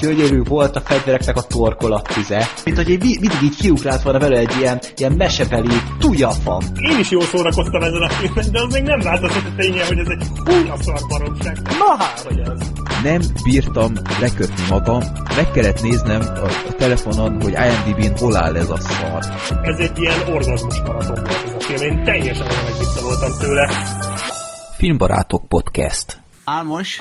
gyönyörű volt a fegyvereknek a torkolattize, mint hogy egy, mindig így kiugrált volna vele egy ilyen, ilyen mesebeli tujafam. Én is jól szórakoztam ezen a filmen, de az még nem változott a ténye, hogy ez egy húnya szar baromság. Na hát, hogy ez. Nem bírtam lekötni magam, meg kellett néznem a, a telefonon, hogy IMDb-n hol áll ez a szar. Ez egy ilyen orgazmus maraton volt ez a film, én teljesen olyan voltam tőle. Filmbarátok Podcast. Álmos,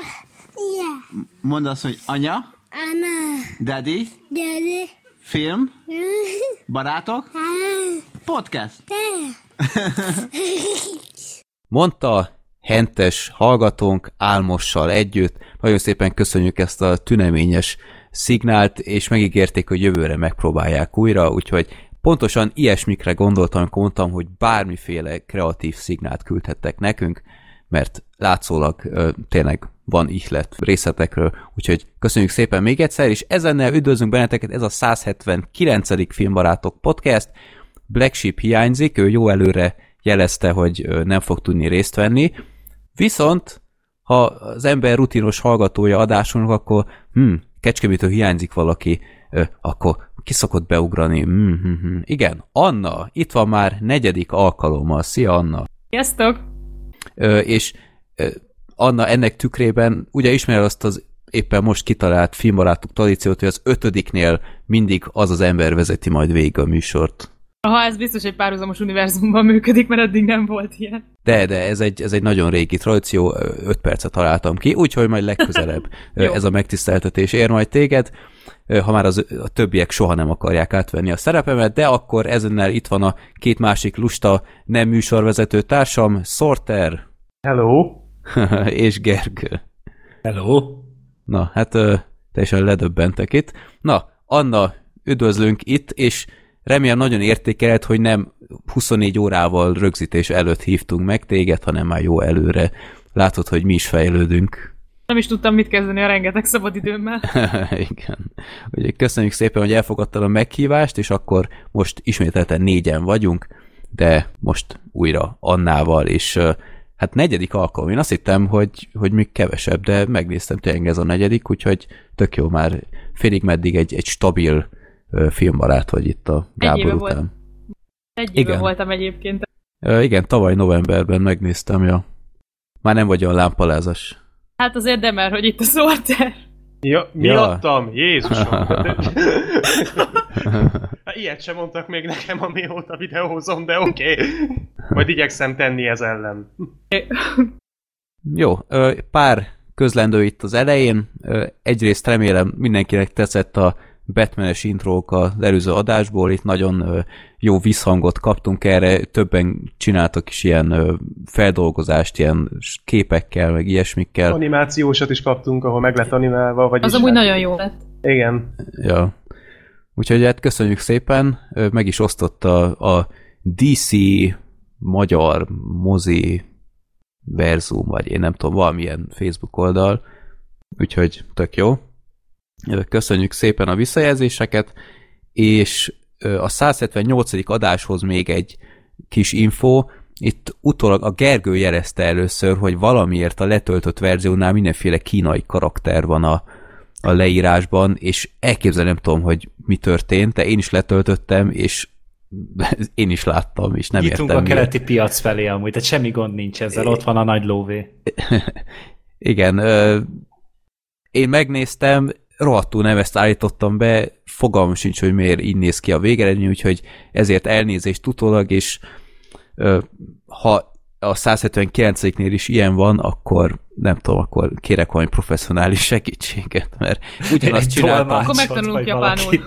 Yeah. mondd azt, hogy anya, Anna. daddy, Daddy. film, barátok, podcast. Mondta hentes hallgatónk Álmossal együtt. Nagyon szépen köszönjük ezt a tüneményes szignált, és megígérték, hogy jövőre megpróbálják újra, úgyhogy pontosan ilyesmikre gondoltam, amikor mondtam, hogy bármiféle kreatív szignált küldhettek nekünk, mert látszólag ö, tényleg van ihlet részletekről, úgyhogy köszönjük szépen még egyszer, és ezennel üdvözlünk benneteket, ez a 179. Filmbarátok podcast, Black Sheep hiányzik, ő jó előre jelezte, hogy nem fog tudni részt venni, viszont ha az ember rutinos hallgatója adásunknak, akkor hm, Kecskemétől hiányzik valaki, akkor ki szokott beugrani. Hm, hm, hm. Igen, Anna, itt van már negyedik alkalommal. Szia, Anna! Sziasztok! Ö, és ö, Anna ennek tükrében ugye ismered azt az éppen most kitalált filmbarátok tradíciót, hogy az ötödiknél mindig az az ember vezeti majd végig a műsort. Aha, ez biztos egy párhuzamos univerzumban működik, mert eddig nem volt ilyen. De, de ez egy, ez egy nagyon régi tradíció, öt percet találtam ki, úgyhogy majd legközelebb ez a megtiszteltetés ér majd téged, ha már az, a többiek soha nem akarják átvenni a szerepemet, de akkor ezennel itt van a két másik lusta nem műsorvezető társam, Sorter Hello. és Gergő. Hello. Na, hát teljesen ledöbbentek itt. Na, Anna, üdvözlünk itt, és remélem nagyon értékeled, hogy nem 24 órával rögzítés előtt hívtunk meg téged, hanem már jó előre. Látod, hogy mi is fejlődünk. Nem is tudtam mit kezdeni a rengeteg szabadidőmmel. Igen. Úgyhogy köszönjük szépen, hogy elfogadtad a meghívást, és akkor most ismételten négyen vagyunk, de most újra Annával, és hát negyedik alkalom. Én azt hittem, hogy, hogy még kevesebb, de megnéztem tényleg ez a negyedik, úgyhogy tök jó már félig meddig egy, egy stabil filmbarát vagy itt a Gábor éve után. volt. Egy Igen. voltam egyébként. Ö, igen, tavaly novemberben megnéztem, ja. Már nem vagy olyan lámpalázas. Hát azért de mert, hogy itt a szorter. Ja, miattam? Jézusom. Hát ilyet sem mondtak még nekem, amióta videózom, de oké. Okay. Majd igyekszem tenni ez ellen. Jó, pár közlendő itt az elején. Egyrészt remélem mindenkinek tetszett a Batmanes intrók az előző adásból, itt nagyon jó visszhangot kaptunk erre, többen csináltak is ilyen feldolgozást, ilyen képekkel, meg ilyesmikkel. Animációsat is kaptunk, ahol meg lett animálva, vagyis... Az amúgy hát- nagyon jó lett. Igen. Ja. Úgyhogy hát köszönjük szépen, meg is osztotta a DC magyar mozi verzum, vagy én nem tudom, valamilyen Facebook oldal, úgyhogy tök jó. Köszönjük szépen a visszajelzéseket, és a 178. adáshoz még egy kis info, itt utólag a Gergő jelezte először, hogy valamiért a letöltött verziónál mindenféle kínai karakter van a, a leírásban, és elképzelni nem tudom, hogy mi történt, de én is letöltöttem, és én is láttam, és nem Nyitunk értem. a miért. keleti piac felé amúgy, tehát semmi gond nincs ezzel, ott van a nagy lóvé. Igen, én megnéztem, rohadtul nem ezt állítottam be, fogalmam sincs, hogy miért így néz ki a végeredmény, úgyhogy ezért elnézést utólag, és ö, ha a 179-nél is ilyen van, akkor nem tudom, akkor kérek valami professzionális segítséget, mert ugyanazt Egy csináltam, Akkor megtanulunk japánul.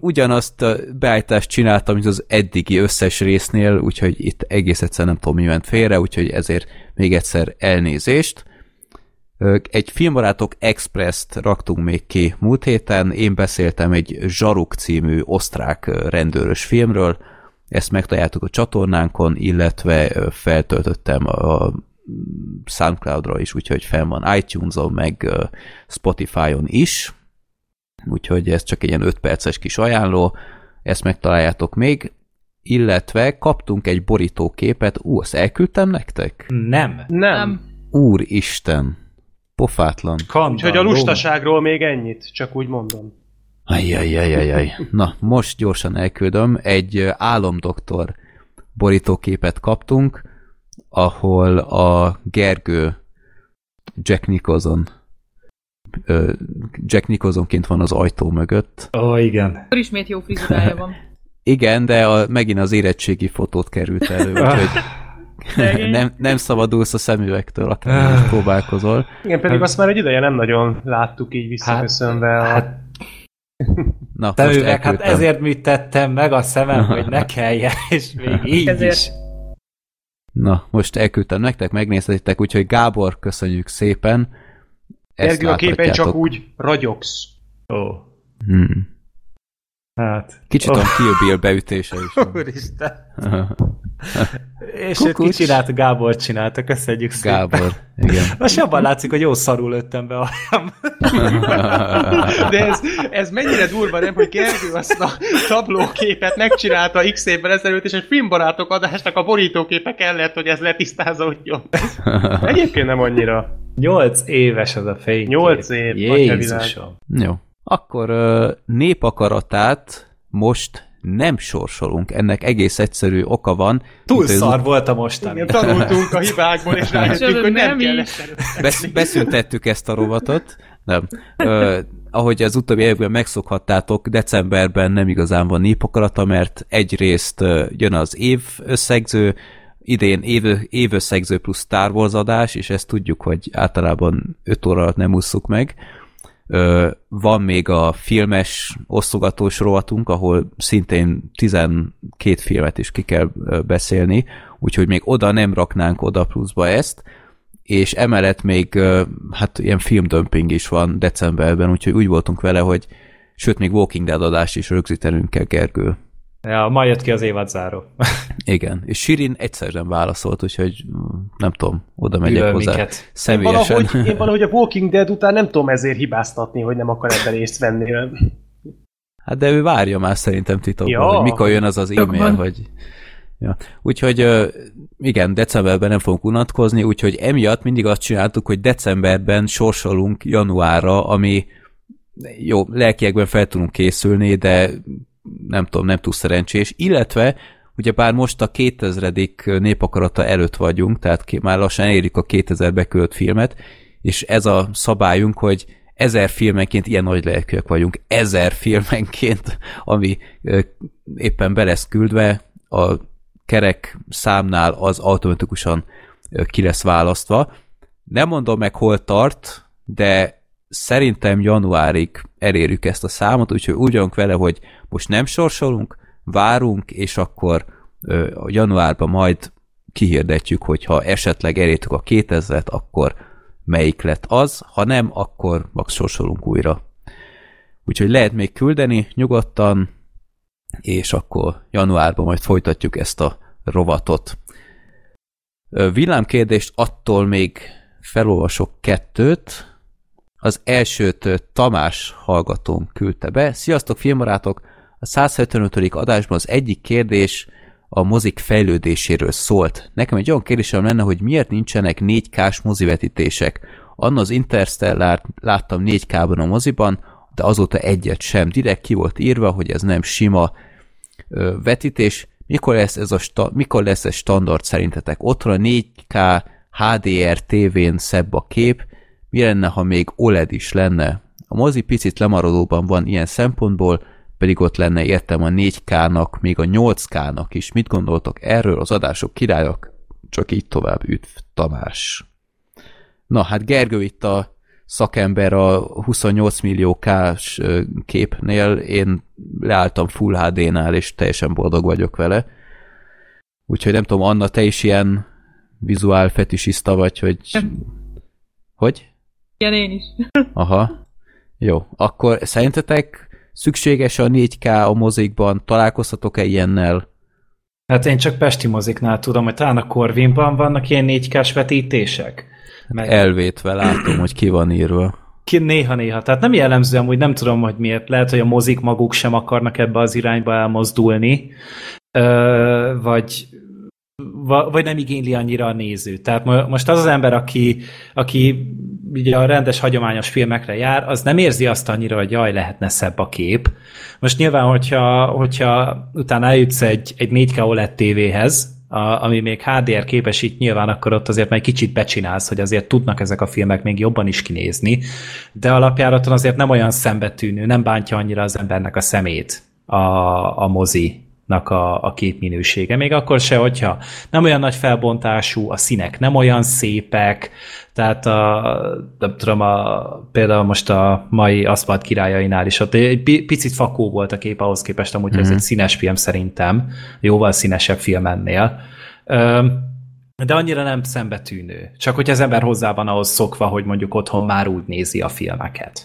ugyanazt a beállítást csináltam, mint az eddigi összes résznél, úgyhogy itt egész egyszer nem tudom, mi ment félre, úgyhogy ezért még egyszer elnézést. Egy Filmbarátok Express-t raktunk még ki múlt héten, én beszéltem egy Zsaruk című osztrák rendőrös filmről, ezt megtaláltuk a csatornánkon, illetve feltöltöttem a Soundcloud-ra is, úgyhogy fenn van iTunes-on, meg Spotify-on is, úgyhogy ez csak egy ilyen 5 perces kis ajánló, ezt megtaláljátok még, illetve kaptunk egy borítóképet, ú, azt elküldtem nektek? Nem. Nem. Nem. Úristen! Pofátlan. Kandalló. Úgyhogy a lustaságról még ennyit, csak úgy mondom. Ajjajjajjajjaj. Na, most gyorsan elküldöm. Egy álomdoktor borítóképet kaptunk, ahol a Gergő Jack Nicholson Jack Nicholsonként van az ajtó mögött. Ó, igen. Akkor ismét jó frizurája van. Igen, de a, megint az érettségi fotót került elő, úgyhogy. nem, nem szabadulsz a szemüvegtől, akár próbálkozol. Igen, pedig azt már egy ideje nem nagyon láttuk így visszaköszönve. a... Hát, Na, te most üveg, hát ezért műtettem meg a szemem, hogy ne kelljen, és még így Ezért. is. Na, most elküldtem nektek, megnézhetitek, úgyhogy Gábor, köszönjük szépen. Ezt Ergő a képen csak úgy ragyogsz. Ó, Hmm. hát. Kicsit Ó, a Kill Bill beütése is. Úristen. És őt ki Kukucs. csinálta? Gábor csinálta, köszönjük szépen. Gábor, igen. Most jobban látszik, hogy jó szarul lőttem be a. De ez, ez mennyire durva, nem, hogy Gergő azt a tablóképet megcsinálta x évvel ezelőtt, és egy filmbarátok adásnak a borítóképe kellett, hogy ez letisztázódjon. Egyébként nem annyira. Nyolc éves az a fény. Nyolc év. Jézusom. Jó. Akkor népakaratát most nem sorsolunk. Ennek egész egyszerű oka van. Túl Mint az szar volt a mostani. Igen, tanultunk a hibákból, és rájöttünk, hogy nem nem kell. Besz, beszüntettük ezt a rovatot. Nem. Ö, ahogy az utóbbi évben megszokhattátok, decemberben nem igazán van népakarata, mert egyrészt jön az év összegző, idén év, évösszegző plusz Star Wars adás, és ezt tudjuk, hogy általában 5 óra alatt nem ússzuk meg. Van még a filmes osztogatós rovatunk, ahol szintén 12 filmet is ki kell beszélni, úgyhogy még oda nem raknánk oda pluszba ezt, és emellett még hát ilyen filmdömping is van decemberben, úgyhogy úgy voltunk vele, hogy sőt, még Walking Dead adást is rögzítenünk kell, Gergő. Ja, ma jött ki az évadzáró. Igen, és Sirin egyszer nem válaszolt, úgyhogy mm, nem tudom, oda megyek Gyűlöl hozzá minket. Én személyesen. valahogy, én valahogy a Walking Dead után nem tudom ezért hibáztatni, hogy nem akar ebben részt venni. Hát de ő várja már szerintem titokban, Ja. hogy mikor jön az az e-mail, hogy... Ja. Úgyhogy igen, decemberben nem fogunk unatkozni, úgyhogy emiatt mindig azt csináltuk, hogy decemberben sorsolunk januárra, ami jó, lelkiekben fel tudunk készülni, de nem tudom, nem túl szerencsés, illetve ugye bár most a 2000. népakarata előtt vagyunk, tehát már lassan elérjük a 2000 bekölt filmet, és ez a szabályunk, hogy ezer filmenként ilyen nagy lelkűek vagyunk, ezer filmenként, ami éppen be lesz küldve, a kerek számnál az automatikusan ki lesz választva. Nem mondom meg, hol tart, de szerintem januárig elérjük ezt a számot, úgyhogy úgy vagyunk vele, hogy most nem sorsolunk, várunk, és akkor ö, januárban majd kihirdetjük, hogyha esetleg elértük a 2000-et, akkor melyik lett az, ha nem, akkor max sorsolunk újra. Úgyhogy lehet még küldeni nyugodtan, és akkor januárban majd folytatjuk ezt a rovatot. Villámkérdést attól még felolvasok kettőt. Az elsőt Tamás hallgatón küldte be. Sziasztok, filmbarátok! A 175. adásban az egyik kérdés a mozik fejlődéséről szólt. Nekem egy olyan kérdésem lenne, hogy miért nincsenek 4K-s mozivetítések. Anna az Interstellar láttam 4K-ban a moziban, de azóta egyet sem. Direkt ki volt írva, hogy ez nem sima ö, vetítés. Mikor lesz, ez a sta- mikor lesz ez standard szerintetek? Otthon a 4K HDR TV-n szebb a kép, mi lenne, ha még OLED is lenne? A mozi picit lemaradóban van ilyen szempontból, pedig ott lenne értem a 4K-nak, még a 8K-nak is. Mit gondoltok erről? Az adások királyok? Csak így tovább üdv Tamás. Na, hát Gergő itt a szakember a 28 millió K-s képnél, én leálltam Full HD-nál, és teljesen boldog vagyok vele. Úgyhogy nem tudom, Anna, te is ilyen vizuál fetisista vagy, hogy... Hogy? Igen, én is. Aha. Jó. Akkor szerintetek szükséges a 4K a mozikban? Találkoztatok-e ilyennel? Hát én csak Pesti moziknál tudom, hogy talán a Corvinban vannak ilyen 4K-s vetítések. Meg Elvétve látom, hogy ki van írva. ki néha-néha. Tehát nem jellemző, amúgy nem tudom, hogy miért. Lehet, hogy a mozik maguk sem akarnak ebbe az irányba elmozdulni, Ö, vagy va- vagy nem igényli annyira a néző. Tehát mo- most az az ember, aki, aki ugye a rendes hagyományos filmekre jár, az nem érzi azt annyira, hogy jaj, lehetne szebb a kép. Most nyilván, hogyha, hogyha utána eljutsz egy, egy 4K OLED tévéhez, a, ami még HDR képesít nyilván, akkor ott azért már egy kicsit becsinálsz, hogy azért tudnak ezek a filmek még jobban is kinézni, de alapjáraton azért nem olyan szembetűnő, nem bántja annyira az embernek a szemét a, a mozi a, a képminősége. Még akkor se, hogyha nem olyan nagy felbontású, a színek nem olyan szépek, tehát a, nem tudom, a, például most a mai Aszfalt királyainál is ott egy picit fakó volt a kép ahhoz képest, amúgy mm-hmm. ez egy színes film szerintem, jóval színesebb film ennél. De annyira nem szembetűnő. Csak hogy az ember hozzá van ahhoz szokva, hogy mondjuk otthon már úgy nézi a filmeket.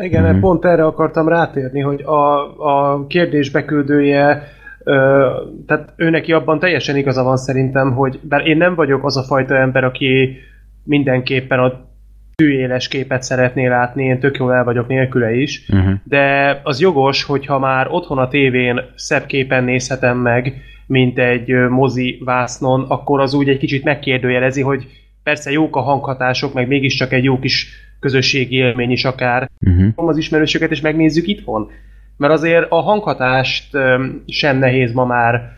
Igen, mm-hmm. pont erre akartam rátérni, hogy a, a kérdés beküldője Ö, tehát ő neki abban teljesen igaza van szerintem, hogy bár én nem vagyok az a fajta ember, aki mindenképpen a tűéles képet szeretné látni, én tök jól el vagyok nélküle is, uh-huh. de az jogos, hogyha már otthon a tévén szebb képen nézhetem meg, mint egy mozi vásznon, akkor az úgy egy kicsit megkérdőjelezi, hogy persze jók a hanghatások, meg mégiscsak egy jó kis közösségi élmény is akár. Uh-huh. Az ismerősöket és megnézzük itthon. Mert azért a hanghatást sem nehéz ma már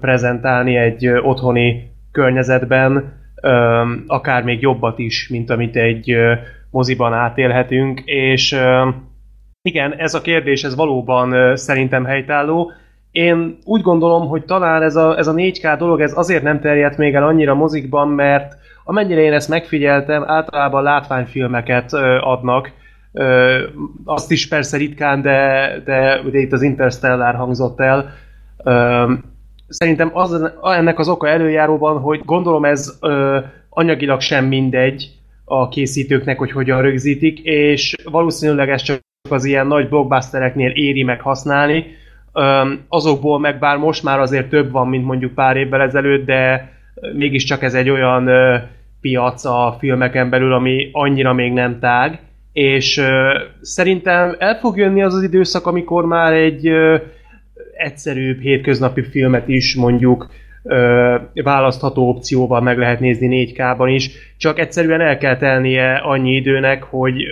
prezentálni egy otthoni környezetben, akár még jobbat is, mint amit egy moziban átélhetünk, és igen, ez a kérdés, ez valóban szerintem helytálló. Én úgy gondolom, hogy talán ez a, ez a 4K dolog, ez azért nem terjedt még el annyira mozikban, mert amennyire én ezt megfigyeltem, általában látványfilmeket adnak, Ö, azt is persze ritkán, de, de ugye itt az Interstellar hangzott el. Ö, szerintem az, ennek az oka előjáróban, hogy gondolom ez ö, anyagilag sem mindegy a készítőknek, hogy hogyan rögzítik, és valószínűleg ez csak az ilyen nagy blockbustereknél éri meg használni. Azokból meg bár most már azért több van, mint mondjuk pár évvel ezelőtt, de mégiscsak ez egy olyan piac a filmeken belül, ami annyira még nem tág és szerintem el fog jönni az az időszak, amikor már egy uh, egyszerűbb hétköznapi filmet is mondjuk választható opcióval meg lehet nézni 4K-ban is, csak egyszerűen el kell telnie annyi időnek, hogy uh,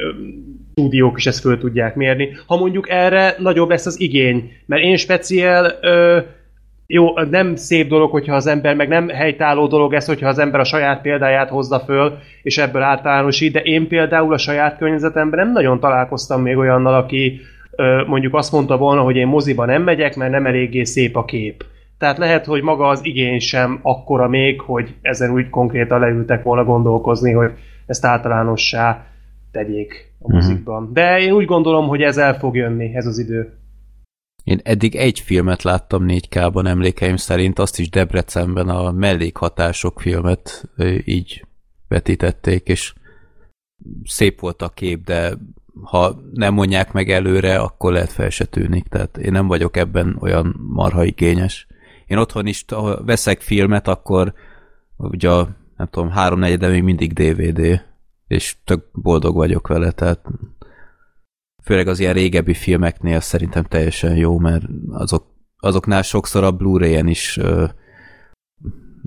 stúdiók is ezt föl tudják mérni. Ha mondjuk erre nagyobb lesz az igény, mert én speciál jó, nem szép dolog, hogyha az ember, meg nem helytálló dolog ez, hogyha az ember a saját példáját hozza föl, és ebből általánosít, de én például a saját környezetemben nem nagyon találkoztam még olyannal, aki mondjuk azt mondta volna, hogy én moziba nem megyek, mert nem eléggé szép a kép. Tehát lehet, hogy maga az igény sem akkora még, hogy ezen úgy konkrétan leültek volna gondolkozni, hogy ezt általánossá tegyék a mhm. mozikban. De én úgy gondolom, hogy ez el fog jönni, ez az idő. Én eddig egy filmet láttam 4K-ban emlékeim szerint, azt is Debrecenben a mellékhatások filmet így vetítették, és szép volt a kép, de ha nem mondják meg előre, akkor lehet fel se tűnik. Tehát én nem vagyok ebben olyan marha igényes. Én otthon is, ha veszek filmet, akkor ugye a, nem tudom, háromnegyede még mindig DVD, és tök boldog vagyok vele, tehát főleg az ilyen régebbi filmeknél szerintem teljesen jó, mert azok, azoknál sokszor a Blu-ray-en is uh,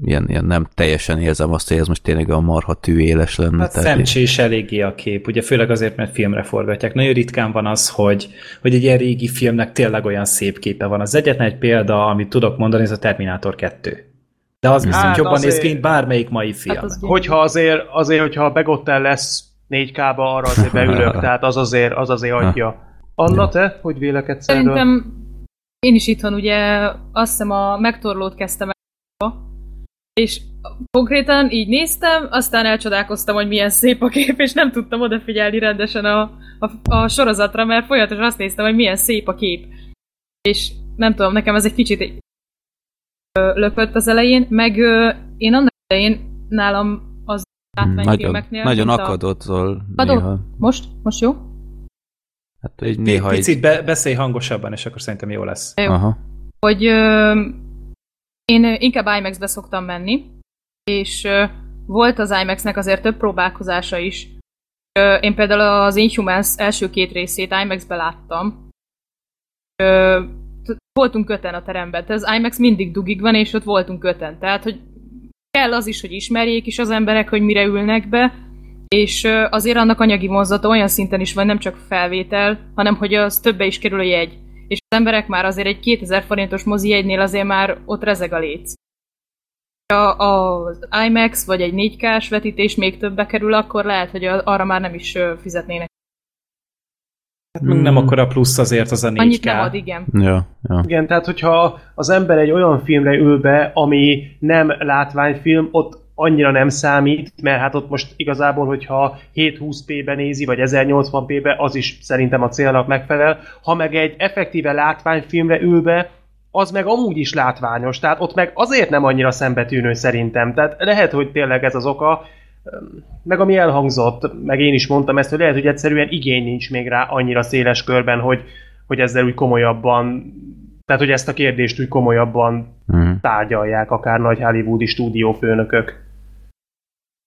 ilyen, ilyen nem teljesen érzem azt, hogy ez most tényleg a marha tű éles lenne. Hát szemcsés eléggé a kép, ugye főleg azért, mert filmre forgatják. Nagyon ritkán van az, hogy, hogy egy ilyen régi filmnek tényleg olyan szép képe van. Az egyetlen egy példa, amit tudok mondani, ez a Terminátor 2. De az viszont hát jobban azért... néz ki, mint bármelyik mai film. Hát az hogyha azért, azért, hogyha Begottel lesz 4K-ba arra azért beülök, tehát az azért, az azért adja. Anna, te hogy vélekedsz Szerintem én is itthon ugye azt hiszem a megtorlót kezdtem el, és konkrétan így néztem, aztán elcsodálkoztam, hogy milyen szép a kép, és nem tudtam odafigyelni rendesen a, a, a sorozatra, mert folyamatosan azt néztem, hogy milyen szép a kép. És nem tudom, nekem ez egy kicsit egy löpött az elején, meg én annak elején nálam látványfilmeknél. Nagyon, nagyon akadottól néha. Most? Most jó? Hát egy néha Picit be, beszélj hangosabban, és akkor szerintem jó lesz. Jó. Aha. Hogy ö, én inkább IMAX-be szoktam menni, és ö, volt az IMAX-nek azért több próbálkozása is. Ö, én például az Inhumans első két részét IMAX-be láttam. Ö, voltunk köten a teremben, tehát az IMAX mindig dugig van, és ott voltunk köten. Tehát, hogy kell az is, hogy ismerjék is az emberek, hogy mire ülnek be, és azért annak anyagi vonzata olyan szinten is van, nem csak felvétel, hanem hogy az többe is kerül a jegy. És az emberek már azért egy 2000 forintos mozi jegynél azért már ott rezeg a léc. Ha az IMAX vagy egy 4K-s vetítés még többe kerül, akkor lehet, hogy arra már nem is fizetnének. Hát meg nem akkora plusz azért az a 4K. Annyit nem ad, igen. Ja, ja. Igen, tehát hogyha az ember egy olyan filmre ül be, ami nem látványfilm, ott annyira nem számít, mert hát ott most igazából, hogyha 720p-be nézi, vagy 1080p-be, az is szerintem a célnak megfelel. Ha meg egy effektíve látványfilmre ül be, az meg amúgy is látványos, tehát ott meg azért nem annyira szembetűnő szerintem. Tehát lehet, hogy tényleg ez az oka, meg ami elhangzott, meg én is mondtam ezt, hogy lehet, hogy egyszerűen igény nincs még rá annyira széles körben, hogy, hogy ezzel úgy komolyabban, tehát hogy ezt a kérdést úgy komolyabban Mhm. tárgyalják akár nagy hollywoodi stúdiófőnökök.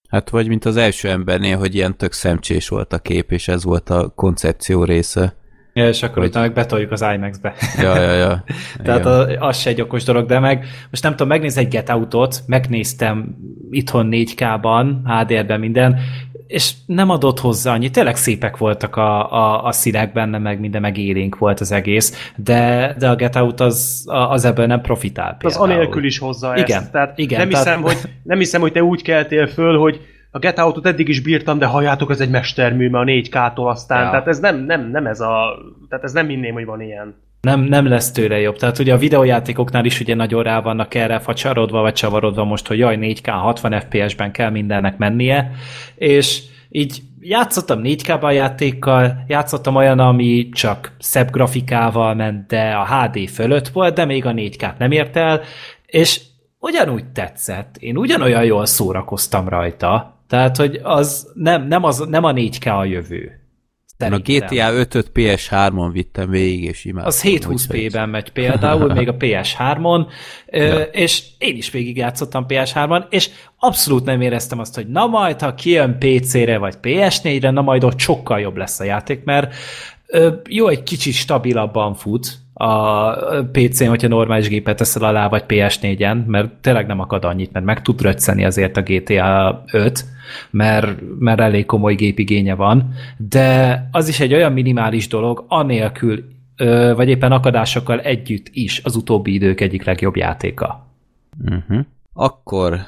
Hát vagy mint az első embernél, hogy ilyen tök szemcsés volt a kép, és ez volt a koncepció része. Ja, és akkor Hogy- utána meg betoljuk az IMAX-be. Ja, ja, ja. Tehát Igen. a, az se egy okos dolog, de meg most nem tudom, megnézni egy Get Out-ot, megnéztem itthon 4K-ban, HDR-ben minden, és nem adott hozzá annyi. Tényleg szépek voltak a, a, a színek benne, meg minden, meg élénk volt az egész, de, de a Get Out az, az ebből nem profitál Az például. anélkül is hozza ezt. Igen, Tehát igen, nem, tehát- hiszem, hogy, nem hiszem, hogy te úgy keltél föl, hogy a Get Out-ot eddig is bírtam, de halljátok, ez egy mestermű, mert a 4K-tól aztán. Ja. Tehát ez nem, nem, nem ez a... Tehát ez nem inném, hogy van ilyen. Nem, nem lesz tőle jobb. Tehát ugye a videójátékoknál is ugye nagyon rá vannak erre facsarodva, vagy csavarodva most, hogy jaj, 4K 60 FPS-ben kell mindennek mennie, és így játszottam 4K-ban játékkal, játszottam olyan, ami csak szebb grafikával ment, de a HD fölött volt, de még a 4K nem ért el, és ugyanúgy tetszett. Én ugyanolyan jól szórakoztam rajta. Tehát, hogy az nem, nem, az, nem a 4K a jövő. A Szerintem. GTA 5-öt PS3-on vittem végig, és imádtam. Az 720p-ben megy például, még a PS3-on, ja. és én is végigjátszottam PS3-on, és abszolút nem éreztem azt, hogy na majd, ha kijön PC-re vagy PS4-re, na majd ott sokkal jobb lesz a játék, mert jó, egy kicsit stabilabban fut a PC-n, hogyha normális gépet teszel alá, vagy PS4-en, mert tényleg nem akad annyit, mert meg tud röcceni azért a GTA 5, mert, mert elég komoly gépigénye van, de az is egy olyan minimális dolog, anélkül, vagy éppen akadásokkal együtt is az utóbbi idők egyik legjobb játéka. Uh-huh. Akkor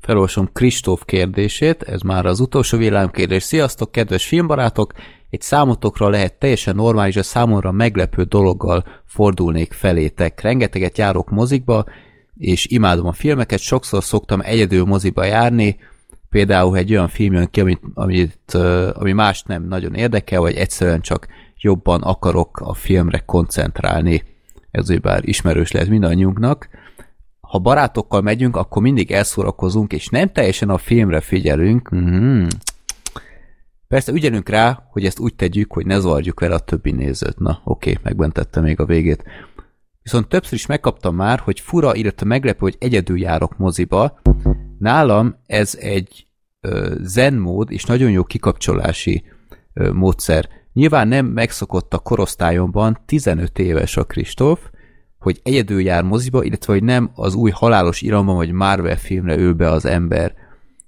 felolvasom Kristóf kérdését, ez már az utolsó villámkérdés. Sziasztok, kedves filmbarátok! Egy számotokra lehet teljesen normális, a számomra meglepő dologgal fordulnék felétek. Rengeteget járok mozikba, és imádom a filmeket, sokszor szoktam egyedül moziba járni, például egy olyan film jön ki, amit, amit, ami más nem nagyon érdekel, vagy egyszerűen csak jobban akarok a filmre koncentrálni. Ez bár ismerős lehet mindannyiunknak. Ha barátokkal megyünk, akkor mindig elszórakozunk, és nem teljesen a filmre figyelünk. Mm-hmm. Persze ügyelünk rá, hogy ezt úgy tegyük, hogy ne zavarjuk vele a többi nézőt. Na, oké, okay, megmentette még a végét. Viszont többször is megkaptam már, hogy fura, illetve meglepő, hogy egyedül járok moziba. Nálam ez egy ö, zen mód, és nagyon jó kikapcsolási ö, módszer. Nyilván nem megszokott a korosztályomban, 15 éves a Kristóf, hogy egyedül jár moziba, illetve hogy nem az új halálos iramban vagy Marvel filmre ül be az ember.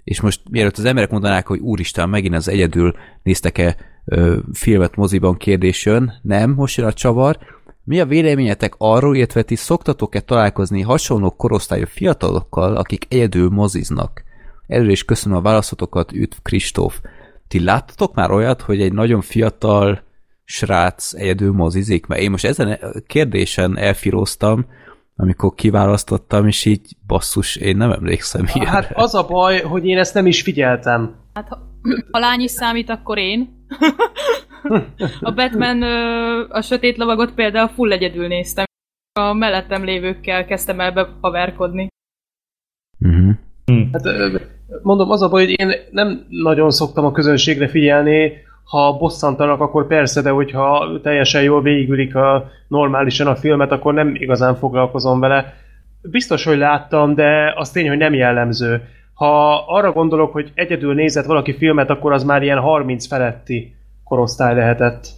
És most mielőtt az emberek mondanák, hogy úristen, megint az egyedül néztek-e ö, filmet moziban kérdés jön, nem, most jön a csavar. Mi a véleményetek arról, illetve ti szoktatok-e találkozni hasonló korosztályú fiatalokkal, akik egyedül moziznak? Előre is köszönöm a válaszotokat, üdv Kristóf. Ti láttatok már olyat, hogy egy nagyon fiatal srác egyedül mozizik? Mert én most ezen a kérdésen elfiroztam, amikor kiválasztottam, és így basszus, én nem emlékszem ilyenre. Hát az a baj, hogy én ezt nem is figyeltem. Hát ha, ha lány is számít, akkor én. a Batman a sötét lovagot például full egyedül néztem. A mellettem lévőkkel kezdtem el behaverkodni. Uh-huh. Hát mondom, az a baj, hogy én nem nagyon szoktam a közönségre figyelni, ha bosszantanak, akkor persze, de hogyha teljesen jól végigülik a, normálisan a filmet, akkor nem igazán foglalkozom vele. Biztos, hogy láttam, de az tény, hogy nem jellemző. Ha arra gondolok, hogy egyedül nézett valaki filmet, akkor az már ilyen 30 feletti korosztály lehetett.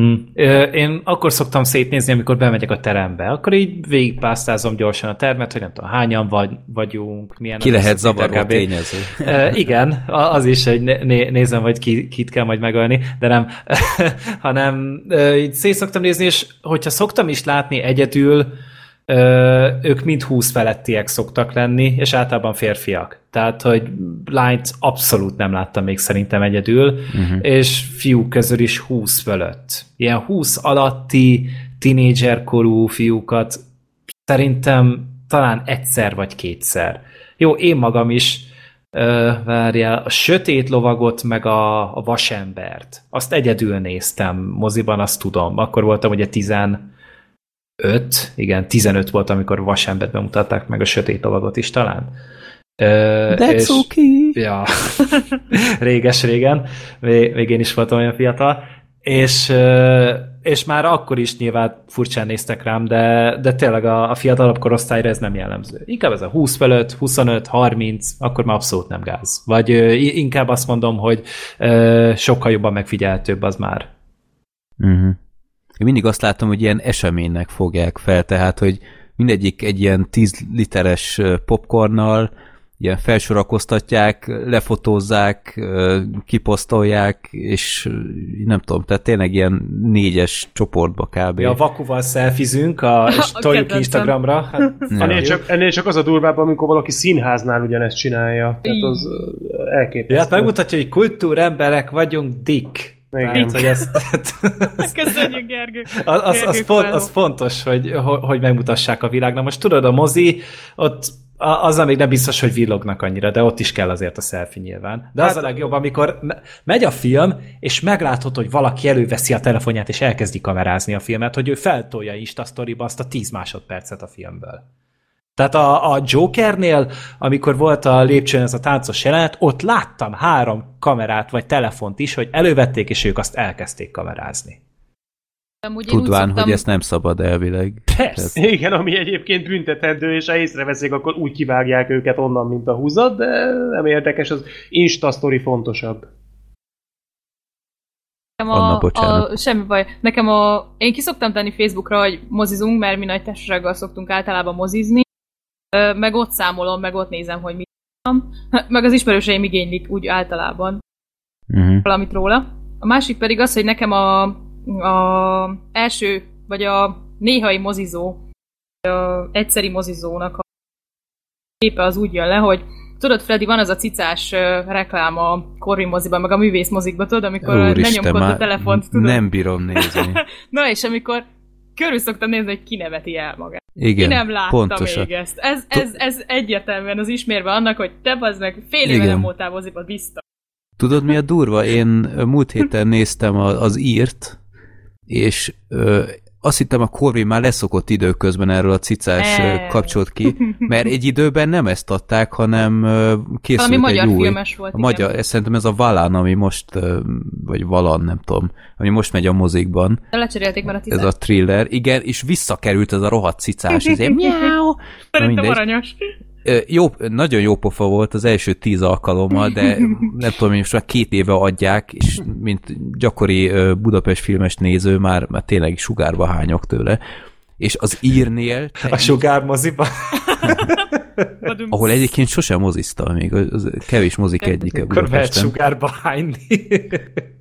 Hmm. Én akkor szoktam szétnézni, amikor bemegyek a terembe. Akkor így végigpásztázom gyorsan a termet, hogy nem tudom, hányan vagy, vagyunk, milyen Ki lehet zavaró kb. tényező. Igen, az is, hogy né- né- nézem, hogy ki, kit kell majd megölni, de nem, hanem így szét szoktam nézni, és hogyha szoktam is látni egyedül, ö, ők mind 20 felettiek szoktak lenni, és általában férfiak. Tehát, hogy lányt abszolút nem láttam még szerintem egyedül, uh-huh. és fiúk közül is 20 fölött. Ilyen 20 alatti, tinédzser korú fiúkat szerintem talán egyszer vagy kétszer. Jó, én magam is ö, várjál, a sötét lovagot meg a, a vasembert. Azt egyedül néztem moziban, azt tudom. Akkor voltam ugye 15, igen, 15 volt, amikor vasembert bemutatták meg a sötét lovagot is talán. Ö, That's és- okay. Ja, réges-régen, még, még én is voltam olyan fiatal, és, és már akkor is nyilván furcsán néztek rám, de, de tényleg a, a fiatalabb korosztályra ez nem jellemző. Inkább ez a 20 fölött, 25, 30, akkor már abszolút nem gáz. Vagy inkább azt mondom, hogy sokkal jobban megfigyeltőbb az már. Uh-huh. Én mindig azt látom, hogy ilyen eseménynek fogják fel, tehát, hogy mindegyik egy ilyen 10 literes popcornnal ilyen felsorakoztatják, lefotózzák, kiposztolják, és nem tudom, tehát tényleg ilyen négyes csoportba kb. Ja, a vakuval szelfizünk, a, és A toljuk kedvencem. Instagramra. Hát, Ennél csak, ennél csak az a durvább, amikor valaki színháznál ugyanezt csinálja. Tehát az elképesztő. Ja, hát megmutatja, hogy kultúremberek vagyunk, dick. Igen. Hogy ezt, Köszönjük, Gergő. az, az, Gergő az, felhov. az fontos, hogy, hogy megmutassák a világnak. Most tudod, a mozi, ott azzal még nem biztos, hogy villognak annyira, de ott is kell azért a selfie nyilván. De az Hát- a legjobb, amikor me- megy a film, és meglátod, hogy valaki előveszi a telefonját, és elkezdi kamerázni a filmet, hogy ő feltolja Insta sztoriba azt a 10 másodpercet a filmből. Tehát a, a Jokernél, amikor volt a lépcsőn ez a táncos jelenet, ott láttam három kamerát vagy telefont is, hogy elővették, és ők azt elkezdték kamerázni. Amúgy Tudván, szoktam- hogy ezt nem szabad elvileg. Persze. Igen, ami egyébként büntetendő, és ha észreveszik, akkor úgy kivágják őket onnan, mint a húzat, de nem érdekes, az Insta sztori fontosabb. Nekem Anna, a, bocsánat. a, semmi baj. Nekem a, én ki szoktam tenni Facebookra, hogy mozizunk, mert mi nagy társasággal szoktunk általában mozizni, meg ott számolom, meg ott nézem, hogy mit van. Meg az ismerőseim igénylik úgy általában Uh-huh. valamit róla. A másik pedig az, hogy nekem a, a első, vagy a néhai mozizó, a egyszeri mozizónak a képe az úgy jön le, hogy tudod, Freddy, van az a cicás reklám a Corvin moziban, meg a művész mozikban, tudod, amikor Úristen, lenyomkod a telefont, tudod? nem bírom nézni. Na és amikor körül szoktam nézni, hogy ki neveti el magát. Igen, Ki nem látta pontosan. még ezt. Ez, ez, ez egyértelműen az ismérve annak, hogy te bazd meg fél éve nem voltál moziba, biztos. Tudod, mi a durva? Én múlt héten néztem az írt, és ö, azt hittem a Corvin már leszokott időközben erről a cicás Ne. ö, kapcsolt ki, mert egy időben nem ezt adták, hanem készült Valami magyar egy új. filmes volt, a igen. magyar, ez szerintem ez a Valán, ami most, vagy Valan, nem tudom, ami most megy a mozikban, De lecserélték már a ez tizet. a thriller, igen, és visszakerült ez a rohadt cicás, ezért miau, Szerintem aranyos. Jó, nagyon jó pofa volt az első tíz alkalommal, de nem tudom, hogy most már két éve adják, és mint gyakori Budapest filmes néző már, már tényleg sugárba hányok tőle. És az írnél, A sugár moziba. Ahol egyébként sosem moziztam még, az kevés mozik egyike Budapesten. sugárba hányni.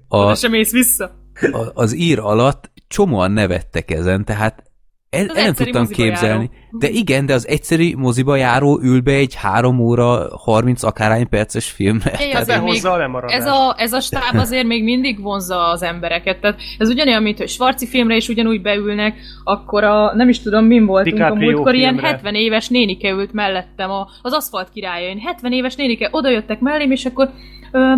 A, sem mész vissza. a, az ír alatt csomóan nevettek ezen, tehát el, el nem tudtam képzelni. járó. De igen, de az egyszeri moziba járó ül be egy három óra, 30 akárhány perces filmre. Éj, Tehát- azért még, a ez, a, ez a stáb azért még mindig vonza az embereket. Tehát ez ugyanolyan, mint hogy Svarci filmre is ugyanúgy beülnek, akkor a, nem is tudom, min voltunk a DiCaprio múltkor, ilyen filmre. 70 éves nénike ült mellettem a, az aszfalt királya. Én 70 éves nénike oda jöttek mellém, és akkor ö,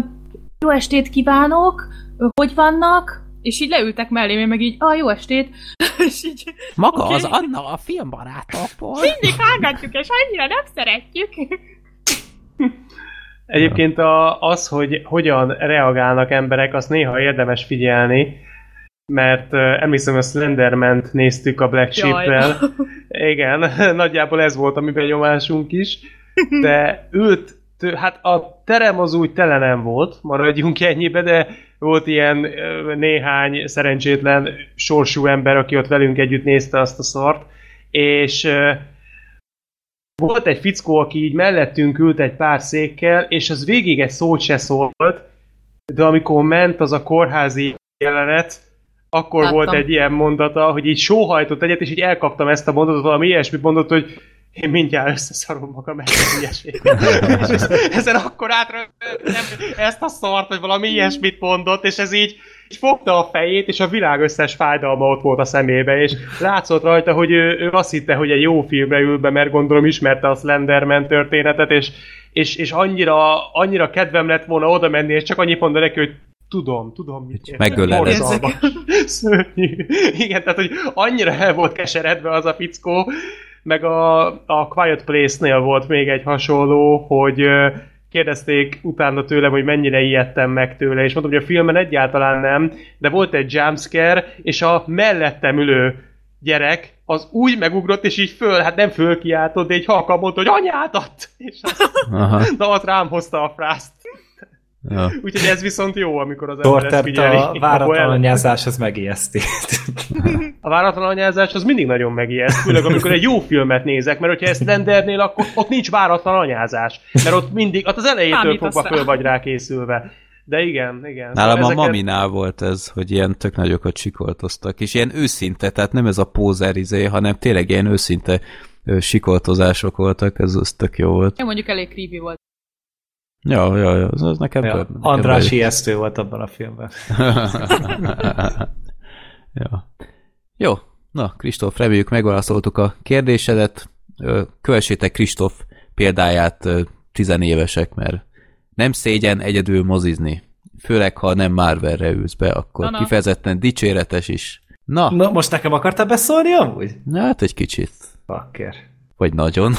jó estét kívánok, hogy vannak? És így leültek mellém, én meg így, ah, jó estét. és így, Maga Oké. az Anna a filmbarátokból. mindig hallgatjuk, és annyira nem szeretjük. Egyébként a, az, hogy hogyan reagálnak emberek, azt néha érdemes figyelni, mert uh, emlékszem, a Slenderman-t néztük a Black Jaj. Sheep-vel. Igen, nagyjából ez volt a mi benyomásunk is, de ült tő- hát a terem az úgy tele nem volt, maradjunk ennyibe, de volt ilyen néhány szerencsétlen sorsú ember, aki ott velünk együtt nézte azt a szart, és volt egy fickó, aki így mellettünk ült egy pár székkel, és az végig egy szót se szólt, de amikor ment az a kórházi jelenet, akkor Láttam. volt egy ilyen mondata, hogy így sóhajtott egyet, és így elkaptam ezt a mondatot, valami ilyesmit mondott, hogy én mindjárt összeszarom magam ezt ilyesmit. és ez- ezen akkor átra nem, ezt a szart, vagy valami ilyesmit mondott, és ez így, így fogta a fejét, és a világ összes fájdalma ott volt a szemébe, és látszott rajta, hogy ő, ő azt hitte, hogy egy jó filmre ül be, mert gondolom ismerte a Slenderman történetet, és, és, és annyira, annyira kedvem lett volna oda menni, és csak annyit mondani neki, hogy tudom, tudom, mit megöleled. Szörnyű. Igen, tehát, hogy annyira el volt keseredve az a fickó, meg a, a Quiet Place-nél volt még egy hasonló, hogy kérdezték utána tőlem, hogy mennyire ijedtem meg tőle, és mondtam, hogy a filmen egyáltalán nem, de volt egy jumpscare, és a mellettem ülő gyerek az úgy megugrott, és így föl, hát nem fölkiáltott, de egy halkan mondta, hogy anyádat! És az, Aha. na ott rám hozta a frászt. Ja. Úgyhogy ez viszont jó, amikor az ember ezt figyeli. a váratlan anyázás, az megijeszti. A váratlan anyázás az mindig nagyon megijeszt, főleg amikor egy jó filmet nézek, mert hogyha ezt Slendernél, akkor ott nincs váratlan anyázás, mert ott mindig, ott az elejétől fogva föl vagy rá készülve. De igen, igen. Nálam a ezeket- maminál volt ez, hogy ilyen tök nagyokat sikoltoztak, és ilyen őszinte, tehát nem ez a pózer izé, hanem tényleg ilyen őszinte sikoltozások voltak, ez az tök jó volt. Ja, mondjuk elég creepy volt. Ja, ja, ja, az, az nekem Ja, nekem András ijesztő volt abban a filmben. ja. Jó, na, Kristóf, reméljük megválaszoltuk a kérdésedet. Kövessétek Kristóf példáját tizenévesek, mert nem szégyen egyedül mozizni. Főleg, ha nem Marvelre ülsz be, akkor Na, na. kifejezetten dicséretes is. Na, Na, most nekem akartál beszólni amúgy? hát egy kicsit. Bakker. Vagy nagyon.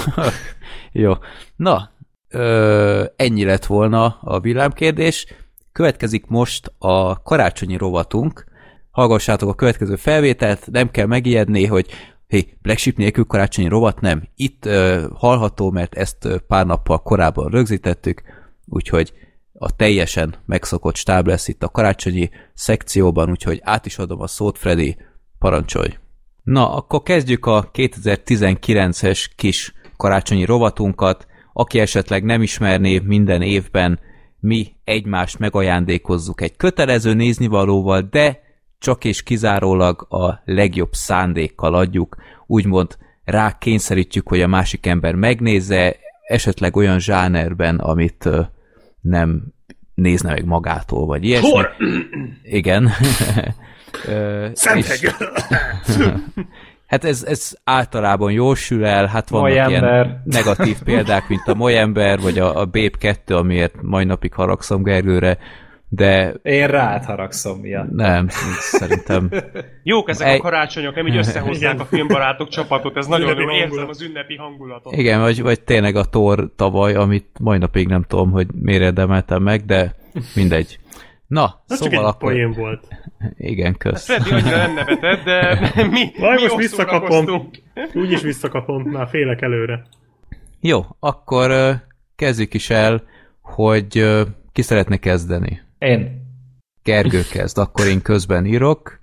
Jó. Na, ö, ennyi lett volna a villámkérdés. Következik most a karácsonyi rovatunk. Hallgassátok a következő felvételt, nem kell megijedni, hogy hé, Black Sheep nélkül karácsonyi rovat nem. Itt ö, hallható, mert ezt ö, pár nappal korábban rögzítettük, úgyhogy a teljesen megszokott stáb lesz itt a karácsonyi szekcióban, úgyhogy át is adom a szót, Freddy, parancsolj! Na, akkor kezdjük a 2019-es kis karácsonyi rovatunkat. Aki esetleg nem ismerné, minden évben mi egymást megajándékozzuk egy kötelező néznivalóval, de csak és kizárólag a legjobb szándékkal adjuk, úgymond rá kényszerítjük, hogy a másik ember megnézze, esetleg olyan zsánerben, amit nem nézne meg magától, vagy ilyesmi. Hor! Igen. És- Hát ez, ez általában jól sül el, hát vannak Molyember. ilyen negatív példák, mint a Molyember, vagy a, a Bép 2, amiért mai napig haragszom Gergőre, de Én rád haragszom miatt. nem, szerintem Jók ezek Egy- a karácsonyok, nem így összehozzák a filmbarátok csapatot, ez nagyon jó, érzem az ünnepi hangulatot. igen, vagy, vagy tényleg a Thor tavaly, amit mai napig nem tudom, hogy miért érdemeltem meg, de mindegy. Na, Ez csak szóval egy akkor... poén volt. Igen, kösz. Freddy annyira nem nevetett, de mi, Majd mi most visszakapom. szórakoztunk. Úgyis visszakapom, már félek előre. Jó, akkor kezdjük is el, hogy ki szeretne kezdeni. Én. Gergő kezd, akkor én közben írok.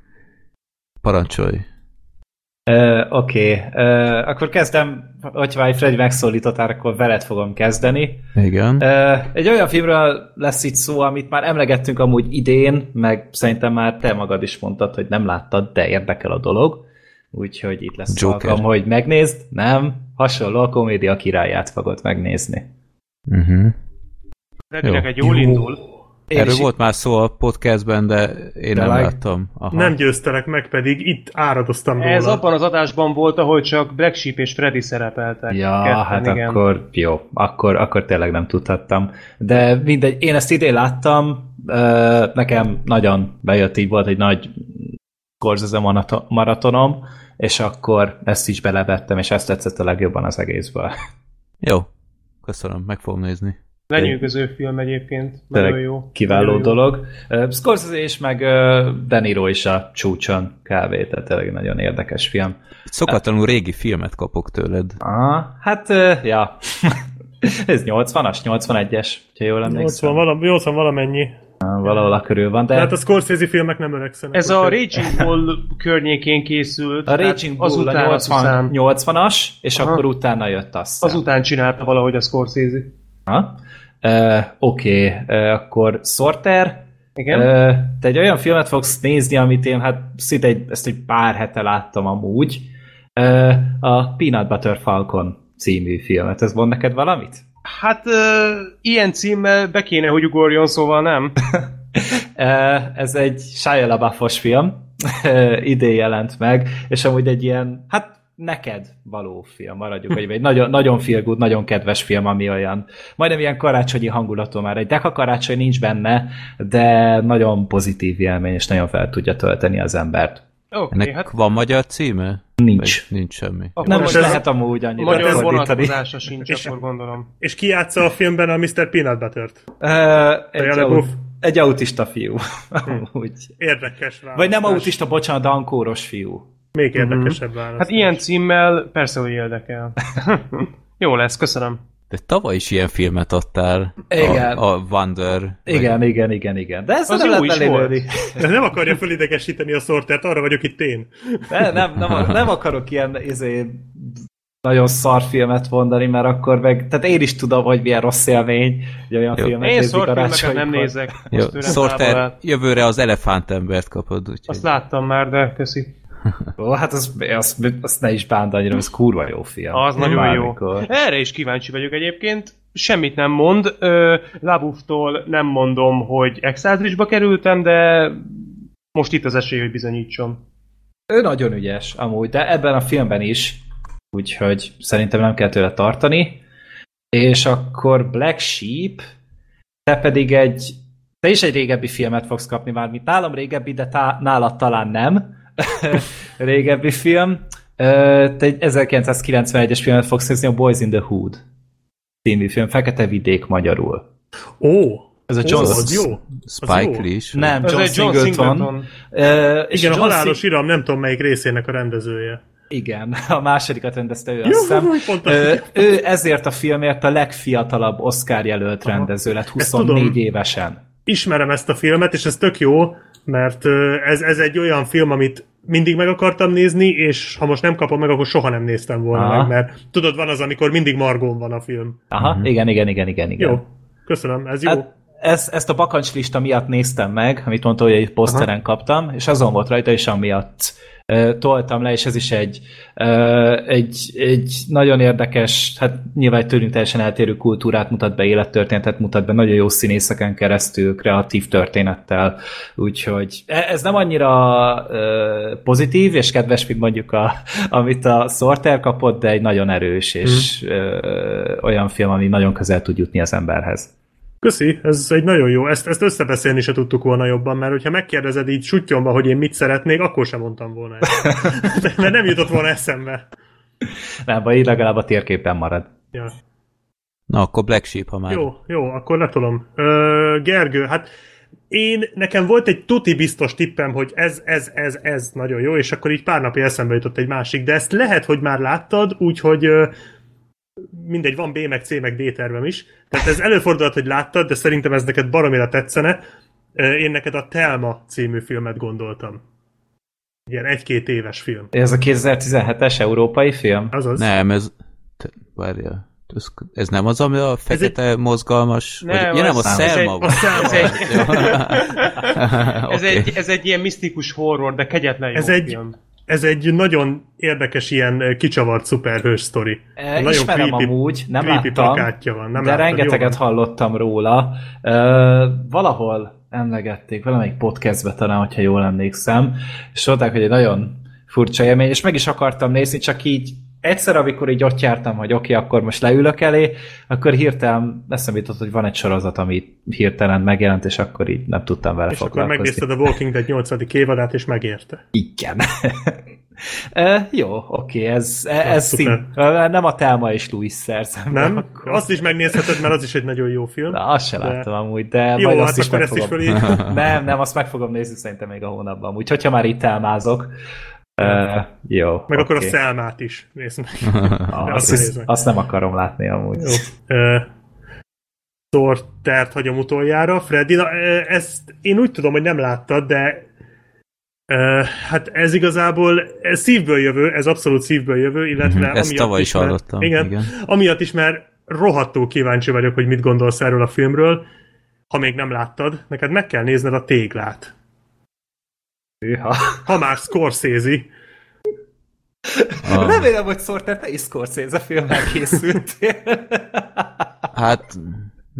Parancsolj. Uh, Oké, okay. uh, akkor kezdem, hogyha egy Freddy megszólítottál, akkor veled fogom kezdeni. Igen. Uh, egy olyan filmről lesz itt szó, amit már emlegettünk amúgy idén, meg szerintem már te magad is mondtad, hogy nem láttad, de érdekel a dolog. Úgyhogy itt lesz Joker. alkalom, hogy megnézd. Nem, hasonló a komédia királyát fogod megnézni. Uh-huh. Freddynek Jó. egy jól indul. Én Erről is volt már szó a podcastben, de én De nem like- láttam. Aha. Nem győztelek meg, pedig itt áradoztam róla. Ez abban az adásban volt, ahol csak Black Sheep és Freddy szerepeltek. Ja, Ketten, hát igen. akkor jó, akkor, akkor tényleg nem tudhattam. De mindegy, én ezt idén láttam, nekem nagyon bejött, így volt egy nagy marato- maratonom, és akkor ezt is belevettem, és ezt tetszett a legjobban az egészből. Jó. Köszönöm, meg fogom nézni. Lenyűgöző film egyébként. Nagyon jó. Kiváló Nagyon jó. dolog. Ö, Scorsese és meg De Niro is a csúcson kávé, tehát tényleg nagyon érdekes film. Szokatlanul régi filmet kapok tőled. Ah, hát, ja. Ez 80-as, 81-es, ha jól 80, emlékszem. vala, 80 valamennyi. Valahol a körül van, de hát a Scorsese filmek nem öregszenek. Ez a Raging Bull környékén készült. a Raging Bull a azután, 80, azután, 80-as, és Aha. akkor utána jött azt. azután csinálta valahogy a Scorsese. Ha? Uh, Oké, okay. uh, akkor Sorter, Igen? uh, te egy olyan filmet fogsz nézni, amit én hát szinte egy, ezt egy pár hete láttam amúgy, uh, a Peanut Butter Falcon című filmet. Ez mond neked valamit? Hát ö, ilyen címmel be kéne, hogy ugorjon, szóval nem. Uh, ez egy Shia LaBeouf-os film, uh, idén jelent meg, és amúgy egy ilyen, hát neked való film, maradjuk, vagy egy nagyon, nagyon feel good, nagyon kedves film, ami olyan, majdnem ilyen karácsonyi hangulatú már, egy deka karácsony nincs benne, de nagyon pozitív élmény, és nagyon fel tudja tölteni az embert. Okay, Ennek hát van magyar címe? Nincs. Vagy nincs semmi. akkor Nem most lehet amúgy annyira magyar vonatkozása sincs, És- akkor gondolom. És ki játsza a filmben a Mr. Peanut Butter-t? Uh, egy, autista fiú. amúgy. Érdekes választás. Vagy nem autista, bocsánat, dankóros fiú. Még érdekesebb választás. Hát ilyen címmel persze, hogy érdekel. Jó lesz, köszönöm. De tavaly is ilyen filmet adtál. Igen. A, a Wonder. Igen, igen, igen, igen. De ez Az nem jó lehet. De nem akarja fölidegesíteni a szortert, arra vagyok itt én. Ne, nem, nem, nem akarok ilyen izé, nagyon szar filmet mondani, mert akkor meg, tehát én is tudom, hogy milyen rossz élmény, hogy olyan Jó. filmet Én nézni szorfilmeket nem nézek. Áll. jövőre az elefántembert kapod, úgyhogy... Azt láttam már, de köszi. Ó, hát az, az, az ne is bánt annyira, ez kurva jó film. Az nagyon jó. Bármikor. Erre is kíváncsi vagyok egyébként. Semmit nem mond. Ö, Labuftól nem mondom, hogy exázrisba kerültem, de most itt az esély, hogy bizonyítson. Ő nagyon ügyes, amúgy, de ebben a filmben is, úgyhogy szerintem nem kell tőle tartani. És akkor Black Sheep, te pedig egy, te is egy régebbi filmet fogsz kapni már, mint nálam régebbi, de tá, nálad talán nem. Régebbi film. Te egy 1991-es filmet fogsz nézni, a Boys in the Hood című film, Fekete vidék magyarul. Ó, Ez a John az jó. Spike. Lee is? Nem, John, John Singleton. Singleton. És Igen, a halálos Sing- iram, nem tudom melyik részének a rendezője. Igen, a másodikat rendezte ő, azt hiszem. azt- ő ezért a filmért a legfiatalabb Oscar jelölt rendező lett, Ezt 24 tudom. évesen. Ismerem ezt a filmet, és ez tök jó, mert ez, ez egy olyan film, amit mindig meg akartam nézni, és ha most nem kapom meg, akkor soha nem néztem volna Aha. meg, mert tudod, van az, amikor mindig margón van a film. Aha, igen, igen, igen, igen, igen. Jó, köszönöm, ez jó. Hát, ezt, ezt a bakancslista miatt néztem meg, amit mondta, hogy egy poszteren kaptam, és azon volt rajta, és amiatt uh, toltam le, és ez is egy, egy, egy nagyon érdekes, hát nyilván egy tőlünk teljesen eltérő kultúrát mutat be, élettörténetet mutat be, nagyon jó színészeken keresztül, kreatív történettel, úgyhogy e- ez nem annyira pozitív és kedves, mint mondjuk a, amit a Sorter kapott, de egy nagyon erős és uh, olyan film, ami nagyon közel tud jutni az emberhez. Köszi, ez egy nagyon jó. Ezt, ezt összebeszélni se tudtuk volna jobban, mert hogyha megkérdezed így sutyomba, hogy én mit szeretnék, akkor sem mondtam volna ezt. mert nem jutott volna eszembe. Nem, vagy így legalább a térképen marad. Ja. Na, akkor Black Sheep, ha már. Jó, jó, akkor letolom. Ö, Gergő, hát én, nekem volt egy tuti biztos tippem, hogy ez, ez, ez, ez nagyon jó, és akkor így pár napja eszembe jutott egy másik, de ezt lehet, hogy már láttad, úgyhogy ö, mindegy, van B, meg C, meg D tervem is. Tehát ez előfordulhat, hogy láttad, de szerintem ez neked baromira tetszene. Én neked a Telma című filmet gondoltam. Ilyen egy-két éves film. Ez a 2017-es európai film? Azaz. Nem, ez... Várjál. Ez, ez nem az, ami a fekete mozgalmas... Nem, vagy, ja, nem, a az- ez Selma egy-. Ez egy, ez, egy, ez egy ilyen misztikus horror, de kegyetlen jó Ez egy- film. Ez egy nagyon érdekes ilyen ö, kicsavart szuperhős sztori. E, Nagyon ismerem creepy- amúgy, nem creepy láttam, van, nem de láttad, rengeteget jó hallottam róla. E, valahol emlegették, valamelyik podcastbe talán, hogyha jól emlékszem, és mondták, hogy egy nagyon furcsa élmény, és meg is akartam nézni, csak így egyszer, amikor így ott jártam, hogy oké, okay, akkor most leülök elé, akkor hirtelen eszembe jutott, hogy van egy sorozat, ami hirtelen megjelent, és akkor így nem tudtam vele És akkor foglalkozni. megnézted a Walking Dead 8. évadát, és megérte. Igen. e, jó, oké, ez, e, ez szín. Nem a Telma és Louis szerzem. Nem? Akkor. Azt is megnézheted, mert az is egy nagyon jó film. Na, azt se De- láttam amúgy, de Jó, majd hát azt is akkor meg is fogom. fölírjuk. nem, nem, azt meg fogom nézni szerintem még a hónapban. Úgyhogy, hogyha már itt elmázok, Uh, jó. Meg akkor a. Szelmát is. Nézd meg. Ah, azt, nézd azt, meg. azt nem akarom látni amúgy. Jó. Ö, Sortert hagyom utoljára. Freddy, na, ezt én úgy tudom, hogy nem láttad, de ö, hát ez igazából ez szívből jövő, ez abszolút szívből jövő, illetve Mhm, ezt amiatt tavaly is mert- hallottam, Igen, igen. amiatt is, mert rohadtul kíváncsi vagyok, hogy mit gondolsz erről a filmről. Ha még nem láttad, neked meg kell nézned a téglát. Hűha. Ha már Scorsese, A, Remélem, hogy Sorter, te is Scorsese filmmel készültél. hát,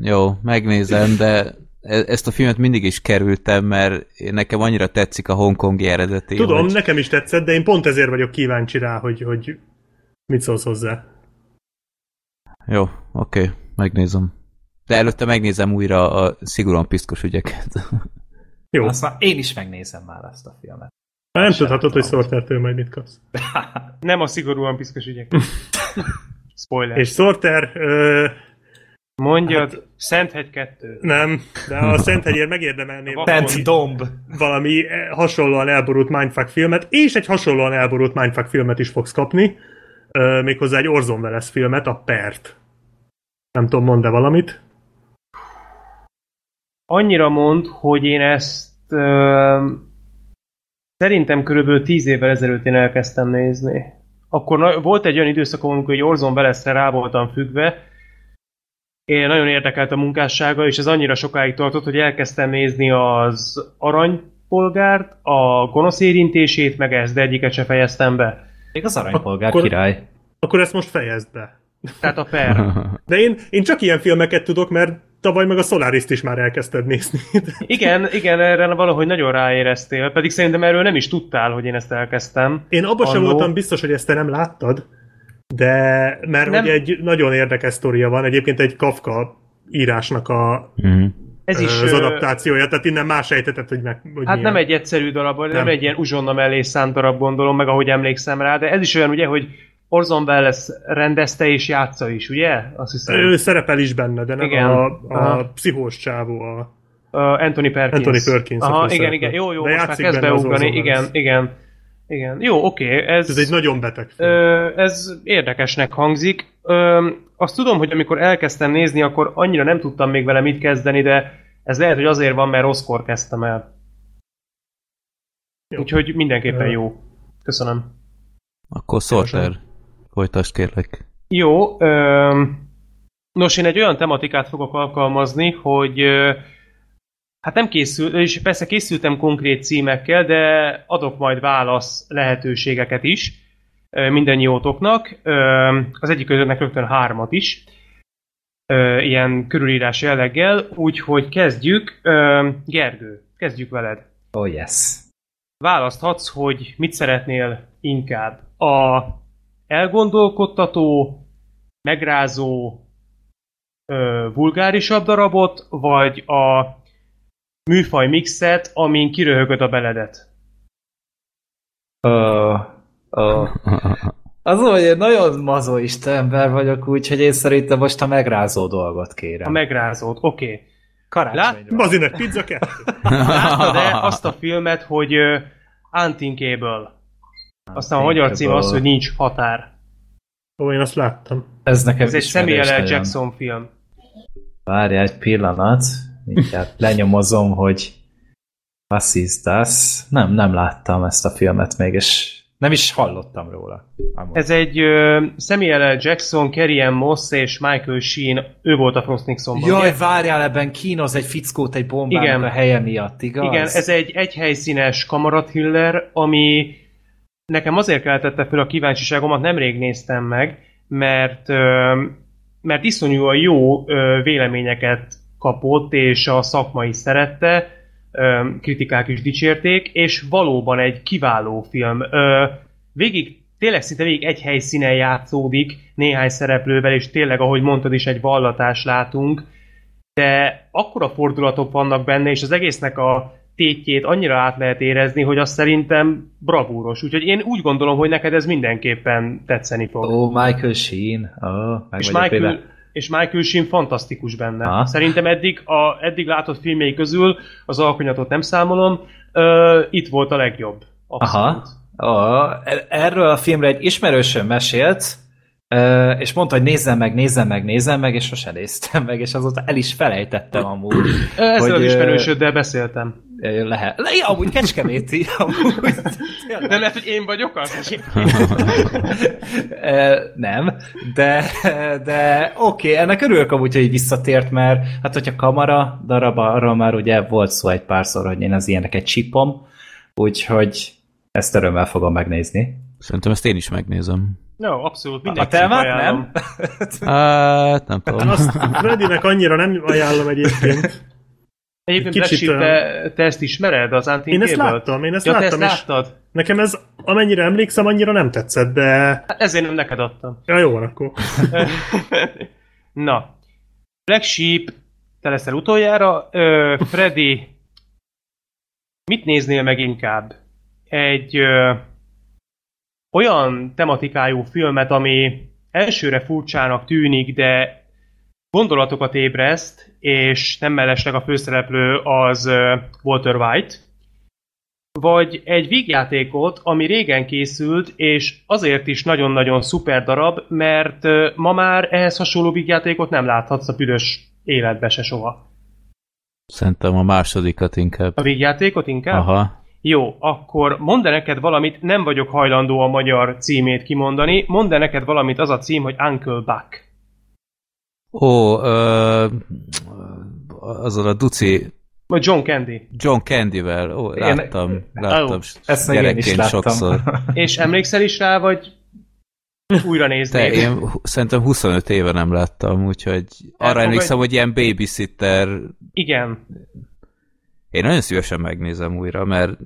jó, megnézem, de e- ezt a filmet mindig is kerültem, mert nekem annyira tetszik a hongkongi eredeti. tudom, hogy... nekem is tetszett, de én pont ezért vagyok kíváncsi rá, hogy, hogy mit szólsz hozzá. Jó, oké, megnézem. De előtte megnézem újra a szigorúan piszkos ügyeket. Jó. Azt már én is megnézem már azt a filmet. Már nem tudhatod, hogy. Sortertől majd mit kapsz. Nem a szigorúan piszkos ügyek. Spoiler. És Sorter, ö, Mondjad, Hát- Szenthegy 2. nem, de a Szenthegyért megérdemelné A valami, Domb. valami eh, hasonlóan elborult Mindfuck filmet, és egy hasonlóan elborult Mindfuck filmet is fogsz kapni, ö, méghozzá egy Orson Welles filmet, a Pert. Nem tudom, mond-e valamit? Annyira mond, hogy én ezt ö, szerintem körülbelül 10 évvel ezelőtt én elkezdtem nézni. Akkor na- volt egy olyan időszakom, amikor egy Orson Wellesre rá voltam függve, én nagyon érdekelt a munkássága, és ez annyira sokáig tartott, hogy elkezdtem nézni az aranypolgárt, a gonosz érintését, meg ezt, de egyiket se fejeztem be. Még az aranypolgár Akkor- király. Akkor ezt most fejezd be. Tehát a per. De én, én csak ilyen filmeket tudok, mert tavaly meg a Solaris-t is már elkezdted nézni. Igen, igen, erre valahogy nagyon ráéreztél, pedig szerintem erről nem is tudtál, hogy én ezt elkezdtem. Én abban sem voltam biztos, hogy ezt te nem láttad, de mert Nem. hogy egy nagyon érdekes sztoria van, egyébként egy Kafka írásnak a, Mhm. Ez is... az adaptációja, tehát innen más sejtetett, hogy meg hogy Hát milyen. nem egy egyszerű darab, nem, Nem. nem egy ilyen uzsonna mellé szánt darab, gondolom, meg ahogy emlékszem rá, de ez is olyan, ugye, hogy Orson Welles rendezte és játsza is, ugye? Azt hiszem. Ő szerepel is benne, de nem Igen. a, Aha. a pszihós csávó. A... Uh, Anthony Perkins. Anthony Perkins, Aha, igen, szerepel. igen, jó, jó, De most már játszik kezd beugrani, igen, igen, igen. Jó, oké, ez, Ez egy nagyon beteg film. ö, ez érdekesnek hangzik. Ö, azt tudom, hogy amikor elkezdtem nézni, akkor annyira nem tudtam még vele mit kezdeni, de ez lehet, hogy azért van, mert rosszkor kezdtem el. Jó. Úgyhogy mindenképpen jó. Köszönöm. Akkor Sorter, folytasd kérlek. Jó, öm, nos, én egy olyan tematikát fogok alkalmazni, hogy ö, hát nem készül, és persze készültem konkrét címekkel, de adok majd válasz lehetőségeket is ö, mindennyiótoknak. Öm, Az egyik közöttnek rögtön hármat is, ö, ilyen körülírás jelleggel, úgyhogy kezdjük. Gergő, kezdjük veled. Oh yes. választhatsz, hogy mit szeretnél inkább. A elgondolkodtató, megrázó, ö, vulgárisabb darabot, vagy a műfaj mixet, amin kiröhögöd a beledet. Ö, ö. Az, hogy én nagyon mazoista ember vagyok, úgyhogy én szerintem most a megrázó dolgot A kérem. megrázót, oké. Okay. Karácsonyra. Bazinek, pizza kettő. Láttad-e azt a filmet, hogy uh, Unthinkable? Aztán a magyar cím az, hogy nincs határ. Ó, én azt láttam. Ez nekem Ez egy Samuel L. Jackson film. Várj egy pillanat, mindjárt lenyomozom, hogy was is das? Nem, nem láttam ezt a filmet még, és nem is hallottam róla. Amúgy. Ez egy uh, Samuel L. Jackson, Ann Moss és Michael Sheen, ő volt a Frost Nixonban. Jaj, ugye? várjál, ebben kínoz egy fickót egy bombának Igen. a helye miatt, igaz? Igen, ez egy egyhelyszínes kamarathiller, ami nekem azért keltette fel a kíváncsiságomat, nemrég néztem meg, mert, mert iszonyúan jó véleményeket kapott, és a szakma is szerette, kritikák is dicsérték, és valóban egy kiváló film. Végig, tényleg szinte végig egy helyszínen játszódik, néhány szereplővel, és tényleg, ahogy mondtad is, egy vallatást látunk, de akkora fordulatok vannak benne, és az egésznek a tétjét annyira át lehet érezni, hogy az szerintem bravúros. Úgyhogy én úgy gondolom, hogy neked ez mindenképpen tetszeni fog. Ó, Michael Sheen. Meg és, Michael, és Michael Sheen fantasztikus benne. Aha. Szerintem eddig, a, eddig látott filmjei közül, az alkonyatot nem számolom, ö, itt volt a legjobb. Abszolút. Aha. Ó, erről a filmről egy ismerősöm mesélt, és mondta, hogy nézzem meg, nézzem meg, nézzem meg, és sose néztem meg, és azóta el is felejtettem amúgy. Ezzel hogy, az ismerősöddel beszéltem. Lehet. Le, ja, amúgy kecskeméti. Amúgy. Nem lehet, hogy én vagyok az? Ö, nem, de, de oké, okay, ennek örülök amúgy, hogy visszatért, mert hát hogyha kamera darab, arra már ugye volt szó egy párszor, hogy én az ilyeneket csipom, úgyhogy ezt örömmel fogom megnézni. Szerintem ezt én is megnézem. No, abszolút. A Mindenki telmát ajánlom. nem? Hát, nem tudom. Azt Freddynek annyira nem ajánlom egyébként. Egyébként Kicsit Kicsit, te, te, ezt ismered, az Antin Én ezt láttam, én ezt ja, te láttam, ezt és láttad? nekem ez, amennyire emlékszem, annyira nem tetszett, de Hát ezért nem neked adtam. ja, jó van akkor. Na. Black Sheep, te leszel utoljára. Ö, Freddy, mit néznél meg inkább? Egy ö, olyan tematikájú filmet, ami elsőre furcsának tűnik, de gondolatokat ébreszt, és nem mellesleg a főszereplő az Walter White, vagy egy vígjátékot, ami régen készült, és azért is nagyon-nagyon szuper darab, mert ma már ehhez hasonló vígjátékot nem láthatsz a büdös életbe se soha. Szerintem a másodikat inkább. A vígjátékot inkább? Aha. Jó, akkor mondd neked valamit, nem vagyok hajlandó a magyar címét kimondani, mondd neked valamit az a cím, hogy Uncle Buck. Ó, ö, azon a duci Vagy John Candy. John Candyvel, ó, láttam, láttam Ó, ezt én gyerekként láttam. sokszor. És emlékszel is rá, vagy újra De néznéd? én szerintem 25 éve nem láttam, úgyhogy arra Elfogad- emlékszem, hogy ilyen babysitter Igen. Én nagyon szívesen megnézem újra, mert,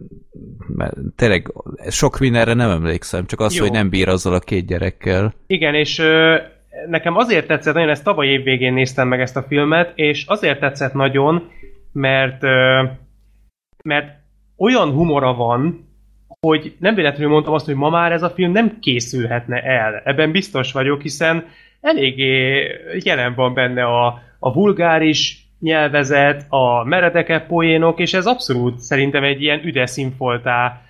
mert tényleg sok mindenre nem emlékszem, csak az, Jó. hogy nem bír azzal a két gyerekkel. Igen, és ö, nekem azért tetszett nagyon, ezt tavaly év végén néztem meg ezt a filmet, és azért tetszett nagyon, mert mert olyan humora van, hogy nem véletlenül mondtam azt, hogy ma már ez a film nem készülhetne el. Ebben biztos vagyok, hiszen eléggé jelen van benne a, a vulgáris nyelvezet, a meredekebb poénok, és ez abszolút szerintem egy ilyen üdes színfoltá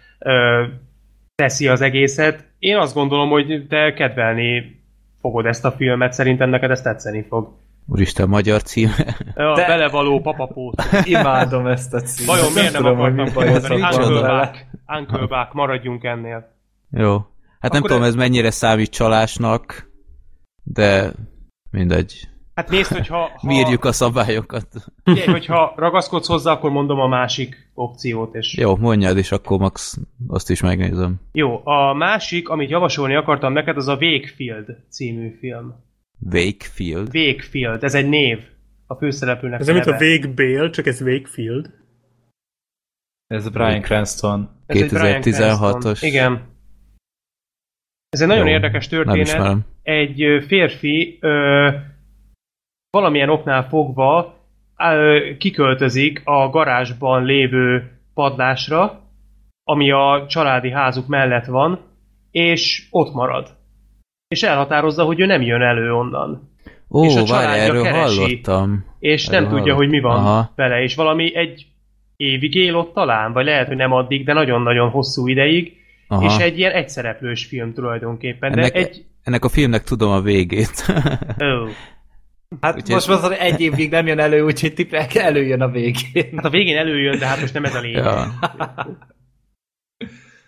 teszi az egészet. Én azt gondolom, hogy te kedvelni fogod ezt a filmet, szerintem neked ez tetszeni fog. Úristen, magyar címe. A De- belevaló papapót. Imádom ezt a címet. Vajon miért nem tudom, akartam Uncle Buck, maradjunk ennél. Jó. Hát nem Akkor tudom, ez- ez mennyire számít csalásnak, de mindegy. Hát nézd, hogyha ha, Mírjuk a szabályokat. figyelj, hogyha ragaszkodsz hozzá, akkor mondom a másik opciót. És... Jó, mondjad, és akkor max azt is megnézem. Jó, a másik, amit javasolni akartam neked, az a Wakefield című film. Wakefield. Wakefield, ez egy név a főszereplőnek Ez nem, mint a. Wake Bale, csak ez Wakefield. Ez Brian Cranston. Ez egy Bryan 2016-os. Cranston. Igen. Ez egy nagyon Jó, érdekes Nem történet. ismerem. egy férfi ö, valamilyen oknál fogva kiköltözik a garázsban lévő padlásra, ami a családi házuk mellett van, és ott marad. És elhatározza, hogy ő nem jön elő onnan. Ó, És a várj, erről keresi. hallottam. És Erről nem tudja, hallottam. hogy mi van Aha. vele, és valami egy évig él ott talán, vagy lehet, hogy nem addig, de nagyon-nagyon hosszú ideig, Aha. és egy ilyen egyszereplős film tulajdonképpen, de ennek, egy... ennek a filmnek tudom a végét. Ó. Hát Úgyhogy- most mondod, hogy egy évig nem jön elő, úgyhogy tippek előjön a végén. Hát a végén előjön, de hát most nem ez a lényeg. ja.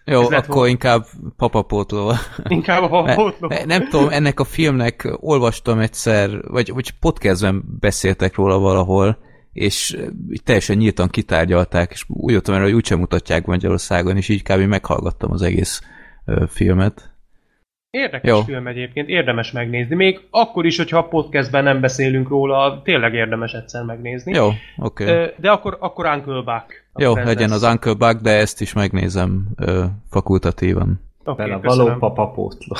Jó, Ez akkor volna. inkább papapótló. Inkább a Ne, hótló. ne, nem tudom, ennek a filmnek olvastam egyszer, vagy, vagy podcastben beszéltek róla valahol, és eh, teljesen nyíltan kitárgyalták, és úgy jöttem erre, hogy úgysem mutatják Magyarországon, és így kb. meghallgattam az egész ö, filmet. Érdekes Jó. film egyébként, érdemes megnézni. Még akkor is, hogyha a podcastben nem beszélünk róla, tényleg érdemes egyszer megnézni. Jó, oké. Ö, De akkor, akkor Uncle Buck. Jó, legyen lesz. az Uncle Buck, de ezt is megnézem ö, fakultatívan. Oké, Bele való papapótló.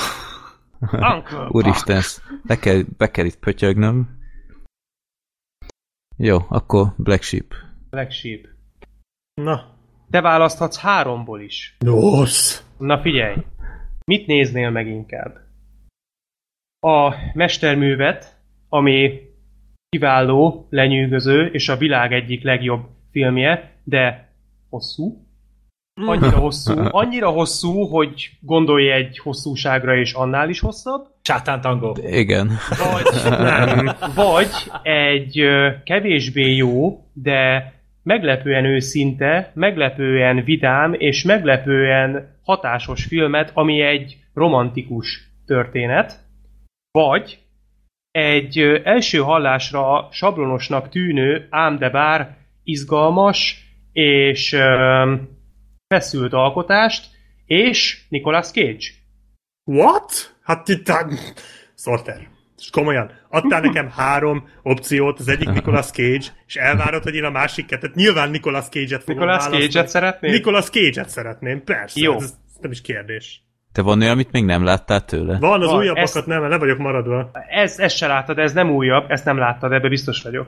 Úristen, ezt be kell, be kell itt pötyögnöm. Jó, akkor Black Sheep. Black Sheep. Na, Te választhatsz háromból is. Nosz. Na figyelj, mit néznél meg inkább? A mesterművet, ami kiváló, lenyűgöző, és a világ egyik legjobb filmje, de hosszú. annyira hosszú, annyira hosszú, hogy gondolj egy hosszúságra és annál is hosszabb, Sátán tangó. Igen. vagy, Nem. vagy egy kevésbé jó, de meglepően őszinte, meglepően vidám és meglepően hatásos filmet, ami egy romantikus történet, vagy egy első hallásra sablonosnak tűnő, ám de bár izgalmas és feszült alkotást, és Nicolas Cage. What? Hát itt... Sorter. És komolyan, adtál nekem három opciót, az egyik Nicolas Cage, és elvárod, hogy én a másik kettőt. Nyilván Nicolas Cage-et fogom Nicolas választani. Cage-et szeretnél? Nicolas Cage-et szeretném, persze. Jó. Ez, ez nem is kérdés. Te van olyan, amit még nem láttál tőle? Van, az Van, újabbakat ezt- nem, le vagyok maradva. Ez, ezt se láttad, ez nem újabb, ezt nem láttad, ebbe biztos vagyok.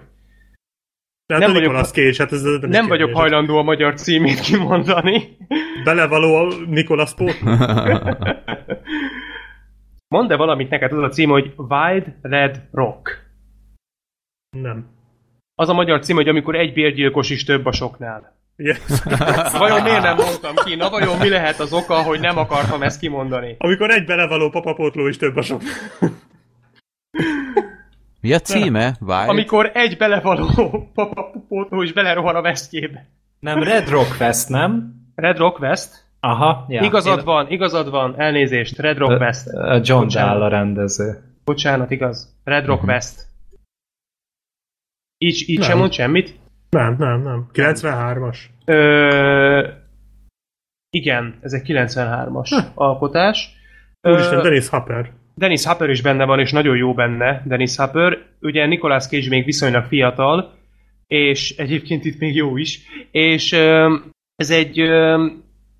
Nem, Nem nem vagyok- Nicolas Cage, hát ez nem, is Nem kérdés. vagyok hajlandó a magyar címét kimondani. Belevaló a Nicolas Pót? Mondd-e valamit neked, az a cím, hogy Wild Red Rock. Nem. Az a magyar cím, hogy amikor egy bérgyilkos is több a soknál. Ugye? Vajon miért nem mondtam ki? Na vajon mi lehet az oka, hogy nem akartam ezt kimondani? Amikor egy belevaló papapótló is több a sok. Mi a címe? Wild? Amikor egy belevaló papapótó is belerohan a vesztjébe. Nem Red Rock Fest, nem? Red Rock West? Aha, ja. igazad Én- van, igazad van, elnézést, Red Rock West. Ö, John Bocsánat. Dahl a rendező. Bocsánat, igaz. Red Rock West. Így, így Nem. sem mond semmit? Nem, nem, nem. 93-as. Ö, igen, ez egy 93-as alkotás. Úristen, Ö, Dennis Hopper. Dennis Hopper is benne van, és nagyon jó benne Dennis Hopper. Ugye Nicolas Cage még viszonylag fiatal, és egyébként itt még jó is. És ö, ez egy, ö,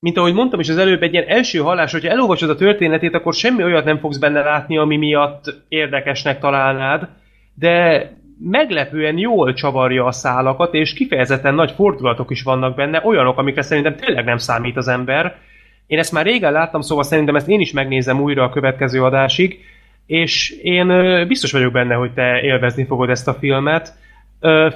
mint ahogy mondtam is az előbb, egy ilyen első hallás, hogyha elolvasod a történetét, akkor semmi olyat nem fogsz benne látni, ami miatt érdekesnek találnád, de meglepően jól csavarja a szálakat, és kifejezetten nagy fordulatok is vannak benne, olyanok, amikre szerintem tényleg nem számít az ember. Én ezt már régen láttam, szóval szerintem ezt én is megnézem újra a következő adásig, és én biztos vagyok benne, hogy te élvezni fogod ezt a filmet,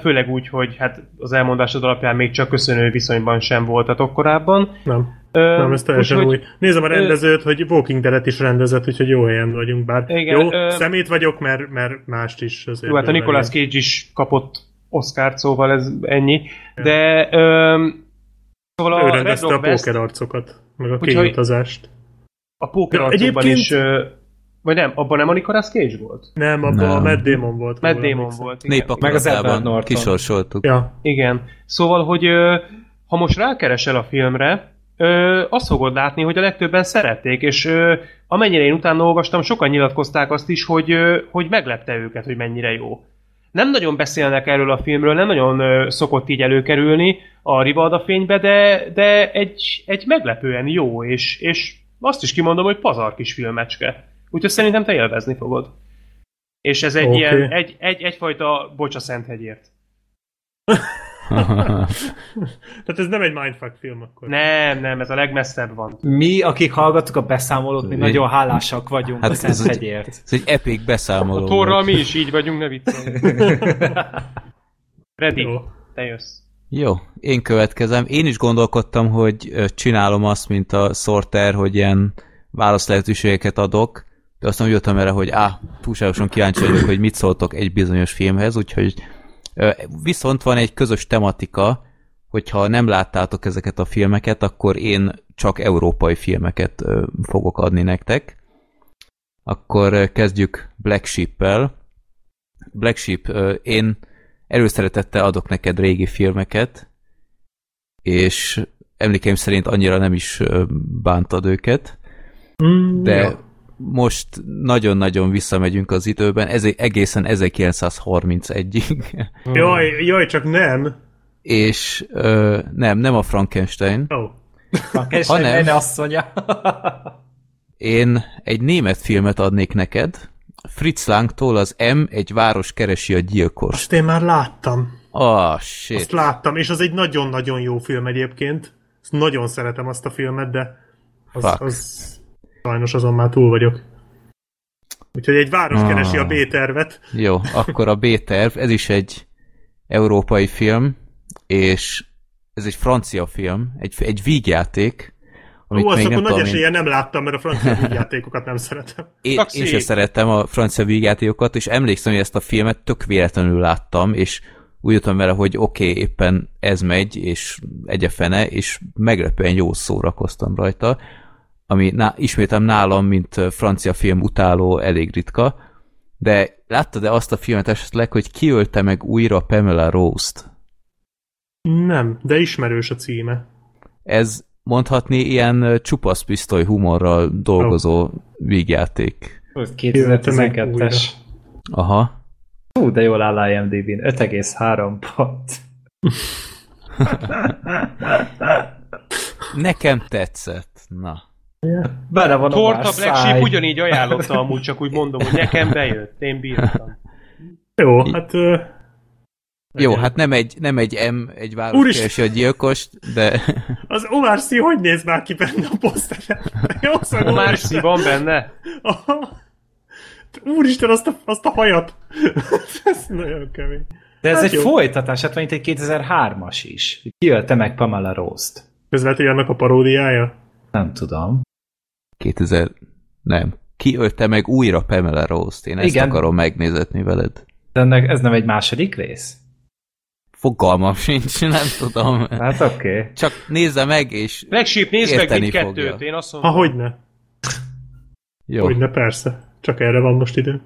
főleg úgy, hogy hát az elmondásod alapján még csak köszönő viszonyban sem voltatok korábban. Nem, Ö, nem, ez teljesen úgyhogy- új. Nézem a rendezőt, hogy Walking Dead-et is rendezett, úgyhogy jó helyen vagyunk, bár Igen, jó, ö- szemét vagyok, mert, mert mást is azért. Jó, hát a Nicolas. Cage is kapott Oscar-t, szóval ez ennyi. De öm, szóval Ő a rendezte a Rock West, póker arcokat, meg a kényutazást. a póker Ja, is, ö, vagy nem, abban nem a Nicolas Cage volt? Nem, abban Nem. a Matt Damon volt. Matt Damon volt. Igen. Meg az Edward Norton. kisorsoltuk. Ja, igen. Szóval, hogy ö, ha most rákeresel a filmre, ö, azt fogod látni, hogy a legtöbben szerették, és ö, amennyire én utána olvastam, sokan nyilatkozták azt is, hogy, ö, hogy meglepte őket, hogy mennyire jó. Nem nagyon beszélnek erről a filmről, nem nagyon ö, szokott így előkerülni a Rivalda fénybe, de, de egy, egy meglepően jó, és, és azt is kimondom, hogy pazar kis filmecske. Úgyhogy szerintem te élvezni fogod. És ez egy Oké. ilyen, egy, egy, egyfajta bocsa Szenthegyért. tehát ez nem egy mindfuck film akkor. Nem, nem, ez a legmesszebb van. Mi, akik hallgattuk a beszámolót, mi Egy- nagyon hálásak vagyunk Hát a ez egy- Szenthegyért. Ez egy epic beszámoló. A torral mi is így vagyunk, ne viccelj. Ready, Jó. te jössz. Jó, én következem. Én is gondolkodtam, hogy csinálom azt, mint a Sorter, hogy ilyen válasz lehetőségeket adok, de aztán úgy jöttem erre, hogy á, túlságosan kíváncsi vagyok, hogy mit szóltok egy bizonyos filmhez, úgyhogy viszont van egy közös tematika, hogyha nem láttátok ezeket a filmeket, akkor én csak európai filmeket fogok adni nektek. Akkor kezdjük Black Sheep-el. Black Sheep, én előszeretettel adok neked régi filmeket, és emlékeim szerint annyira nem is bántad őket, Mm, de. Most nagyon-nagyon visszamegyünk az időben, ez egészen 1931-ig, Jaj, jaj, csak nem. és ö, nem, nem a Frankenstein, oh. És Ha nem. egy asszonya. én egy német filmet adnék neked, Fritz Langtól az M, egy város keresi a gyilkost. azt én már láttam. Ah, shit. Azt láttam, és az egy nagyon-nagyon jó film egyébként. Azt nagyon szeretem azt a filmet, de az, Fuck. az sajnos azon már túl vagyok. Úgyhogy egy város Ah. keresi a B-tervet. Jó, akkor a B-terv, ez is egy európai film, és ez egy francia film, egy, egy vígjáték, amit Ó, azt még akkor nem nagy tudom, én, esélye nem láttam, mert a francia játékokat nem szeretem. én, én sem szerettem a francia vígjátékokat, és emlékszem, hogy ezt a filmet tök véletlenül láttam, és úgy jöttem vele, hogy oké, okay, éppen ez megy, és egyefene, és meglepően jó szórakoztam rajta, ami ná, ismétem nálam, mint francia film utáló, elég ritka, de láttad-e azt a filmet esetleg, hogy kiölte meg újra Pamela Rose-t? Nem, de ismerős a címe. Ez mondhatni ilyen csupasz pisztoly humorral dolgozó oh. vígjáték. Ez Jöttem meg 2012-es. Aha. Hú, de jól áll IMDb-n. 5,3 pont. Nekem tetszett. Na. Benne van a Torta más Black száj. Sheep ugyanígy ajánlotta amúgy, csak úgy mondom, hogy nekem bejött, én bírtam. Jó, hát... Ö, Jó, hát nem egy, nem egy M, egy keresi a gyilkost, de az Omar Sy hogy néz már ki benne a poszteren? Szóval Márci van benne? Aha. Úristen, azt a, azt a hajat! Ez nagyon kemény. De ez Hát egy jó. folytatás, hát van itt egy 2003-as is. Kiölte meg Pamela Rose-t. Hogy annak a paródiája? Nem tudom. 2000... Nem. Kiölte meg újra Pamela Rose-t. Én ezt Igen. akarom megnézetni veled. De ennek, ez nem egy második rész? Fogalmam sincs, nem tudom. Hát oké. Okay. Csak nézze meg, és Sheep, nézd meg Érteni egy kettőt, fogja. én azt mondom. Ha, hogyne. jó. Hogyne, persze. Csak erre van most idő.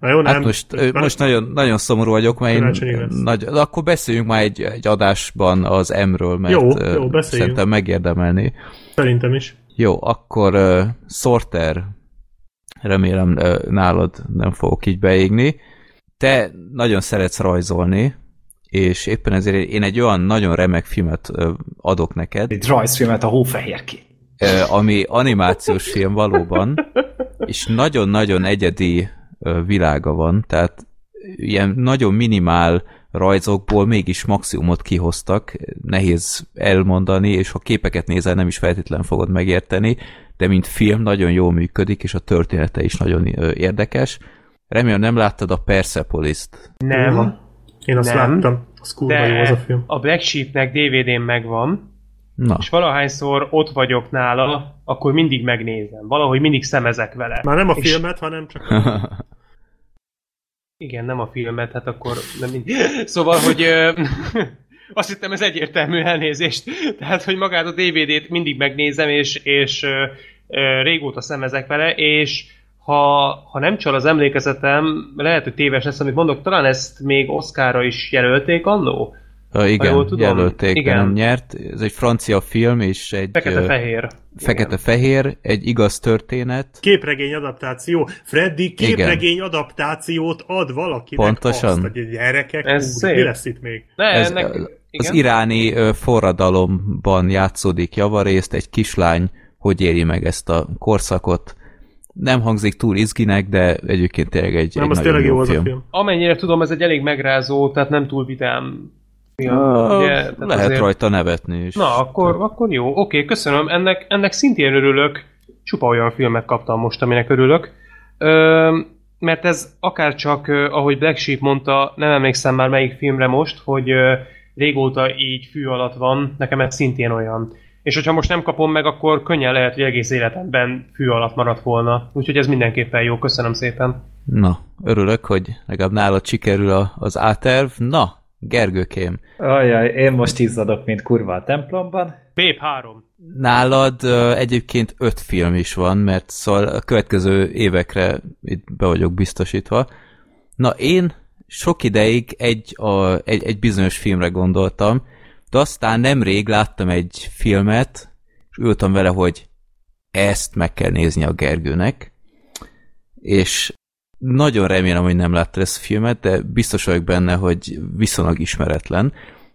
Na jó, nem. Hát most, ö, Már- most nagyon, nagyon szomorú vagyok, mert én nagy, de akkor beszéljünk már egy, egy adásban az M-ről, mert Jó, jó, beszéljünk. szerintem megérdemelni. Szerintem is. Jó, akkor uh, Sorter, remélem uh, nálad nem fogok így beégni. Te nagyon szeretsz rajzolni, és éppen ezért én egy olyan nagyon remek filmet uh, adok neked, Egy rajzfilmet a hófehérké. uh, ami animációs film valóban, és nagyon-nagyon egyedi uh, világa van, tehát ilyen nagyon minimál rajzokból mégis maximumot kihoztak, nehéz elmondani, és ha képeket nézel, nem is feltétlen fogod megérteni, de mint film nagyon jól működik, és a története is nagyon érdekes. Remélem nem láttad a Persepolis-t. Nem, Én azt Nem. láttam. Az kurva jó az a de film. a Black Sheepnek DVD-n megvan, Na, és valahányszor ott vagyok nála, akkor mindig megnézem. Valahogy mindig szemezek vele. Már nem a És- filmet, hanem csak... Igen, nem a filmet, hát akkor nem mind... Szóval, hogy ö, azt hittem ez egyértelmű elnézést. Tehát, hogy magát a DVD-t mindig megnézem, és, és ö, régóta szemezek vele, és ha, ha nem csal az emlékezetem, lehet, hogy téves lesz, amit mondok, talán ezt még Oscarra is jelölték annó? Igen, jól tudom, jelölték, igen. nem nyert. Ez egy francia film, és egy Fekete-fehér. fekete-fehér, egy igaz történet. Képregény adaptáció. Freddy képregény adaptációt ad valakinek. Pontosan. Azt, hogy gyerekek, Ez Ez szép. mi lesz itt még? Ne, Ez, ennek, igen? az iráni forradalomban játszódik javarészt, egy kislány hogy éri meg ezt a korszakot. Nem hangzik túl izginek, de egyébként tényleg egy, Nem, egy az nagyon tényleg jó jó az a film. film. Amennyire tudom, ez egy elég megrázó, tehát nem túl vidám film. Ah, ugye, lehet azért- rajta nevetni is. Na, akkor, akkor jó. Oké, köszönöm. Ennek, ennek szintén örülök. Csupa olyan filmet kaptam most, aminek örülök. Ö, mert ez akár csak, ahogy Black Sheep mondta, nem emlékszem már melyik filmre most, hogy ö, régóta így fű alatt van, nekem ez szintén olyan. És hogyha most nem kapom meg, akkor könnyen lehet, hogy egész életemben fű alatt maradt volna. Úgyhogy ez mindenképpen jó, köszönöm szépen. Na, örülök, hogy legalább nálad sikerül a, az áterv. Na, Gergőkém, Ajaj, én most izzadok, mint kurva a templomban. Pép 3. nálad ö, egyébként öt film is van, mert szóval a következő évekre itt be vagyok biztosítva. Na, én sok ideig egy, a, egy, egy bizonyos filmre gondoltam, de aztán nemrég láttam egy filmet, és ültem vele, hogy ezt meg kell nézni a Gergőnek, és nagyon remélem, hogy nem láttad ezt a filmet, de biztos vagyok benne, hogy viszonylag ismeretlen.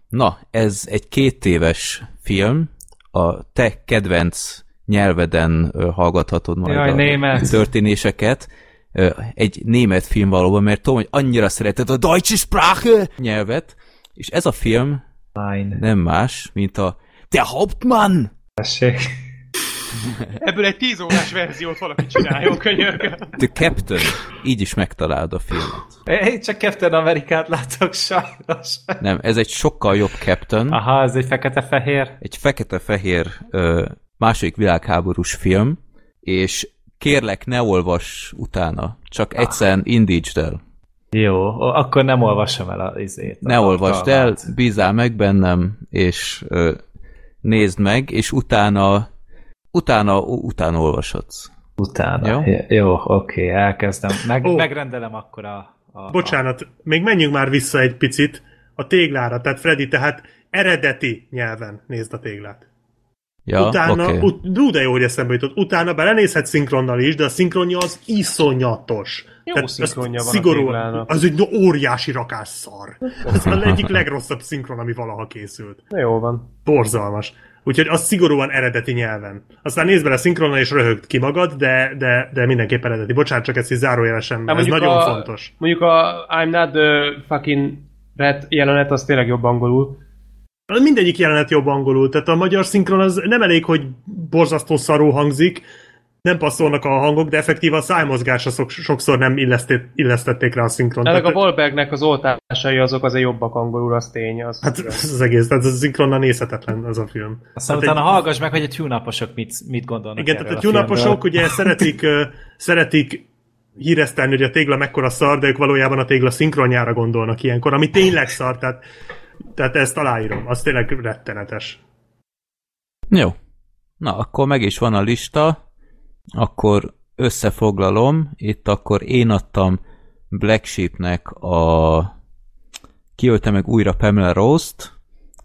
Na, ez egy két éves film, a te kedvenc nyelveden hallgathatod majd Jaj, a német. történéseket. Egy német film valóban, mert tudom, hogy annyira szereted a Deutsche Sprache nyelvet, és ez a film Fine. nem más, mint a Der Hauptmann! Tessék. Ebből egy 10 órás verziót valaki csináljon, könyörgöm. The Captain. Így is megtalálod a filmet. Én csak Captain Amerikát látok sajnos. Nem, ez egy sokkal jobb Captain. Aha, ez egy fekete-fehér. Egy fekete-fehér második világháborús film, és kérlek, ne olvas utána. Csak egyszerűen indítsd el. Jó, akkor nem olvasom el az izét. Ne olvasd el, bízál meg bennem, és ö, nézd meg, és utána utána, utána olvashatsz. Utána. Jó? Jó, oké, elkezdem. Meg, Ó. megrendelem akkor a... a Bocsánat, még menjünk már vissza egy picit a téglára. Tehát Freddy, tehát eredeti nyelven nézd a téglát. Ja, utána, oké. ut- de jó, hogy eszembe jutott. Utána belenézhet szinkronnal is, de a szinkronja az iszonyatos. Jó szinkronja van a szigorú, téglának. Az egy óriási rakás szar. Ez az egyik legrosszabb szinkron, ami valaha készült. Na jó van. Borzalmas. Úgyhogy az szigorúan eredeti nyelven. Aztán nézd bele szinkronnal és röhögd ki magad, de, de, de mindenképp eredeti. Bocsánat, csak ezt is zárójelesen, Hát ez nagyon a, fontos. Mondjuk a I'm not the fucking red jelenet, az tényleg jobb angolul. Mindegyik jelenet jobb angolul, tehát a magyar szinkron az nem elég, hogy borzasztó szarú hangzik, nem passzolnak a hangok, de effektív a szájmozgása szok, sokszor nem illesztét, illesztették rá a szinkron. Ennek a Wahlbergnek az oltásai azok azért jobbak angolul, az tény. Az Hát ez az egész, tehát ez a szinkronnal nézhetetlen az a film. Aztán Tehát utána egy- hallgass meg, hogy a tyúnaposok mit, mit gondolnak Igen, tehát a tyúnaposok ugye szeretik, szeretik híresztelni, hogy a tégla mekkora szar, de ők valójában a tégla szinkronjára gondolnak ilyenkor, ami tényleg szar, tehát, tehát ezt aláírom, az tényleg rettenetes. Jó. Na, akkor meg is van a lista, akkor összefoglalom, itt akkor én adtam Black Sheepnek a kiölte meg újra Pamela Rose-t,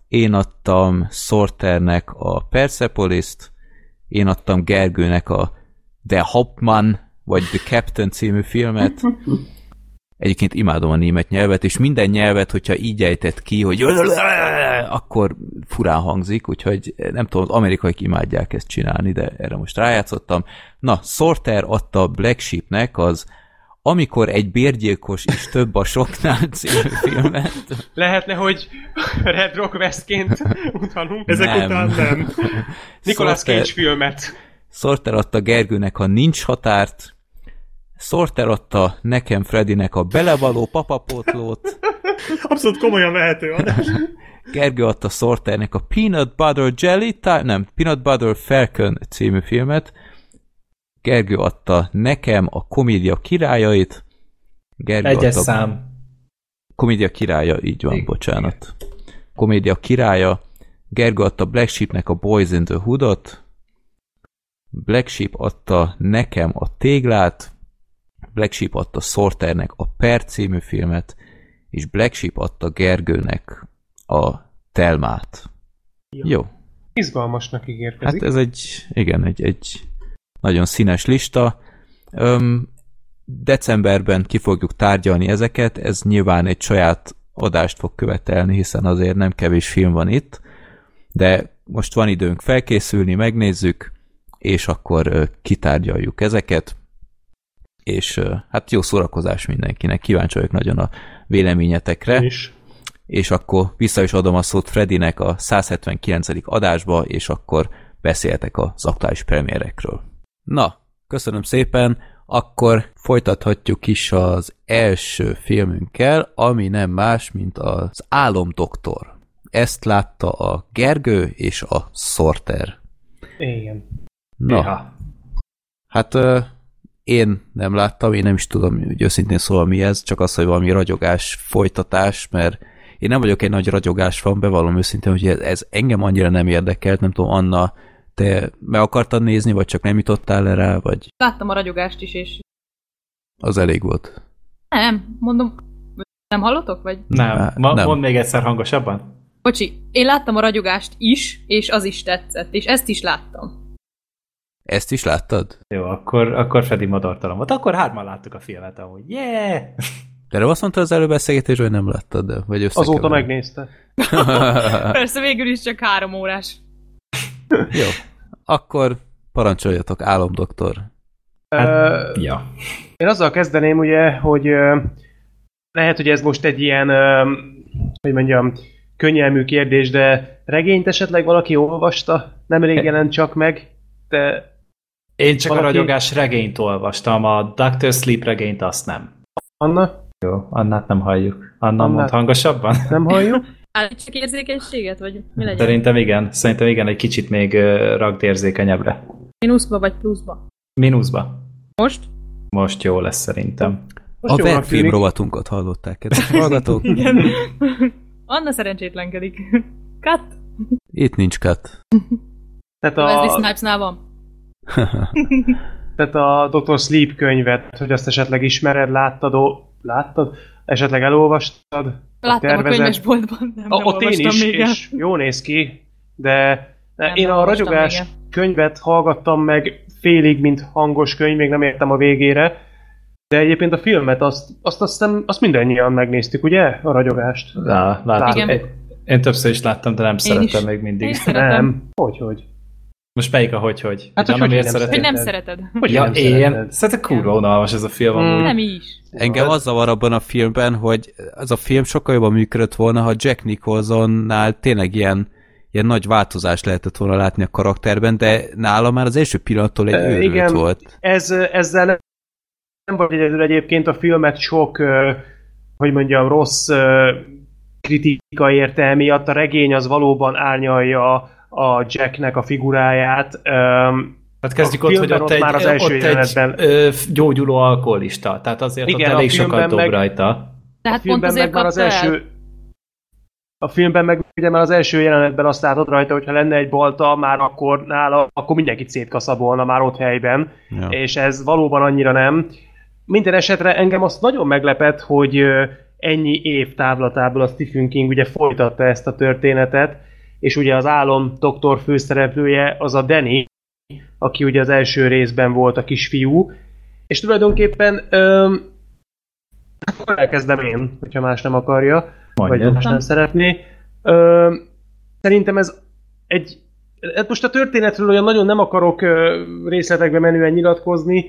én adtam Sorternek a Persepolis-t, én adtam Gergőnek a The Hauptmann, vagy The Captain című filmet. Egyébként imádom a német nyelvet, és minden nyelvet, hogyha így ejtett ki, hogy akkor furán hangzik, úgyhogy nem tudom, az amerikaiak imádják ezt csinálni, de erre most rájátszottam. Na, Sorter adta Black Sheepnek az amikor egy bérgyilkos is több a soknál című filmet. Lehetne, hogy Red Rock Westként utalunk. Ezek Nem. után nem. Nicolas Sorter- Cage filmet. Sorter adta Gergőnek a nincs határt, Sorter adta nekem Fredinek a belevaló papapótlót, Abszolút komolyan vehető adás. Gergő adta Sorternek a Peanut Butter Jelly nem, Peanut Butter Falcon című filmet, Gergő adta nekem a komédia királyait, Gergő Egyes adta szám. komédia királya, így van, Igen. bocsánat. Komédia királya, Gergő adta Black Sheepnek a Boys in the Hoodot, Black Sheep adta nekem a téglát, Black Sheep adta Sorternek a Per című filmet, és Black Sheep adta Gergőnek a Telmát. Jó. Jó. Izgalmasnak ígérkezik. Hát ez egy, igen, egy, egy nagyon színes lista. Öm, decemberben ki fogjuk tárgyalni ezeket, ez nyilván egy saját adást fog követelni, hiszen azért nem kevés film van itt, de most van időnk felkészülni, megnézzük, és akkor kitárgyaljuk ezeket, és hát jó szórakozás mindenkinek, kíváncsi vagyok nagyon a véleményetekre Én is. és akkor vissza is adom a szót Fredinek a 179. adásba, és akkor beszéltek az aktuális premierekről. Na, köszönöm szépen, akkor folytathatjuk is az első filmünkkel, ami nem más, mint az Álomdoktor. Ezt látta a Gergő és a Sorter. Igen. Na, Ja. Hát én nem láttam, én nem is tudom, hogy őszintén szóval mi ez, csak az, hogy valami ragyogás folytatás, mert én nem vagyok egy nagy ragyogás fan, bevallom őszintén, hogy ez, ez engem annyira nem érdekelt, nem tudom, Anna, te meg akartad nézni, vagy csak nem jutottál le rá, vagy Láttam a ragyogást is, és az elég volt. nem, mondom, nem hallotok, vagy? Nem. Á, Ma, nem. Mondd még egyszer hangosabban. Bocsi, én láttam a ragyogást is, és az is tetszett, és ezt is láttam. Ezt is láttad? Jó, akkor, akkor Freddy madartalan volt. Akkor hárman láttuk a filmet amúgy. Yeah! De nem azt mondta az előbb beszélgetésben, hogy nem láttad, de vagy összekeverem. Azóta megnézte. Persze végül is csak három órás. Jó, akkor parancsoljatok, álomdoktor. Hát, Ja. Én azzal kezdeném, ugye, hogy lehet, hogy ez most egy ilyen, hogy mondjam, könnyelmű kérdés, de regényt esetleg valaki olvasta? Nemrég jelent csak meg. de Én csak Valaki- a ragyogás regényt olvastam, a Dr. Sleep regényt azt nem. Anna, Jó, Annát nem halljuk. Anna, Annát- mond hangosabban? nem halljuk? Állítsuk érzékenységet, vagy mi legyen? Szerintem igen. Szerintem igen, egy kicsit még ragd érzékenyebbre. Mínuszba vagy pluszba? Mínuszba. Most? Most jó lesz szerintem. Most A tűnik. rovatunkat hallották, kedves hallgatók. Igen. Anna szerencsétlenkedik. Cut! Itt nincs cut. Tehát Wesley a, Snipesnál van. tehát a Dr. Sleep könyvet, hogy azt esetleg ismered, láttad, ó, láttad? Esetleg elolvastad? Láttam a tervezett? könyvesboltban, nem, A, nem ott én is, még el. és jó néz ki, de Nem, én nem a ragyogás még könyvet hallgattam meg félig, mint hangos könyv, még nem értem a végére, de egyébként a filmet azt, azt, azt, nem, azt mindannyian megnéztük, ugye? A ragyogást. Lá, láttam. Igen. Én, én többször is láttam, de nem szeretem is. még mindig. Én szeretem. Nem. Hogy, hogy? Most melyik a hogy-hogy? Hát, Anna hogy miért nem szereted? Hogy nem Szereted. Hogy Ja, nem én? szereted? Szerintem kurva unalmas ez a film Mm. Nem is. Engem az zavar abban a filmben, hogy az a film sokkal jobban működött volna, ha Jack Nicholsonnál tényleg ilyen, ilyen nagy változást lehetett volna látni a karakterben, de nála már az első pillanattól egy őrült igen. volt. Ez, ezzel nem, nem vagy egyedül egyébként a filmet sok, hogy mondjam, rossz kritika érte miatt. A regény az valóban árnyalja a Jacknek a figuráját. Hát kezdjük A ott, hogy ott, ott egy, már az első ott egy jelenetben- ö, gyógyuló alkoholista, tehát azért Igen, ott a elég sokat filmben dob meg- rajta. Tehát a pont filmben azért meg már az el. első... A filmben meg ugye már az első jelenetben azt látod rajta, hogyha lenne egy balta, már akkor nála, akkor mindenkit szétkaszabolna már ott helyben. Ja. és ez valóban annyira nem. Minden esetre engem azt nagyon meglepett, hogy ennyi év távlatából a Stephen King ugye folytatta ezt a történetet, és ugye az álom doktor főszereplője az a Danny, aki ugye az első részben volt a kisfiú, és tulajdonképpen öm, hát akkor elkezdem én, hogyha más nem akarja, Mondja. vagy más nem szeretné. Öm, szerintem ez egy Hát most a történetről olyan nagyon nem akarok részletekbe menően nyilatkozni.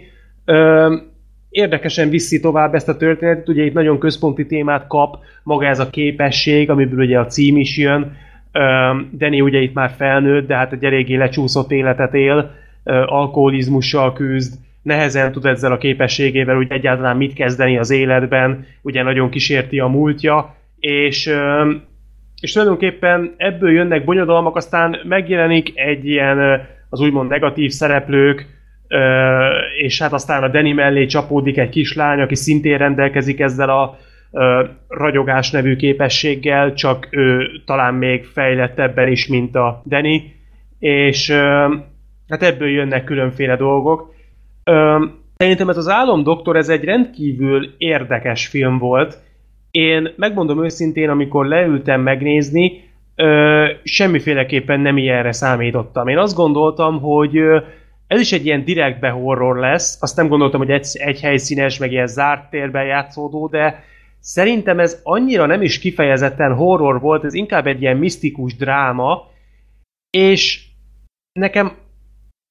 Érdekesen viszi tovább ezt a történetet, ugye itt nagyon központi témát kap maga ez a képesség, amiből ugye a cím is jön. Danny ugye itt már felnőtt, de hát egy eléggé lecsúszott életet él, alkoholizmussal küzd, nehezen tud ezzel a képességével úgy egyáltalán mit kezdeni az életben, ugye nagyon kísérti a múltja, és és tulajdonképpen ebből jönnek bonyodalmak, aztán megjelenik egy ilyen az úgymond negatív szereplők, és hát aztán a Danny mellé csapódik egy kislány, aki szintén rendelkezik ezzel a ragyogás nevű képességgel, csak ő talán még fejlettebben is, mint a Danny, és hát ebből jönnek különféle dolgok. Szerintem ez az Álom Doktor, ez egy rendkívül érdekes film volt, én megmondom őszintén, amikor leültem megnézni, ö, semmiféleképpen nem ilyenre számítottam. Én azt gondoltam, hogy ö, ez is egy ilyen direktbe horror lesz, azt nem gondoltam, hogy egy, egy helyszínes, meg ilyen zárt térben játszódó, de szerintem ez annyira nem is kifejezetten horror volt, ez inkább egy ilyen misztikus dráma, és nekem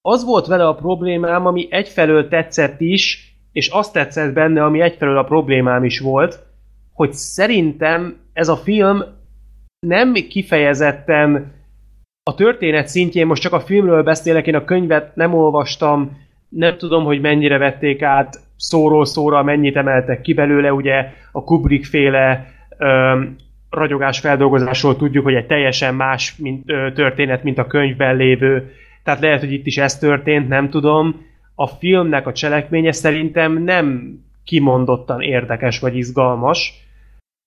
az volt vele a problémám, ami egyfelől tetszett is, és azt tetszett benne, ami egyfelől a problémám is volt, hogy szerintem ez a film nem kifejezetten a történet szintjén, most csak a filmről beszélek, én a könyvet nem olvastam, nem tudom, hogy mennyire vették át szóról szóra, mennyit emeltek ki belőle, ugye a Kubrick féle öm, ragyogás feldolgozásról tudjuk, hogy egy teljesen más mint, ö, történet, mint a könyvben lévő, tehát lehet, hogy itt is ez történt, nem tudom. A filmnek a cselekménye szerintem nem kimondottan érdekes vagy izgalmas.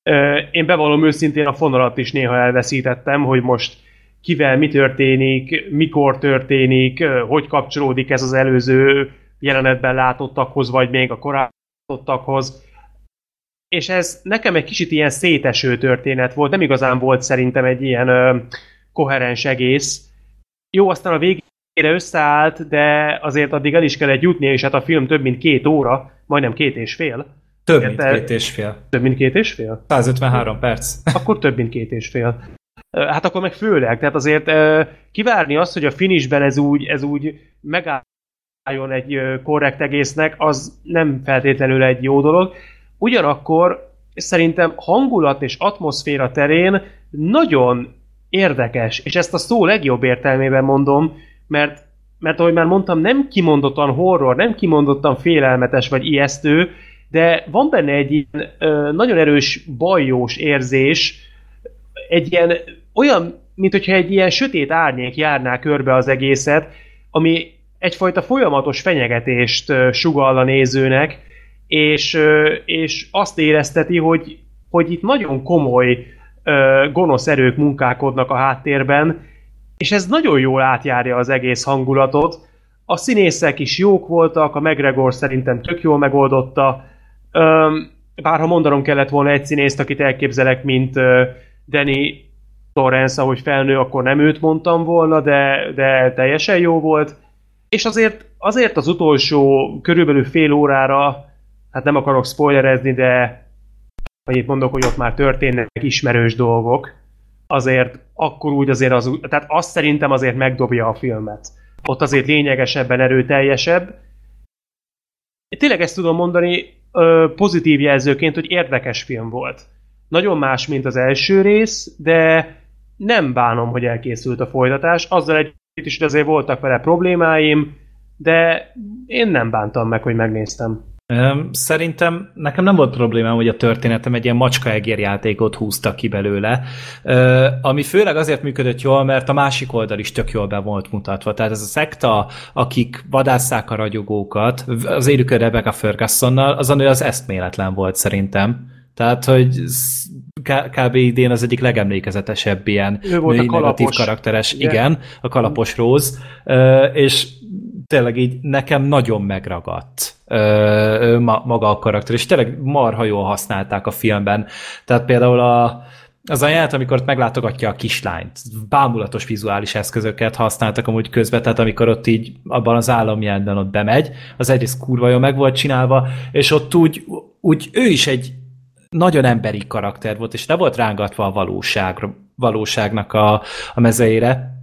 Ö, Én bevallom őszintén a fonalat is néha elveszítettem, hogy most kivel mi történik, mikor történik, hogy kapcsolódik ez az előző jelenetben látottakhoz, vagy még a korábbi látottakhoz. És ez nekem egy kicsit ilyen széteső történet volt, nem igazán volt szerintem egy ilyen ö, koherens egész. Jó, aztán a végére összeállt, de azért addig el is kellett jutni, és hát a film több mint két óra, majdnem két és fél. Több mint Érted? két és fél. Több mint két és fél? 153 perc. Akkor több mint két és fél. Hát akkor meg főleg, tehát azért kivárni azt, hogy a finishben ez úgy, ez úgy megálljon egy korrekt egésznek, az nem feltétlenül egy jó dolog. Ugyanakkor szerintem hangulat és atmoszféra terén nagyon érdekes, és ezt a szó legjobb értelmében mondom, mert mert ahogy már mondtam, nem kimondottan horror, nem kimondottan félelmetes vagy ijesztő, de van benne egy ilyen ö, nagyon erős bajós érzés, egy ilyen olyan, mint hogyha egy ilyen sötét árnyék járná körbe az egészet, ami egyfajta folyamatos fenyegetést sugall a nézőnek, és, és azt érezteti, hogy, hogy itt nagyon komoly gonosz erők munkálkodnak a háttérben, és ez nagyon jól átjárja az egész hangulatot. A színészek is jók voltak, a McGregor szerintem tök jól megoldotta, bár ha mondanom kellett volna egy színészt, akit elképzelek, mint Danny Torrance, ahogy felnő, akkor nem őt mondtam volna, de, de teljesen jó volt. És azért, azért az utolsó körülbelül fél órára, hát nem akarok spoilerezni, de annyit mondok, hogy ott már történnek ismerős dolgok, azért akkor úgy azért az, tehát azt szerintem azért megdobja a filmet. Ott azért lényegesebben erőteljesebb. Tényleg ezt tudom mondani, pozitív jelzőként, hogy érdekes film volt. Nagyon más, mint az első rész, de nem bánom, hogy elkészült a folytatás. Azzal együtt is, azért voltak vele problémáim, de én nem bántam meg, hogy megnéztem. Szerintem nekem nem volt problémám, hogy a történetem egy ilyen macskaegér játékot húztak ki belőle, ami főleg azért működött jól, mert a másik oldal is tök jól be volt mutatva. Tehát ez a szekta, akik vadásszák a ragyogókat, az élükör Rebecca Fergusonnal, az a nő az eszméletlen volt szerintem. Tehát, hogy kb. idén az egyik legemlékezetesebb ilyen Ő volt női a kalapos. negatív karakteres, Igen. igen, a kalapos Róz, és tényleg így nekem nagyon megragadt maga a karakter, és tényleg marha jól használták a filmben. Tehát például a, az a jelenet, amikor ott meglátogatja a kislányt, bámulatos vizuális eszközöket használtak amúgy közben, tehát amikor ott így abban az államjelentben ott bemegy, az egyrészt kurva jól meg volt csinálva, és ott úgy, úgy ő is egy nagyon emberi karakter volt, és le volt rángatva a valóság, valóságnak a, a mezeire,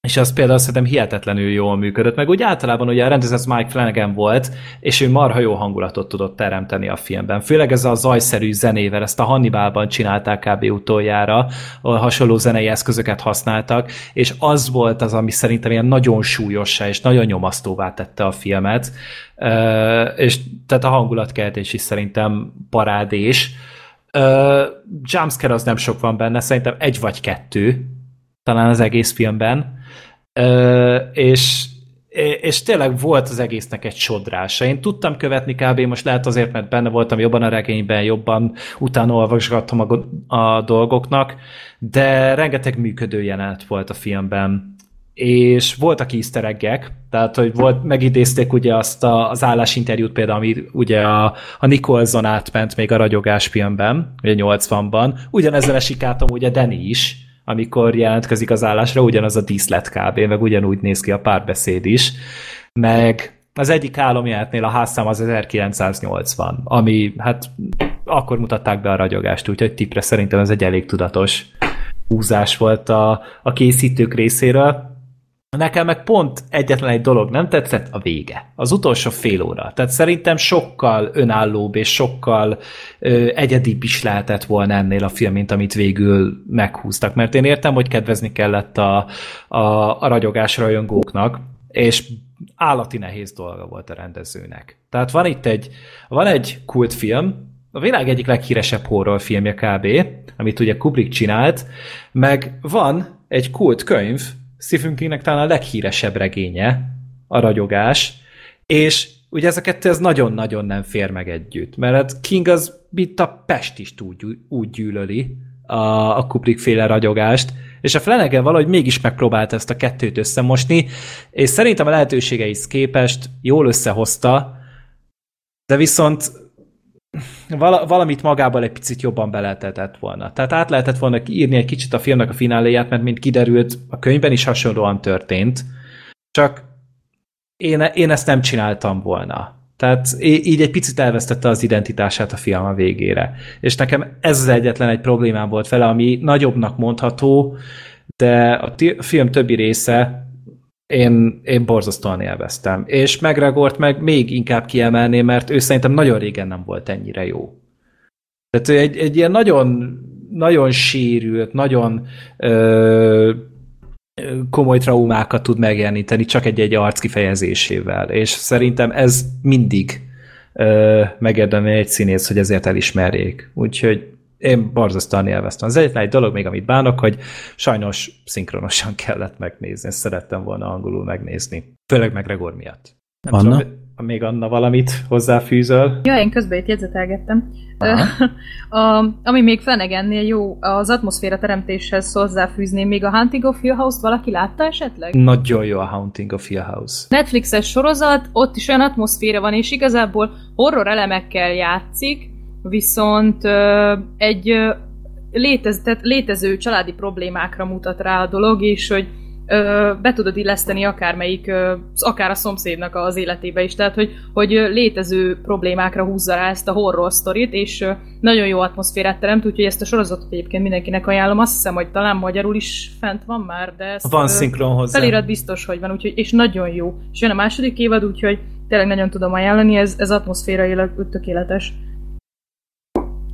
és az például szerintem hihetetlenül jól működött, meg úgy általában ugye a rendező Mike Flanagan volt, és ő marha jó hangulatot tudott teremteni a filmben. Főleg ez a zajszerű zenével, ezt a Hannibalban csinálták kb. utoljára, hasonló zenei eszközöket használtak, és az volt az, ami szerintem ilyen nagyon súlyossá és nagyon nyomasztóvá tette a filmet, és tehát a hangulatkeltés is szerintem parádés. Jumpscare az nem sok van benne, szerintem egy vagy kettő, talán az egész filmben, Ö, és, és tényleg volt az egésznek egy sodrása. Én tudtam követni kb. most lehet azért, mert benne voltam jobban a regényben, jobban utána olvasgattam a, a dolgoknak, de rengeteg működő jelenet volt a filmben és voltak easter egg tehát hogy volt, megidézték ugye azt a, az állásinterjút például, ami ugye a, a Nicholson átment még a ragyogás filmben, ugye 80-ban, ugyanezzel esik át amúgy a Danny is, amikor jelentkezik az állásra, ugyanaz a díszlet kb, meg ugyanúgy néz ki a párbeszéd is, meg az egyik álomjelentnél a házszám az 1980, ami hát akkor mutatták be a ragyogást, úgyhogy tipre szerintem ez egy elég tudatos húzás volt a, a készítők részéről. Nekem meg pont egyetlen egy dolog nem tetszett, a vége. Az utolsó fél óra. Tehát szerintem sokkal önállóbb és sokkal ö, egyedibb is lehetett volna ennél a film, mint amit végül meghúztak. Mert én értem, hogy kedvezni kellett a, a, a ragyogás rajongóknak, és állati nehéz dolga volt a rendezőnek. Tehát van itt egy, van egy kultfilm, a világ egyik leghíresebb horrorfilmje kb., amit ugye Kubrick csinált, meg van egy kult könyv, Stephen Kingnek talán a leghíresebb regénye, a ragyogás, és ugye ez a kettő ez nagyon-nagyon nem fér meg együtt, mert hát King az mint a Pest is úgy, úgy gyűlöli a, a Kubrick féle ragyogást, és a Flanagan valahogy mégis megpróbálta ezt a kettőt összemosni, és szerintem a lehetőségeihez képest jól összehozta, de viszont vala, valamit magában egy picit jobban beletetett volna. Tehát át lehetett volna írni egy kicsit a filmnek a fináléját, mert mint kiderült, a könyvben is hasonlóan történt, csak én, én ezt nem csináltam volna. Tehát így egy picit elvesztette az identitását a film a végére. És nekem ez az egyetlen egy problémám volt vele, ami nagyobbnak mondható, de a film többi része én, én borzasztóan élveztem. És McGregort meg még inkább kiemelném, mert ő szerintem nagyon régen nem volt ennyire jó. Tehát egy, egy ilyen nagyon, nagyon sérült, nagyon ö, komoly traumákat tud megjeleníteni csak egy-egy arc kifejezésével, és szerintem ez mindig ö, megérdemli egy színész, hogy ezért elismerjék. Úgyhogy én borzasztóan élveztem. Az egyetlen egy dolog még, amit bánok, hogy sajnos szinkronosan kellett megnézni, ezt szerettem volna angolul megnézni. Főleg meg Gregor miatt. Nem Anna? tudom, még Anna valamit hozzáfűzöl? Ja, én közben itt jegyzetelgettem. A, ami még Flanagannél jó, az atmoszféra teremtéshez hozzáfűzném még a Hunting of Hill House-t valaki látta esetleg? Nagyon jó a Haunting of Hill House. Netflixes sorozat, ott is olyan atmoszféra van, és igazából horror elemekkel játszik, viszont egy létez, tehát létező családi problémákra mutat rá a dolog, és hogy be tudod illeszteni akármelyik, akár a szomszédnak az életébe is, tehát hogy, hogy létező problémákra húzza rá ezt a horror sztorit, és nagyon jó atmoszférát teremt, úgyhogy ezt a sorozatot egyébként mindenkinek ajánlom. Azt hiszem, hogy talán magyarul is fent van már, de ezt, Van szinkron hozzá. Felirat biztos, hogy van, úgyhogy, és nagyon jó. És jön a második évad, úgyhogy tényleg nagyon tudom ajánlani, ez, ez atmoszférailag tökéletes.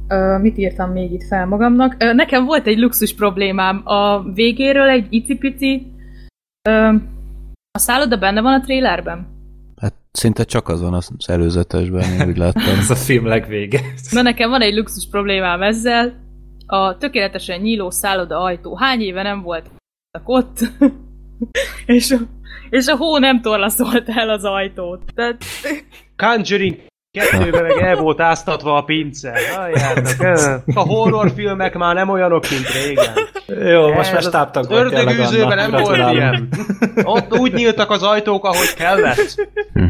Ö, mit írtam még itt fel magamnak? Ö, nekem volt egy luxus problémám a végéről, egy icipici. Ö, a szálloda benne van a trailerben? Hát szinte csak az van az előzetesben, én úgy láttam. Ez a film legvége. Na nekem van egy luxus problémám ezzel. A tökéletesen nyíló szálloda ajtó. Hány éve nem volt ott? és, a, és a hó nem torlaszolt el az ajtót. Tehát Conjuring kettőben meg el volt áztatva a pince. Halljátok, a horrorfilmek már nem olyanok, mint régen. Jó, most már stábtag vagy Ördögűzőben nem volt ilyen. Ott úgy nyíltak az ajtók, ahogy kellett.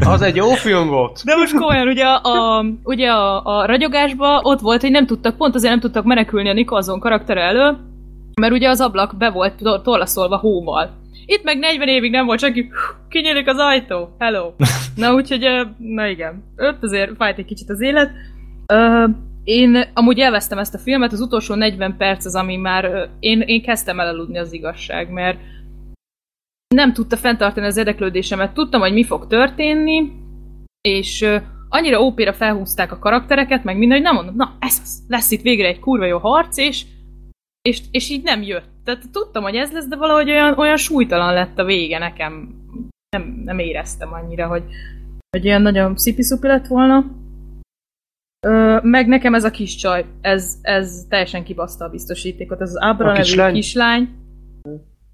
Az egy jó film volt. De most komolyan, ugye a, a, ugye a, a ragyogásban ott volt, hogy nem tudtak, pont azért nem tudtak menekülni a Nicholson karaktere elől, mert ugye az ablak be volt to- torlaszolva hóval. Itt meg 40 évig nem volt, így, kinyílik az ajtó, hello. Na úgyhogy, na igen, ott azért fájt egy kicsit az élet. Én amúgy elvesztem ezt a filmet, az utolsó 40 perc az, ami már, én, én kezdtem el aludni az igazság, mert nem tudta fenntartani az érdeklődésemet. Tudtam, hogy mi fog történni, és annyira ópéra felhúzták a karaktereket, meg minden, hogy nem mondom, na ez lesz itt végre egy kurva jó harc, és, és, és így nem jött. Tehát tudtam, hogy ez lesz, de valahogy olyan, olyan súlytalan lett a vége nekem. Nem, nem éreztem annyira, hogy, hogy olyan nagyon szipi lett volna. Ö, meg nekem ez a kis csaj, ez, ez teljesen kibaszta a biztosítékot. Ez az Abra A nevű kislány? kislány.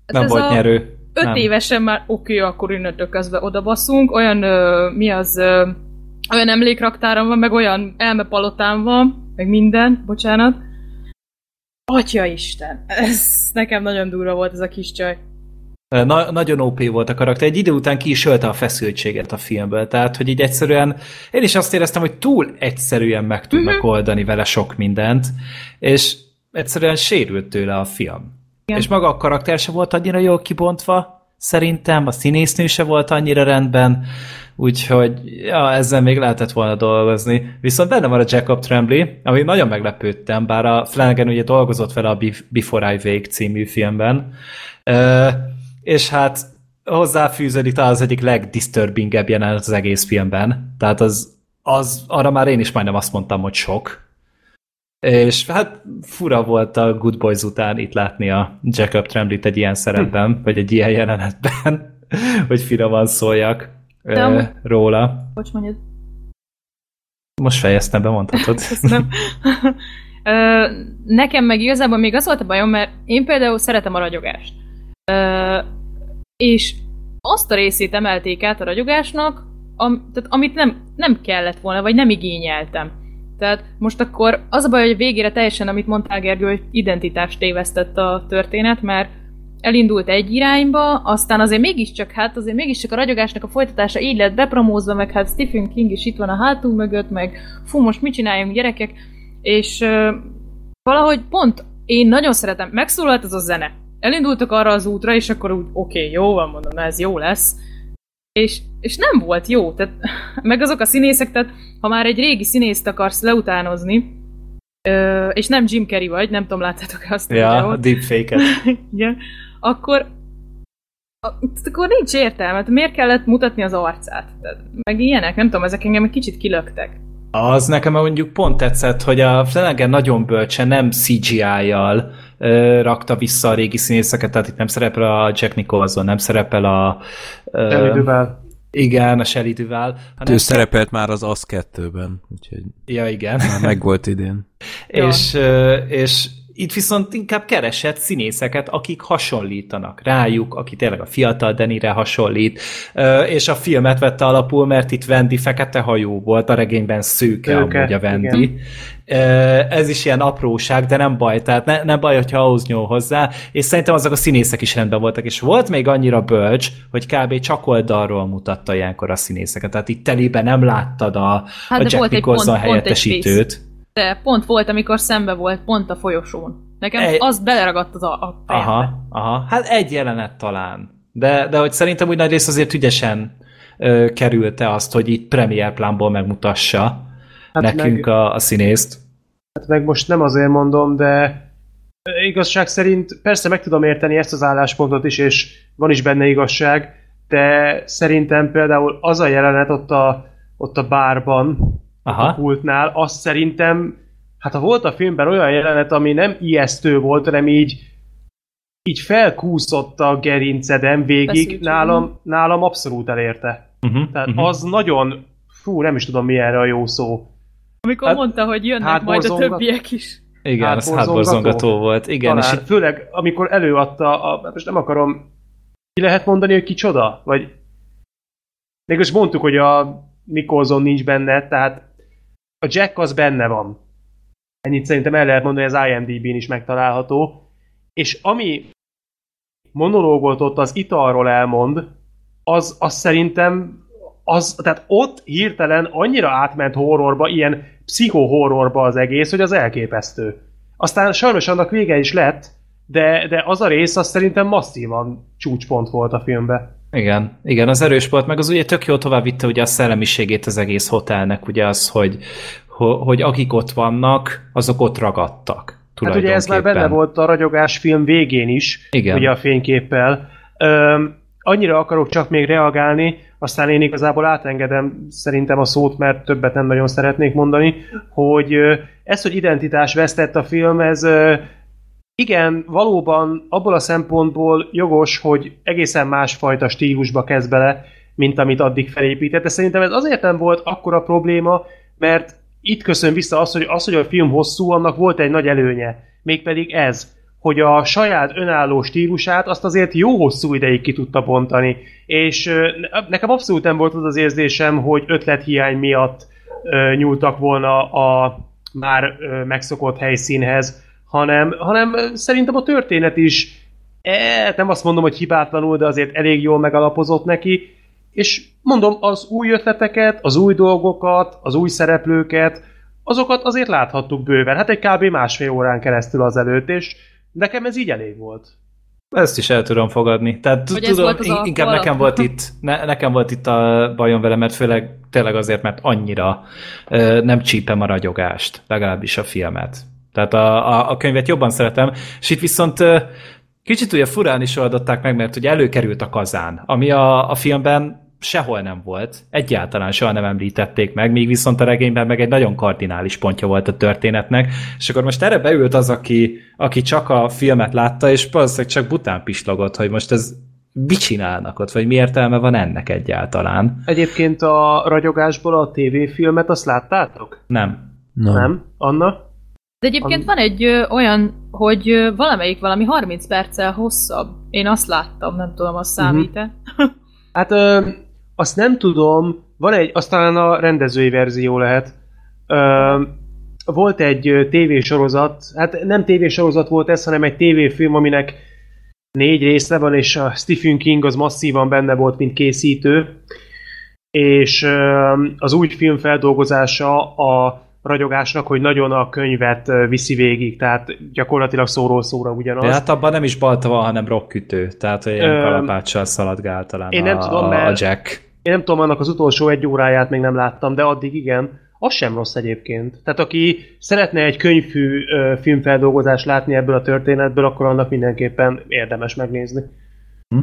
Hát Nem volt a- nyerő. Öt Nem. évesen már oké, akkor innentől kezdve odabaszunk. Olyan, ö, mi az, ö, olyan emlékraktáram van, meg olyan elmepalotám van, meg minden, bocsánat. Atya Isten, ez nekem nagyon durva volt ez a kis csaj. Na, nagyon OP volt a karakter. Egy idő után ki is ölte a feszültséget a filmből. Tehát, hogy így egyszerűen, én is azt éreztem, hogy túl egyszerűen meg tudnak Mhm. oldani vele sok mindent, és egyszerűen sérült tőle a film. Igen. És maga a karakter se volt annyira jól kibontva, szerintem, a színésznő se volt annyira rendben, úgyhogy ja, ezzel még lehetett volna dolgozni. Viszont benne van a Jacob Tremblay, ami nagyon meglepődtem, bár a Flanagan ugye dolgozott vele a Bef- Before I Wake című filmben, és hát hozzáfűződik talán az egyik legdisturbingebb jelenet az egész filmben. Tehát az, az, arra már én is majdnem azt mondtam, hogy sok. És hát fura volt a Good Boys után itt látni a Jacob Tremblay-t egy ilyen szerepben, vagy egy ilyen jelenetben, hogy finoman szóljak De ö, amúgy- róla. Bocs, mondjad. Most fejeztem be, mondhatod. Köszönöm. Ö, nekem meg igazából még az volt a bajom, mert én például szeretem a ragyogást. Ö, és azt a részét emelték át a ragyogásnak, am, tehát amit nem, nem kellett volna, vagy nem igényeltem. Tehát most akkor az a baj, hogy a végére teljesen, amit mondtál Gergő, hogy identitást tévesztett a történet, mert elindult egy irányba, aztán azért mégiscsak, hát azért mégiscsak a ragyogásnak a folytatása így lett bepromózva, meg hát Stephen King is itt van a hátunk mögött, meg fú, most mit csináljunk gyerekek, és ö, valahogy pont én nagyon szeretem, megszólalt ez a zene. Elindultak arra az útra, és akkor úgy, oké, okay, jó van, mondom, ez jó lesz. És, és nem volt jó, tehát, meg azok a színészek, tehát ha már egy régi színészt akarsz leutánozni, ö, és nem Jim Carrey vagy, nem tudom, láttátok azt a ja, videót, deepfake-et. igen, akkor akkor nincs értelme, hát miért kellett mutatni az arcát? Meg ilyenek, nem tudom, ezek engem egy kicsit kilöktek. Az nekem mondjuk pont tetszett, hogy a Flanagan nagyon bölcsen, nem CGI-jal ö, rakta vissza a régi színészeket, tehát itt nem szerepel a Jack Nicholson, nem szerepel a... Ö, Elidővel. igen, a Shelley Duval. Ő szerepelt már az Az 2-ben, úgyhogy Ja, igen. már megvolt idén. És, ö, és itt viszont inkább keresett színészeket, akik hasonlítanak rájuk, aki tényleg a fiatal Denire hasonlít, és a filmet vette alapul, mert itt Wendy fekete hajú volt, a regényben szőke, Szőke, amúgy a igen. Ö, Ez is ilyen apróság, de nem baj, tehát ne, nem baj, hogyha ahhoz nyúl hozzá, és szerintem azok a színészek is rendben voltak, és volt még annyira bölcs, hogy kb. csak oldalról mutatta ilyenkor a színészeket, tehát itt telibe nem láttad a, Hát a Jack Nicholson pont- pont egy helyettesítőt. De pont volt, amikor szembe volt, pont a folyosón. Nekem Egy- az beleragadt az a, a fejembe. Aha, aha. Hát egy jelenet talán. De, de hogy szerintem úgy nagy rész azért ügyesen ö, kerülte azt, hogy itt premier plánból megmutassa hát nekünk meg- a, a színészt. Hát meg most nem azért mondom, de igazság szerint persze meg tudom érteni ezt az álláspontot is, és van is benne igazság, de szerintem például az a jelenet ott a, ott a bárban, a Aha. pultnál, azt szerintem, hát ha volt a filmben olyan jelenet, ami nem ijesztő volt, hanem így így felkúszott a gerinceden végig, Feszültség. nálam, nálam abszolút elérte. Uh-huh, Tehát uh-huh. az nagyon, fú, nem is tudom mi erre a jó szó. Amikor Hát- mondta, hogy jönnek majd a többiek is. Igen, az hátborzongató. volt. Igen, Talán, és itt, főleg amikor előadta, a, hát most nem akarom, ki lehet mondani, hogy kicsoda? Vagy még most mondtuk, hogy a Nicholson nincs benne, tehát a Jack az benne van. Ennyit szerintem el lehet mondani, az IMDb-n is megtalálható. És ami monológot ott az italról elmond, az, az szerintem az, tehát ott hirtelen annyira átment horrorba, ilyen pszichohorrorba az egész, hogy az elképesztő. Aztán sajnos annak vége is lett, de, de az a rész az szerintem masszívan csúcspont volt a filmbe. Igen, igen, az erős volt, meg az ugye tök jó tovább vitte ugye a szellemiségét az egész hotelnek, ugye az, hogy, ho- hogy akik ott vannak, azok ott ragadtak. Hát ugye ez már benne volt a ragyogás film végén is, Igen. ugye a fényképpel. Öm, annyira akarok csak még reagálni, aztán én igazából átengedem szerintem a szót, mert többet nem nagyon szeretnék mondani, hogy ez, hogy identitás vesztett a film, ez igen, valóban abból a szempontból jogos, hogy egészen másfajta stílusba kezd bele, mint amit addig felépített, de szerintem ez azért nem volt akkora probléma, mert itt köszön vissza az, hogy az, hogy a film hosszú, annak volt egy nagy előnye. Mégpedig ez, hogy a saját önálló stílusát azt azért jó hosszú ideig ki tudta bontani. És nekem abszolút nem volt az az érzésem, hogy ötlethiány miatt nyúltak volna a már megszokott helyszínhez, hanem, hanem szerintem a történet is e, nem azt mondom, hogy hibátlanul, de azért elég jól megalapozott neki, és mondom, az új ötleteket, az új dolgokat, az új szereplőket, azokat azért láthattuk bőven. Hát egy kb. másfél órán keresztül azelőtt, és nekem ez így elég volt. Ezt is el tudom fogadni. Tehát Hogy ez tudom, volt az inkább alap. nekem volt itt, ne, nekem volt itt a bajom vele, mert főleg tényleg azért, mert annyira ö, nem csípem a ragyogást, legalábbis a filmet. Tehát a, a, a könyvet jobban szeretem, és itt viszont kicsit ugye furán is oldották meg, mert ugye előkerült a kazán, ami a, a filmben sehol nem volt, egyáltalán soha nem említették meg, míg viszont a regényben meg egy nagyon kardinális pontja volt a történetnek, és akkor most erre beült az, aki, aki csak a filmet látta, és valószínűleg csak bután pislogott, hogy most ez mit csinálnak ott, vagy mi értelme van ennek egyáltalán. Egyébként a ragyogásból a tévéfilmet azt láttátok? Nem. Na. Nem? Anna? De egyébként Am- van egy ö, olyan, hogy ö, valamelyik valami 30 perccel hosszabb. Én azt láttam, nem tudom, az Mhm. számít-e. Hát ö, azt nem tudom, van egy, aztán a rendezői verzió lehet. Ö, volt egy tévésorozat, hát nem tévésorozat volt ez, hanem egy tévéfilm, aminek négy része van, és a Stephen King az masszívan benne volt, mint készítő. És az új film feldolgozása a ragyogásnak, hogy nagyon a könyvet viszi végig, tehát gyakorlatilag szóról szóra ugyanaz. De hát abban nem is balta van, hanem rockütő, tehát hogy ilyen kalapáccsal szaladgál talán én nem a, tudom, a, a mert- Jack. Én nem tudom, annak az utolsó egy óráját még nem láttam, de addig igen. Az sem rossz egyébként. Tehát aki szeretne egy könyvfű filmfeldolgozást látni ebből a történetből, akkor annak mindenképpen érdemes megnézni. Hm?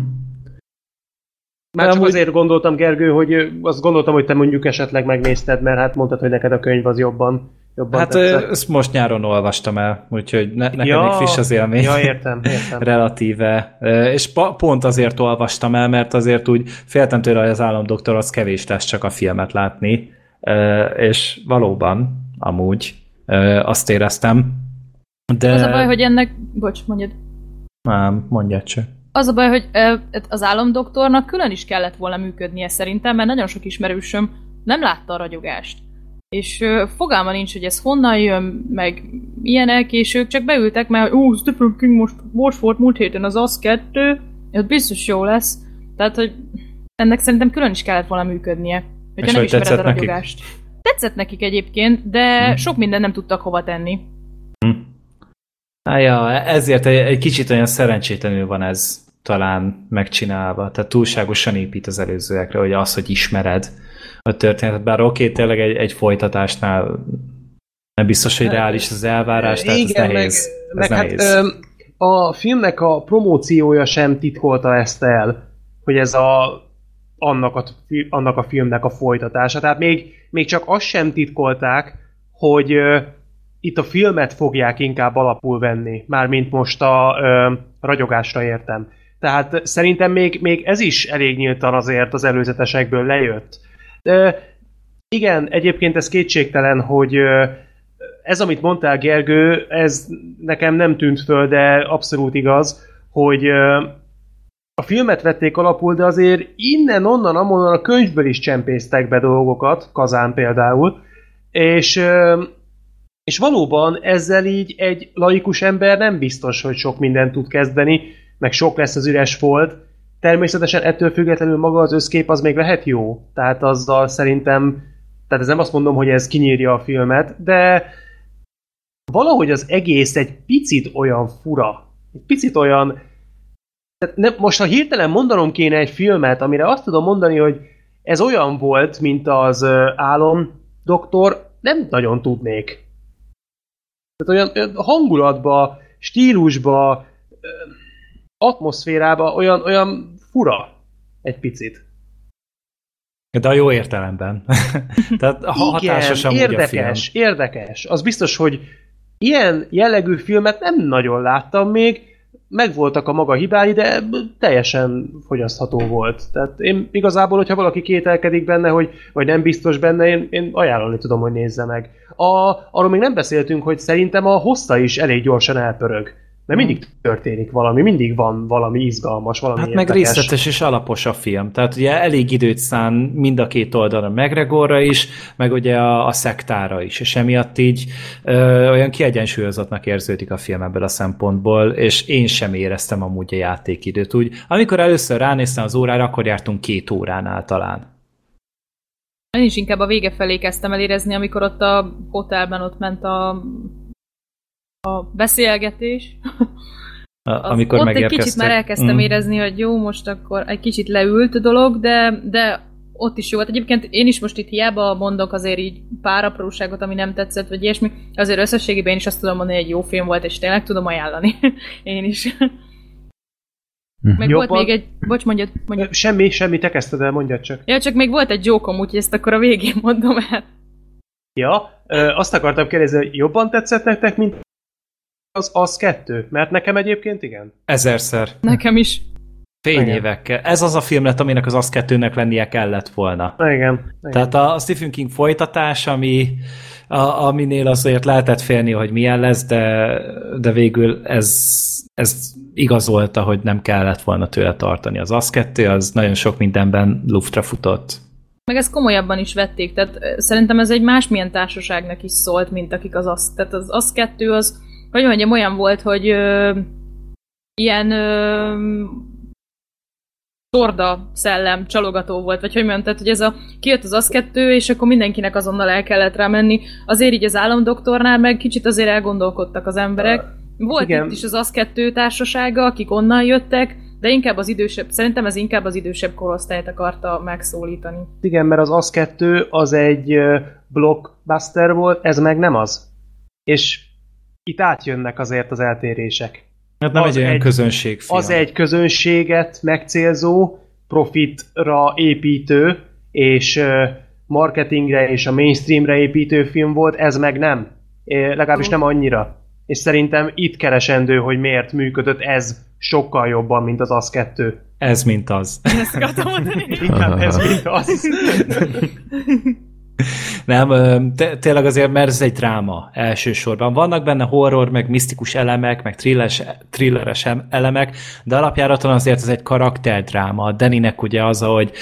Már csak amúgy- azért gondoltam, Gergő, hogy azt gondoltam, hogy te mondjuk esetleg megnézted, mert hát mondtad, hogy neked a könyv az jobban jobban Hát tetszett. ezt most nyáron olvastam el, úgyhogy ne, nekem Ja, még friss az élmény. Ja, értem, értem. relatíve. És pa- pont azért olvastam el, mert azért úgy féltem tőle, hogy az államdoktor az kevés lesz csak a filmet látni, és valóban, amúgy azt éreztem. De... Az a baj, hogy ennek... Bocs, mondjad. Nem, mondjad csak. Az a baj, hogy az államdoktornak külön is kellett volna működnie szerintem, mert nagyon sok ismerősöm nem látta a ragyogást. És fogalma nincs, hogy ez honnan jön, meg ilyenek, és ők csak beültek, mert ó, Stephen King most, most volt múlt héten az az kettő, ez biztos jó lesz. Tehát, hogy ennek szerintem külön is kellett volna működnie. Hogyha És nem hogy ismered a tetszett nekik? ragyogást. Tetszett nekik egyébként, de Hm. sok minden nem tudtak hova tenni. Á, ja, ezért egy, egy kicsit olyan szerencsétlenül van ez talán megcsinálva. Tehát túlságosan épít az előzőekre, hogy az, hogy ismered a történetet. Bár oké, tényleg egy, egy folytatásnál nem biztos, hogy reális az elvárás, tehát ez nehéz. meg, ez meg nehéz. hát a filmnek a promóciója sem titkolta ezt el, hogy ez a annak a, annak a filmnek a folytatása. Tehát még, még csak azt sem titkolták, hogy itt a filmet fogják inkább alapul venni, mármint most a ö, ragyogásra értem. Tehát szerintem még, még ez is elég nyíltan azért az előzetesekből lejött. Ö, igen, egyébként ez kétségtelen, hogy ö, ez, amit mondtál, Gergő, ez nekem nem tűnt föl, de abszolút igaz, hogy ö, a filmet vették alapul, de azért innen, onnan, amonnan a könyvből is csempésztek be dolgokat, Kazán például, és, ö, és valóban ezzel így egy laikus ember nem biztos, hogy sok mindent tud kezdeni, meg sok lesz az üres folt. Természetesen ettől függetlenül maga az összkép az még lehet jó, tehát azzal szerintem, tehát ez nem azt mondom, hogy ez kinyírja a filmet, de valahogy az egész egy picit olyan fura, egy picit olyan, tehát nem, most ha hirtelen mondanom kéne egy filmet, amire azt tudom mondani, hogy ez olyan volt, mint az álom doktor, nem nagyon tudnék. Tehát olyan, olyan hangulatba, stílusba, atmoszférába olyan, olyan fura egy picit. De a jó értelemben. Tehát ha hatásos amúgy a film. érdekes, érdekes. Az biztos, hogy ilyen jellegű filmet nem nagyon láttam még, megvoltak a maga hibái, de teljesen fogyasztható volt. Tehát én igazából, hogyha valaki kételkedik benne, hogy, vagy nem biztos benne, én, én ajánlani tudom, hogy nézze meg. A, arról még nem beszéltünk, hogy szerintem a hossza is elég gyorsan elpörög. Mert mindig történik valami, mindig van valami izgalmas, valami Hát meg érdekes. részletes és alapos a film. Tehát ugye elég időt szán mind a két oldalra McGregorra is, meg ugye a, a szektára is, és emiatt így ö, olyan kiegyensúlyozottnak érződik a film ebből a szempontból, és én sem éreztem amúgy a játékidőt. Úgy, amikor először ránéztem az órára, akkor jártunk két óránál talán. Én is inkább a vége felé kezdtem el érezni, amikor ott a hotelben ott ment a, a beszélgetés. A, amikor ott egy kicsit már elkezdtem Mm. érezni, hogy jó, most akkor egy kicsit leült a dolog, de, de ott is jó volt. Egyébként én is most itt hiába mondok azért így pár apróságot, ami nem tetszett, vagy ilyesmi, azért összességében én is azt tudom mondani, hogy egy jó film volt, és tényleg tudom ajánlani. én is. Meg Jobban- volt még egy... Bocs, mondjad, mondjad. Semmi, semmi, te kezdted el, mondjad csak. Ja, csak még volt egy jókom, úgyhogy ezt akkor a végén mondom el. Ja, ö, azt akartam kérdezni, hogy jobban tetszett nektek, mint az az kettő? Mert nekem egyébként igen. Ezerszer. Nekem is. Fényévekkel. Ez az a film lett, aminek az az kettőnek lennie kellett volna. Na, igen. igen. Tehát a Stephen King folytatás, ami, a, aminél azért lehetett félni, hogy milyen lesz, de, de végül ez, ez igazolta, hogy nem kellett volna tőle tartani. Az az kettő, az nagyon sok mindenben luftra futott. Meg ezt komolyabban is vették, tehát szerintem ez egy másmilyen társaságnak is szólt, mint akik az az. Tehát az az kettő az, hogy mondjam, olyan volt, hogy ö, ilyen ö, torda szellem csalogató volt, vagy hogy mondjam, tehát hogy ez a kijött az az kettő, és akkor mindenkinek azonnal el kellett rá menni. Azért így az államdoktornál meg kicsit azért elgondolkodtak az emberek. Volt igen. itt is az az kettő társasága, akik onnan jöttek, de inkább az idősebb, szerintem ez inkább az idősebb korosztályt akarta megszólítani. Igen, mert az az kettő az egy blockbuster volt, ez meg nem az. És itt átjönnek azért az eltérések. Hát nem Az egy olyan egy- közönségfilm. Az egy közönséget megcélzó, profitra építő, és marketingre és a mainstreamre építő film volt, ez meg nem. Legalábbis nem annyira. És szerintem itt keresendő, hogy miért működött ez sokkal jobban, mint az az kettő. Ez mint az. Ezt akartam mondani. Inkább ez, mint az. Nem, te, tényleg azért, mert ez egy dráma elsősorban. Vannak benne horror, meg misztikus elemek, meg thrilleres, thrilleres em- elemek, de alapjáraton azért ez egy karakterdráma. Deninek ugye az, hogy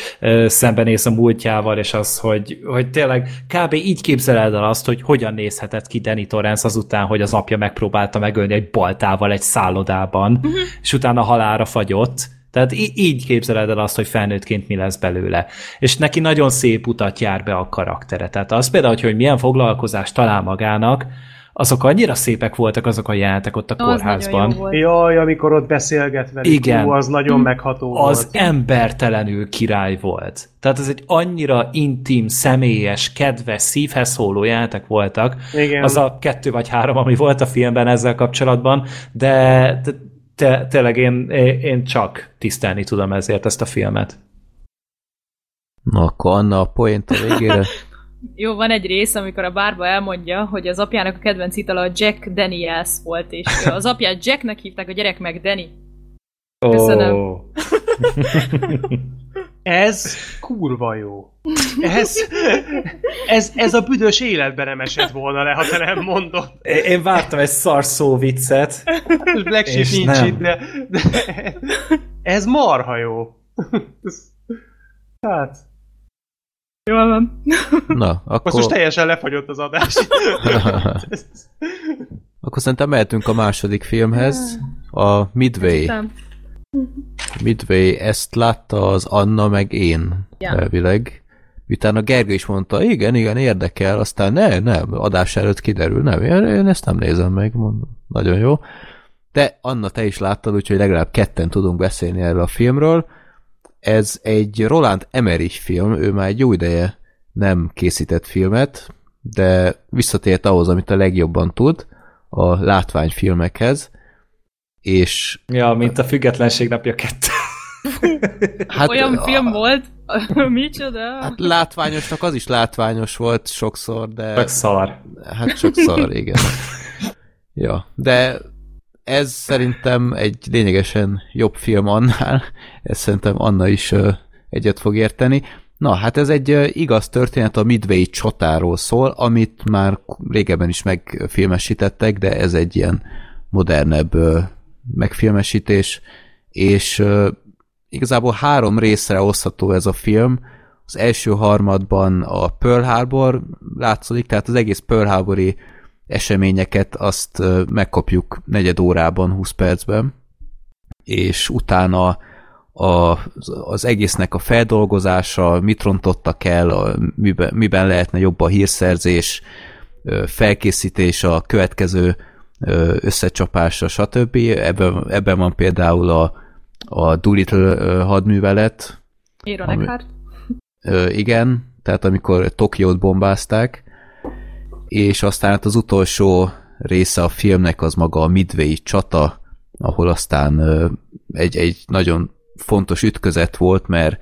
szembenéz a múltjával, és az, hogy, hogy tényleg kb. így képzeled el azt, hogy hogyan nézhetett ki Danny Torrance azután, hogy az apja megpróbálta megölni egy baltával egy szállodában, uh-huh. és utána halára fagyott. Tehát í- így képzeled el azt, hogy felnőttként mi lesz belőle. És neki nagyon szép utat jár be a karaktere. Tehát az például, hogy milyen foglalkozást talál magának, azok annyira szépek voltak azok a jelentek ott a Az kórházban. Jaj, amikor ott beszélget velük, Igen. Hú, az nagyon megható Az volt. embertelenül király volt. Tehát ez egy annyira intim, személyes, kedves, szívhez szóló jelentek voltak. Igen. Az a kettő vagy három, ami volt a filmben ezzel kapcsolatban, de, de te, tényleg én, én csak tisztelni tudom ezért ezt a filmet. Na, akkor Anna a poént a végére. Jó, van egy rész, amikor a bárba elmondja, hogy az apjának a kedvenc itala a Jack Daniels volt, és az apját Jacknek hívták, a gyerek meg Danny. Köszönöm. Ó. Ez kurva jó. Ez, ez, ez a büdös életben nem esett volna le, ha te nem mondod. Én vártam egy szarszó viccet. Black Sheep És nincs nem. itt, de, de ez marha jó. Hát, Jól van. Na, most akkor, most teljesen lefagyott az adás. akkor szerintem mehetünk a második filmhez. A Midway. Aztán- Midway, ezt látta az Anna meg én Ja. elvileg. Utána Gergő is mondta, igen, igen, érdekel, aztán ne, nem, adás előtt kiderül, nem, én, én ezt nem nézem meg, mondom, nagyon jó. De Anna, te is láttad, úgyhogy legalább ketten tudunk beszélni erről a filmről. Ez egy Roland Emmerich film, ő már egy jó ideje nem készített filmet, de visszatért ahhoz, amit a legjobban tud, a látványfilmekhez, és Ja, mint a függetlenség napja kettő. hát Olyan a- film volt, micsoda? Hát látványosnak az is látványos volt sokszor, de Csak szar. hát sokszor, igen. Ja, de ez szerintem egy lényegesen jobb film annál, ezt szerintem Anna is egyet fog érteni. Na, hát ez egy igaz történet a Midway csatáról szól, amit már régebben is megfilmesítettek, de ez egy ilyen modernebb megfilmesítés, és igazából három részre osztható ez a film. Az első harmadban a Pearl Harbor látszik, tehát az egész Pearl Harbori eseményeket azt megkapjuk negyed órában, 20 percben, és utána a, az egésznek a feldolgozása, mit rontottak el, a, miben, miben lehetne jobb a hírszerzés, felkészítés a következő összecsapásra, stb. Ebben, ebben van például a, a Doolittle hadművelet, Aaron Ami-. Ö, igen, tehát amikor Tokiót bombázták, és aztán hát az utolsó része a filmnek az maga a Midway csata, ahol aztán egy, egy nagyon fontos ütközet volt, mert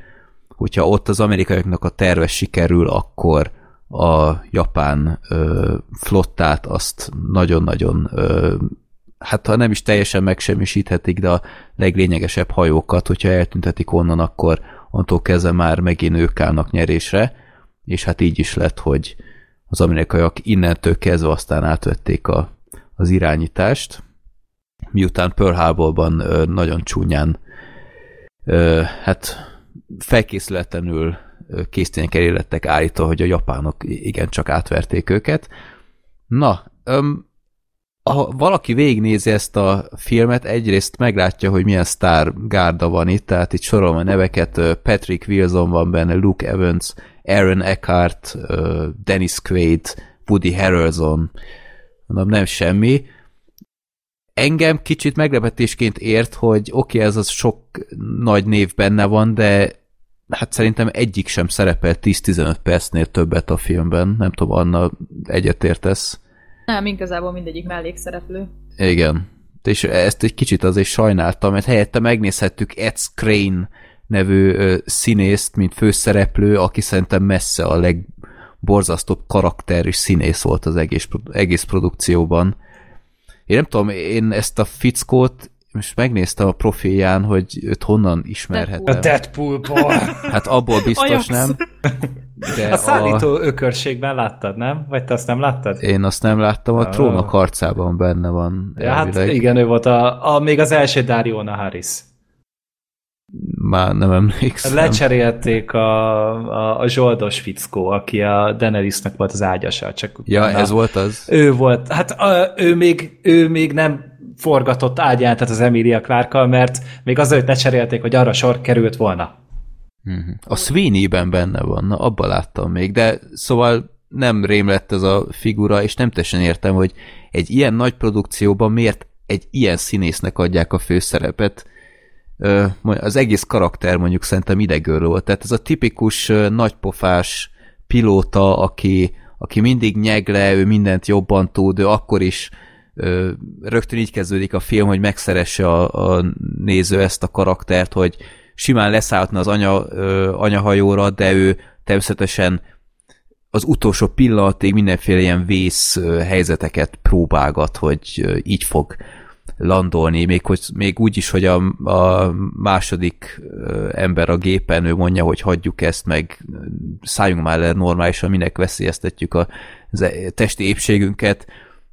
hogyha ott az amerikaiaknak a terve sikerül, akkor a japán ö, flottát azt nagyon-nagyon ö, hát ha nem is teljesen megsemmisíthetik, de a leglényegesebb hajókat, hogyha eltüntetik onnan, akkor onnantól kezdve már megint ők állnak nyerésre, és hát így is lett, hogy az amerikaiak innentől kezdve aztán átvették a, az irányítást, miután Pearl Harborban nagyon csúnyán ö, hát felkészületlenül késztényekkel lettek állítva, hogy a japánok igencsak átverték őket. Na, öm, ha valaki végignézi ezt a filmet, egyrészt meglátja, hogy milyen sztár gárda van itt, tehát itt sorolom a neveket, Patrick Wilson van benne, Luke Evans, Aaron Eckhart, Dennis Quaid, Woody Harrelson, mondom, nem semmi. Engem kicsit meglepetésként ért, hogy oké, okay, ez az sok nagy név benne van, de hát szerintem egyik sem szerepel 10-15 percnél többet a filmben. Nem tudom, Anna, egyetértesz? Nem, igazából mindegyik mellékszereplő. Igen. És ezt egy kicsit azért sajnáltam, mert helyette megnézhettük Ed Skrein nevű ö, színészt, mint főszereplő, aki szerintem messze a leg, borzasztó karakter és színész volt az egész, egész produkcióban. Én nem tudom, én ezt a fickót most megnéztem a profilján, hogy őt honnan ismerhetem. A Deadpoolból. Hát abból biztos Ajax. nem. De A szállító ökörségben láttad, nem? Vagy te azt nem láttad? Én azt nem láttam, a Ah. trónok harcában benne van. Ja, hát igen, ő volt a, a, még az első Dariona Harris. Már nem emlékszem. Lecserélték a, a, a zsoldos fickó, aki a Daenerysnek volt az ágyasa. Csak Ja, utána- ez volt az? Ő volt. Hát a, ő, még, ő még nem forgatott ágyát az Emilia clarke mert még azelőtt lecserélték, hogy arra sor került volna. Mhm. A Sweeney-ben benne van, na abba láttam még, de szóval nem rém lett ez a figura, és nem teljesen értem, hogy egy ilyen nagy produkcióban miért egy ilyen színésznek adják a főszerepet. Az egész karakter mondjuk szerintem idegőr volt. Tehát ez a tipikus nagypofás pilóta, aki, aki mindig nyegle, ő mindent jobban tud, ő akkor is rögtön így kezdődik a film, hogy megszeresse a, a néző ezt a karaktert, hogy simán leszállhatna az anya, anyahajóra, de ő természetesen az utolsó pillanatig mindenféle ilyen vész helyzeteket próbálgat, hogy így fog landolni, még, hogy, még úgy is, hogy a, a második ember a gépen, ő mondja, hogy hagyjuk ezt, meg szálljunk már le normálisan, minek veszélyeztetjük a e- testi épségünket,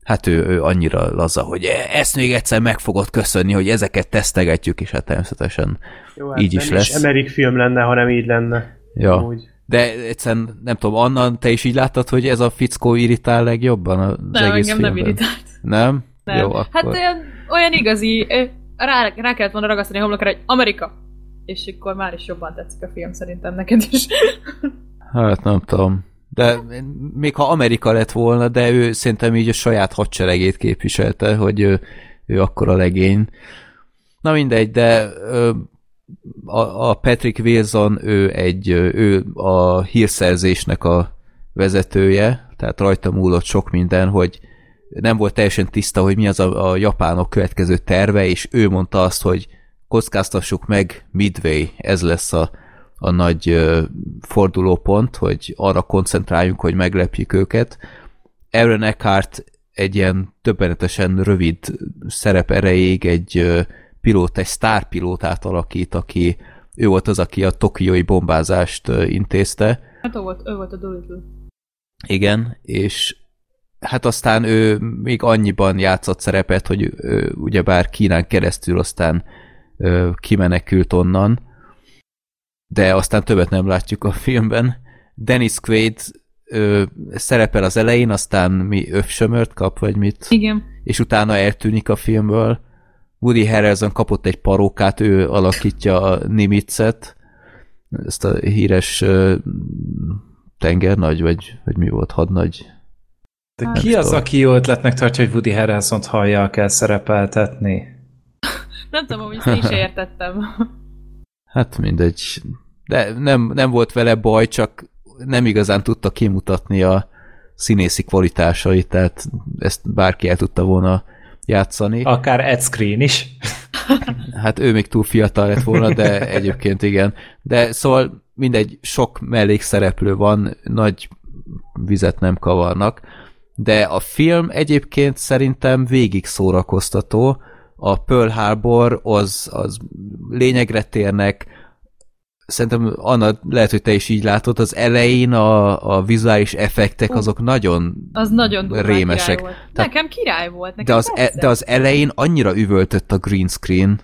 hát ő, ő annyira laza, hogy "E, ezt még egyszer meg fogod köszönni, hogy ezeket tesztegetjük, és hát természetesen Jó, hát így is nem lesz. is Emerik film lenne, hanem így lenne. Ja. Amúgy. De egyszerűen, nem tudom, Anna, te is így láttad, hogy ez a fickó irritál legjobban az Nem, egész engem nem filmben? irritált. Nem? Nem. Jó, akkor... Hát olyan, olyan igazi, rá, rá kellett volna ragasztani a homlokra, hogy Amerika. És akkor már is jobban tetszik a film szerintem neked is. Hát nem tudom. De még ha Amerika lett volna, de ő szerintem így a saját hadseregét képviselte, hogy ő, ő akkor a legény. Na mindegy, de a, Patrick Wilson, ő egy, ő a hírszerzésnek a vezetője, tehát rajta múlott sok minden, hogy nem volt teljesen tiszta, hogy mi az a, a japánok következő terve, és ő mondta azt, hogy kockáztassuk meg Midway, ez lesz a, a nagy fordulópont, hogy arra koncentráljunk, hogy meglepjük őket. Aaron Eckhart egy ilyen többenetesen rövid szerep erejéig egy ö, pilóta, egy sztárpilótát alakít, aki ő volt az, aki a tokiói bombázást intézte. Hát ő volt, ő volt a Dolittle. Igen, és hát aztán ő még annyiban játszott szerepet, hogy ő, ugyebár Kínán keresztül aztán ö, kimenekült onnan, de aztán többet nem látjuk a filmben. Dennis Quaid ö, szerepel az elején, aztán mi övsömört kap, vagy mit, Igen. és utána eltűnik a filmből. Woody Harrelson kapott egy parókát, ő alakítja a Nimitzet, ezt a híres ö, tengernagy, vagy, vagy mi volt, hadnagy. De Hát. ki az, tudom. aki jó ötletnek tartja, hogy Woody Harrelson-t hallja kell szerepeltetni? Nem tudom, hogy ezt én se értettem. Hát mindegy. De nem, nem volt vele baj, csak nem igazán tudta kimutatni a színészi kvalitásait, tehát ezt bárki el tudta volna játszani. Akár Ed Screen is. Hát ő még túl fiatal lett volna, de egyébként igen. De szóval mindegy, sok mellékszereplő van, nagy vizet nem kavarnak, de a film egyébként szerintem végig szórakoztató. A Pearl Harbor az, az lényegre térnek, szerintem Anna, lehet, hogy te is így látod, az elején a, a vizuális effektek Hú. azok nagyon Az nagyon rémesek. király volt. Tehát- Nekem király volt. Nekem de az, e, de az elején annyira üvöltött a green screen,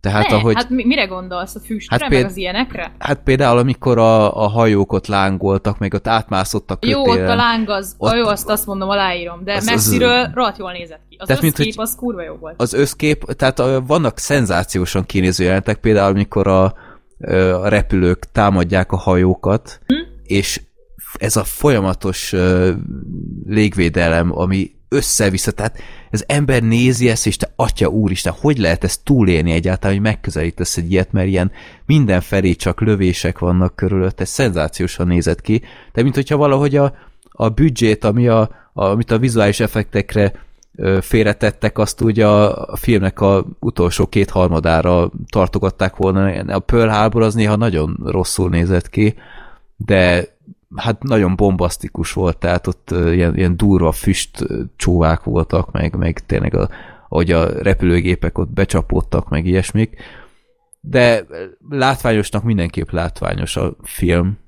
tehát ne, ahogy... hát mi, mire gondolsz? A füstre, Hát péld- meg az ilyenekre? Hát például, amikor a, a hajók ott lángoltak, meg ott átmászottak Jó, ott a láng az, Ott- ott, jó, azt azt mondom, aláírom, de Az- az, az- messziről rohadt jól nézett ki. Az Tehát, mint, összkép hogy- az kurva jó volt. Az összkép, tehát a, vannak szenzációsan kinéző jelentek, például amikor a, a repülők támadják a hajókat, hm? és ez a folyamatos légvédelem, ami össze-vissza, tehát az ember nézi ezt, és te atya úristen, hogy lehet ezt túlélni egyáltalán, hogy megközelítesz egy ilyet, mert ilyen mindenfelé csak lövések vannak körülött, ez szenzációsan nézett ki, de mint hogyha valahogy a, a büdzsét, ami a, a, amit a vizuális effektekre félretettek, azt úgy a, filmnek a utolsó két harmadára tartogatták volna. A Pearl Harbor az néha nagyon rosszul nézett ki, de hát nagyon bombasztikus volt, tehát ott ilyen, ilyen durva füst csóvák voltak, meg, meg tényleg a, ahogy a repülőgépek ott becsapódtak, meg ilyesmik. De látványosnak mindenképp látványos a film.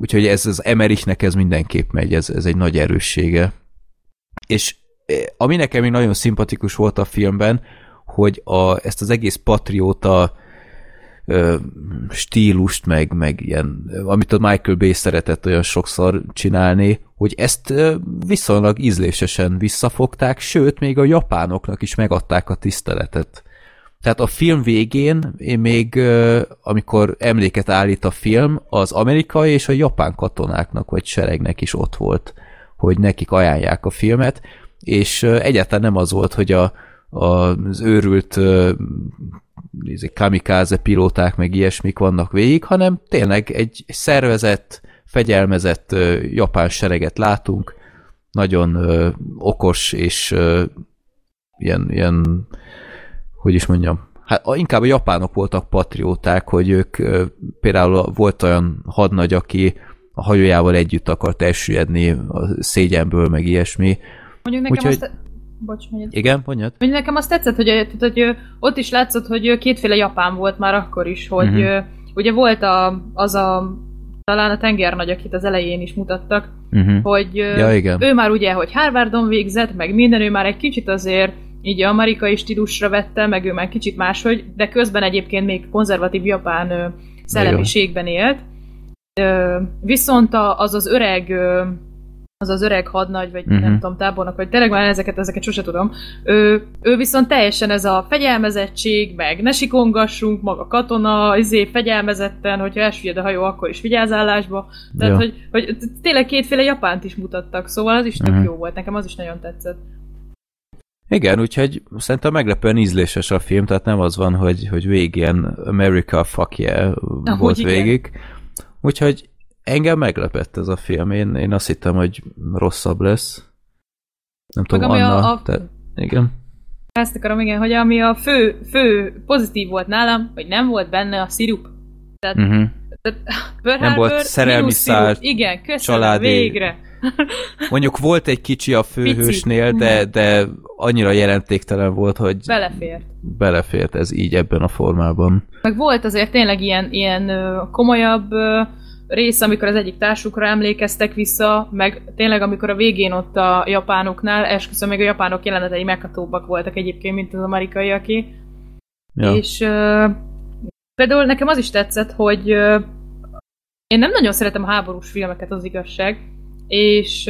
Úgyhogy ez az Emerichnek ez mindenképp megy, ez, ez egy nagy erőssége. És ami nekem még nagyon szimpatikus volt a filmben, hogy a, ezt az egész patrióta ö, stílust, meg, meg ilyen, amit a Michael Bay szeretett olyan sokszor csinálni, hogy ezt ö, viszonylag ízlésesen visszafogták, sőt, még a japánoknak is megadták a tiszteletet. Tehát a film végén, én még, amikor emléket állít a film, az amerikai és a japán katonáknak vagy seregnek is ott volt, hogy nekik ajánlják a filmet, és egyáltalán nem az volt, hogy a, a, az őrült nézzék, kamikáze pilóták, meg ilyesmik vannak végig, hanem tényleg egy szervezett, fegyelmezett japán sereget látunk, nagyon ö, okos és ö, ilyen, ilyen, hogy is mondjam, hát inkább a japánok voltak patrióták, hogy ők ö, például volt olyan hadnagy, aki a hajójával együtt akart elsüllyedni a szégyenből, meg ilyesmi. Mondjuk nekem Úgyhogy- azt... Bocs, mondjad. Igen, mondjad? Mondjuk nekem azt tetszett, hogy, hogy ö, ott is látszott, hogy kétféle japán volt már akkor is, hogy uh-huh. ugye volt a, az a talán a tengernagy, akit az elején is mutattak, Uh-huh. hogy Ja, igen. ő már ugye, hogy Harvardon végzett, meg minden, ő már egy kicsit azért így amerikai stílusra vette, meg ő már kicsit máshogy, de közben egyébként még konzervatív japán ö, szellemiségben élt. Ö, viszont a, az az öreg ö, az az öreg hadnagy, vagy uh-huh. nem Mhm. tudom, tábornok, vagy tényleg már ezeket, ezeket sose tudom. Ő, ő viszont teljesen ez a fegyelmezettség, meg ne sikongassunk, maga katona, izé, fegyelmezetten, hogyha elsüllyed a hajó, akkor is vigyázállásba. Tehát, Ja. hogy, hogy tényleg kétféle japánt is mutattak, szóval az is tök Mhm. jó volt, nekem az is nagyon tetszett. Igen, úgyhogy szerintem meglepően ízléses a film, tehát nem az van, hogy, hogy végig ilyen America fuck yeah volt igen. végig. Úgyhogy engem meglepett ez a film. Én, én azt hittem, hogy rosszabb lesz. Nem tudom, ami a- Anna, a- te... Igen. Ezt akarom, igen, hogy ami a fő, fő pozitív volt nálam, hogy nem volt benne a szirup. Tehát, Uh-huh. tehát Pearl Nem volt szerelmi szál, Igen, köszönöm, családi- végre. Mondjuk volt egy kicsi a főhősnél, de, de annyira jelentéktelen volt, hogy Belefért. belefért ez így ebben a formában. Meg volt azért tényleg ilyen, ilyen komolyabb rész, amikor az egyik társukra emlékeztek vissza, meg tényleg amikor a végén ott a japánoknál, esküszöm, még a japánok jelenetei meghatóbbak voltak egyébként, mint az amerikaiaké. Ja. És ö, például nekem az is tetszett, hogy ö, én nem nagyon szeretem a háborús filmeket, az igazság, és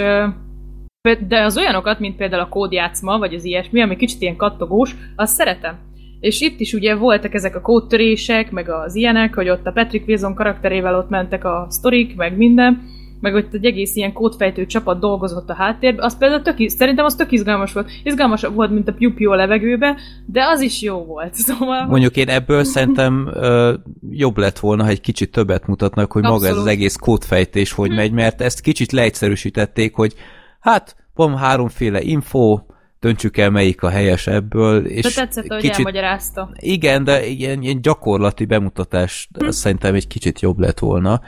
pe- de az olyanokat, mint például a kódjátszma, vagy az ilyesmi, ami kicsit ilyen kattogós, azt szeretem. És itt is ugye voltak ezek a kódtörések, meg az ilyenek, hogy ott a Patrick Wilson karakterével ott mentek a sztorik, meg minden, meg ott egy egész ilyen kódfejtő csapat dolgozott a háttérben, az például tök, szerintem az tök izgalmas volt. Izgalmasabb volt, mint a piu piu a levegőbe, de az is jó volt. Szóval, Mondjuk én ebből szerintem ö, jobb lett volna, ha egy kicsit többet mutatnak, hogy maga ez az Abszolút. egész kódfejtés hogy megy, mert ezt kicsit leegyszerűsítették, hogy hát van háromféle info, döntsük el melyik a helyes ebből, de és tetszett, hogy kicsit, elmagyarázta. igen, de ilyen, ilyen gyakorlati bemutatás Hm. szerintem egy kicsit jobb lett volna.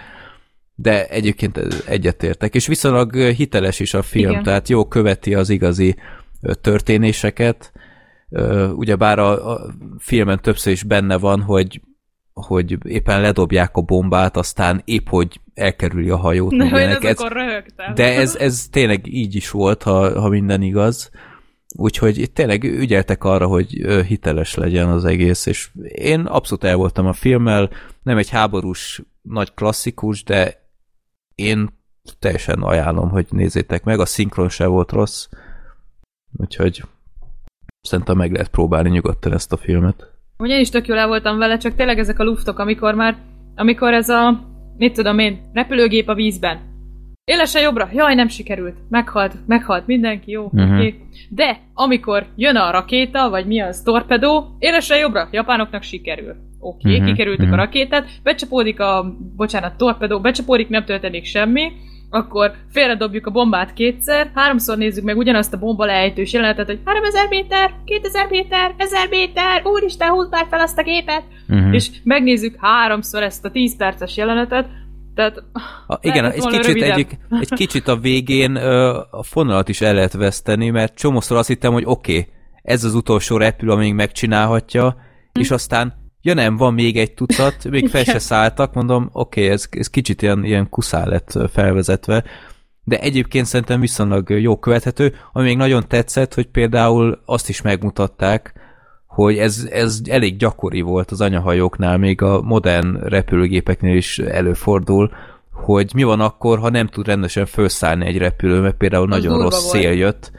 De egyébként egyetértek. És viszonylag hiteles is a film, Igen. tehát jó követi az igazi történéseket. Ugyebár a, a filmen többször is benne van, hogy hogy éppen ledobják a bombát, aztán épp hogy elkerüli a hajót. Na, én. Ez- de ez, ez tényleg így is volt, ha, ha minden igaz. Úgyhogy itt tényleg ügyeltek arra, hogy hiteles legyen az egész, és én abszolút el voltam a filmmel, nem egy háborús nagy klasszikus, de én teljesen ajánlom, hogy nézzétek meg, a szinkron se volt rossz, úgyhogy szerintem meg lehet próbálni nyugodtan ezt a filmet. Ugye én is tök jól el voltam vele, csak tényleg ezek a luftok, amikor már, amikor ez a, mit tudom én, repülőgép a vízben. Élesen jobbra, jaj, nem sikerült, meghalt, meghalt mindenki, jó, uh-huh. oké. Okay. De, amikor jön a rakéta, vagy mi az, torpedó, élesen jobbra, japánoknak sikerül. Oké, okay, Mhm, uh-huh. kikerültük mhm. uh-huh. a rakétát, becsapódik a, bocsánat, torpedó, becsapódik, nem történik semmi, akkor félredobjuk a bombát kétszer, háromszor nézzük meg ugyanazt a bomba leejtős jelenetet, hogy 3000 méter, 2000 méter, 1000 méter, úristen, húzd már fel azt a gépet, Uh-huh. és megnézzük háromszor ezt a 10 perces jelenetet, Tehát A, igen, egy kicsit, rövidebb. egy, kicsit a végén ö, a fonalat is el lehet veszteni, mert csomószor azt hittem, hogy oké, okay, ez az utolsó repülő, amíg megcsinálhatja, Hm. és aztán ja nem, van még egy tucat, még fel se szálltak, mondom, oké, okay, ez, ez kicsit ilyen, ilyen kuszál lett felvezetve, de egyébként szerintem viszonylag jó követhető, ami még nagyon tetszett, hogy például azt is megmutatták, hogy ez, ez elég gyakori volt az anyahajóknál, még a modern repülőgépeknél is előfordul, hogy mi van akkor, ha nem tud rendesen felszállni egy repülő, mert például nagyon rossz volt. szél jött,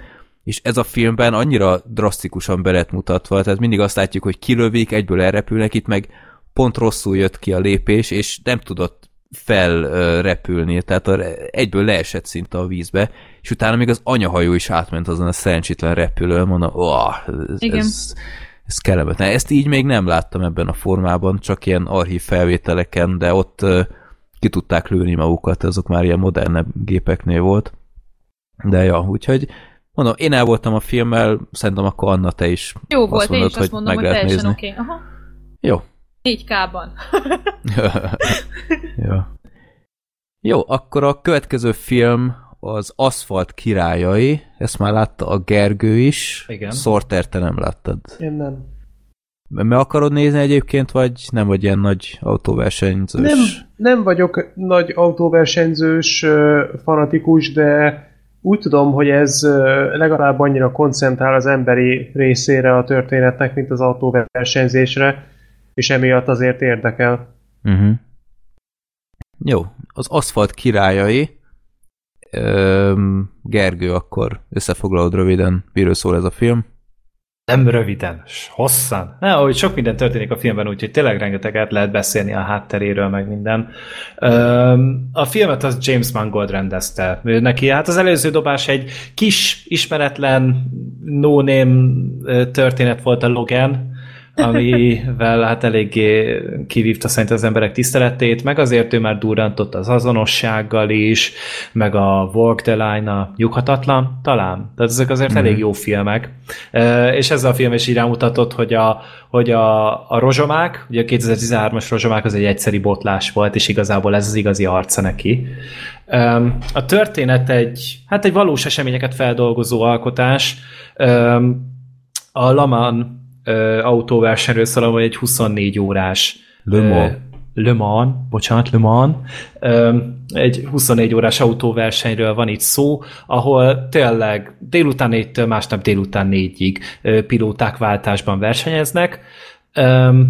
és ez a filmben annyira drasztikusan be lett mutatva, tehát mindig azt látjuk, hogy kilövik, egyből elrepülnek, itt meg pont rosszul jött ki a lépés, és nem tudott felrepülni, tehát a, egyből leesett szinte a vízbe, és utána még az anyahajó is átment azon a szerencsétlen repülőn, mondom, oh, ez, Igen. ez, ez kellemetlen. Ezt így még nem láttam ebben a formában, csak ilyen archív felvételeken, de ott ki tudták lőni magukat, azok már ilyen modernebb gépeknél volt. De ja, úgyhogy mondom, én el voltam a filmmel, szerintem akkor Anna, te is Jó azt volt, én mondod, is azt mondom, hogy meg lehet teljesen oké. Okay. Aha. Jó. 4K-ban. Jó. Jó, akkor a következő film az Aszfalt királyai, ezt már látta a Gergő is. Igen. Sorter, te nem láttad. Én nem. Me akarod nézni egyébként, vagy nem vagy ilyen nagy autóversenyzős? Nem, nem vagyok nagy autóversenyzős fanatikus, de úgy tudom, hogy ez legalább annyira koncentrál az emberi részére a történetnek, mint az autóversenyzésre, és emiatt azért érdekel. Uh-huh. Jó, az Aszfalt királyai. Gergő, akkor összefoglalod röviden, miről szól ez a film. Nem röviden, hosszan. Ne, hogy sok minden történik a filmben, úgyhogy tényleg rengeteget lehet beszélni a hátteréről, meg minden. A filmet az James Mangold rendezte. Ő Neki hát az előző dobás egy kis, ismeretlen, no-name történet volt a Logan, amivel hát eléggé kivívta szerint az emberek tiszteletét, meg azért ő már durrantott az azonossággal is, meg a Walk the Line, a nyughatatlan, talán. Tehát ezek azért mm. elég jó filmek. És ez a film is így rámutatott, hogy a, hogy a, a rozsomák, ugye a 2013-as rozsomák az egy egyszeri botlás volt, és igazából ez az igazi arca neki. A történet egy, hát egy valós eseményeket feldolgozó alkotás. A Laman ö, autóversenyről szól, amely egy 24 órás Le Mans. ö, Le Mans, bocsánat, Le Mans. Ö, egy 24 órás autóversenyről van itt szó, ahol tényleg délután 4-től másnap délután 4-ig ö, pilóták váltásban versenyeznek, Ö,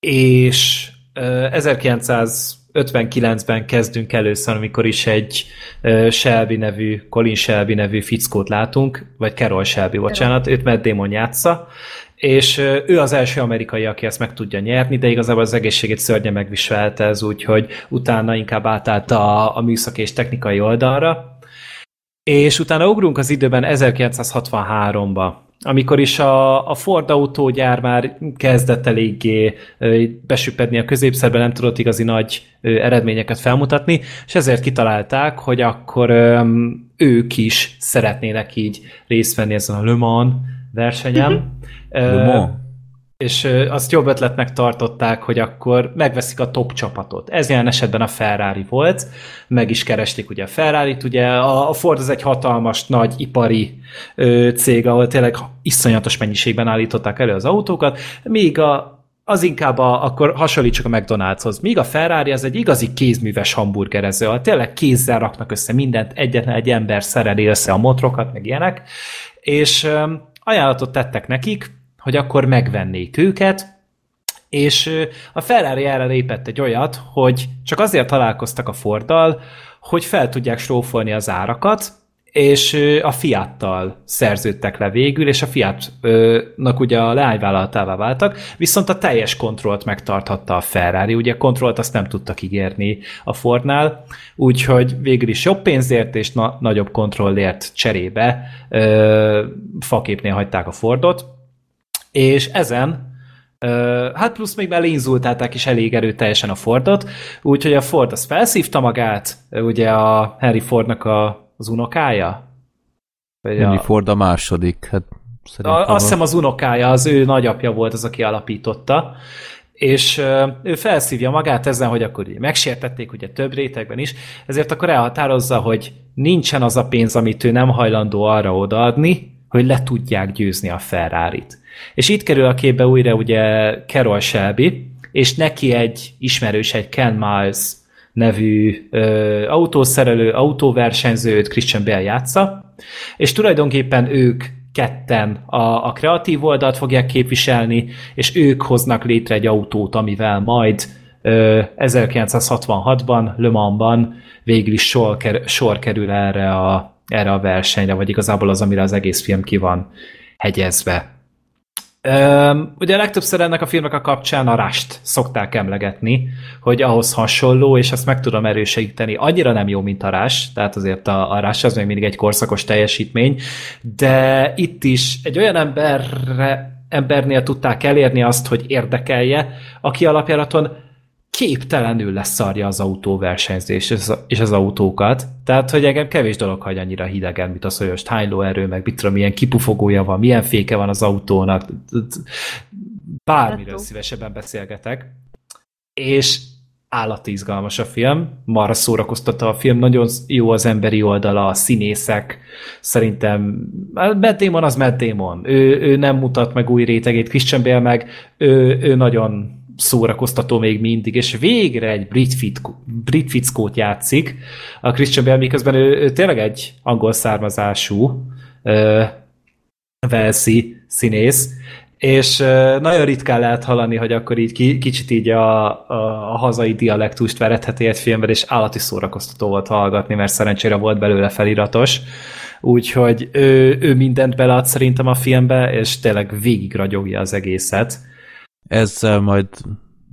és ö, 1959-ben kezdünk először, amikor is egy Shelby nevű, Colin Shelby nevű fickót látunk, vagy Carol Shelby, bocsánat, őt Matt Damon játsza, és ő az első amerikai, aki ezt meg tudja nyerni, de igazából az egészségét szörnyen megviselte ez, úgyhogy utána inkább átállt a, a műszaki és technikai oldalra, és utána ugrunk az időben 1963-ba, amikor is a, a Ford autógyár már kezdett eléggé besüppedni a középszerbe, nem tudott igazi nagy eredményeket felmutatni, és ezért kitalálták, hogy akkor ők is szeretnének így részt venni ezen a Le Mans versenyen. Le Mans. És azt jobb ötletnek tartották, hogy akkor megveszik a top csapatot. Ez jelen esetben a Ferrari volt, meg is keresték ugye a Ferrari-t, ugye a a Ford az egy hatalmas, nagy ipari ö, cég, ahol tényleg iszonyatos mennyiségben állították elő az autókat, míg a, az inkább a, akkor hasonlítsuk a McDonald'shoz. Míg a Ferrari az egy igazi kézműves hamburgerező, ahol tényleg kézzel raknak össze mindent, egyetlen egy ember szereli össze a motrokat, meg ilyenek, és ö, ajánlatot tettek nekik, hogy akkor megvennék őket, és a Ferrari erre lépett egy olyat, hogy csak azért találkoztak a Forddal, hogy fel tudják strófolni az árakat, és a Fiattal szerződtek le végül, és a Fiatnak ugye a leányvállalatává váltak, viszont a teljes kontrollt megtarthatta a Ferrari, ugye kontrollt azt nem tudtak ígérni a Fordnál, úgyhogy végül is jobb pénzért és na- nagyobb kontrollért cserébe ö, faképnél hagyták a Fordot, és ezen hát plusz még belénzultálták is elég erőteljesen a Fordot, úgyhogy a Ford az felszívta magát, ugye a Henry Fordnak a, az unokája? Vagy Henry a, Ford a második, hát szerintem a, azt hiszem az unokája, az ő nagyapja volt az, aki alapította, és ő felszívja magát ezen, hogy akkor ugye megsértették ugye több rétegben is, ezért akkor elhatározza, hogy nincsen az a pénz, amit ő nem hajlandó arra odaadni, hogy le tudják győzni a Ferrari-t. És itt kerül a képbe újra ugye Carol Shelby, és neki egy ismerős, egy Ken Miles nevű ö, autószerelő, autóversenyzőt Christian Bale játsza, és tulajdonképpen ők ketten a, a kreatív oldalt fogják képviselni, és ők hoznak létre egy autót, amivel majd ö, 1966-ban, Le Mansban végül is sor, sor kerül erre a, erre a versenyre, vagy igazából az, amire az egész film ki van hegyezve. Üm, ugye legtöbbször ennek a filmnek a kapcsán a rást szokták emlegetni, hogy ahhoz hasonló, és ezt meg tudom erősíteni, annyira nem jó, mint a rás, tehát azért a, a rás az még mindig egy korszakos teljesítmény, de itt is egy olyan emberre, embernél tudták elérni azt, hogy érdekelje, aki alapjáraton képtelenül leszarja az autóversenyzés és az autókat. Tehát, hogy engem kevés dolog hagy annyira hidegen, mint az, hogy most hány lóerő, meg mit tudom, milyen kipufogója van, milyen féke van az autónak. Bármiről szívesebben beszélgetek. És állati izgalmas a film, marra szórakoztatta a film, nagyon jó az emberi oldala, a színészek, szerintem Matt Damon az Matt Damon, ő, ő nem mutat meg új rétegét, Christian Bale meg, ő, ő nagyon szórakoztató még mindig, és végre egy brit, fitkó, brit fickót játszik. A Christian Bale miközben ő, ő tényleg egy angol származású uh, Velszi színész, és uh, nagyon ritkán lehet hallani, hogy akkor így ki, kicsit így a, a, a hazai dialektust veretheti egy filmben, és állati szórakoztató volt hallgatni, mert szerencsére volt belőle feliratos. Úgyhogy ő, ő mindent belead szerintem a filmbe, és tényleg végig ragyogja az egészet. Ezzel majd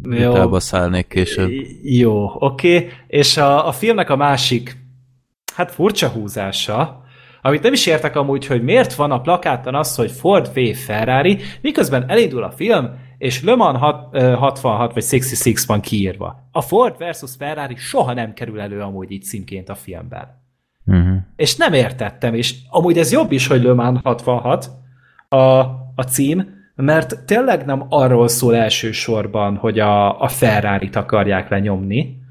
vitába szállnék később. Jó, oké. Okay. És a, a filmnek a másik, hát furcsa húzása, amit nem is értek amúgy, hogy miért van a plakáton az, hogy Ford V Ferrari, miközben elindul a film, és Le Mans 66 vagy 66 van kiírva. A Ford versus Ferrari soha nem kerül elő amúgy így címként a filmben. Uh-huh. És nem értettem, és amúgy ez jobb is, hogy Le Mans 66 a, a cím, mert tényleg nem arról szól elsősorban, hogy a, a Ferrari-t akarják lenyomni,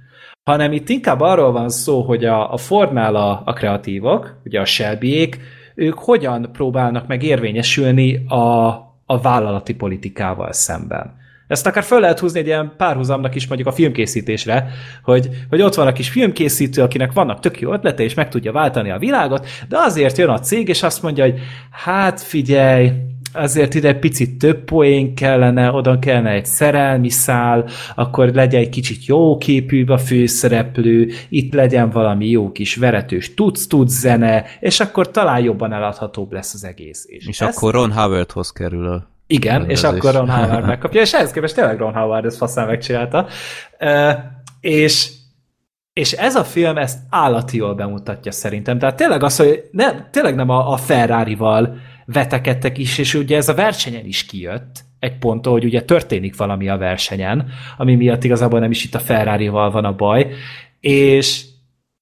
hanem itt inkább arról van szó, hogy a, a Fordnál a, a kreatívok, ugye a shelby ők hogyan próbálnak meg érvényesülni a, a vállalati politikával szemben. Ezt akár fel lehet húzni egy ilyen párhuzamnak is mondjuk a filmkészítésre, hogy, hogy ott van a kis filmkészítő, akinek vannak tök jó ötlete, és meg tudja váltani a világot, de azért jön a cég, és azt mondja, hogy hát figyelj, azért ide picit több poén kellene, oda kellene egy szerelmi szál, akkor legyen egy kicsit jó képű a főszereplő, itt legyen valami jó kis veretős tudsz-tudsz zene, és akkor talán jobban eladhatóbb lesz az egész. És, és ezt... akkor Ron Howardhoz kerül a igen, rendezés. és akkor Ron Howard megkapja, és ehhez képest tényleg Ron Howard ezt faszán megcsinálta. Uh, és és ez a film ezt állati jól bemutatja szerintem. Tehát tényleg az, hogy nem, tényleg nem a, a Ferrari-val vetekedtek is, és ugye ez a versenyen is kijött, egy ponton, hogy ugye történik valami a versenyen, ami miatt igazából nem is itt a Ferrari-val van a baj, és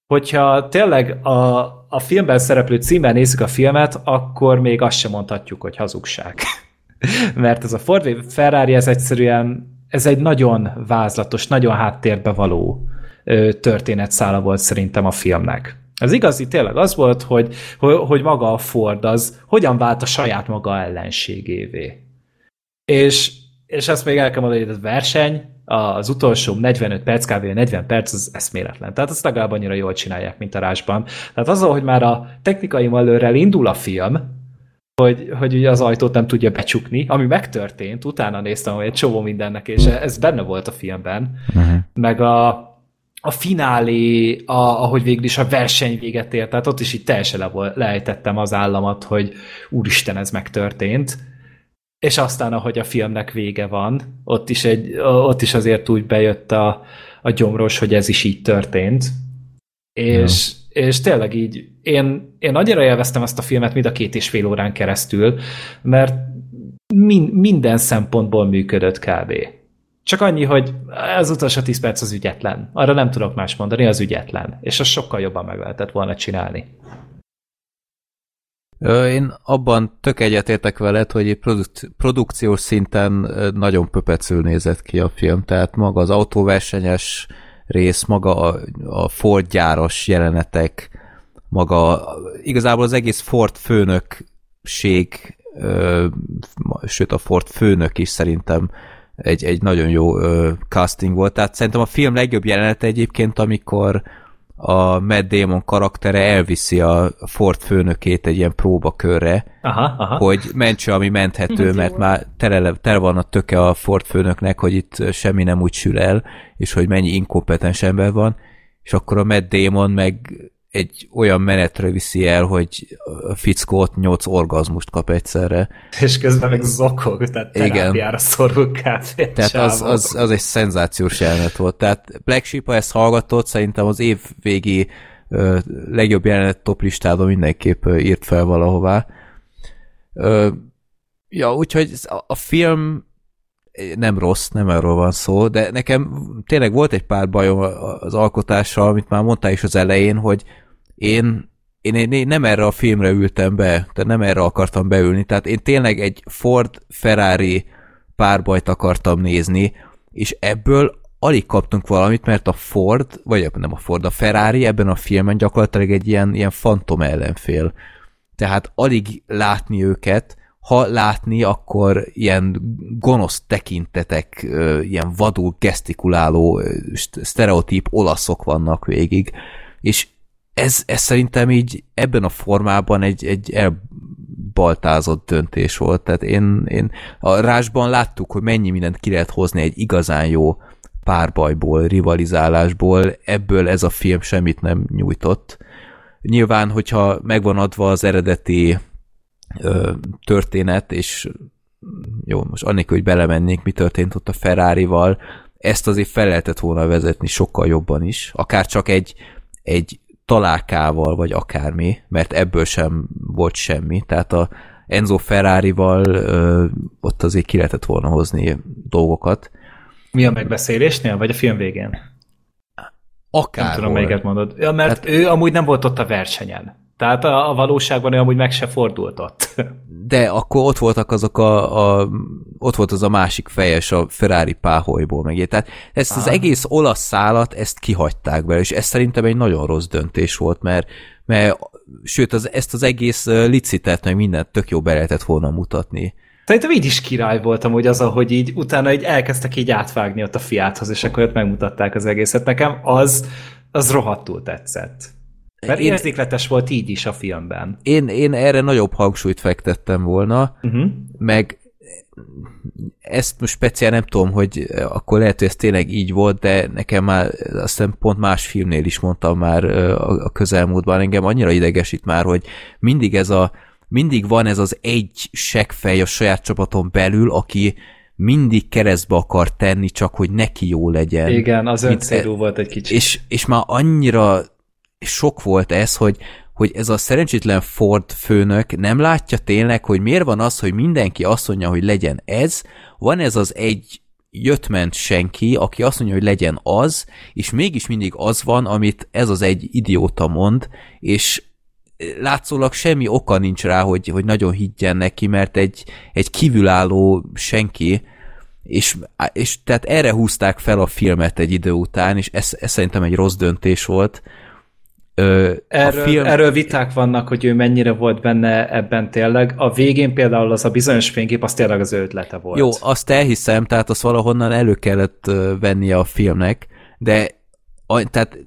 hogyha tényleg a, a filmben szereplő címmel nézzük a filmet, akkor még azt sem mondhatjuk, hogy hazugság. Mert ez a Ford Ferrari, ez egyszerűen ez egy nagyon vázlatos, nagyon háttérbe való történetszála volt szerintem a filmnek. Az igazi tényleg az volt, hogy, hogy maga a Ford az hogyan vált a saját maga ellenségévé. És, és ezt még el kell mondani, hogy ez verseny, az utolsó 45 perc, kb. 40 perc, az eszméletlen. Tehát azt legalább annyira jól csinálják, mint a rásban. Tehát azzal, hogy már a technikai malőrrel indul a film, hogy, hogy ugye az ajtót nem tudja becsukni, ami megtörtént, utána néztem, hogy egy csomó mindennek, és ez benne volt a filmben. Uh-huh. Meg a, a finálé, a, ahogy végül is a verseny véget ért, tehát ott is így teljesen le, lejtettem az államat, hogy úristen, ez megtörtént. És aztán, ahogy a filmnek vége van, ott is, egy, ott is azért úgy bejött a, a gyomros, hogy ez is így történt. És, ja. és tényleg így, én, én annyira élveztem ezt a filmet, mind a két és fél órán keresztül, mert min, minden szempontból működött kb. Csak annyi, hogy az utolsó 10 perc az ügyetlen. Arra nem tudok más mondani, az ügyetlen. És az sokkal jobban meg lehetett volna csinálni. Én abban tök egyetértek veled, hogy produk- produkciós szinten nagyon pöpecül nézett ki a film, tehát maga az autóversenyes rész, maga a, a Ford gyáros jelenetek, maga igazából az egész Ford főnökség, ö, sőt a Ford főnök is szerintem egy, egy nagyon jó ö, casting volt, tehát szerintem a film legjobb jelenete egyébként, amikor a Matt Damon karaktere elviszi a Ford főnökét egy ilyen próbakörre, Aha, aha. hogy mentse, ami menthető, mert már tele, tele van a töke a Ford főnöknek, hogy itt semmi nem úgy sül el, és hogy mennyi inkompetens ember van, és akkor a Matt Damon meg egy olyan menetre viszi el, hogy a fickó ott nyolc orgazmust kap egyszerre. És közben meg zokog, tehát Igen. terápiára szorul kb. Tehát az, az, az egy szenzációs jelenet volt. Tehát Black Sheep, ha ezt hallgatott, szerintem az év végi ö, legjobb jelenet top listádon mindenképp ö, írt fel valahová. Ö, ja, úgyhogy a film nem rossz, nem erről van szó, de nekem tényleg volt egy pár bajom az alkotással, amit már mondtál is az elején, hogy én, én, én, nem erre a filmre ültem be, tehát nem erre akartam beülni, tehát én tényleg egy Ford-Ferrari párbajt akartam nézni, és ebből alig kaptunk valamit, mert a Ford, vagy nem a Ford, a Ferrari ebben a filmen gyakorlatilag egy ilyen, ilyen fantom ellenfél. Tehát alig látni őket, ha látni, akkor ilyen gonosz tekintetek, ilyen vadul gesztikuláló, ö, st- sztereotíp olaszok vannak végig, és ez, ez szerintem így ebben a formában egy, egy elbaltázott döntés volt. Tehát én, én a rásban láttuk, hogy mennyi mindent ki lehet hozni egy igazán jó párbajból, rivalizálásból, ebből ez a film semmit nem nyújtott. Nyilván, hogyha megvan adva az eredeti ö, történet, és jó, most annélkül, hogy belemennénk, mi történt ott a Ferrari-val, ezt azért fel lehetett volna vezetni sokkal jobban is, akár csak egy, egy találkával, vagy akármi, mert ebből sem volt semmi, tehát a Enzo Ferrari-val ö, ott azért ki lehetett volna hozni dolgokat. Mi a megbeszélésnél, vagy a film végén? Akár Nem tudom, melyiket mondod. Ja, mert hát, ő amúgy nem volt ott a versenyen. Tehát a, a valóságban ő amúgy meg se fordult ott. De akkor ott voltak azok a, a ott volt az a másik fejes a Ferrari páholyból meg. Tehát ezt az Ah. egész olasz szálat, ezt kihagyták be, és ez szerintem egy nagyon rossz döntés volt, mert, mert sőt, az, ezt az egész licitet, meg mindent tök jó be lehetett volna mutatni. Szerintem így is király voltam, hogy az, ahogy így utána így elkezdtek így átvágni ott a fiáthoz, és akkor ott megmutatták az egészet. Nekem az, az rohadtul tetszett. Mert Én- érzékletes volt így is a filmben. Én, én erre nagyobb hangsúlyt fektettem volna, Uh-huh. meg ezt most speciál nem tudom, hogy akkor lehet, hogy ez tényleg így volt, de nekem már azt hiszem pont más filmnél is mondtam már ö, a közelmúltban, engem annyira idegesít már, hogy mindig ez a mindig van ez az egy seggfej a saját csapaton belül, aki mindig keresztbe akar tenni, csak hogy neki jó legyen. Igen, az Mint- öncélú volt egy kicsit. És, és már annyira sok volt ez, hogy, hogy ez a szerencsétlen Ford főnök nem látja tényleg, hogy miért van az, hogy mindenki azt mondja, hogy legyen ez, van ez az egy jött-ment senki, aki azt mondja, hogy legyen az, és mégis mindig az van, amit ez az egy idióta mond, és látszólag semmi oka nincs rá, hogy, hogy nagyon higgyen neki, mert egy, egy kívülálló senki, és, és tehát erre húzták fel a filmet egy idő után, és ez, ez szerintem egy rossz döntés volt. Ö, Erről, film, erről viták vannak, hogy ő mennyire volt benne ebben tényleg. A végén például az a bizonyos fénykép, az tényleg az ő ötlete volt. Jó, azt elhiszem, tehát azt valahonnan elő kellett vennie a filmnek, de a, tehát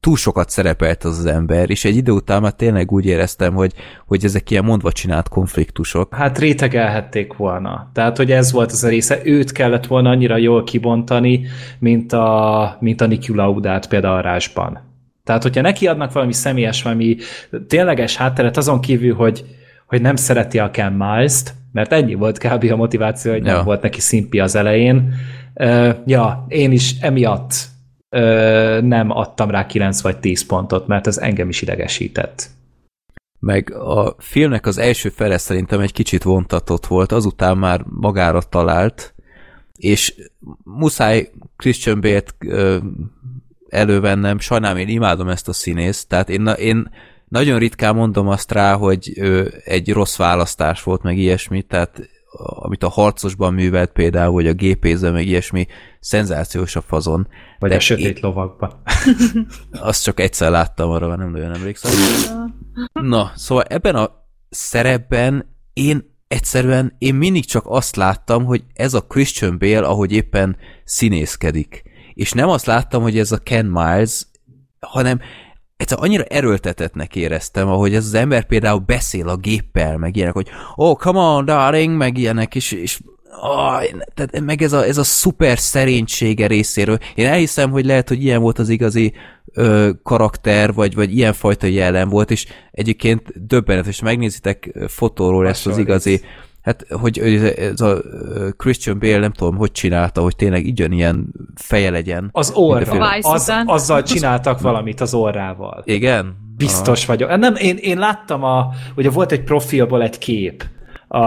túl sokat szerepelt az az ember, és egy idő után már tényleg úgy éreztem, hogy, hogy ezek ilyen mondva csinált konfliktusok. Hát rétegelhették volna. Tehát, hogy ez volt az a része. Őt kellett volna annyira jól kibontani, mint a, mint a Niki Laudát például a Rásban. Tehát, hogyha neki adnak valami személyes, valami tényleges hátteret, azon kívül, hogy, hogy nem szereti a Ken Miles-t, mert ennyi volt kb. a motiváció, hogy nem Ja. volt neki szimpi az elején. Uh, ja, én is emiatt uh, nem adtam rá 9 vagy 10 pontot, mert ez engem is idegesített. Meg a filmnek az első fele szerintem egy kicsit vontatott volt, azután már magára talált, és muszáj Christian Bale-t elővennem, sajnálom, én imádom ezt a színészt, tehát én, én nagyon ritkán mondom azt rá, hogy ö, egy rossz választás volt, meg ilyesmi, tehát amit a harcosban művelt például, vagy a gépéző, meg ilyesmi, szenzációs a fazon. Vagy De a sötét én- lovakban. Azt csak egyszer láttam, arra nem nagyon emlékszem. Na, szóval ebben a szerepben én egyszerűen, én mindig csak azt láttam, hogy ez a Christian Bale, ahogy éppen színészkedik. És nem azt láttam, hogy ez a Ken Miles, hanem egyszer annyira erőltetetnek éreztem, ahogy ez az ember például beszél a géppel, meg ilyenek, hogy oh, come on, darling, meg ilyenek, és, és oh, tehát meg ez a, ez a szuper szerénysége részéről. Én elhiszem, hogy lehet, hogy ilyen volt az igazi ö, karakter, vagy, vagy ilyen fajta jellem volt, és egyébként döbbenetes, megnézitek ö, fotóról ezt az igazi, hát hogy ez a Christian Bale nem tudom, hogy csinálta, hogy tényleg ugyanilyen feje legyen. Az orra. Az, azzal csináltak valamit az orrával. Igen? Biztos vagyok. Nem, én, én láttam, a, ugye volt egy profilból egy kép a,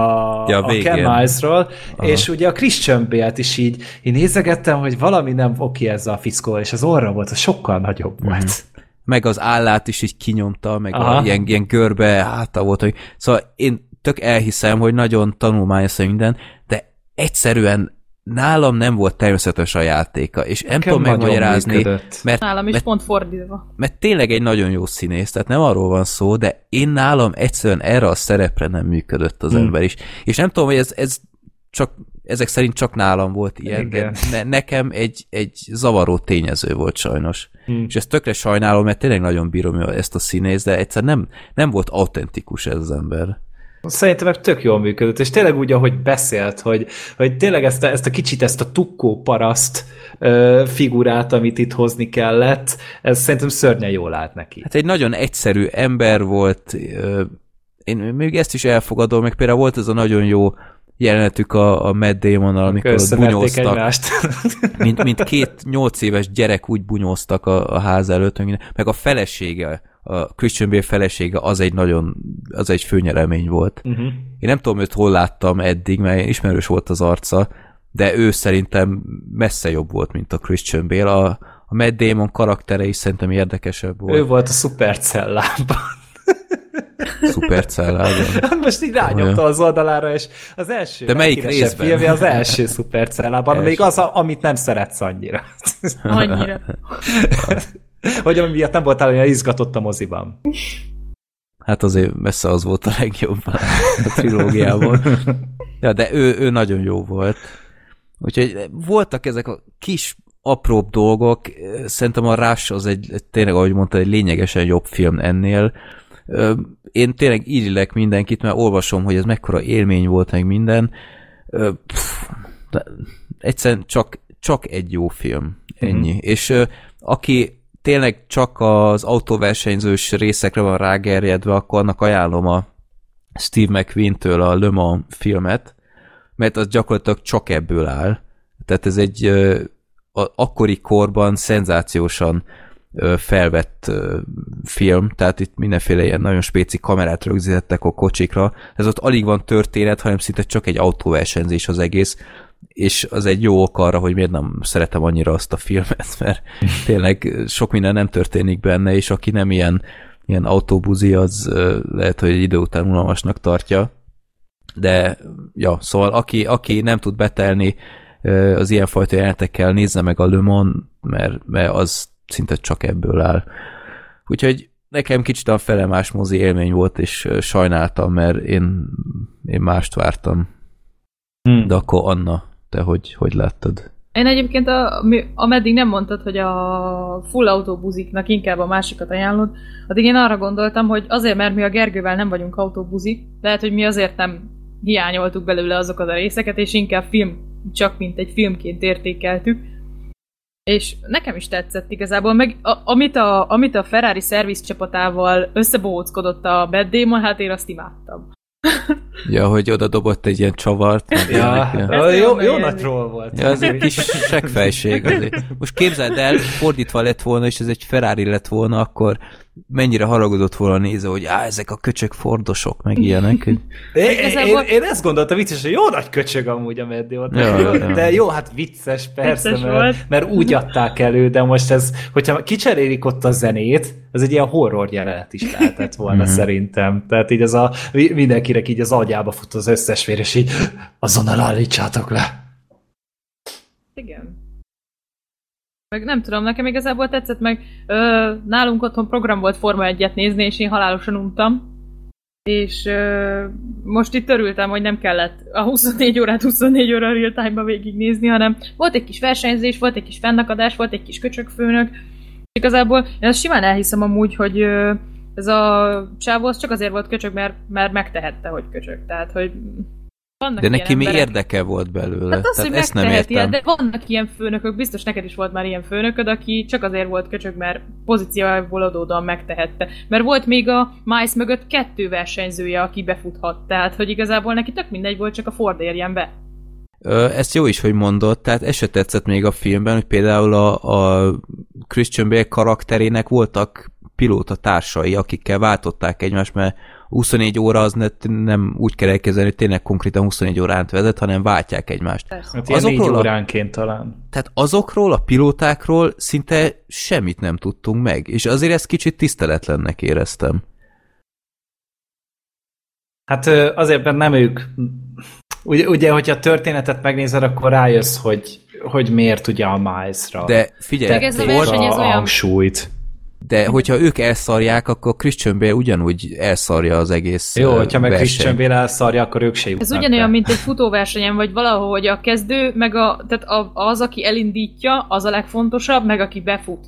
Ja, a végén. Ken Milesról, és ugye a Christian Bale-t is így, én nézegettem, hogy valami nem oké ezzel a fickóval, és az orra volt, az sokkal nagyobb Mhm. volt. meg az állát is így kinyomta, meg Aha. a, ilyen, ilyen görbe háta volt. Hogy, szóval én tök elhiszem, hogy nagyon tanulmányos minden, de egyszerűen nálam nem volt természetes a játéka, és nem tudom megmagyarázni, működött. mert, Nálam is mert, pont fordítva. mert tényleg egy nagyon jó színész, tehát nem arról van szó, de én nálam egyszerűen erre a szerepre nem működött az Hmm. ember is. És nem tudom, hogy ez, ez csak ezek szerint csak nálam volt ilyen, de Igen. ne, nekem egy, egy zavaró tényező volt sajnos. Hmm. És ezt tökre sajnálom, mert tényleg nagyon bírom ezt a színész, de egyszer nem, nem volt autentikus ez az ember. Szerintem meg tök jól működött, és tényleg úgy, ahogy beszélt, hogy, hogy tényleg ezt a, ezt a kicsit, ezt a tukkó paraszt ö, figurát, amit itt hozni kellett, ez szerintem szörnyen jól állt neki. Hát egy nagyon egyszerű ember volt, ö, én még ezt is elfogadom, meg például volt ez a nagyon jó jelenetük a, a Matt Damon-nal, amikor ott bunyóztak, egymást. mint, mint két nyolc éves gyerek úgy bunyóztak a, a ház előtt, meg a felesége, a Christian Bale felesége, az egy nagyon, az egy főnyeremény volt. uh-huh. Én nem tudom őt hol láttam eddig, mert ismerős volt az arca, de ő szerintem messze jobb volt, mint a Christian Bale. A, a Matt Damon karaktere is szerintem érdekesebb volt. Ő volt a szupercellában. Szupercellában. Most így rányomta az oldalára, és az első De melyik részben? filmje az első szupercellában, Első. még az, a- amit nem szeretsz annyira. Annyira. Vagy ami miatt nem voltál olyan izgatott a moziban. Hát azért messze az volt a legjobb a trilógiából. Ja, de ő, ő nagyon jó volt. Úgyhogy voltak ezek a kis apróbb dolgok, szerintem a Rush az egy, tényleg, ahogy mondta, egy lényegesen jobb film ennél. Én tényleg írlek mindenkit, mert olvasom, hogy ez mekkora élmény volt, meg minden. Pff, Egyszerűen csak, csak egy jó film. Ennyi. Mm-hmm. És aki tényleg csak az autóversenyzős részekre van rágerjedve, akkor annak ajánlom a Steve McQueen-től a Le Mans filmet, mert az gyakorlatilag csak ebből áll. Tehát ez egy a, akkori korban szenzációsan felvett film, tehát itt mindenféle ilyen nagyon spéci kamerát rögzítettek a kocsikra. Ez ott alig van történet, hanem szinte csak egy autóversenyzés az egész, és az egy jó ok arra, hogy miért nem szeretem annyira azt a filmet, mert tényleg sok minden nem történik benne, és aki nem ilyen, ilyen autóbuzi, az lehet, hogy egy idő után unalmasnak tartja. De, ja, szóval aki, aki nem tud betelni az ilyenfajta jelenetekkel, nézze meg a Le Mans, mert, mert az szinte csak ebből áll. Úgyhogy nekem kicsit a felemás mozi élmény volt, és sajnáltam, mert én, én mást vártam. Hmm. De akkor Anna, te hogy, hogy láttad? Én egyébként, a, ameddig nem mondtad, hogy a full autóbuziknak inkább a másikat ajánlod, addig én arra gondoltam, hogy azért, mert mi a Gergővel nem vagyunk autóbuzik, lehet, hogy mi azért nem hiányoltuk belőle azokat a részeket, és inkább film, csak mint egy filmként értékeltük. És nekem is tetszett igazából, meg a, amit, a, amit a Ferrari szerviz csapatával összebóckodott a Bad Damon, hát én azt imádtam. Ja, hogy oda dobott egy ilyen csavart. Ja, ja. jó, jó nagy troll volt. Ja, az egy kis seggfejség azért. Most képzeld el, fordítva lett volna, és ez egy Ferrari lett volna, akkor mennyire haragudott volna nézve, hogy á, ezek a köcsök fordosok, meg ilyenek. hogy- Én, én, ezt gondoltam vicces, hogy jó nagy köcsög amúgy a Meddi ott. Ja, jó, ja. De jó, hát vicces, persze, Vicces mert, volt. mert úgy adták elő, de most ez, hogyha kicserélik ott a zenét, az egy ilyen horror jelenet is lehetett volna szerintem. Tehát így az a, mindenkinek így az agyába fut az összes vér, és így azonnal állítsátok le. Igen. Meg nem tudom, nekem igazából tetszett, meg ö, nálunk otthon program volt Forma 1-et nézni, és én halálosan untam. És ö, most itt örültem, hogy nem kellett a 24 órát 24 óra real time-ba végignézni, hanem volt egy kis versenyzés, volt egy kis fennakadás, volt egy kis köcsögfőnök. Igazából én azt simán elhiszem amúgy, hogy ö, ez a csávó az csak azért volt köcsög, mert, mert megtehette, hogy köcsög. Tehát, hogy vannak De ilyen neki mi emberek. érdeke volt belőle? Hát az, Tehát hogy ezt nem értem. de vannak ilyen főnökök, biztos neked is volt már ilyen főnököd, aki csak azért volt köcsög, mert pozíciójából adódóan megtehette. Mert volt még a Mice mögött kettő versenyzője, aki befuthat. Tehát, hogy igazából neki tök mindegy volt, csak a Ford érjen be. Ö, Ezt jó is, hogy mondod, tehát ez se tetszett még a filmben, hogy például a, a Christian Bale karakterének voltak pilóta társai, akikkel váltották egymást, mert 24 óra az ne, nem úgy kell elkezdeni, hogy tényleg konkrétan 24 órán vezet, hanem váltják egymást. Persze. Hát Azokról a- óránként talán. Tehát azokról, a pilótákról szinte semmit nem tudtunk meg, és azért ezt kicsit tiszteletlennek éreztem. Hát azért, mert nem ők... Ugye, ugye, hogyha a történetet megnézed, akkor rájössz, hogy, hogy miért ugye a Miles-ra De figyelj, Meg ez a verseny, ez a olyan- hangsúlyt. De hogyha ők elszarják, akkor Christian Bale ugyanúgy elszarja az egész Jó, hogyha meg versenyt. Christian Bale elszarja, akkor ők se jutnak Ez ugyanolyan, be. mint egy futóversenyen, vagy valahogy a kezdő, meg a, tehát a, az, aki elindítja, az a legfontosabb, meg aki befut.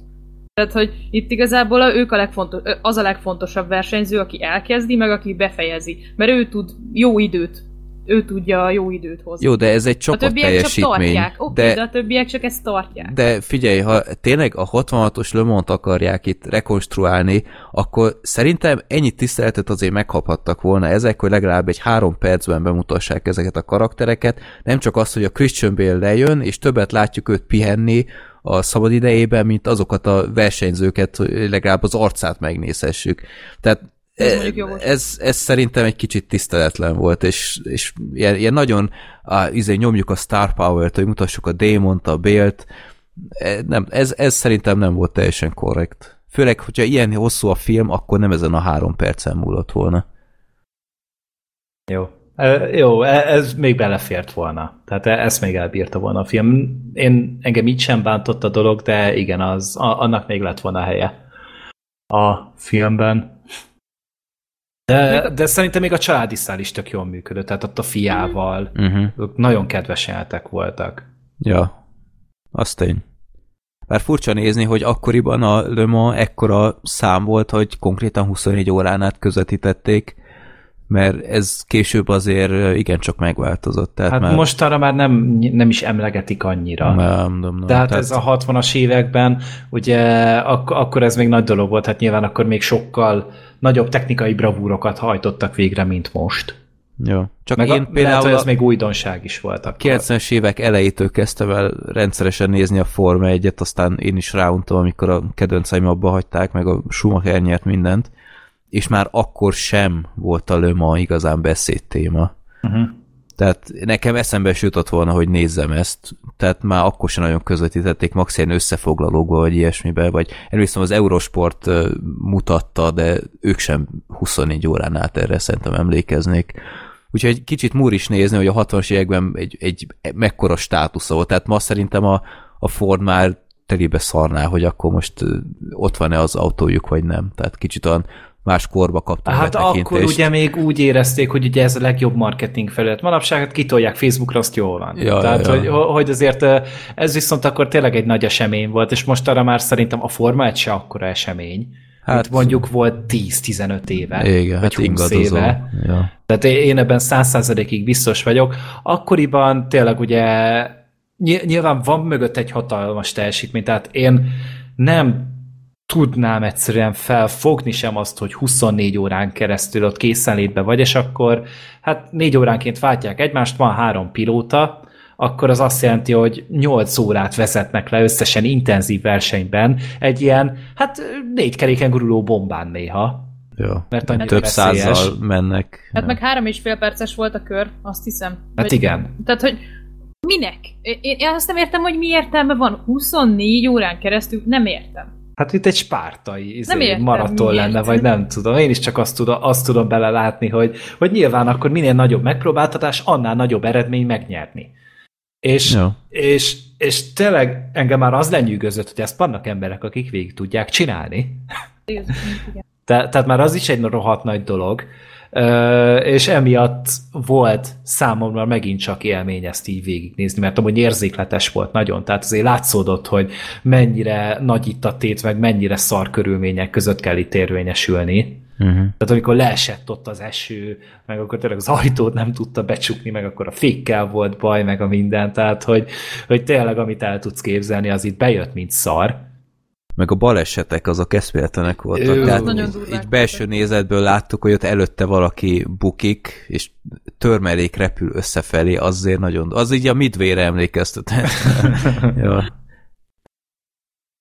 Tehát, hogy itt igazából a, ők a legfontos, az a legfontosabb versenyző, aki elkezdi, meg aki befejezi. Mert ő tud jó időt, ő tudja a jó időt hozni. Jó, de ez egy a csapat többiek csak teljesítmény. tartják. Oké, de... de, de a többiek csak ezt tartják. de figyelj, ha tényleg a 66-os Le Mans-t akarják itt rekonstruálni, akkor szerintem ennyi tiszteletet azért megkaphattak volna ezek, hogy legalább egy három percben bemutassák ezeket a karaktereket. Nem csak az, hogy a Christian Bale lejön, és többet látjuk őt pihenni a szabad idejében, mint azokat a versenyzőket, hogy legalább az arcát megnézhessük. Tehát Ez ez, szerintem egy kicsit tiszteletlen volt, és, és ilyen, ilyen nagyon á, izé, nyomjuk a Star Power-t, hogy mutassuk a Démont, a Bélt, E, nem, ez, ez szerintem nem volt teljesen korrekt. Főleg, hogyha ilyen hosszú a film, akkor nem ezen a három percen múlott volna. Jó. E, jó, e- ez még belefért volna. Tehát ezt még elbírta volna a film. Én, engem így sem bántott a dolog, de igen, az, a, annak még lett volna helye a filmben. De, de szerintem még a családi szál is tök jól működött, tehát ott a fiával. Uh-huh. Nagyon kedves jelentek voltak. Ja, az tény. Bár furcsa nézni, hogy akkoriban a Le Mans ekkora szám volt, hogy konkrétan 24 órán át közvetítették, mert ez később azért igencsak megváltozott. Tehát Hát már, mostanra már nem, nem is emlegetik annyira. Nem, nem, nem. De hát Tehát- ez a 60-as években, ugye ak- akkor ez még nagy dolog volt, hát nyilván akkor még sokkal nagyobb technikai bravúrokat hajtottak végre, mint most. Jó. Csak Meg én a, lehet, például a ez még újdonság is volt akkor. 90-es évek elejétől kezdtem el rendszeresen nézni a Forma 1-et, aztán én is ráuntam, amikor a kedvenceim abba hagyták, meg a Schumacher nyert mindent, és már akkor sem volt a Le Mans igazán beszédtéma. Uh-huh. Tehát nekem eszembe jutott volna, hogy nézzem ezt, tehát már akkor sem nagyon közvetítették, max. ilyen összefoglalókba, vagy ilyesmibe, vagy emlékszem az Eurosport mutatta, de ők sem 24 órán át erre szerintem emlékeznék. Úgyhogy kicsit múr is nézni, hogy a 60-as években egy, egy mekkora státusza volt. Tehát ma szerintem a, a Ford már telibe szarná, hogy akkor most ott van-e az autójuk, vagy nem. Tehát kicsit olyan más korba kaptam Hát akkor ugye még úgy érezték, hogy ugye ez a legjobb marketing felület. Manapság hát kitolják Facebookra, azt jól van. Ja, Tehát, ja. Hogy, hogy azért ez viszont akkor tényleg egy nagy esemény volt, és most arra már szerintem a Forma 1 se akkora esemény. Hát Hát- mondjuk volt 10-15 éve, Igen, vagy hát 20 ingadozó. éve. Ja. Tehát én ebben száz százalékig biztos vagyok. Akkoriban tényleg ugye ny- nyilván van mögött egy hatalmas teljesítmény, tehát én nem tudnám egyszerűen felfogni sem azt, hogy 24 órán keresztül ott készenlétbe vagy, és akkor hát négy óránként váltják egymást, van három pilóta, akkor az azt jelenti, hogy 8 órát vezetnek le összesen intenzív versenyben egy ilyen, hát négy keréken guruló bombán néha. Ja. Mert annyira Több veszélyes. százzal mennek. Hát meg három és fél perces volt a kör, azt hiszem. Hát Hogy- igen. Tehát, hogy minek? Én, én azt nem értem, hogy mi értelme van 24 órán keresztül, nem értem. Hát itt egy spártai Nem izé, értem, maraton miért. lenne, vagy nem tudom. Én is csak azt tudom, azt tudom belelátni, hogy, hogy nyilván akkor minél nagyobb megpróbáltatás, annál nagyobb eredmény megnyerni. És, Ja. és, és tényleg engem már az lenyűgözött, hogy ezt vannak emberek, akik végig tudják csinálni. Igen. Te, tehát már az is egy rohadt nagy dolog, és emiatt volt számomra megint csak élmény ezt így végignézni, mert amúgy érzékletes volt nagyon, tehát azért látszódott, hogy mennyire nagy itt a tét, meg mennyire szar körülmények között kell itt érvényesülni. Uh-huh. Tehát amikor leesett ott az eső, meg akkor tényleg az ajtót nem tudta becsukni, meg akkor a fékkel volt baj, meg a minden, tehát hogy, hogy tényleg amit el tudsz képzelni, az itt bejött, mint szar. Meg a balesetek azok eszméletlenek voltak. Ö, Tehát Nagyon így, belső voltak. nézetből láttuk, hogy ott előtte valaki bukik, és törmelék repül összefelé, azért nagyon... Az így a midvére emlékeztet. ja.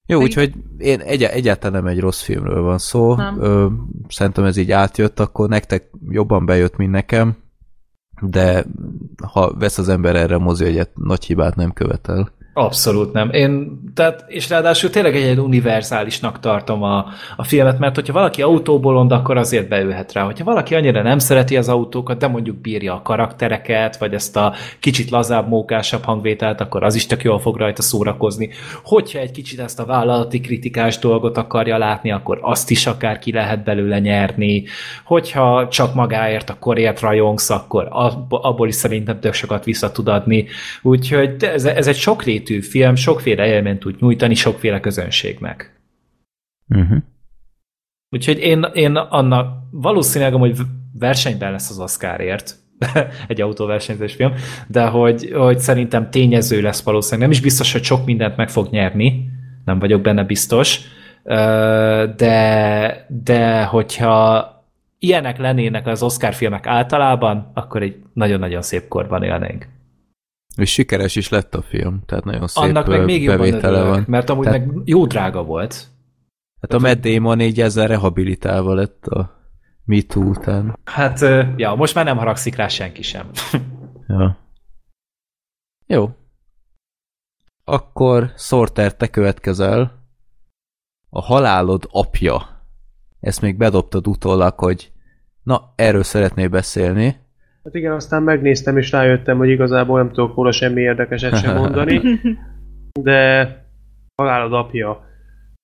Jó, úgyhogy én egy, egyáltalán nem egy rossz filmről van szó. Nem. Ö, szerintem ez így átjött, akkor nektek jobban bejött, mint nekem, de ha vesz az ember erre a mozijegyet, nagy hibát nem követel. Abszolút nem. Én, tehát, és ráadásul tényleg egy, egy univerzálisnak tartom a, a filmet, mert hogyha valaki autóbolond, akkor azért beülhet rá. Hogyha valaki annyira nem szereti az autókat, de mondjuk bírja a karaktereket, vagy ezt a kicsit lazább, mókásabb hangvételt, akkor az is tök jól fog rajta szórakozni. Hogyha egy kicsit ezt a vállalati kritikás dolgot akarja látni, akkor azt is akár ki lehet belőle nyerni. Hogyha csak magáért, akkor ért rajongsz, akkor abból, is szerintem tök sokat vissza tud adni. Úgyhogy ez, ez egy sokrétű film, sokféle élményt tud nyújtani sokféle közönségnek. Uh-huh. Úgyhogy én, én annak valószínűleg hogy versenyben lesz az Oscarért, egy autóversenyzős film, de hogy, hogy szerintem tényező lesz valószínűleg. Nem is biztos, hogy sok mindent meg fog nyerni, nem vagyok benne biztos, de, de hogyha ilyenek lennének az Oscar filmek általában, akkor egy nagyon-nagyon szép korban élnénk. És sikeres is lett a film, tehát nagyon szép Annak meg még bevétele örülök, van. mert amúgy Tehát- meg jó drága volt. Hát a Matt Damon így ezzel rehabilitálva lett a Me Too után. Hát, ja, most már nem haragszik rá senki sem. Ja. Jó. Akkor Sorter, te következel. A halálod apja. Ezt még bedobtad utólag, hogy na, erről szeretnél beszélni. Hát igen, aztán megnéztem és rájöttem, hogy igazából nem tudok róla semmi érdekeset sem mondani. De halálod apja.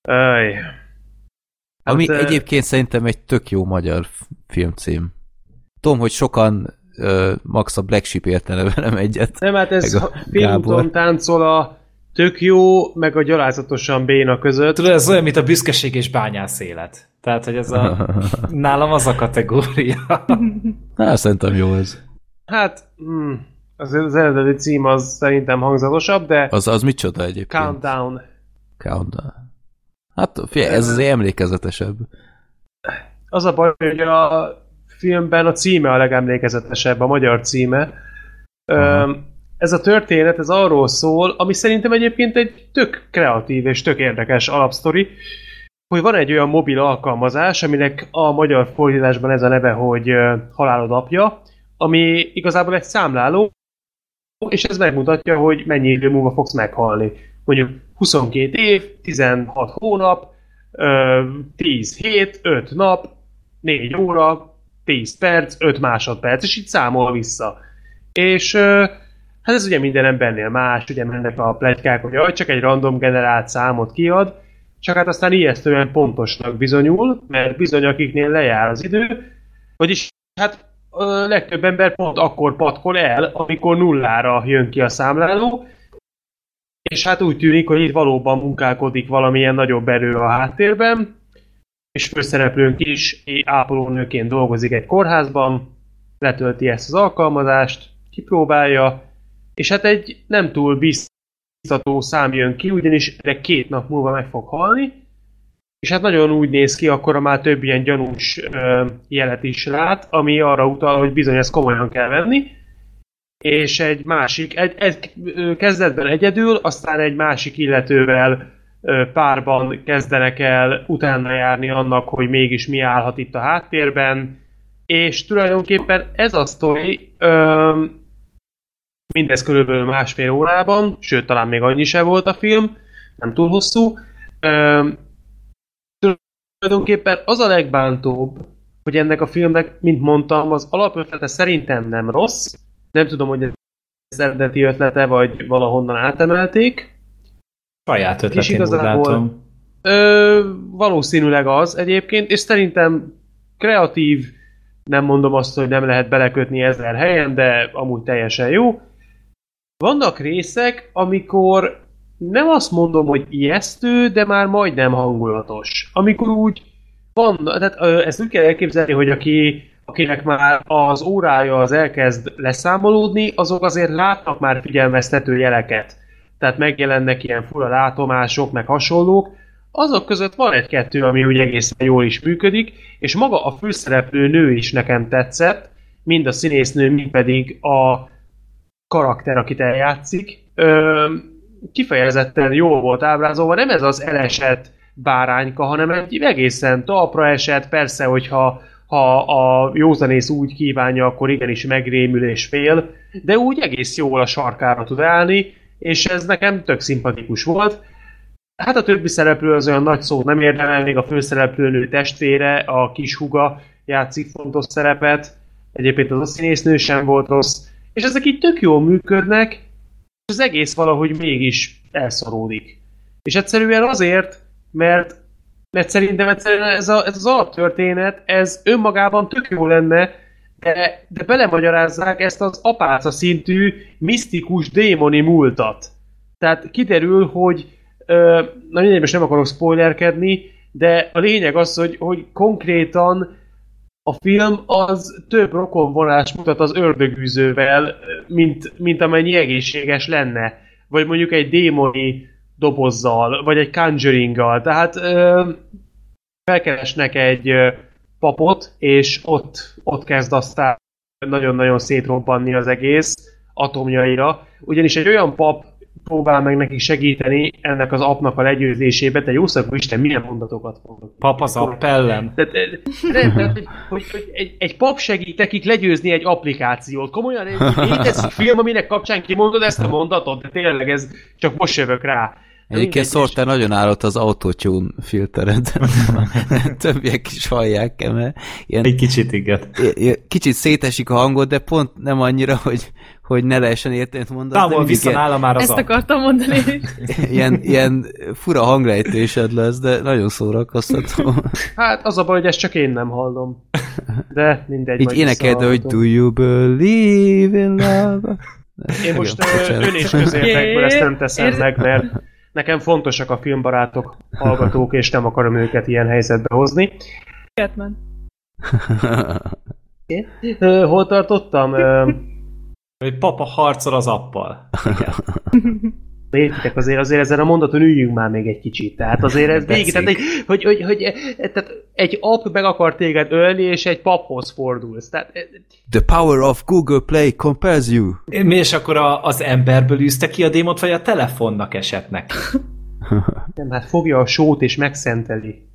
Öj. Hát, Ami ö, egyébként szerintem egy tök jó magyar filmcím. Tudom, hogy sokan uh, max a Black Sheep értene velem egyet. Nem, hát ez Gábor. táncol a tök jó, meg a gyalázatosan béna között. Tudod, ez olyan, mint a büszkeség és bányász élet. Tehát, hogy ez a, nálam az a kategória. Na, szerintem jó ez. Hát, hmm, az, az eredeti cím az szerintem hangzatosabb, de Az, az micsoda egyébként? Countdown. Countdown. Hát figyelj, ez azért emlékezetesebb. Az a baj, hogy a filmben a címe a legemlékezetesebb, a magyar címe. Ö, ez a történet, ez arról szól, ami szerintem egyébként egy tök kreatív és tök érdekes alapsztori, hogy van egy olyan mobil alkalmazás, aminek a magyar fordításban ez a neve, hogy halálod apja, ami igazából egy számláló, és ez megmutatja, hogy mennyi idő múlva fogsz meghalni. Mondjuk 22 év, 16 hónap, ö, 10 hét, 5 nap, 4 óra, 10 perc, 5 másodperc, és így számol vissza. És hát ez ugye minden embernél más, ugye mennek a plegykák, hogy jaj, csak egy random generált számot kiad, csak hát aztán ijesztően pontosnak bizonyul, mert bizony akiknél lejár az idő, vagyis hát a legtöbb ember pont akkor patkol el, amikor nullára jön ki a számláló, és hát úgy tűnik, hogy itt valóban munkálkodik valamilyen nagyobb erő a háttérben, és főszereplőnk is ápolónőként dolgozik egy kórházban, letölti ezt az alkalmazást, kipróbálja, és hát egy nem túl biztató szám jön ki, ugyanis erre két nap múlva meg fog halni, és hát nagyon úgy néz ki, akkor már több ilyen gyanús ö, jelet is lát, ami arra utal, hogy bizony ezt komolyan kell venni, és egy másik, egy, egy, kezdetben egyedül, aztán egy másik illetővel ö, párban kezdenek el utána járni annak, hogy mégis mi állhat itt a háttérben, és tulajdonképpen ez a sztori, ö, mindez körülbelül másfél órában, sőt, talán még annyi se volt a film, nem túl hosszú. Ö, tulajdonképpen az a legbántóbb, hogy ennek a filmnek, mint mondtam, az alapötlete szerintem nem rossz. Nem tudom, hogy ez eredeti ötlete, vagy valahonnan átemelték. Saját És ötletén úgy igazából- látom. Ö, valószínűleg az egyébként, és szerintem kreatív, nem mondom azt, hogy nem lehet belekötni ezer helyen, de amúgy teljesen jó. Vannak részek, amikor nem azt mondom, hogy ijesztő, de már majdnem hangulatos. Amikor úgy van, tehát ezt úgy kell elképzelni, hogy aki, akinek már az órája az elkezd leszámolódni, azok azért látnak már figyelmeztető jeleket. Tehát megjelennek ilyen fura látomások, meg hasonlók. Azok között van egy-kettő, ami úgy egészen jól is működik, és maga a főszereplő nő is nekem tetszett, mind a színésznő, mind pedig a karakter, akit eljátszik. Ö, kifejezetten jól volt ábrázolva, nem ez az elesett bárányka, hanem egy egészen talpra esett, persze, hogyha ha a józanész úgy kívánja, akkor igenis megrémül és fél, de úgy egész jól a sarkára tud állni, és ez nekem tök szimpatikus volt. Hát a többi szereplő az olyan nagy szót nem érdemel, még a főszereplőnő testvére, a kis huga játszik fontos szerepet, egyébként az a színésznő sem volt rossz, és ezek így tök jól működnek, és az egész valahogy mégis elszoródik. És egyszerűen azért, mert, mert szerintem egyszerűen ez, a, ez az alaptörténet, ez önmagában tök jó lenne, de, de belemagyarázzák ezt az apáca szintű, misztikus, démoni múltat. Tehát kiderül, hogy ö, na mindegy, most nem akarok spoilerkedni, de a lényeg az, hogy, hogy konkrétan a film az több rokonvonást mutat az ördögűzővel, mint, mint amennyi egészséges lenne. Vagy mondjuk egy démoni dobozzal, vagy egy conjuringgal. Tehát ö, felkeresnek egy papot, és ott, ott kezd aztán nagyon-nagyon szétrobbanni az egész atomjaira. Ugyanis egy olyan pap próbál meg nekik segíteni ennek az apnak a legyőzésébe, te jószakú Isten, milyen mondatokat mondok. Pap az appellem. Tehát, eh, nem, tehát, hogy, hogy, hogy egy, egy pap segít nekik legyőzni egy applikációt. Komolyan egy létezik film, aminek kapcsán kimondod ezt a mondatot, de tényleg ez csak most jövök rá. Egyébként Szorter nagyon állott az autotune filtered. Többiek is hallják -e, mert ilyen, Egy kicsit igen. kicsit szétesik a hangod, de pont nem annyira, hogy, hogy ne lehessen érteni mondatot. de Távol visszanáll már az Ezt akartam mondani. ilyen, ilyen fura hanglejtésed lesz, de nagyon szórakoztató. Hát az a baj, hogy ezt csak én nem hallom. De mindegy. Így énekeld, hogy do you believe in love? Én most Igen, ö, bocsánat. önés közértekből ezt nem teszem meg, mert nekem fontosak a filmbarátok, hallgatók, és nem akarom őket ilyen helyzetbe hozni. Catman. Hol tartottam? Hogy papa harcol az appal. Értitek azért, azért ezen a mondaton üljünk már még egy kicsit. Tehát azért ez végig, tehát egy, hogy, hogy, hogy, tehát egy app meg akar téged ölni, és egy paphoz fordulsz. Tehát, eh, The power of Google Play compels you. Mi és akkor a, az emberből űzte ki a démot, vagy a telefonnak esett neki? nem, hát fogja a sót és megszenteli.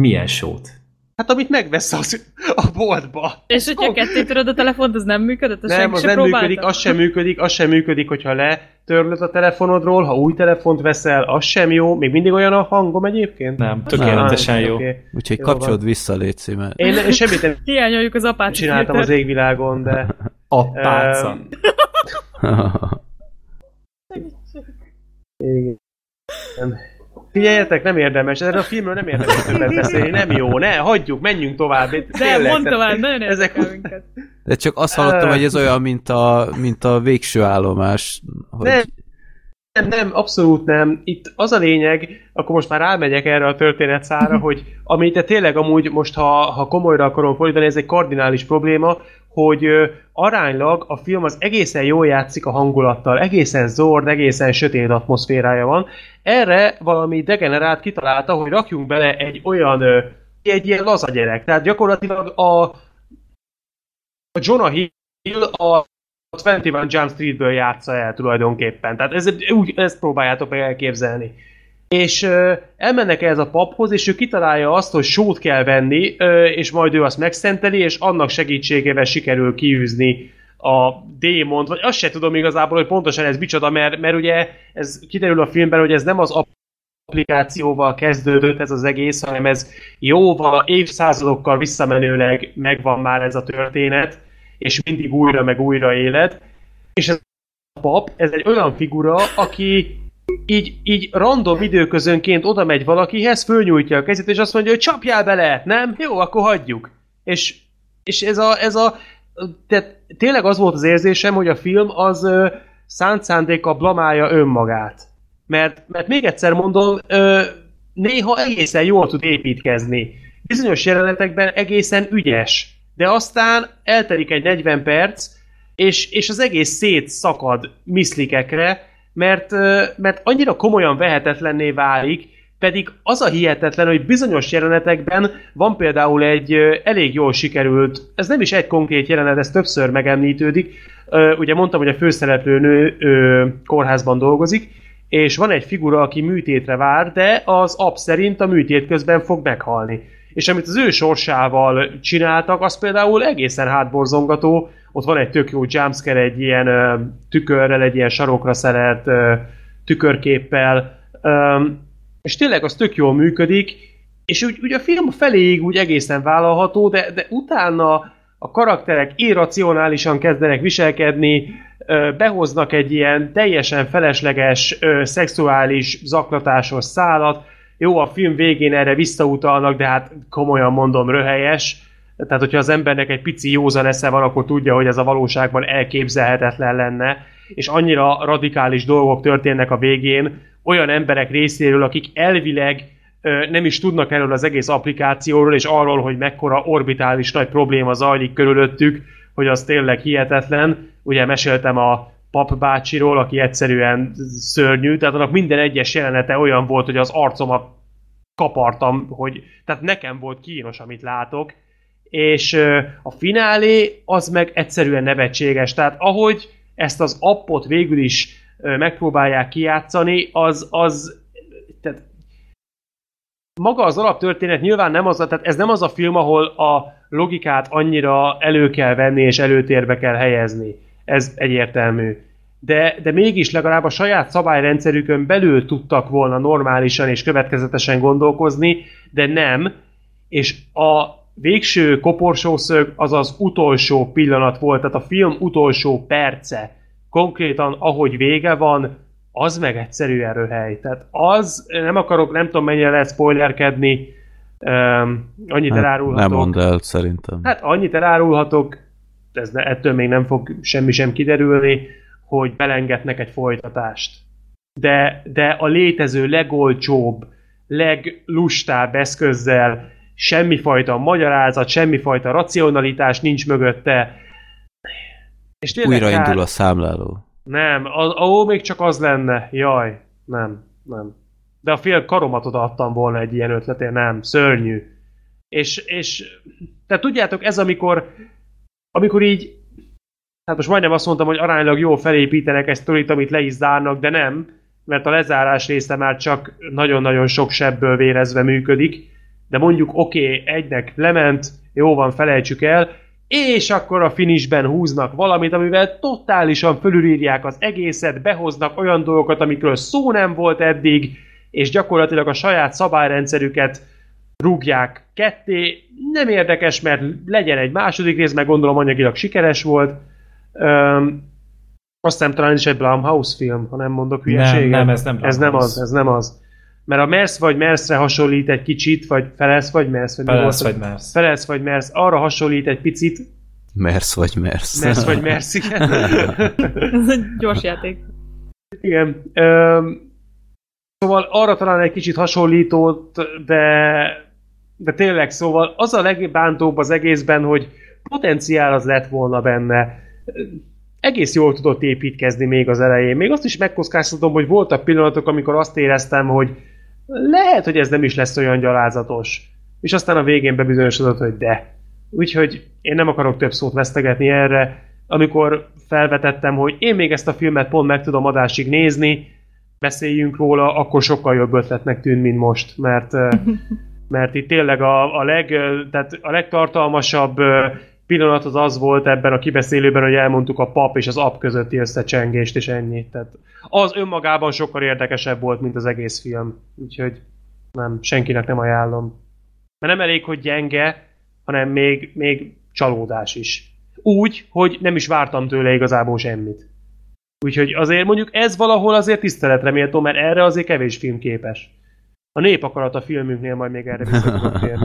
Milyen sót? Hát amit megvesz az, a boltba. És hogyha ketté töröd a telefont, az nem működött? Az Nem, az nem próbálta? működik, az sem működik, az sem működik, hogyha letörlöd a telefonodról, ha új telefont veszel, az sem jó. Még mindig olyan a hangom egyébként? Nem, tökéletesen jó. Oké. Úgyhogy Jó kapcsolod van. vissza, légy mert... Én én semmit nem Hiányoljuk az apát. csináltam az égvilágon, de... Appáca. Öm, Igen. Figyeljetek, nem érdemes, erről a filmről nem érdemes többet beszélni, nem jó, ne, hagyjuk, menjünk tovább. De Tényleg, mondd tehát tovább, nagyon ezek- minket. De csak azt hallottam, hogy ez olyan, mint a, mint a végső állomás. Hogy... Nem. Nem, nem, abszolút nem. Itt az a lényeg, akkor most már rámegyek erre a történetszára, hogy amit te tényleg amúgy most, ha, ha komolyra akarom fordítani, ez egy kardinális probléma, hogy aránylag a film az egészen jól játszik a hangulattal, egészen zord, egészen sötét atmoszférája van. Erre valami degenerát kitalálta, hogy rakjunk bele egy olyan, egy ilyen laza gyerek. Tehát gyakorlatilag a, a Jonah Hill a 21 Jump Streetből játsza el tulajdonképpen. Tehát ez, úgy, ezt próbáljátok meg elképzelni. És ö, elmennek ez a paphoz, és ő kitalálja azt, hogy sót kell venni, ö, és majd ő azt megszenteli, és annak segítségével sikerül kiűzni a démont, vagy azt se tudom igazából, hogy pontosan ez micsoda, mert, mert ugye ez kiderül a filmben, hogy ez nem az applikációval kezdődött ez az egész, hanem ez jóval, évszázadokkal visszamenőleg megvan már ez a történet, és mindig újra meg újra élet. És ez a pap, ez egy olyan figura, aki így, így random időközönként oda megy valakihez, fölnyújtja a kezét, és azt mondja, hogy csapjál bele, nem? Jó, akkor hagyjuk. És, és ez a, ez a tehát tényleg az volt az érzésem, hogy a film az szánt szándéka blamálja önmagát. Mert, mert még egyszer mondom, ö, néha egészen jól tud építkezni. Bizonyos jelenetekben egészen ügyes. De aztán eltelik egy 40 perc, és, és az egész szét szakad miszlikekre, mert, mert annyira komolyan vehetetlenné válik, pedig az a hihetetlen, hogy bizonyos jelenetekben van például egy elég jól sikerült, ez nem is egy konkrét jelenet, ez többször megemlítődik. Ugye mondtam, hogy a főszereplő nő kórházban dolgozik, és van egy figura, aki műtétre vár, de az ap szerint a műtét közben fog meghalni. És amit az ő sorsával csináltak, az például egészen hátborzongató. Ott van egy tök jó jumpscare, egy ilyen ö, tükörrel, egy ilyen sarokra szerelt ö, tükörképpel, ö, és tényleg az tök jól működik, és úgy, úgy a film feléig úgy egészen vállalható, de, de utána a karakterek irracionálisan kezdenek viselkedni, behoznak egy ilyen teljesen felesleges szexuális zaklatásos szálat, jó, a film végén erre visszautalnak, de hát komolyan mondom, röhelyes. Tehát, hogyha az embernek egy pici józan esze van, akkor tudja, hogy ez a valóságban elképzelhetetlen lenne, és annyira radikális dolgok történnek a végén, olyan emberek részéről, akik elvileg nem is tudnak erről az egész applikációról, és arról, hogy mekkora orbitális nagy probléma zajlik körülöttük, hogy az tényleg hihetetlen. Ugye meséltem a pap bácsiról, aki egyszerűen szörnyű, tehát annak minden egyes jelenete olyan volt, hogy az arcomat kapartam, hogy tehát nekem volt kínos, amit látok, és a finálé az meg egyszerűen nevetséges, tehát ahogy ezt az appot végül is megpróbálják kijátszani, az, az tehát maga az alaptörténet nyilván nem az, tehát ez nem az a film, ahol a logikát annyira elő kell venni és előtérbe kell helyezni. Ez egyértelmű. De, de mégis legalább a saját szabályrendszerükön belül tudtak volna normálisan és következetesen gondolkozni, de nem. És a végső koporsószög az az utolsó pillanat volt, tehát a film utolsó perce. Konkrétan, ahogy vége van, az meg egyszerűen röhely. Tehát az, nem akarok, nem tudom mennyire lehet spoilerkedni, um, annyit Hát, elárulhatok. nem mondd el, szerintem. Hát annyit elárulhatok, ez ne, ettől még nem fog semmi sem kiderülni, hogy belengetnek egy folytatást. De, de a létező legolcsóbb, leglustább eszközzel semmifajta magyarázat, semmifajta racionalitás nincs mögötte. És tényleg Újraindul kár- a számláló. Nem, a- ahol még csak az lenne. Jaj, nem, nem. De a fél karomat odaadtam volna egy ilyen ötletért, nem, szörnyű. És, és tehát tudjátok, ez amikor amikor így hát most majdnem azt mondtam, hogy aránylag jól felépítenek egy sztorit, amit le is zárnak, de nem, mert a lezárás része már csak nagyon-nagyon sok sebből vérezve működik, de mondjuk oké, okay, egynek lement, jó van, felejtsük el, és akkor a finishben húznak valamit, amivel totálisan fölülírják az egészet, behoznak olyan dolgokat, amikről szó nem volt eddig, és gyakorlatilag a saját szabályrendszerüket rúgják ketté. Nem érdekes, mert legyen egy második rész, meg gondolom anyagilag sikeres volt. Öm, azt hiszem talán is egy Blumhouse film, ha nem mondok hülyeséget. nem, ez nem Ez nem az, ez nem az. Mert a Mersz vagy Merszre hasonlít egy kicsit, vagy Felesz vagy Mersz, vagy Felesz vagy Mersz. Felesz vagy Mersz, arra hasonlít egy picit. Mersz vagy mersz. Mersz vagy Mersz, igen. Ez egy gyors játék. Igen. Öm, szóval arra talán egy kicsit hasonlított, de, de tényleg, szóval az a legbántóbb az egészben, hogy potenciál az lett volna benne. Egész jól tudott építkezni még az elején. Még azt is megkockáztatom, hogy voltak pillanatok, amikor azt éreztem, hogy lehet, hogy ez nem is lesz olyan gyalázatos. És aztán a végén bebizonyosodott, hogy de. Úgyhogy én nem akarok több szót vesztegetni erre. amikor felvetettem, hogy én még ezt a filmet pont meg tudom adásig nézni, beszéljünk róla, akkor sokkal jobb ötletnek tűn, mint most, mert, mert itt tényleg a, a, leg, tehát a legtartalmasabb pillanat az az volt ebben a kibeszélőben, hogy elmondtuk a pap és az ap közötti összecsengést, és ennyi. Tehát az önmagában sokkal érdekesebb volt, mint az egész film. Úgyhogy nem, senkinek nem ajánlom. Mert nem elég, hogy gyenge, hanem még, még csalódás is. Úgy, hogy nem is vártam tőle igazából semmit. Úgyhogy azért mondjuk ez valahol azért tiszteletre méltó, mert erre azért kevés film képes. A nép akarat a filmünknél majd még erre vissza tudok.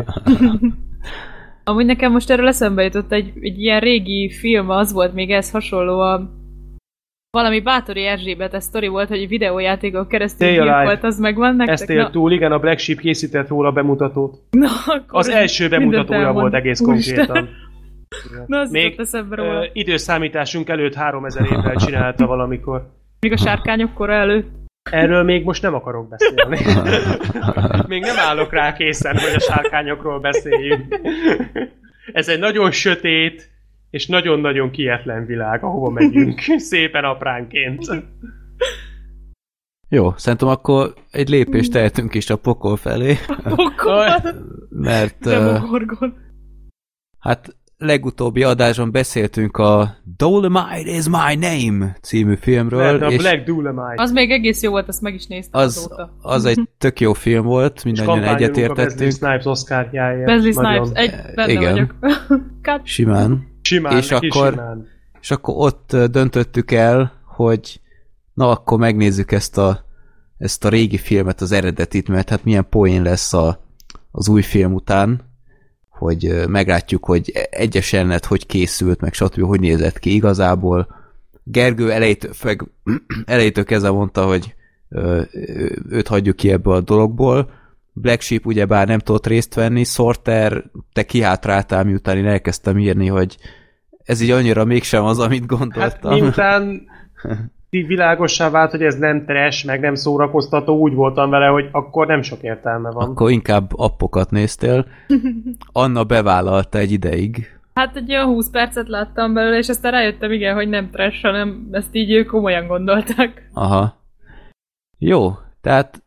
Amúgy nekem most erről eszembe jutott egy, egy ilyen régi film, az volt még ez hasonló a valami Bátori Erzsébet sztori volt, hogy videójátékon keresztül Stay Alive. volt, az megvan nektek? Ezt élt túl, igen, a Black Sheep készített róla bemutatót. na, akkor Az első bemutatója volt egész Úristen. konkrétan. Na, az Még Még, eszembe róla. ö, időszámításunk előtt 3000 évvel csinálta valamikor. Még a sárkányok kora előtt. Erről még most nem akarok beszélni. még nem állok rá készen, hogy a sárkányokról beszéljünk. Ez egy nagyon sötét és nagyon-nagyon kietlen világ, ahova megyünk. Szépen apránként. Jó, szerintem akkor egy lépést tehetünk is a pokol felé, Pokol. mert ö, Demogorgon. hát legutóbbi adásban beszéltünk a Dolomite is my name című filmről, a és Black Doolemite. Az még egész jó volt, azt meg is néztem az, azóta. az egy tök jó film volt, mindannyian a Wesley egyetértettünk, Snipes Oscar-jáért. Wesley Snipes, egy, benne igen. vagyok. Simán. Simán, És akkor- simán. És akkor ott döntöttük el, hogy na akkor megnézzük ezt a, ezt a régi filmet, az eredetit, mert hát milyen poén lesz a, az új film után, hogy meglátjuk, hogy egyes jelenet hogy készült, meg stb. hogy nézett ki igazából. Gergő elejétől, feg, elejétől kezdve mondta, hogy őt hagyjuk ki ebből a dologból. Black Sheep ugyebár nem tudott részt venni, Sorter, te kihátráltál, miután én elkezdtem írni, hogy ez így annyira mégsem az, amit Hát gondoltam. miután így világossá vált, hogy ez nem trash, meg nem szórakoztató, úgy voltam vele, hogy akkor nem sok értelme van. Akkor inkább appokat néztél. Anna bevállalta egy ideig. Hát egy olyan 20 percet láttam belőle, és aztán rájöttem, igen, hogy nem trash, hanem ezt így ők komolyan gondolták. Aha. Jó, tehát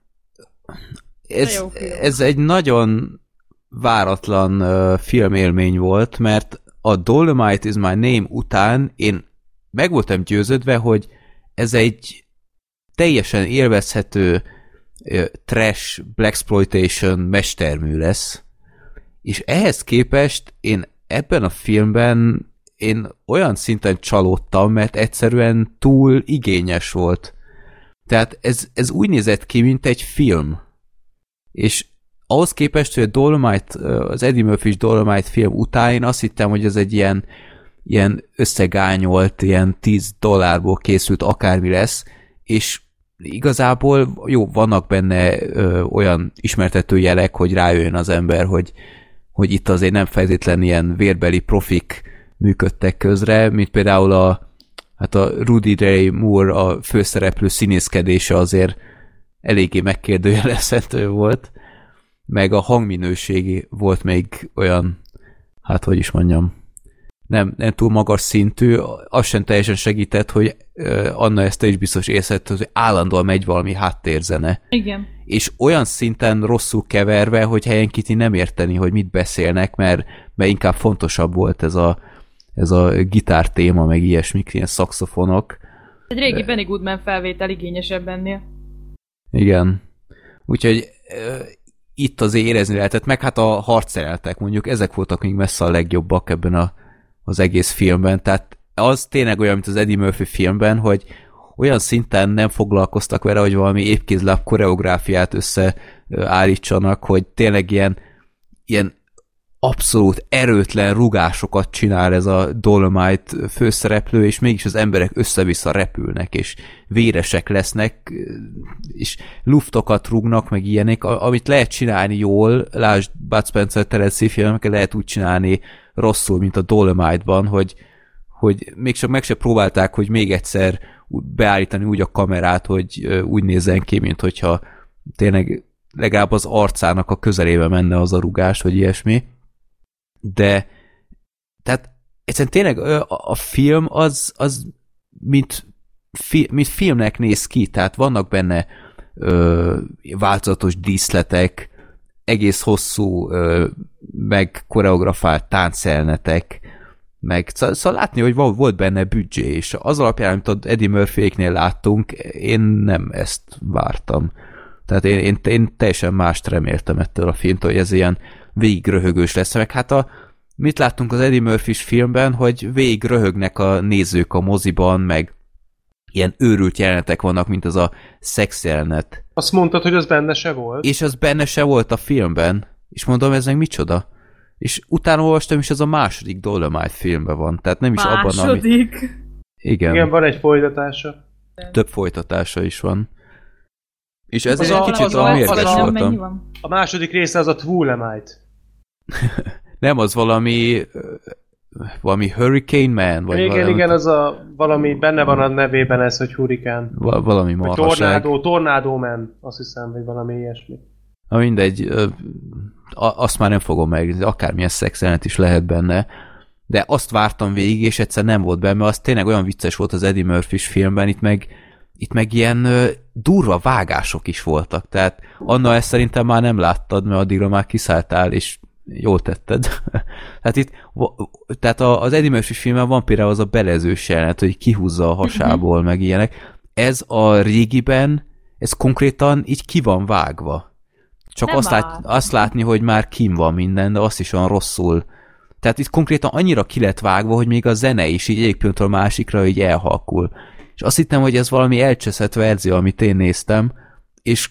ez, jó film. ez egy nagyon váratlan uh, filmélmény volt, mert a Dolomite is my name után én meg voltam győződve, hogy ez egy teljesen élvezhető trash, blaxploitation mestermű lesz. És ehhez képest én ebben a filmben én olyan szinten csalódtam, mert egyszerűen túl igényes volt. Tehát ez, ez úgy nézett ki, mint egy film. És ahhoz képest, hogy a Dolomite, az Eddie murphy Dolomite film után én azt hittem, hogy ez egy ilyen, ilyen összegányolt, ilyen 10 dollárból készült akármi lesz, és igazából jó, vannak benne ö, olyan ismertető jelek, hogy rájöjjön az ember, hogy, hogy itt azért nem feltétlen ilyen vérbeli profik működtek közre, mint például a, hát a Rudy Ray Moore a főszereplő színészkedése azért eléggé megkérdőjelezhető volt, meg a hangminőségi volt még olyan, hát hogy is mondjam, nem, nem túl magas szintű, az sem teljesen segített, hogy Anna ezt te is biztos észrevett, hogy állandóan megy valami háttérzene. Igen. És olyan szinten rosszul keverve, hogy helyenként nem érteni, hogy mit beszélnek, mert, mert inkább fontosabb volt ez a, ez a gitár téma, meg ilyesmik, ilyen szakszofonok. Egy régi Benny Goodman felvétel igényesebb ennél. Igen. Úgyhogy itt azért érezni lehetett, meg hát a harcszereltek mondjuk, ezek voltak még messze a legjobbak ebben a, az egész filmben, tehát az tényleg olyan, mint az Eddie Murphy filmben, hogy olyan szinten nem foglalkoztak vele, hogy valami épkézláb koreográfiát összeállítsanak, hogy tényleg ilyen, ilyen abszolút erőtlen rugásokat csinál ez a Dolomite főszereplő, és mégis az emberek össze-vissza repülnek, és véresek lesznek, és luftokat rúgnak, meg ilyenek, amit lehet csinálni jól, lásd Bud Spencer Terence filmeket lehet úgy csinálni rosszul, mint a Dolomite-ban, hogy, hogy még csak meg se próbálták, hogy még egyszer beállítani úgy a kamerát, hogy úgy nézzen ki, mint hogyha tényleg legalább az arcának a közelébe menne az a rugás, vagy ilyesmi. De tehát egyszerűen tényleg a, a film az, az mint, fi, mint filmnek néz ki, tehát vannak benne ö, változatos díszletek, egész hosszú, ö, meg koreografált táncelnetek, meg szóval, szóval látni, hogy volt benne büdzsé, és az alapján, amit ott Eddie Murphy-éknél láttunk, én nem ezt vártam. Tehát én, én, én teljesen mást reméltem ettől a filmtől, hogy ez ilyen végig röhögős lesz, meg hát a, mit láttunk az Eddie murphy filmben, hogy végig röhögnek a nézők a moziban, meg ilyen őrült jelenetek vannak, mint az a szex jelenet. Azt mondtad, hogy az benne se volt. És az benne se volt a filmben. És mondom, ez meg micsoda? És utána olvastam, és az a második Dolomite filmben van. Tehát nem is abban, ami... Második. Igen, Igen, van egy folytatása. több folytatása is van. És ezért Az egy a- kicsit az a- a mérges voltam. A második része az a Twulemite. Nem, az valami valami Hurricane Man, vagy igen, valami, igen, az a valami, benne van a nevében ez, hogy hurikán. va- valami Vagy marhaság. tornádó, tornádó man, azt hiszem, vagy valami ilyesmi. Na mindegy, azt már nem fogom meg, akármilyen szexelnet is lehet benne, de azt vártam végig, és egyszer nem volt benne, az tényleg olyan vicces volt az Eddie murphy filmben, itt meg, itt meg ilyen durva vágások is voltak, tehát Anna ezt szerintem már nem láttad, mert addigra már kiszálltál, és jól tetted. tehát itt, tehát az Eddie Murphy filmben van például az a belezős jelenet, hogy kihúzza a hasából, meg ilyenek. Ez a régiben, ez konkrétan így ki van vágva. Csak Nem azt, lát, azt látni, hogy már kim van minden, de azt is olyan rosszul. Tehát itt konkrétan annyira ki lett vágva, hogy még a zene is így egyik pillanatról másikra így elhalkul. És azt hittem, hogy ez valami elcseszett verzió, amit én néztem, és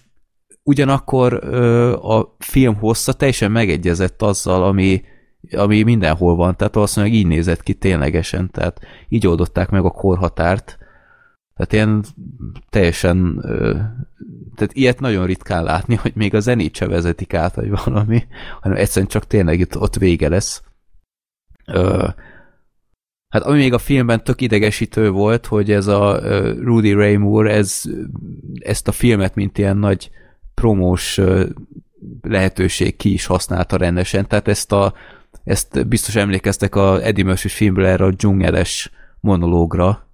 ugyanakkor ö, a film hossza teljesen megegyezett azzal, ami, ami mindenhol van, tehát valószínűleg így nézett ki ténylegesen, tehát így oldották meg a korhatárt. Tehát ilyen teljesen, tehát ilyet nagyon ritkán látni, hogy még a zenét se vezetik át, vagy valami, hanem egyszerűen csak tényleg itt, ott vége lesz. Hát ami még a filmben tök idegesítő volt, hogy ez a Rudy Ray Moore, ez, ezt a filmet, mint ilyen nagy promós lehetőség ki is használta rendesen, tehát ezt a ezt biztos emlékeztek a Eddie Murphy filmből erre a dzsungeles monológra,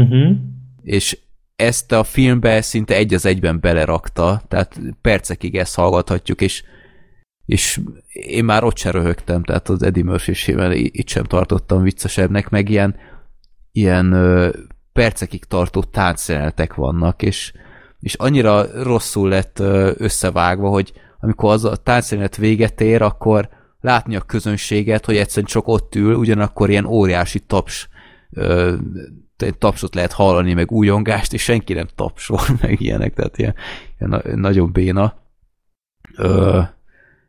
Uh-huh. és ezt a filmbe szinte egy az egyben belerakta, tehát percekig ezt hallgathatjuk, és, és én már ott se röhögtem, tehát az Eddie Murphy filmben i- itt sem tartottam viccesebbnek, meg ilyen, ilyen percekig tartó táncjelenetek vannak, és, és annyira rosszul lett összevágva, hogy amikor az a táncjelenet véget ér, akkor látni a közönséget, hogy egyszerűen csak ott ül, ugyanakkor ilyen óriási taps tapsot lehet hallani, meg újongást, és senki nem tapsol, meg ilyenek, tehát ilyen, ilyen na- nagyon béna. Ö,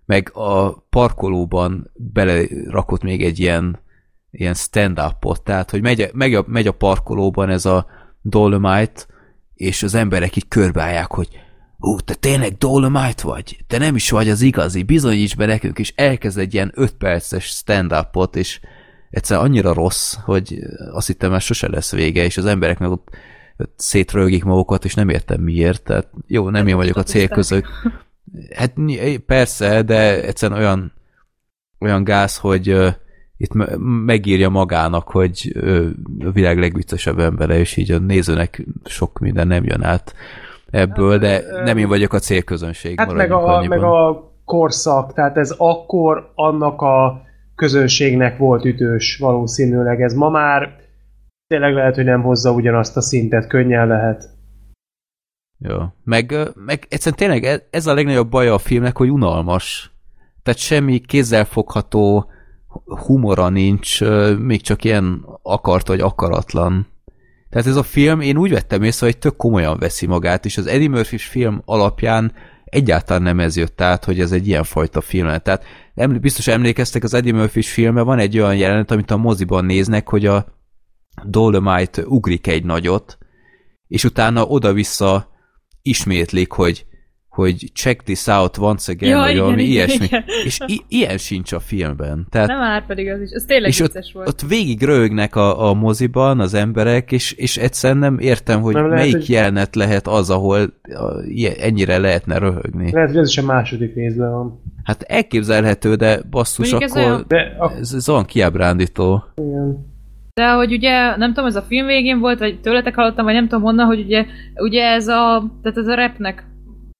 meg a parkolóban belerakott még egy ilyen, ilyen stand-upot, tehát, hogy megy, megy, a, megy a parkolóban ez a Dolomite, és az emberek így körbeállják, hogy ú, te tényleg Dolomite vagy? Te nem is vagy az igazi, bizonyíts be nekünk, és elkezd egy ilyen 5 perces stand-upot, és egyszer annyira rossz, hogy azt hittem, már sose lesz vége, és az emberek meg ott, szétrölgik magukat, és nem értem miért, tehát jó, nem én vagyok a cél között. Hát persze, de egyszerűen olyan, olyan gáz, hogy itt me- megírja magának, hogy a világ legviccesebb embere, és így a nézőnek sok minden nem jön át ebből, de nem én vagyok a célközönség. Hát meg a, annyiban. meg a korszak, tehát ez akkor annak a közönségnek volt ütős valószínűleg. Ez ma már tényleg lehet, hogy nem hozza ugyanazt a szintet, könnyen lehet. Jó. Meg, meg egyszerűen tényleg ez- ez a legnagyobb baja a filmnek, hogy unalmas. Tehát semmi kézzelfogható humora nincs, még csak ilyen akart vagy akaratlan. Tehát ez a film, én úgy vettem észre, hogy tök komolyan veszi magát, és az Eddie murphy film alapján egyáltalán nem ez jött át, hogy ez egy ilyen fajta film. Tehát eml- biztos emlékeztek, az Eddie murphy filmben van egy olyan jelenet, amit a moziban néznek, hogy a Dolomite ugrik egy nagyot, és utána oda-vissza ismétlik, hogy hogy check this out once again, Ja, vagy igen, valami igen, ilyesmi. igen. És i- ilyen sincs a filmben. Tehát Nem már pedig az is. Ez tényleg és ott, volt. ott végig röhögnek a, a moziban az emberek, és, és egyszerűen nem értem, hogy Nem lehet, melyik hogy- jelenet lehet az, ahol a, ilyen- ennyire lehetne röhögni. Lehet, hogy ez is a második részben van. Hát elképzelhető, de basszus, Mondjuk ez akkor olyan- De a, ez, ez olyan kiábrándító. De hogy ugye, nem tudom, ez a film végén volt, vagy tőletek hallottam, vagy nem tudom honnan, hogy ugye, ugye ez a, tehát ez a repnek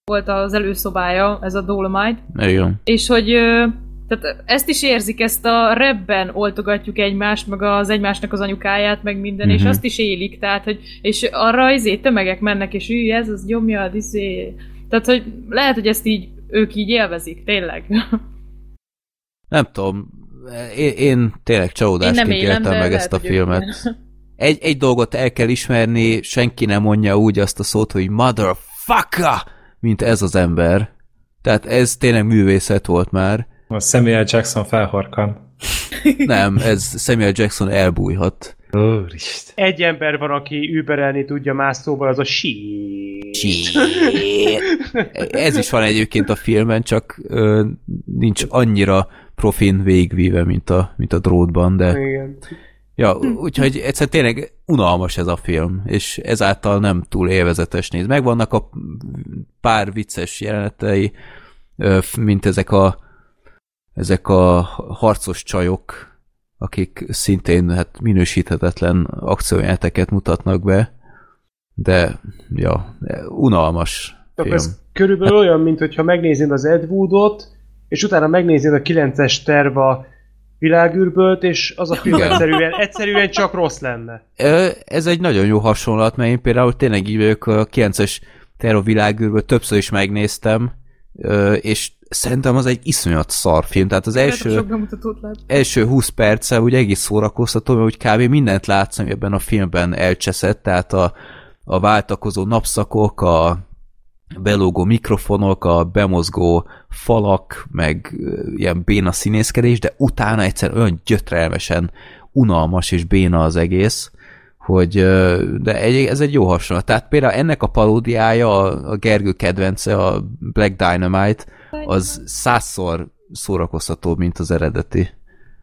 volt az előszobája, ez a Dolomite, Igen. és hogy tehát ezt is érzik, ezt a repben oltogatjuk egymást, meg az egymásnak az anyukáját, meg minden, uh-huh. és Mhm. azt is élik, tehát, hogy, és arra izé tömegek mennek, és ő, ez az nyomja, izé. Tehát, hogy lehet, hogy ezt így, ők így élvezik, tényleg. Nem tudom, én, én tényleg Én csalódásként éltem de meg lehet, ezt a ők filmet. Egy, egy dolgot el kell ismerni, senki nem mondja úgy azt a szót, hogy motherfucker, mint ez az ember. Tehát ez tényleg művészet volt már. A Samuel Jackson felhorkan. Nem, ez Samuel Jackson elbújhat. Úristen. egy ember van, aki überelni tudja más szóval, az a sí. Ez is van egyébként a filmen, csak ö, nincs annyira profin végvíve, mint a, mint a drótban, de Igen. Ja, úgyhogy egyszer tényleg unalmas ez a film, és ezáltal nem túl élvezetes néz. Megvannak a pár vicces jelenetei, mint ezek a ezek a harcos csajok, akik szintén hát minősíthetetlen akciójeleneteket mutatnak be, de ja, unalmas Akkor film. ez körülbelül olyan, mint hogyha megnézed az Ed Woodot, és utána megnézed a 9-es terv a világűrbölt, és az a film Igen. egyszerűen, egyszerűen csak rossz lenne. Ez egy nagyon jó hasonlat, mert én például tényleg így vagyok a 9-es Terror világűrből többször is megnéztem, és szerintem az egy iszonyat szar film. Tehát az első, első 20 perce úgy egész szórakoztató, mert úgy kb. mindent látsz, ami ebben a filmben elcseszett, tehát a, a váltakozó napszakok, a belógó mikrofonok, a bemozgó falak, meg ilyen béna színészkedés, de utána egyszer olyan gyötrelmesen unalmas és béna az egész, hogy de egy, ez egy jó hasonlat. Tehát például ennek a paródiája, a, a Gergő kedvence, a Black Dynamite, az százszor szórakoztatóbb, mint az eredeti.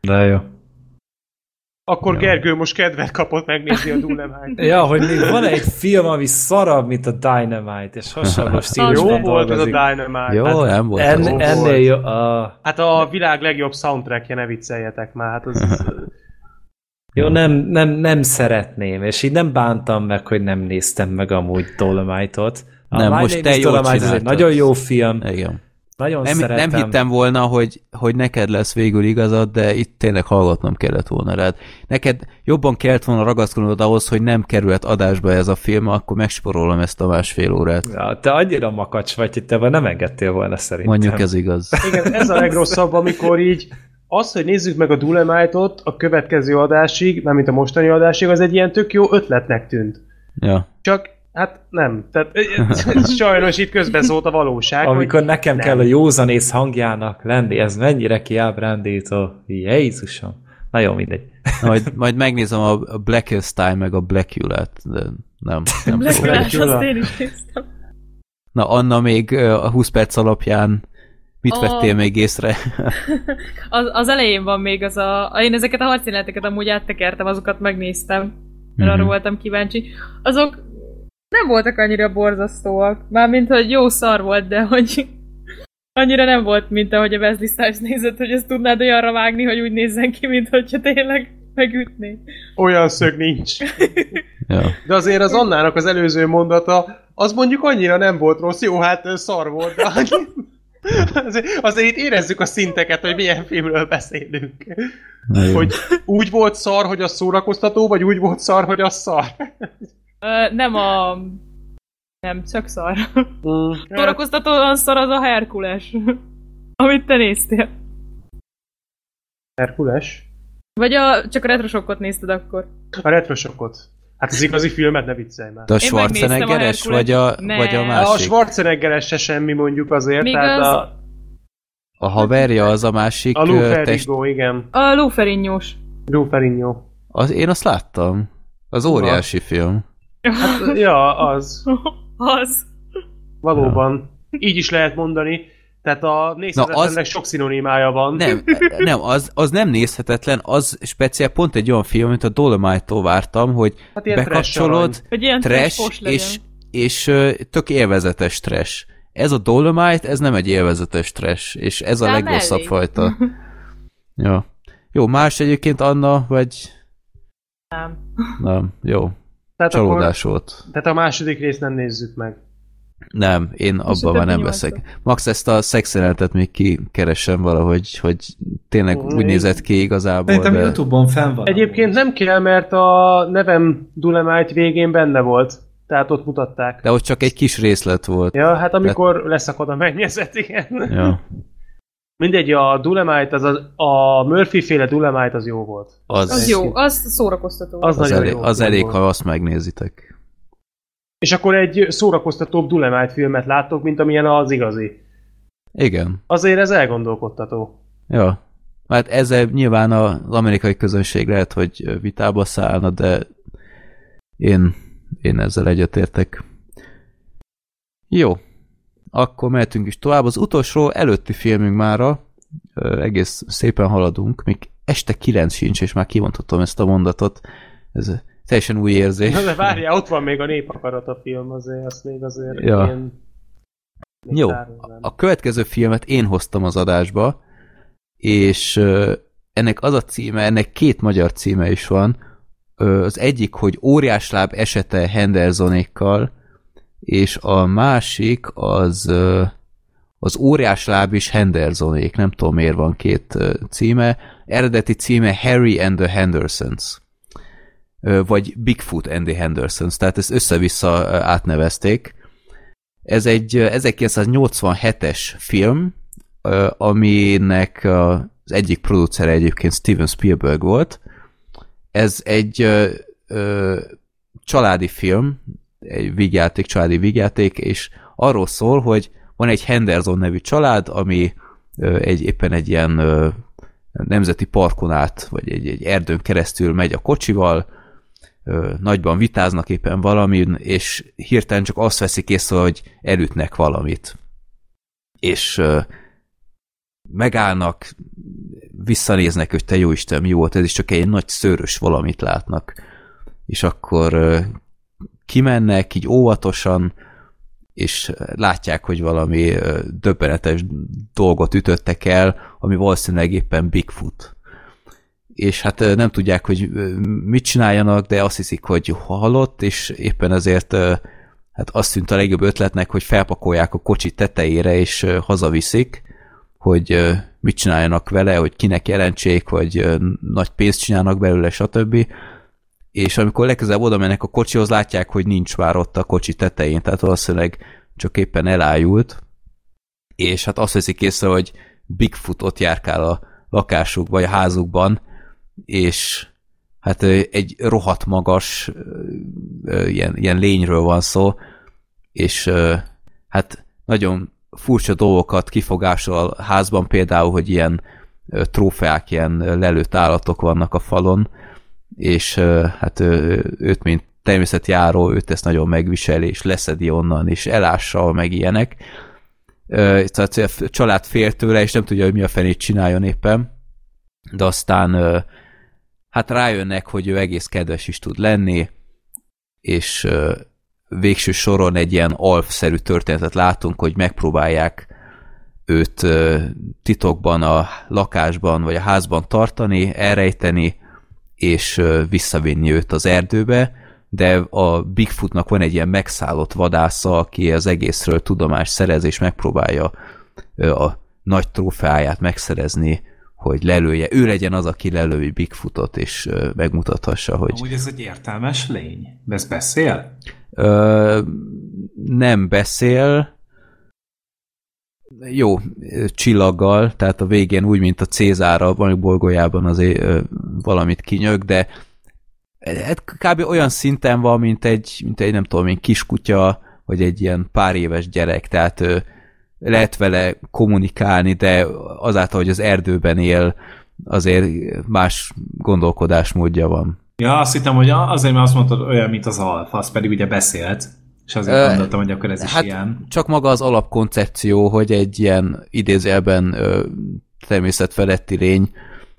De jó. Akkor Ja. Gergő most kedvet kapott megnézni a Dulemite. Ja, hogy még van egy film, ami szarabb, mint a Dynamite, és hasonló stílusban Jó volt ez a. Dynamite. Jó, Hát, nem volt En, az. jó ennél volt. jó. Ah, hát a világ legjobb soundtrackje, ne vicceljetek már. Hát az, jó, nem, nem, nem szeretném, és így nem bántam meg, hogy nem néztem meg amúgy Dolomite-ot. A Nem, My most Name te is jól Dolomite, ez egy nagyon jó film, Igen. Nagyon Nem, szeretem. nem hittem volna, hogy, hogy neked lesz végül igazad, de itt tényleg hallgatnom kellett volna rád. Neked jobban kellett volna ragaszkodnod ahhoz, hogy nem kerülhet adásba ez a film, akkor megsporolom ezt a másfél órát. Ja, te annyira makacs vagy, hogy te vagy nem engedtél volna szerintem. Mondjuk ez igaz. igen, ez a legrosszabb, amikor így az, hogy nézzük meg a Dulemite-ot a következő adásig, mármint a mostani adásig, az egy ilyen tök jó ötletnek tűnt. Ja. Csak, hát nem. Tehát sajnos itt közbeszólt a valóság. Amikor hogy nekem nem. kell a józanész hangjának lenni, ez mennyire kiábrándító. Jézusom. Na jó, mindegy. Majd, majd megnézem a Blackest Time meg a Blackula-t, de nem. nem Black fogom. Flash, azt én is néztem. Na, Anna még a 20 perc alapján mit A- vettél még észre? Az, az elején van még az a... Én ezeket a harcjeleneteket amúgy áttekertem, azokat megnéztem. Mert arra Mhm. voltam kíváncsi. Azok nem voltak annyira borzasztóak. Mármint, hogy jó szar volt, de hogy annyira nem volt, mint ahogy a Wesley Snipes nézett, hogy ezt tudnád olyanra vágni, hogy úgy nézzen ki, mint hogyha tényleg megütné. Olyan szög nincs. De azért az Annának az előző mondata, az mondjuk annyira nem volt rossz, jó, hát szar volt, de azért, azért itt érezzük a szinteket, hogy milyen filmről beszélünk. Na. Hogy úgy volt szar, hogy az szórakoztató, vagy úgy volt szar, hogy az szar. Ö, nem a... Nem, csak szar. Mm. Szórakoztatóan szar az a Herkules. Amit te néztél. Herkules? Vagy a, csak a retrosokkot nézted akkor. A retrosokot. Hát az igazi filmet ne viccelj már. De a a Schwarzeneggeres, vagy a, Ne. vagy a A másik? Schwarzeneggeres se semmi mondjuk azért, Még tehát az- a, A haverja az a másik a ö, test... Igen. A Luferinyós. Lou Ferrigno. Az, én azt láttam. Az óriási film. Hát, ja, az. Az. Valóban. Így is lehet mondani. Tehát a nézhetetlennek az- sok szinonimája van. Nem, nem az, az nem nézhetetlen, az speciál pont egy olyan film, mint a Dolomite-tól vártam, hogy Hát ilyen bekapcsolod, trash, és, és tök élvezetes trash. ez a Dolomite, ez nem egy élvezetes trash, és ez a legrosszabb fajta. ja. Jó, más egyébként Anna, vagy Nem. nem, jó, Tehát, csalódás volt. akkor, tehát a második részt nem nézzük meg. Nem, én abban már nem veszek. Max ezt a szexjelenetet még kikeresem valahogy, hogy tényleg úgy Még- nézett ki igazából, Szerintem de... Youtube-on fenn van. Egyébként nem kell, mert a nevem Dulemite végén benne volt. Tehát ott mutatták. De ott csak egy kis részlet volt. Ja, hát amikor leszakad a mennyezet, igen. Ja, Mindegy, a Dulemite, az a, a Murphy féle Dulemite az jó volt. az, Az jó, az szórakoztató. Az, az, nagyon elég, jó az elég, volt. ha azt megnézitek. És akkor egy szórakoztatóbb Dulemite filmet láttok, mint amilyen az igazi. Igen. Azért ez elgondolkodtató. Ja. Hát ezzel nyilván az amerikai közönség lehet, hogy vitába szállna, de én, én ezzel egyetértek. Jó. Akkor mehetünk is tovább. Az utolsó előtti filmünk mára egész szépen haladunk. Még este kilenc sincs, és már kimondhatom ezt a mondatot. Ez teljesen új érzés. Na de várjál, ott van még a népakarat a film azért, azt még azért Ja. még Jó, a következő filmet én hoztam az adásba, és ennek az a címe, ennek két magyar címe is van. Az egyik, hogy Óriásláb esete Hendersonékkal, és a másik az az Óriásláb is Hendersonék, nem tudom miért van két címe. Eredeti címe Harry and the Hendersons vagy Bigfoot and the Hendersons, tehát ezt össze-vissza átnevezték. Ez egy ö, 1987-es film, aminek az egyik producere egyébként Steven Spielberg volt. Ez egy családi film, egy vígjáték, családi vígjáték, és arról szól, hogy van egy Henderson nevű család, ami egy, éppen egy ilyen nemzeti parkon át, vagy egy, egy erdőn keresztül megy a kocsival, nagyban vitáznak éppen valamin, és hirtelen csak azt veszik észre, hogy elütnek valamit. És megállnak, visszanéznek, hogy te jó Isten, mi volt, ez is csak egy nagy szőrös valamit látnak. És akkor kimennek, így óvatosan, és látják, hogy valami döbbenetes dolgot ütöttek el, ami valószínűleg éppen Bigfoot. És hát nem tudják, hogy mit csináljanak, de azt hiszik, hogy halott, és éppen ezért hát azt tűnt a legjobb ötletnek, hogy felpakolják a kocsi tetejére, és hazaviszik, hogy mit csináljanak vele, hogy kinek jelentsék, vagy nagy pénzt csinálnak belőle, stb. És amikor legközelebb oda mennek a kocsihoz, látják, hogy nincs már ott a kocsi tetején, tehát valószínűleg csak éppen elájult, és hát azt veszik észre, hogy Bigfoot ott járkál a lakásuk, vagy a házukban, és hát egy rohadt magas ilyen, ilyen lényről van szó, és hát nagyon furcsa dolgokat kifogásol a házban, például, hogy ilyen trófeák, ilyen lelőtt állatok vannak a falon, és hát őt, mint természetjáró, őt ezt nagyon megviseli, és leszedi onnan, és elássa, meg ilyenek. Tehát a család fél tőle, és nem tudja, hogy mi a fenét csináljon éppen, de aztán hát rájönnek, hogy ő egész kedves is tud lenni, és végső soron egy ilyen alf-szerű történetet látunk, hogy megpróbálják őt titokban a lakásban vagy a házban tartani, elrejteni, és visszavinni őt az erdőbe, de a Bigfootnak van egy ilyen megszállott vadásza, aki az egészről tudomást szerez, és megpróbálja a nagy trófeáját megszerezni, hogy lelője. Ő legyen az, aki lelői Bigfootot, és megmutathassa, hogy Amúgy ez egy értelmes lény. Ez beszél? Ö, nem beszél, jó, csillaggal, tehát a végén úgy, mint a Cézára, valami bolygójában azért valamit kinyög, de hát kb. olyan szinten van, mint egy, mint egy nem tudom én, kiskutya, vagy egy ilyen pár éves gyerek, tehát lehet vele kommunikálni, de azáltal, hogy az erdőben él, azért más gondolkodásmódja van. Ja, azt hittem, hogy azért, mert azt mondtad olyan, mint az alfa, az pedig ugye beszélt. És azért Ö, gondoltam, hogy akkor ez is hát ilyen. csak maga az alapkoncepció, hogy egy ilyen idézőjelben ö, természetfeletti lény,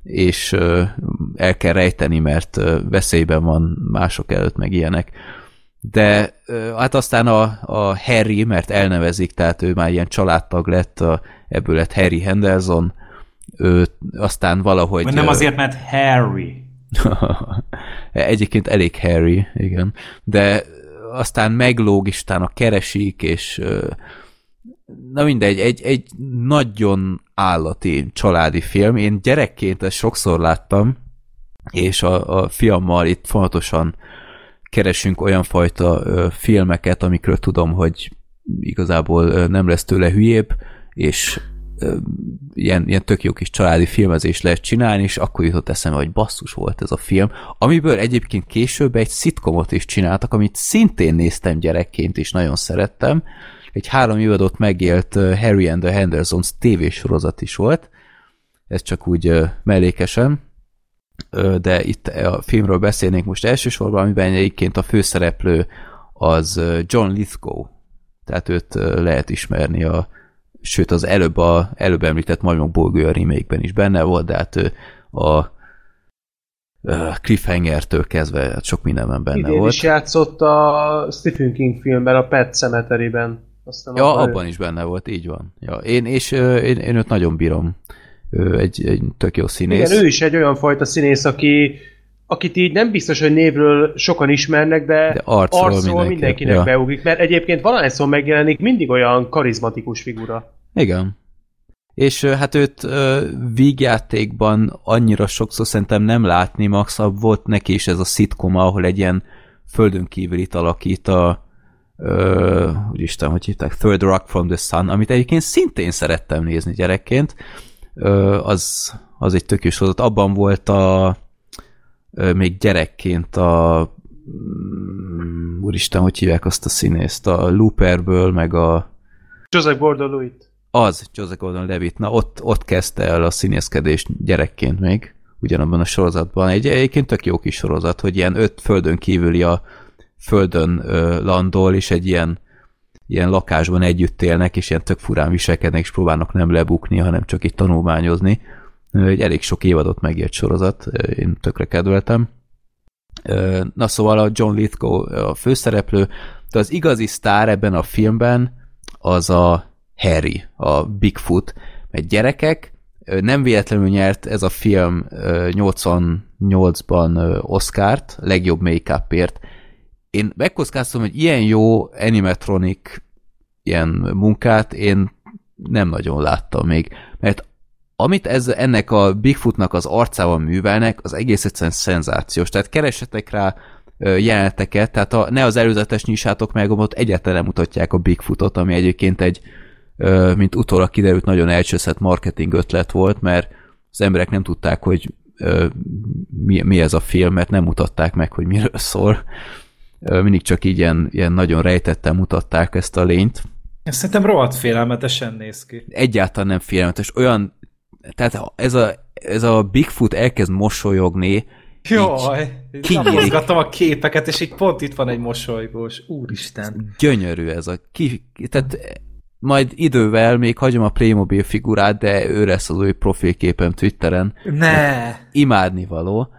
és ö, el kell rejteni, mert ö, veszélyben van mások előtt, meg ilyenek. de ö, hát aztán a, a Harry, mert elnevezik, tehát ő már ilyen családtag lett, a, ebből lett Harry Henderson, ő aztán valahogy... Vagy nem azért, mert Harry. Egyébként elég Harry, igen. De aztán meglóg, és utána keresik, és na mindegy, egy, egy nagyon állati családi film. Én gyerekként ezt sokszor láttam, és a, a fiammal itt fontosan keresünk olyan fajta filmeket, amikről tudom, hogy igazából nem lesz tőle hülyébb, és ilyen, ilyen tök jó kis családi filmezést lehet csinálni, és akkor jutott eszembe, hogy basszus volt ez a film, amiből egyébként később egy szitkomot is csináltak, amit szintén néztem gyerekként, és nagyon szerettem. Egy három évadot megélt Harry and the Hendersons tévésorozat is volt, ez csak úgy mellékesen, de itt a filmről beszélnénk most elsősorban, amiben egyébként a főszereplő az John Lithgow, tehát őt lehet ismerni a sőt az előbb, a, előbb említett Majmok Bolgő a remake is benne volt, de hát a Cliffhanger-től kezdve hát sok mindenben benne Idén volt. is játszott a Stephen King filmben, a Pet Cemetery-ben. Aztán Ja, abban abban is benne volt, így van. Ja, én, és én, én őt nagyon bírom. Ő egy, egy tök jó színész. Igen, ő is egy olyan fajta színész, aki, akit így nem biztos, hogy névről sokan ismernek, de, De arcról arcról mindenki- mindenkinek ja. beugrik, mert egyébként valahányszor megjelenik mindig olyan karizmatikus figura. Igen. És hát őt ö, vígjátékban annyira sokszor szerintem nem látni, max volt neki is ez a szitkom, ahol egy ilyen földön kívülit alakít a ö, úristen, hogy hívták, Third Rock from the Sun, amit egyébként szintén szerettem nézni gyerekként, ö, az, az egy tök sorozat. Abban volt a ö, még gyerekként a mm, úristen, hogy hívják azt a színészt, a Looperből, meg a Joseph Gordon-Levitt. Az, Joseph Gordon-Levitt, na ott, ott kezdte el a színészkedést gyerekként még, ugyanabban a sorozatban. Egy egyébként tök jó kis sorozat, hogy ilyen öt földön kívüli a földön ö, landol, és egy ilyen, ilyen lakásban együtt élnek, és ilyen tök furán viselkednek, és próbálnak nem lebukni, hanem csak itt tanulmányozni. Egy elég sok évadot megért sorozat, én tökre kedveltem. Na szóval a John Lithgow a főszereplő, de az igazi sztár ebben a filmben az a Harry, a Bigfoot, mert gyerekek, nem véletlenül nyert ez a film ö, 88-ban ö, Oscárt, legjobb make-upért. Én megkockáztam, hogy ilyen jó animatronic ilyen munkát én nem nagyon láttam még, mert amit ez, ennek a Bigfootnak az arcával művelnek, az egész egyszerűen szenzációs. Tehát keresetek rá jeleneteket, tehát a, ne az előzetes nyisátok meg, ott egyáltalán mutatják a Bigfootot, ami egyébként egy, mint utólag kiderült, nagyon elcseszett marketing ötlet volt, mert az emberek nem tudták, hogy mi, mi ez a film, mert nem mutatták meg, hogy miről szól. Mindig csak így ilyen, ilyen nagyon rejtetten mutatták ezt a lényt. Ezt szerintem rohadt félelmetesen néz ki. Egyáltalán nem félelmetes. Olyan, tehát ez a, ez a Bigfoot elkezd mosolyogni, Jaj, kinyílik. napozgattam a képeket, és így pont itt van egy mosolygós. Úristen. gyönyörű ez a ki, tehát majd idővel még hagyom a Playmobil figurát, de ő lesz az új profilképem Twitteren. Ne! Imádnivaló.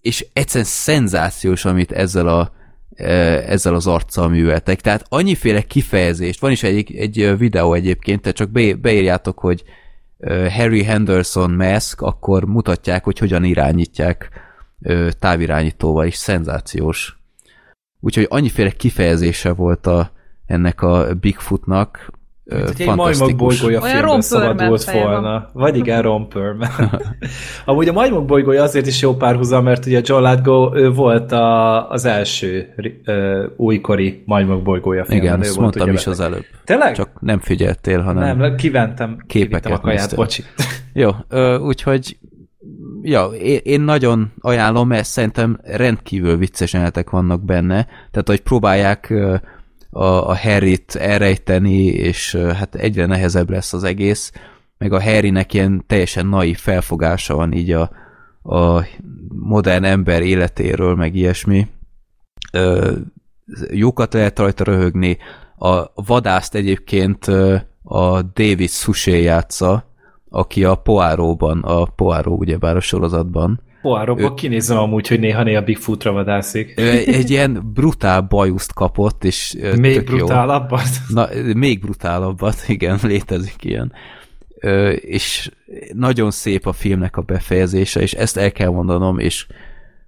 És egyszerűen szenzációs, amit ezzel a e, ezzel az arccal műveltek. Tehát annyiféle kifejezést, van is egy, egy videó egyébként, tehát csak be, beírjátok, hogy e, Harry Henderson mask, akkor mutatják, hogy hogyan irányítják e, távirányítóval, és szenzációs. Úgyhogy annyiféle kifejezése volt a, ennek a Bigfootnak, Mint, hogy egy majmok bolygója filmben szabadult volna. Vagy igen, Ron Perlman. Amúgy a majmok bolygója azért is jó párhuzam, mert ugye John Lithgow ő volt a, az első ö, újkori majmok bolygója filmben. Igen, ezt mondtam is az előbb. Tényleg? Csak nem figyeltél, hanem... nem, kiventem, képeket a kaját, néztél. bocsi. Jó, ö, úgyhogy ja, én, én nagyon ajánlom, mert szerintem rendkívül vicces jelenetek vannak benne, tehát hogy próbálják a, a Harryt elrejteni, és hát egyre nehezebb lesz az egész, meg a Harrynek ilyen teljesen naív felfogása van így a, a modern ember életéről, meg ilyesmi. Ö, jókat lehet rajta röhögni. A vadászt egyébként a David Suchet játsza, aki a Poiróban, a Poirot ugyebár a sorozatban Poirotból kinézem amúgy, hogy néha-néha Bigfootra vadászik. Egy ilyen brutál bajuszt kapott, és Még tök jó. brutálabbat. Na, még brutálabbat, igen, létezik ilyen. Ö, és nagyon szép a filmnek a befejezése, és ezt el kell mondanom, és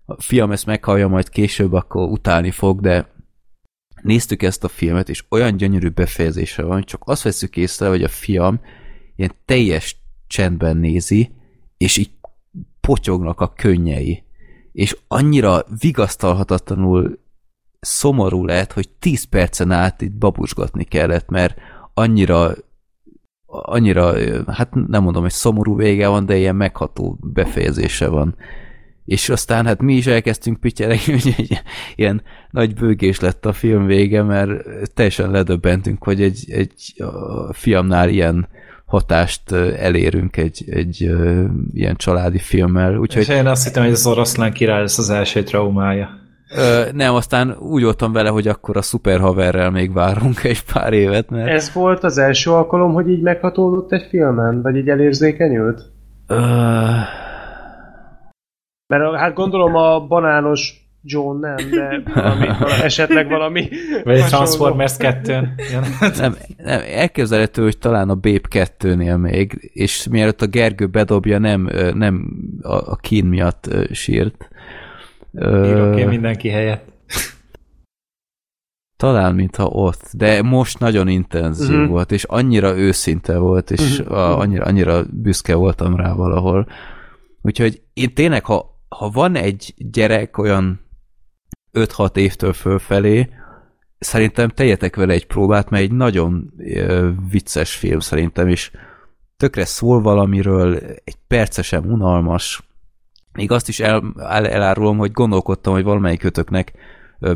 a fiam ezt meghallja majd később, akkor utálni fog, de néztük ezt a filmet, és olyan gyönyörű befejezése van, csak azt veszük észre, hogy a fiam ilyen teljes csendben nézi, és így potyognak a könnyei. És annyira vigasztalhatatlanul szomorú lett, hogy 10 percen át itt babusgatni kellett, mert annyira annyira, hát nem mondom, hogy szomorú vége van, de ilyen megható befejezése van. És aztán hát mi is elkezdtünk pityeregni, hogy egy ilyen nagy bőgés lett a film vége, mert teljesen ledöbbentünk, hogy egy, egy a fiamnál ilyen hatást elérünk egy, egy ilyen családi filmmel. És Úgyhogy én azt hittem, hogy az oroszlán király lesz az első traumája. ö, nem, aztán úgy voltam vele, hogy akkor a szuperhaverrel még várunk egy pár évet, mert Ez volt az első alkalom, hogy így meghatódott egy filmen? Vagy így elérzékenyült? ö, Mert hát gondolom a banános John nem, de valami, valami, esetleg valami Vagy egy. Transformers 2 nem, nem, elképzelhető, hogy talán a Babe 2-nél még, és mielőtt a Gergő bedobja, nem, nem a, a kín miatt sírt. Írok én mindenki helyett. Talán, mintha ott, de most nagyon intenzív uh-huh. volt, és annyira őszinte volt, és uh-huh. a, annyira, annyira büszke voltam rá valahol. Úgyhogy én tényleg, ha, ha van egy gyerek olyan 5-6 évtől fölfelé, szerintem tegyetek vele egy próbát, mert egy nagyon vicces film szerintem, és tökre szól valamiről, egy percesen unalmas. Még azt is el, el, elárulom, hogy gondolkodtam, hogy valamelyik kötöknek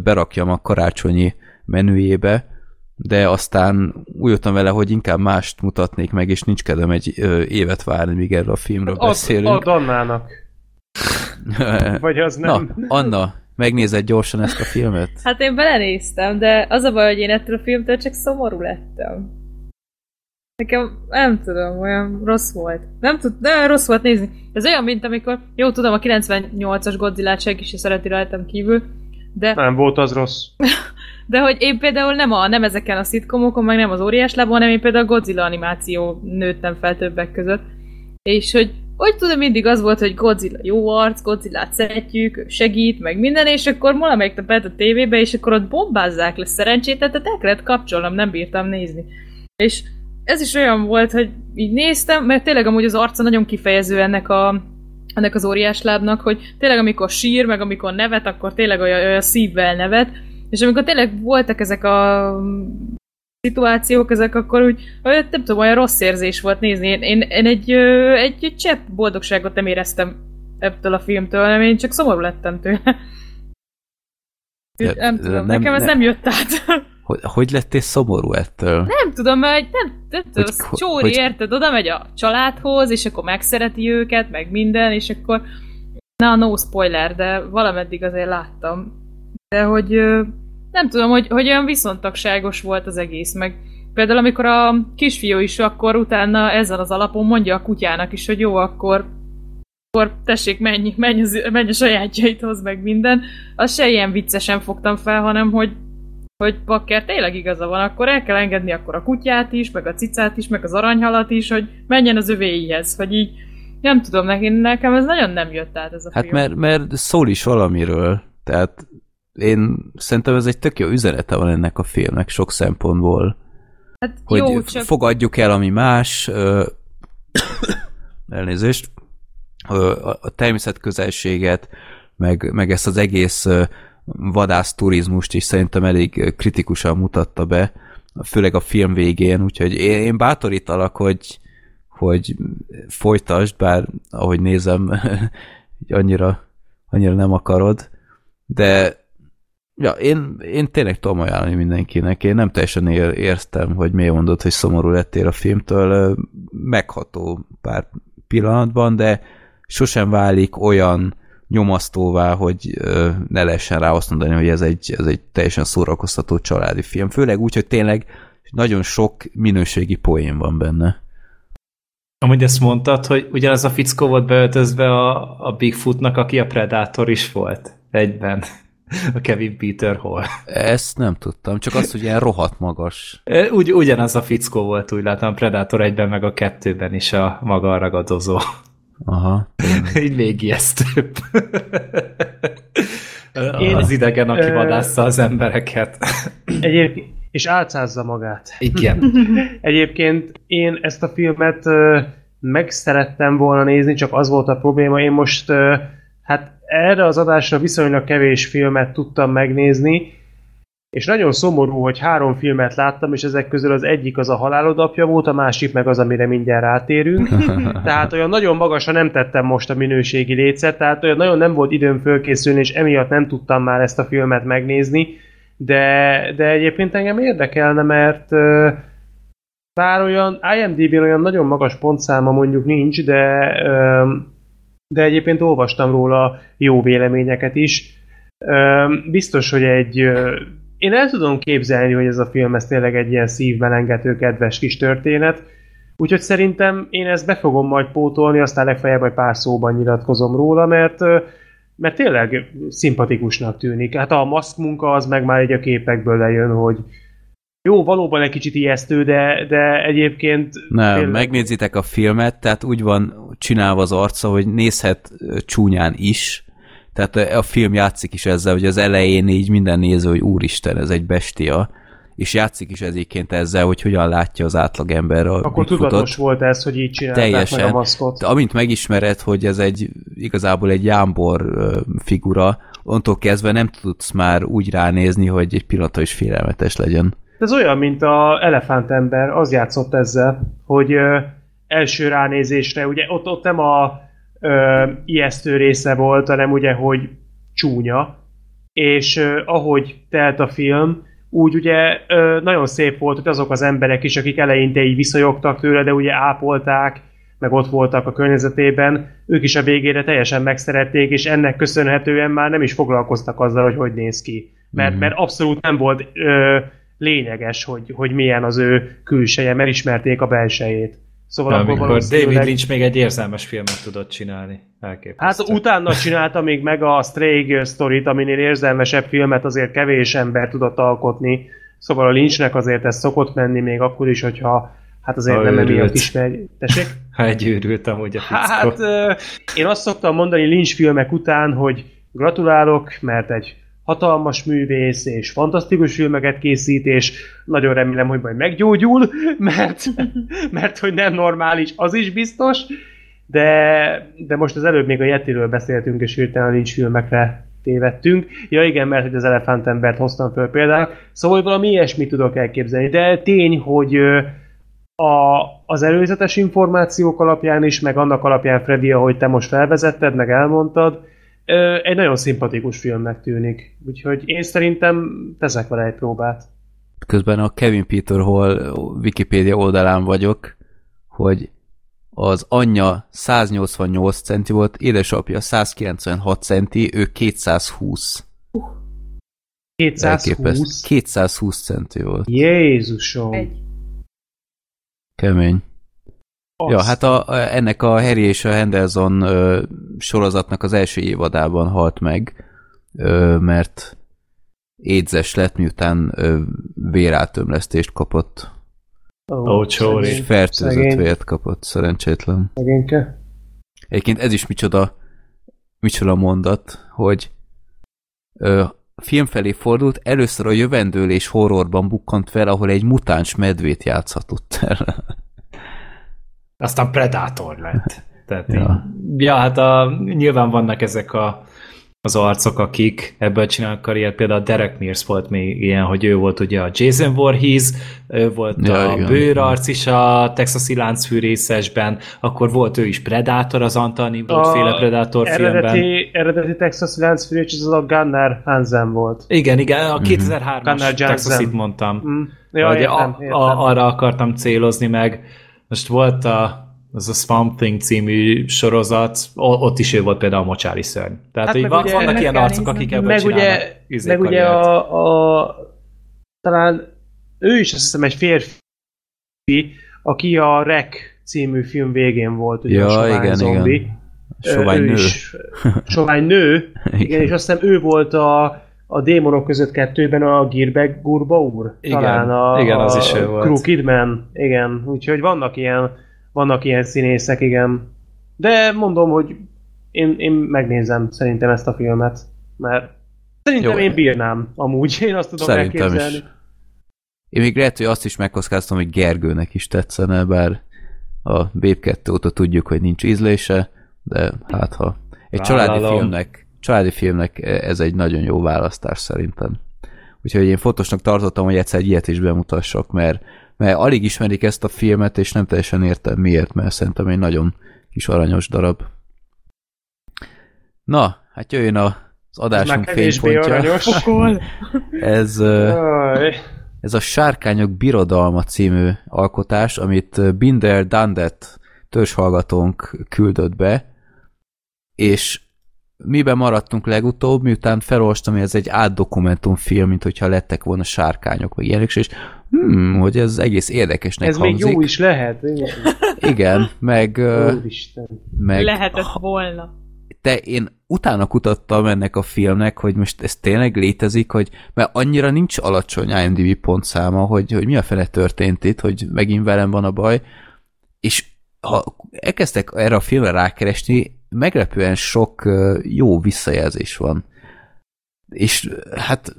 berakjam a karácsonyi menüjébe, de aztán úgy jöttem vele, hogy inkább mást mutatnék meg, és nincs kedvem egy évet várni, míg erről a filmről Ad, beszélünk. ad Annának. Vagy az nem. Na, Anna, megnézed gyorsan ezt a filmet? Hát én belenéztem, de az a baj, hogy én ettől a filmtől csak szomorú lettem. Nekem nem tudom, olyan rossz volt. Nem tud, de olyan rossz volt nézni. Ez olyan, mint amikor, jó tudom, a 98-as Godzilla-t senki se szereti rajtam kívül, de, Nem volt az rossz. de hogy én például nem, a, nem ezeken a szitkomokon, meg nem az óriás lábon, hanem én például a Godzilla animáció nőttem fel többek között. És hogy hogy tudom, mindig az volt, hogy Godzilla jó arc, Godzilla-t szeretjük, segít, meg minden, és akkor valamelyik nap a tévébe, és akkor ott bombázzák le szerencsét, tehát el kellett kapcsolnom, nem bírtam nézni. És ez is olyan volt, hogy így néztem, mert tényleg amúgy az arca nagyon kifejező ennek a ennek az óriás lábnak, hogy tényleg amikor sír, meg amikor nevet, akkor tényleg olyan, olyan szívvel nevet, és amikor tényleg voltak ezek a szituációk, ezek akkor úgy, nem tudom, olyan rossz érzés volt nézni. Én, én, én egy, egy, egy csepp boldogságot nem éreztem ebből a filmtől, hanem én csak szomorú lettem tőle. Ja, nem tudom, nem- nekem ez nem- nem jött át. Hogy, hogy lettél szomorú ettől? Nem tudom, mert nem, nem tudom, Hogy- Csóri, hogy- érted, oda megy a családhoz, és akkor megszereti őket, meg minden, és akkor na, no spoiler, de valameddig azért láttam. De hogy nem tudom, hogy, hogy olyan viszontagságos volt az egész, meg például amikor a kisfiú is akkor utána ezen az alapon mondja a kutyának is, hogy jó, akkor akkor tessék, menj, menj, az, menj a sajátjaidhoz, meg minden. Az se ilyen viccesen fogtam fel, hanem hogy hogy bakker tényleg igaza van, akkor el kell engedni akkor a kutyát is, meg a cicát is, meg az aranyhalat is, hogy menjen az övéihez, hogy így nem tudom, nekem, nekem ez nagyon nem jött át ez a Hát film. mert, mert szól is valamiről, tehát én szerintem ez egy tök jó üzenete van ennek a filmnek sok szempontból, hát hogy jó, csak fogadjuk el, ami más, ö, elnézést, ö, a, a természetközelséget, meg, meg ezt az egész ö, vadász turizmust is szerintem elég kritikusan mutatta be, főleg a film végén, úgyhogy én, én bátorítalak, hogy, hogy folytasd, bár ahogy nézem, annyira, annyira nem akarod, de ja, én, én tényleg tudom ajánlani mindenkinek. Én nem teljesen ér, értem, hogy miért mondod, hogy szomorú lettél a filmtől. Megható pár pillanatban, de sosem válik olyan nyomasztóvá, hogy ne lehessen rá azt mondani, hogy ez egy, ez egy teljesen szórakoztató családi film. Főleg úgy, hogy tényleg nagyon sok minőségi poén van benne. Amúgy ezt mondtad, hogy ugyanaz a fickó volt beöltözve a, a Bigfootnak, aki a Predator is volt egyben. A Kevin Peter Hall. Ezt nem tudtam, csak azt, hogy ilyen rohadt magas. Ugy, ugyanaz a fickó volt, úgy látom, a Predator egyben, meg a kettőben is a maga ragadozó. Aha. Így még ijesztőbb. Én- az idegen, aki ö- vadásza az embereket. Egyébként, és álcázza magát. Igen. Egyébként én ezt a filmet meg szerettem volna nézni, csak az volt a probléma, én most hát erre az adásra viszonylag kevés filmet tudtam megnézni, és nagyon szomorú, hogy három filmet láttam, és ezek közül az egyik az a halálodapja volt, a másik meg az, amire mindjárt rátérünk. Tehát olyan nagyon magasra nem tettem most a minőségi lécet, tehát olyan nagyon nem volt időm fölkészülni, és emiatt nem tudtam már ezt a filmet megnézni, de, de egyébként engem érdekelne, mert ö, bár olyan IMDb-n olyan nagyon magas pontszáma mondjuk nincs, de, ö, de egyébként olvastam róla jó véleményeket is. Biztos, hogy egy én el tudom képzelni, hogy ez a film ez tényleg egy ilyen szívmelengető, kedves kis történet, úgyhogy szerintem én ezt be fogom majd pótolni, aztán legfeljebb egy pár szóban nyilatkozom róla, mert mert tényleg szimpatikusnak tűnik. Hát a maszk munka az meg már egy a képekből lejön, hogy jó, valóban egy kicsit ijesztő, de, de egyébként... Nem, tényleg- megnézitek a filmet, tehát úgy van csinálva az arca, hogy nézhet csúnyán is, tehát a film játszik is ezzel, hogy az elején így minden néző, hogy úristen, ez egy bestia, és játszik is ezéként ezzel, hogy hogyan látja az átlagember a Akkor Bigfootot. tudatos volt ez, hogy így csinálták Teljesen. meg a maszkot. De amint megismered, hogy ez egy igazából egy jámbor figura, onnantól kezdve nem tudsz már úgy ránézni, hogy egy pillanatra is félelmetes legyen. Ez olyan, mint a elefántember, az játszott ezzel, hogy ö, első ránézésre, ugye ott, ott nem a ö, ijesztő része volt, hanem ugye, hogy csúnya, és ö, ahogy telt a film, úgy ugye ö, nagyon szép volt, hogy azok az emberek is, akik eleinte így visszajogtak tőle, de ugye ápolták, meg ott voltak a környezetében, ők is a végére teljesen megszerették, és ennek köszönhetően már nem is foglalkoztak azzal, hogy hogy néz ki. Mert, Mhm. mert abszolút nem volt ö, lényeges, hogy, hogy milyen az ő külseje, mert ismerték a belsejét. Szóval akkor Amikor valószínűleg... David Lynch még egy érzelmes filmet tudott csinálni. Hát Elképesztő. utána csinálta még meg a Stray Story-t, aminél érzelmesebb filmet azért kevés ember tudott alkotni. Szóval a Lynchnek azért ez szokott menni még akkor is, hogyha hát azért Ha nem őrült. emiatt ismer... Tessék? Ha egy őrült amúgy a fickó. Hát ö, én azt szoktam mondani Lynch filmek után, hogy gratulálok, mert egy hatalmas művész, és fantasztikus filmeket készít, és nagyon remélem, hogy majd meggyógyul, mert, mert hogy nem normális, az is biztos, de, de most az előbb még a Yetiről beszéltünk, és hirtelen Lynch filmekre tévedtünk. Ja igen, mert hogy az elefántembert hoztam föl például. Szóval valami ilyesmit tudok elképzelni. De tény, hogy a, az előzetes információk alapján is, meg annak alapján, Freddy, ahogy te most felvezetted, meg elmondtad, egy nagyon szimpatikus filmnek tűnik. Úgyhogy én szerintem teszek vele egy próbát. Közben a Kevin Peter Hall Wikipédia oldalán vagyok, hogy az anyja 188 centi volt, édesapja 196 centi, ő 220. 220. Elképesztő. 220 centi volt. Jézusom! Egy. Kemény. Ja, hát a, ennek a Harry és a Henderson ö, sorozatnak az első évadában halt meg, ö, mert édzes lett, miután ö, vérátömlesztést kapott. Ó, Ó, csóri. És fertőzött szegény, vért kapott, szerencsétlen. szegényke. Egyébként ez is micsoda, micsoda mondat, hogy ö, film felé fordult, először a jövendőlés horrorban bukkant fel, ahol egy mutáns medvét játszhatott el. Aztán Predator lett. Tehát Ja. ja. ja, hát a, nyilván vannak ezek a, az arcok, akik ebből csinálnak karriert. Például Derek Mears volt még ilyen, hogy ő volt ugye a Jason Voorhees, ő volt Ja, a igen. bőrarc is a texasi láncfűrészesben, akkor volt ő is Predator, az Antal Nimrod A féle Predator filmben. Eredeti, eredeti Texas láncfűrés, ez az a Gunnar Hansen volt. Igen, igen, a 2003-as Gunnar Johnson. Texasit mondtam. Mm. Ja, értem, a, értem. A, arra akartam célozni meg. Most volt a, az a Swamp Thing című sorozat, ott is ő volt például a mocsári szörny. Tehát, Hát meg van, ugye- vannak ilyen arcok, akik ebből meg ugye, meg ugye a, a, talán ő is azt hiszem egy férfi, aki a Rek című film végén volt, ugye Ja, a sovány igen, zombi. igen. Sovány ő nő. Is, sovány nő, igen, és azt hiszem ő volt a, a démonok között kettőben a Girbeg Gurba úr. Igen, Talán a, igen, az a is ő volt. Crew Kidman, igen. Úgyhogy vannak ilyen, vannak ilyen színészek, igen. De mondom, hogy én, én megnézem szerintem ezt a filmet, mert szerintem Jó. én bírnám amúgy, én azt tudom Szerintem elképzelni. is. Én még lehet, hogy azt is megkockáztam, hogy Gergőnek is tetszene, bár a Babe 2 óta tudjuk, hogy nincs ízlése, de hát ha egy családi Vállalom. filmnek, családi filmnek ez egy nagyon jó választás szerintem. Úgyhogy én fontosnak tartottam, hogy egyszer egy ilyet is bemutassak, mert, mert alig ismerik ezt a filmet, és nem teljesen értem miért, mert szerintem egy nagyon kis aranyos darab. Na, hát jöjjön a, az adásunk már fénypontja. Ez, ez a Sárkányok Birodalma című alkotás, amit Binder Dandet törzshallgatónk küldött be, és miben maradtunk legutóbb, miután felolvastam, hogy ez egy átdokumentumfilm, mint hogyha lettek volna sárkányok, vagy ilyenek, és hmm, hogy ez egész érdekesnek Ez még hangzik. jó is lehet. Igen. Igen, meg, Úristen. meg Lehetett volna. te én utána kutattam ennek a filmnek, hogy most ez tényleg létezik, hogy mert annyira nincs alacsony IMDb pontszáma, hogy, hogy mi a fele történt itt, hogy megint velem van a baj, és ha elkezdtek erre a filmre rákeresni, meglepően sok jó visszajelzés van. És hát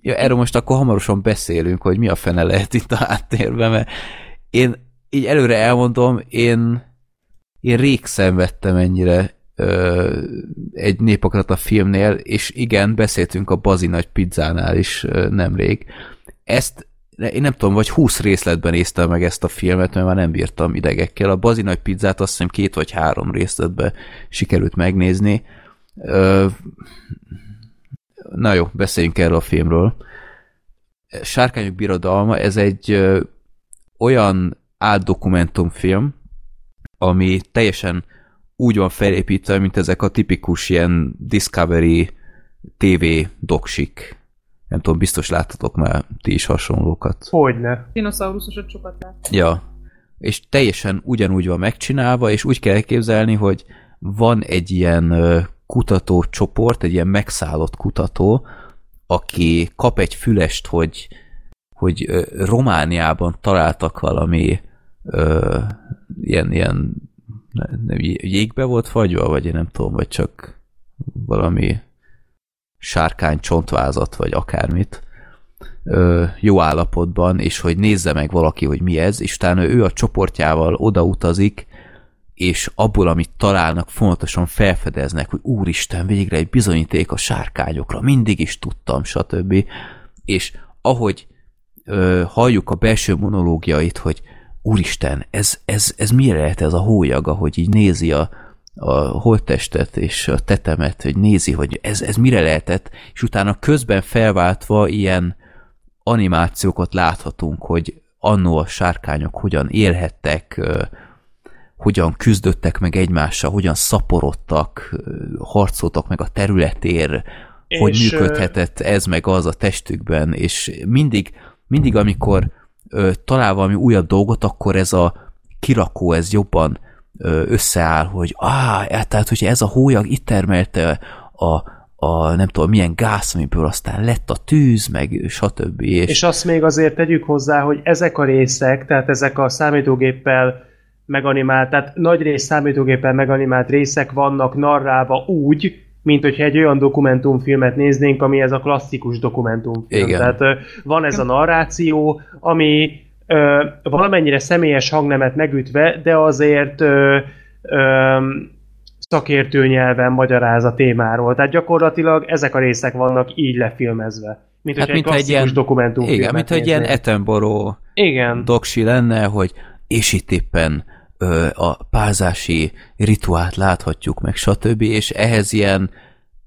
ja, erről most akkor hamarosan beszélünk, hogy mi a fene lehet itt a háttérben, mert én így előre elmondom, én én rég szenvedtem ennyire ö, egy népakrat a filmnél, és igen, beszéltünk a Bazi nagy pizzánál is ö, nemrég. Ezt én nem tudom, vagy 20 részletben néztem meg ezt a filmet, mert már nem bírtam idegekkel. A Bazi nagy pizzát azt hiszem két vagy három részletben sikerült megnézni. Na jó, beszéljünk erről a filmről. Sárkányok birodalma, ez egy olyan átdokumentumfilm, ami teljesen úgy van felépítve, mint ezek a tipikus ilyen Discovery TV doksik. Nem tudom, biztos láttatok már ti is hasonlókat. Hogyne. Dinoszauruszosat sokat lát. Ja. És teljesen ugyanúgy van megcsinálva, és úgy kell elképzelni, hogy van egy ilyen kutatócsoport, egy ilyen megszállott kutató, aki kap egy fülest, hogy, hogy Romániában találtak valami ö, ilyen, ilyen ne- nem, jégbe volt fagyva, vagy én nem tudom, vagy csak valami sárkány csontvázat, vagy akármit ö, jó állapotban, és hogy nézze meg valaki, hogy mi ez, és utána ő a csoportjával odautazik, és abból, amit találnak, fontosan felfedeznek, hogy úristen, végre egy bizonyíték a sárkányokra, mindig is tudtam, stb. És ahogy ö, halljuk a belső monológiait, hogy úristen, ez, ez, ez mire lehet ez a hólyag, ahogy így nézi a, a holttestet és a tetemet, hogy nézi, hogy ez, ez mire lehetett, és utána közben felváltva ilyen animációkat láthatunk, hogy annó a sárkányok hogyan élhettek, hogyan küzdöttek meg egymással, hogyan szaporodtak, harcoltak meg a területér, hogy működhetett ez meg az a testükben, és mindig, mindig amikor talál valami újabb dolgot, akkor ez a kirakó, ez jobban összeáll, hogy á, tehát hogyha ez a hólyag itt termelte a, a nem tudom milyen gáz, amiből aztán lett a tűz, meg stb. És, És azt még azért tegyük hozzá, hogy ezek a részek, tehát ezek a számítógéppel meganimált, tehát nagy rész számítógéppel meganimált részek vannak narrálva úgy, mint hogyha egy olyan dokumentumfilmet néznénk, ami ez a klasszikus dokumentumfilm. Igen. Tehát van ez a narráció, ami ö, valamennyire személyes hangnemet megütve, de azért ö, ö, szakértő nyelven magyaráz a témáról. Tehát gyakorlatilag ezek a részek vannak így lefilmezve. Mint Hát, egy mint egy ilyen- dokumentumfilmet igen, mint egy ilyen. Attenborough Igen. doksi lenne, hogy és itt éppen ö, a párzási rituált láthatjuk meg, stb. És ehhez ilyen,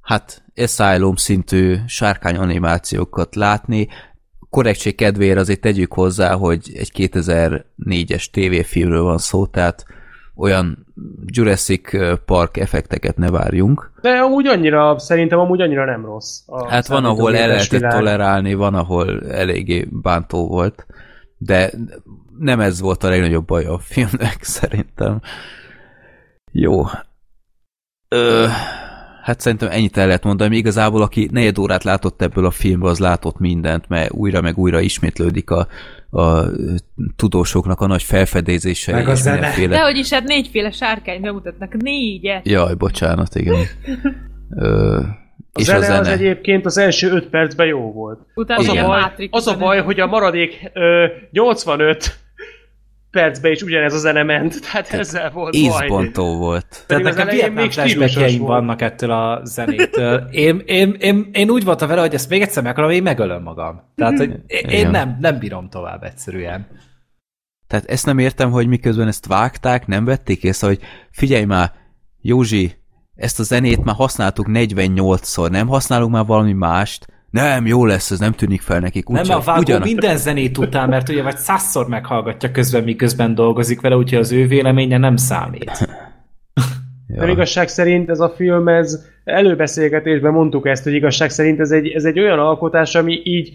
hát Asylum szintű sárkány animációkat látni, korrektség kedvéért azért tegyük hozzá, hogy egy 2004-es tévéfilmről van szó, tehát olyan Jurassic Park effekteket ne várjunk. De amúgy annyira, szerintem amúgy annyira nem rossz. a Hát van, ahol el lehetett világ. tolerálni, van, ahol eléggé bántó volt, de nem ez volt a legnagyobb baj a filmnek, szerintem. Jó. Ö, hát szerintem ennyit el lehet mondani, igazából aki negyed órát látott ebből a filmből, az látott mindent, mert újra meg újra ismétlődik a, a tudósoknak a nagy felfedezései. Meg a és zene. mindenféle- Dehogy is, hát négyféle sárkány bemutatnak. Négyet. Jaj, bocsánat, igen. Ö, A és zene, a zene. az egyébként az első 5 percben jó volt. Utána Az a, baj, az a baj, hogy a maradék ö, 85 percben is ugyanez a zene ment, tehát ezzel volt baj. Ízbontó volt. Tehát az nekem Vietnám flashbackjeim vannak ettől a zenétől. Én, én, én, én úgy voltam vele, hogy ezt még egyszer meg akarom, én megölöm magam. Tehát, hogy én Igen. nem, nem bírom tovább egyszerűen. Tehát ezt nem értem, hogy miközben ezt vágták, nem vették észre, hogy figyelj már, Józsi, ezt a zenét már használtuk 48-szor, nem használunk már valami mást? Nem, jó lesz, ez nem tűnik fel nekik. Nem, Úgyse- a vágó ugyanak- minden zenét után, mert ugye vagy százszor meghallgatja közben, miközben dolgozik vele, úgyhogy az ő véleménye nem számít. Nem igazság szerint ez a film, ez előbeszélgetésben mondtuk ezt, hogy igazság szerint ez egy, ez egy olyan alkotás, ami így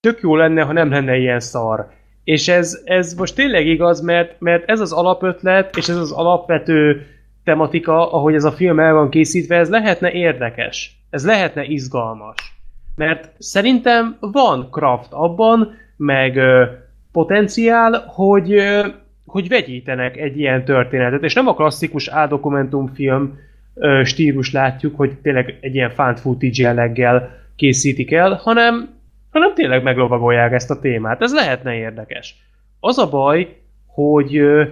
tök jó lenne, ha nem lenne ilyen szar. És ez, ez most tényleg igaz, mert, mert ez az alapötlet, és ez az alapvető tematika, ahogy ez a film el van készítve, ez lehetne érdekes. Ez lehetne izgalmas. Mert szerintem van kraft abban, meg ö, potenciál, hogy, ö, hogy vegyítenek egy ilyen történetet. És nem a klasszikus áldokumentumfilm ö, stílus látjuk, hogy tényleg egy ilyen found footage jelleggel készítik el, hanem, hanem tényleg meglovagolják ezt a témát. Ez lehetne érdekes. Az a baj, hogy ö,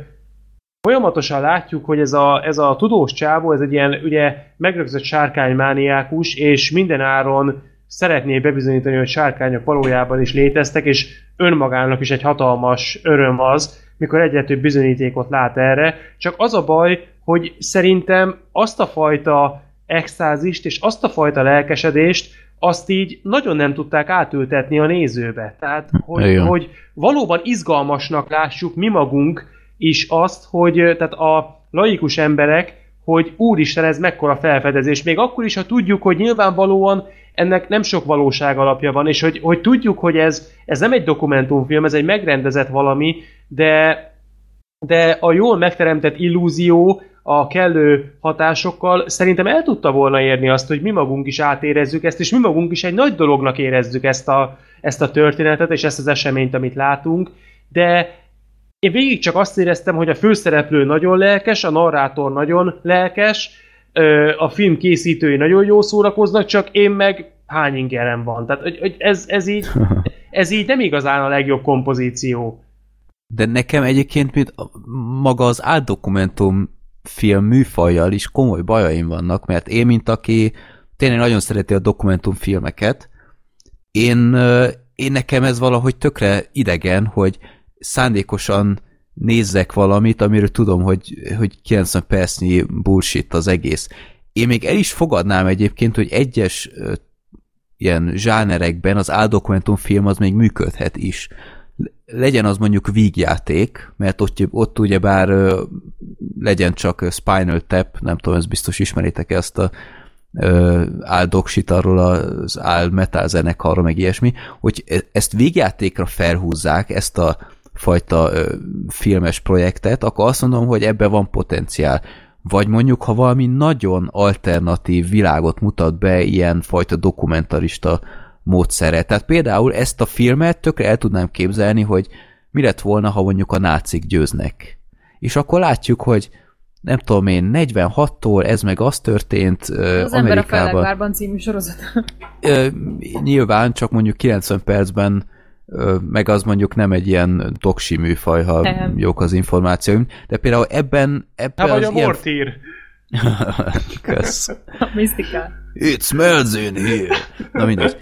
folyamatosan látjuk, hogy ez a, ez a tudós csávó, ez egy ilyen ugye megrögzött sárkánymániákus, és minden áron szeretné bebizonyítani, hogy sárkányok valójában is léteztek, és önmagának is egy hatalmas öröm az, mikor egyre több bizonyítékot lát erre. Csak az a baj, hogy szerintem azt a fajta extázist és azt a fajta lelkesedést, azt így nagyon nem tudták átültetni a nézőbe. Tehát, hogy, Igen. hogy valóban izgalmasnak lássuk mi magunk is azt, hogy tehát a laikus emberek, hogy úristen, ez mekkora felfedezés. Még akkor is, ha tudjuk, hogy nyilvánvalóan ennek nem sok valóság alapja van, és hogy, hogy tudjuk, hogy ez, ez nem egy dokumentumfilm, ez egy megrendezett valami, de, de a jól megteremtett illúzió a kellő hatásokkal szerintem el tudta volna érni azt, hogy mi magunk is átérezzük ezt, és mi magunk is egy nagy dolognak érezzük ezt a, ezt a történetet, és ezt az eseményt, amit látunk, de én végig csak azt éreztem, hogy a főszereplő nagyon lelkes, a narrátor nagyon lelkes, a film készítői nagyon jó szórakoznak, csak én meg hány ingerem van. Tehát hogy, hogy ez, ez, így, ez így nem igazán a legjobb kompozíció. De nekem egyébként mint maga az áldokumentum film műfajjal is komoly bajaim vannak, mert én, mint aki tényleg nagyon szereti a dokumentumfilmeket, én, én nekem ez valahogy tökre idegen, hogy szándékosan nézzek valamit, amiről tudom, hogy, hogy 90 percnyi bullshit az egész. Én még el is fogadnám egyébként, hogy egyes ilyen zsánerekben az áldokumentumfilm az még működhet is. Legyen az mondjuk vígjáték, mert ott, ott ugyebár legyen csak Spinal Tap, nem tudom, ez biztos ismeritek ezt a áldoksit arról az áll metal zenekarról, meg ilyesmi, hogy e- ezt vígjátékra felhúzzák, ezt a fajta ö, filmes projektet, akkor azt mondom, hogy ebben van potenciál. Vagy mondjuk, ha valami nagyon alternatív világot mutat be ilyen fajta dokumentarista módszere. Tehát például ezt a filmet tökre el tudnám képzelni, hogy mi lett volna, ha mondjuk a nácik győznek. És akkor látjuk, hogy nem tudom én, 46-tól ez meg az történt Az ember a Amerikában. Fellegvárban című sorozat. Ö, nyilván csak mondjuk 90 percben meg az mondjuk nem egy ilyen doksi műfaj, ha Nem. jók az információim, de például ebben, ebben Hát vagy az a ilyen... Mortír. Kösz. A Mystica. It smells in here. Na mindegy.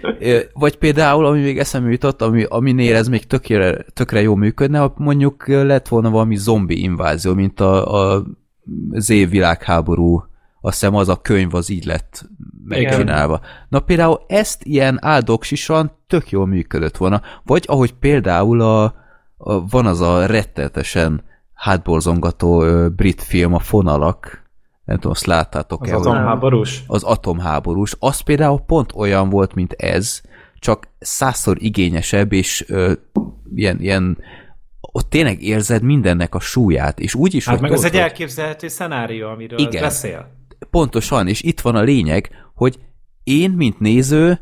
Vagy például, ami még eszembe jutott, ami, aminél ez még tökre, tökre jó működne, ha mondjuk lett volna valami zombi invázió, mint a, a Z világháború, azt hiszem az a könyv az így lett megcsinálva. Na például ezt ilyen áldoksisan tök jól működött volna. Vagy ahogy például a, a van az a rettenetesen hátborzongató ö, brit film, a Fonalak, nem tudom, azt láttátok Az el atomháborús? az atomháborús, az például pont olyan volt, mint ez, csak százszor igényesebb, és ö, ilyen, ilyen ott tényleg érzed mindennek a súlyát, és úgy is, Hát hogy meg ez egy elképzelhető szenárió, amiről Igen. beszél. Pontosan, és itt van a lényeg, hogy én, mint néző,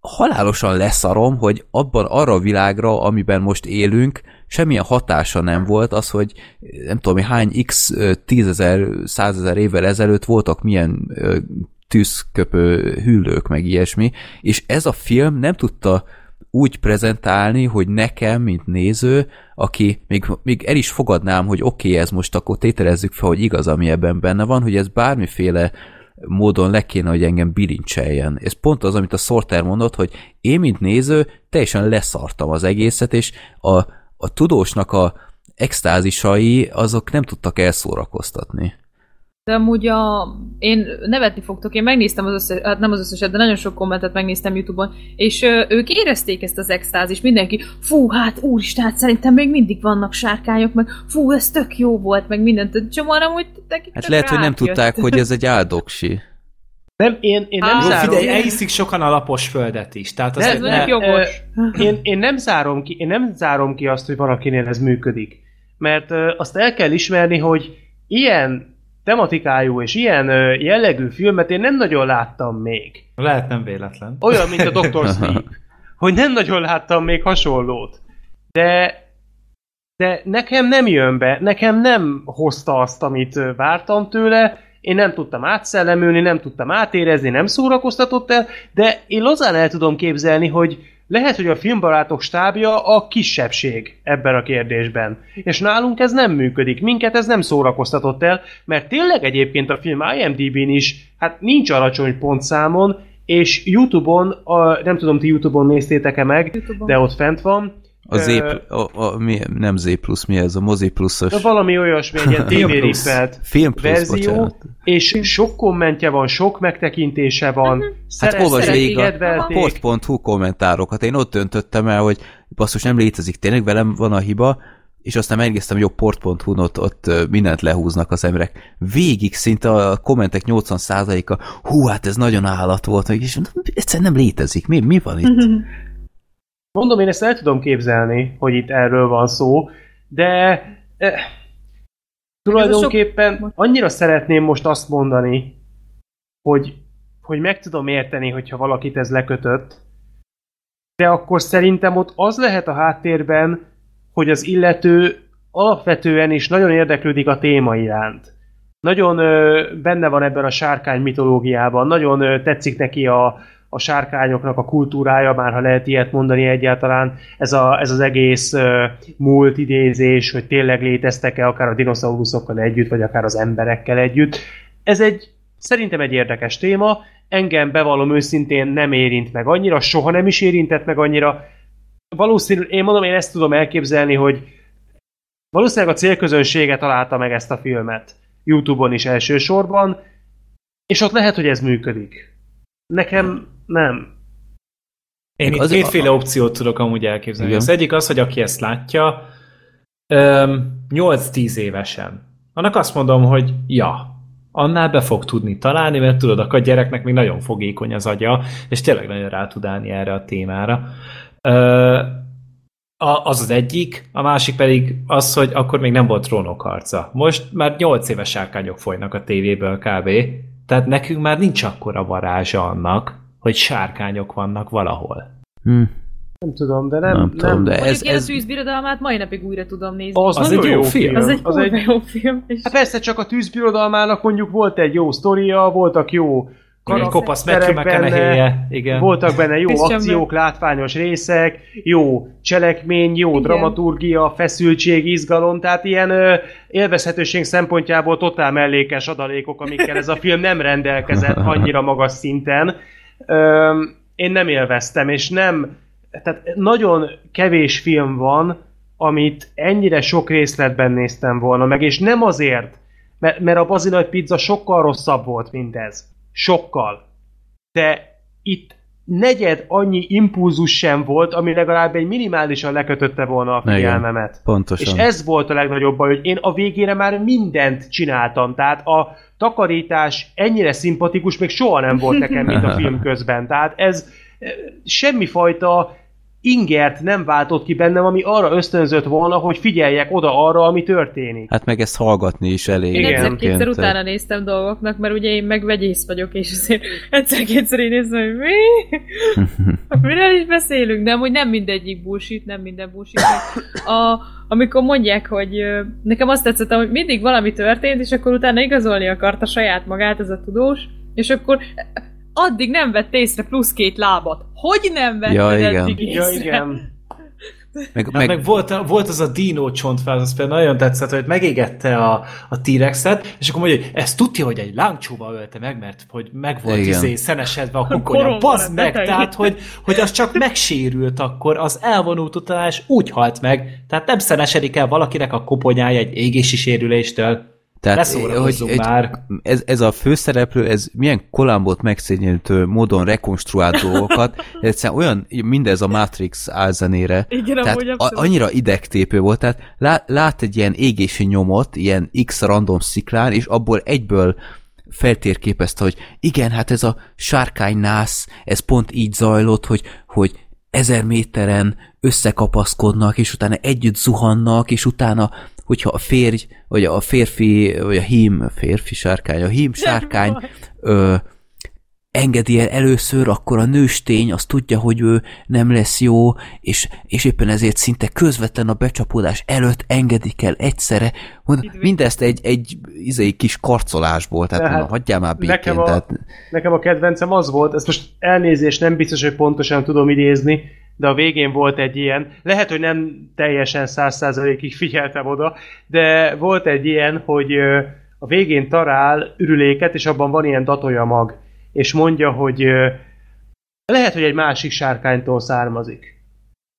halálosan leszarom, hogy abban arra a világra, amiben most élünk, semmilyen hatása nem volt az, hogy nem tudom, hány x tízezer, százezer évvel ezelőtt voltak milyen tűzköpő hüllők, meg ilyesmi, és ez a film nem tudta úgy prezentálni, hogy nekem, mint néző, aki még, még el is fogadnám, hogy oké, okay, ez most akkor tételezzük fel, hogy igaz, ami ebben benne van, hogy ez bármiféle módon le kéne, hogy engem bilincseljen. Ez pont az, amit a Sorter mondott, hogy én, mint néző, teljesen leszartam az egészet, és a, a tudósnak a extázisai, azok nem tudtak elszórakoztatni. De amúgy a... én nevetni fogtok, én megnéztem az összes, hát nem az összeset, de nagyon sok kommentet megnéztem Youtube-on, és ö, ők érezték ezt az extázist, mindenki, fú, hát úristen, hát szerintem még mindig vannak sárkányok, meg fú, ez tök jó volt, meg mindent, csomóan amúgy nekik Hát lehet, hogy nem tudták, hogy ez egy áldoksi. Nem, én, én nem Á, zárom. figyelj, elhiszik sokan a lapos földet is. Tehát az Ez ne, mondjuk jogos. Én, én, nem zárom ki, én nem zárom ki azt, hogy valakinél ez működik. Mert ö, azt el kell ismerni, hogy ilyen tematikájú és ilyen jellegű filmet én nem nagyon láttam még. lehet nem véletlen. Olyan, mint a Dr. Sleep. Hogy nem nagyon láttam még hasonlót. De de nekem nem jön be, nekem nem hozta azt, amit vártam tőle, én nem tudtam átszellemülni, nem tudtam átérezni, nem szórakoztatott el, de én lazán el tudom képzelni, hogy lehet, hogy a filmbarátok stábja a kisebbség ebben a kérdésben. És nálunk ez nem működik, minket ez nem szórakoztatott el, mert tényleg egyébként a film IMDb-n is, hát nincs alacsony pontszámon, és Youtube-on, a, nem tudom, ti Youtube-on néztétek-e meg, YouTube-on. de ott fent van, A Z, a, a, mi, nem Z plusz, mi ez? A mozi pluszos de valami olyasmi, egy ilyen rippelt film plusz, verzió, bocsánat. és sok kommentje van, sok megtekintése van, Hát szeret- olvasd végig a port.hu kommentárokat. Én ott döntöttem el, hogy basszus nem létezik, tényleg velem van a hiba, és aztán megnéztem, hogy jó port.hu-n ott, ott mindent lehúznak az emberek. Végig szinte a kommentek 80%-a, hú, hát ez nagyon állat volt, és egyszerűen nem létezik. Mi, mi van itt? Mondom, én ezt el tudom képzelni, hogy itt erről van szó, de eh, tulajdonképpen annyira szeretném most azt mondani, hogy, hogy meg tudom érteni, hogyha valakit ez lekötött, de akkor szerintem ott az lehet a háttérben, hogy az illető alapvetően is nagyon érdeklődik a téma iránt. Nagyon ö, benne van ebben a sárkány mitológiában, nagyon ö, tetszik neki a, a sárkányoknak a kultúrája, már ha lehet ilyet mondani egyáltalán, ez, a, ez az egész ö, múlt idézés, hogy tényleg léteztek-e akár a dinoszauruszokkal együtt, vagy akár az emberekkel együtt. Ez egy, szerintem egy érdekes téma, engem bevallom őszintén nem érint meg annyira, soha nem is érintett meg annyira. Valószínűleg, én mondom, én ezt tudom elképzelni, hogy valószínűleg a célközönsége találta meg ezt a filmet. Youtube-on is elsősorban, és ott lehet, hogy ez működik. Nekem nem. Én itt Az- kétféle opciót tudok amúgy elképzelni. Igen. Az egyik az, hogy aki ezt látja, öm, 8-10 évesen. Annak azt mondom, hogy ja, annál be fog tudni találni, mert tudod, akkor a gyereknek még nagyon fogékony az agya, és tényleg nagyon rá tud állni erre a témára. Ö, a, az az egyik, a másik pedig az, hogy akkor még nem volt trónok harca. Most már 8 éves sárkányok folynak a tévéből kb. Tehát nekünk már nincs akkora varázsa annak, hogy sárkányok vannak valahol. Hm, Nem tudom, de nem... nem, tudom, de ez, én a ez, tűzbirodalmát mai napig újra tudom nézni. Az, Az egy jó jó film. az egy az egy jó film. És Hát persze, csak a tűzbirodalmának mondjuk volt egy jó sztoria, voltak jó Egy kopasz benne, igen. voltak benne jó Christian akciók, látványos részek, jó cselekmény, jó Igen. dramaturgia, feszültség, izgalom, tehát ilyen ö, élvezhetőség szempontjából totál mellékes adalékok, amikkel ez a film nem rendelkezett annyira magas szinten. Én nem élveztem, és nem, tehát nagyon kevés film van, amit ennyire sok részletben néztem volna meg, és nem azért, mert, mert a bazilaj pizza sokkal rosszabb volt, mint ez. Sokkal. De itt negyed annyi impulzus sem volt, ami legalább egy minimálisan lekötötte volna a Igen. figyelmemet. pontosan. És ez volt a legnagyobb baj, hogy én a végére már mindent csináltam. Tehát a takarítás ennyire szimpatikus, még soha nem volt nekem, mint a film közben. Tehát ez eh, semmifajta ingert nem váltott ki bennem, ami arra ösztönzött volna, hogy figyeljek oda arra, ami történik. Hát meg ezt hallgatni is elég. Én Igen. egyszer-kétszer utána néztem dolgoknak, mert ugye én meg vegyész vagyok, és azért egyszer-kétszer én nézem, hogy mi? Miről is beszélünk? De amúgy nem mindegyik bullshit, nem minden bullshit. A, amikor mondják, hogy nekem azt tetszett, hogy mindig valami történt, és akkor utána igazolni akarta saját magát ez a tudós, és akkor addig nem vett észre plusz két lábat. Hogy nem vett Ja, igen. eddig Ja, észre? igen. Meg, Hát meg, meg volt, volt az a dino csontváz, az például nagyon tetszett, hogy megégette a, a T-rexet, és akkor mondja, hogy ez tudja, hogy egy lángcsóba ölte meg, mert hogy meg volt Igen. izé, szenesedve a kukonya. Bazd meg, tetején. tehát, hogy, hogy az csak megsérült akkor, az elvonult utalás úgy halt meg, tehát nem szenesedik el valakinek a koponyája egy égési sérüléstől. Tehát, Ne szórakozzunk már. Ez, ez a főszereplő, ez milyen kolambot megszégyenítő módon rekonstruált dolgokat, egyszerűen olyan, mindez a Matrix álzenére, Igen, tehát amúgy a, annyira idegtépő volt, tehát lá, lát egy ilyen égési nyomot, ilyen X random sziklán, és abból egyből feltérképezte, hogy igen, hát ez a sárkánynász, ez pont így zajlott, hogy, hogy ezer méteren összekapaszkodnak, és utána együtt zuhannak, és utána, hogyha a férj, vagy a férfi, vagy a hím, a férfi sárkány, a hím sárkány ö, engedi el először, akkor a nőstény azt tudja, hogy ő nem lesz jó, és, és éppen ezért szinte közvetlen a becsapódás előtt engedik el egyszerre. Mondom, mindezt egy, egy izé, kis karcolásból, tehát Tehát mondom, hagyjál már békén. nekem a- Tehát, Nekem a kedvencem az volt, ezt most elnézést, nem biztos, hogy pontosan tudom idézni, de a végén volt egy ilyen, lehet, hogy nem teljesen száz százalékig figyeltem oda, de volt egy ilyen, hogy a végén talál ürüléket, és abban van ilyen datolja mag, és mondja, hogy lehet, hogy egy másik sárkánytól származik.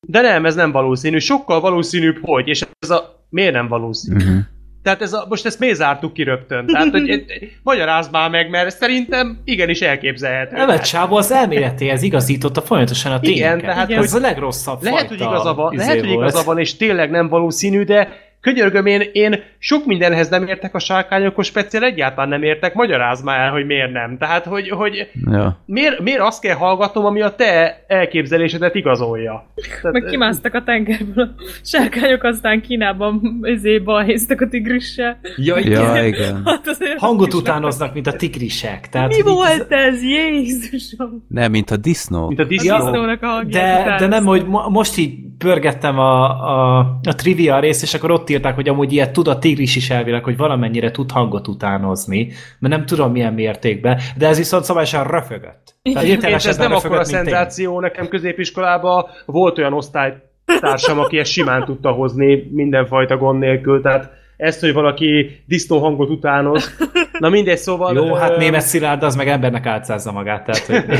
De nem, ez nem valószínű, sokkal valószínűbb, hogy, és ez a miért nem valószínű? uh-huh. Tehát ez a, most ezt miért zártuk ki rögtön? Tehát, hogy magyarázd már meg, mert szerintem igenis elképzelhető. Nem egy csávó az elméletéhez igazította folyamatosan a tényeket. Igen, tehát, ez hogy- a legrosszabb lehet, hogy fajta igaza van, izé lehet, hogy igaza van, és tényleg nem valószínű, de könyörgöm, én, én sok mindenhez nem értek a sárkányokhoz, speciál egyáltalán nem értek, magyarázd már el, hogy miért nem. Tehát, hogy, hogy ja. miért, miért azt kell hallgatnom, ami a te elképzelésedet igazolja. Tehát, Meg kimásztak a tengerből a sárkányok, aztán Kínában ezé balhéztak a tigrissel. Ja, igen. ja, igen. Hát Hangot utánoznak, mint a tigrisek. Tehát, Mi volt ez? Jézusom! Nem, mint a disznó. mint a A disznó. disznónak a De, de nem, hogy mo- most így pörgettem a, a, a trivia részt, és akkor ott írták, hogy amúgy ilyet tud a tigris is elvileg, hogy valamennyire tud hangot utánozni, mert nem tudom milyen mértékben, de ez viszont szabályosan röfögött. Egyébként ez nem akkora röfögött, mint én. szenzáció, nekem középiskolában volt olyan osztálytársam, aki ezt simán tudta hozni mindenfajta gond nélkül, tehát ezt, hogy valaki disznó hangot utánoz. Na mindegy, szóval... Jó, hát német Szilárd az meg embernek átszázza magát, tehát hogy...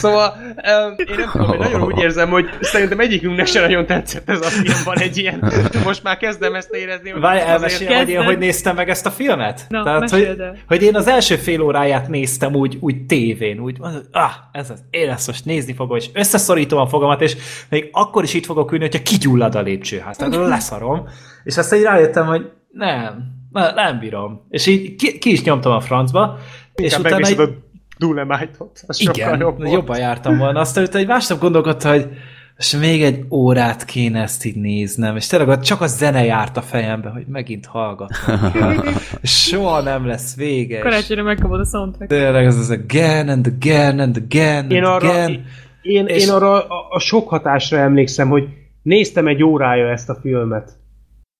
Szóval én nem tudom, én nagyon úgy érzem, hogy szerintem egyikünknek se nagyon tetszett ez a film, van egy ilyen, most már kezdem ezt érezni. hogy Várj, elmeséljem, hogy én hogy néztem meg ezt a filmet? Na, Tehát, hogy, hogy én az első fél óráját néztem úgy, úgy tévén, úgy, ah, ez az, én ezt most nézni fogom, és összeszorítom a fogamat, és még akkor is itt fogok ülni, hogyha kigyullad a lépcsőház. Tehát leszarom. És aztán így rájöttem, hogy nem, ne- nem bírom. És így ki, ki is nyomtam a francba, és Inkább utána megnézed egy, a Dolomite-ot. Az igen, jobb volt. jobban jártam volna. Aztán utána egy másnap gondolkodtam, hogy és még egy órát kéne ezt így néznem, és tényleg csak a zene járt a fejembe, hogy megint hallgatom. Soha nem lesz vége. és Karácsonyra megkapod a soundtrack. Tényleg ez az again and again and again Én and arra, again. én, És- én arra a, a sok hatásra emlékszem, hogy néztem egy órája ezt a filmet.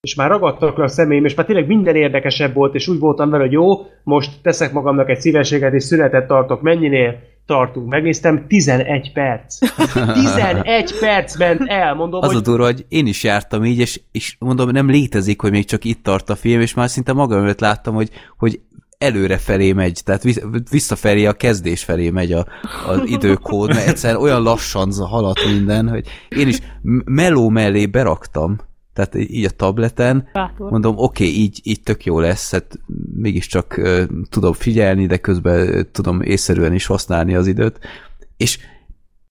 És már ragadtak a személyim, és már tényleg minden érdekesebb volt, és úgy voltam vele, hogy jó, most teszek magamnak egy szívességet, és szünetet tartok. Mennyinél tartunk? Megnéztem, 11 perc. 11 perc ment el, mondom, Az a hogy durva, hogy én is jártam így, és, és mondom, nem létezik, hogy még csak itt tart a film, és már szinte magam előtt láttam, hogy, hogy előre felé megy, tehát visszafelé a kezdés felé megy a, az időkód, mert egyszerűen olyan lassan haladt minden, hogy én is meló mellé beraktam, tehát így a tableten, Bátor. mondom, oké, okay, így, így tök jó lesz, hát mégiscsak uh, tudom figyelni, de közben uh, tudom észszerűen is használni az időt, és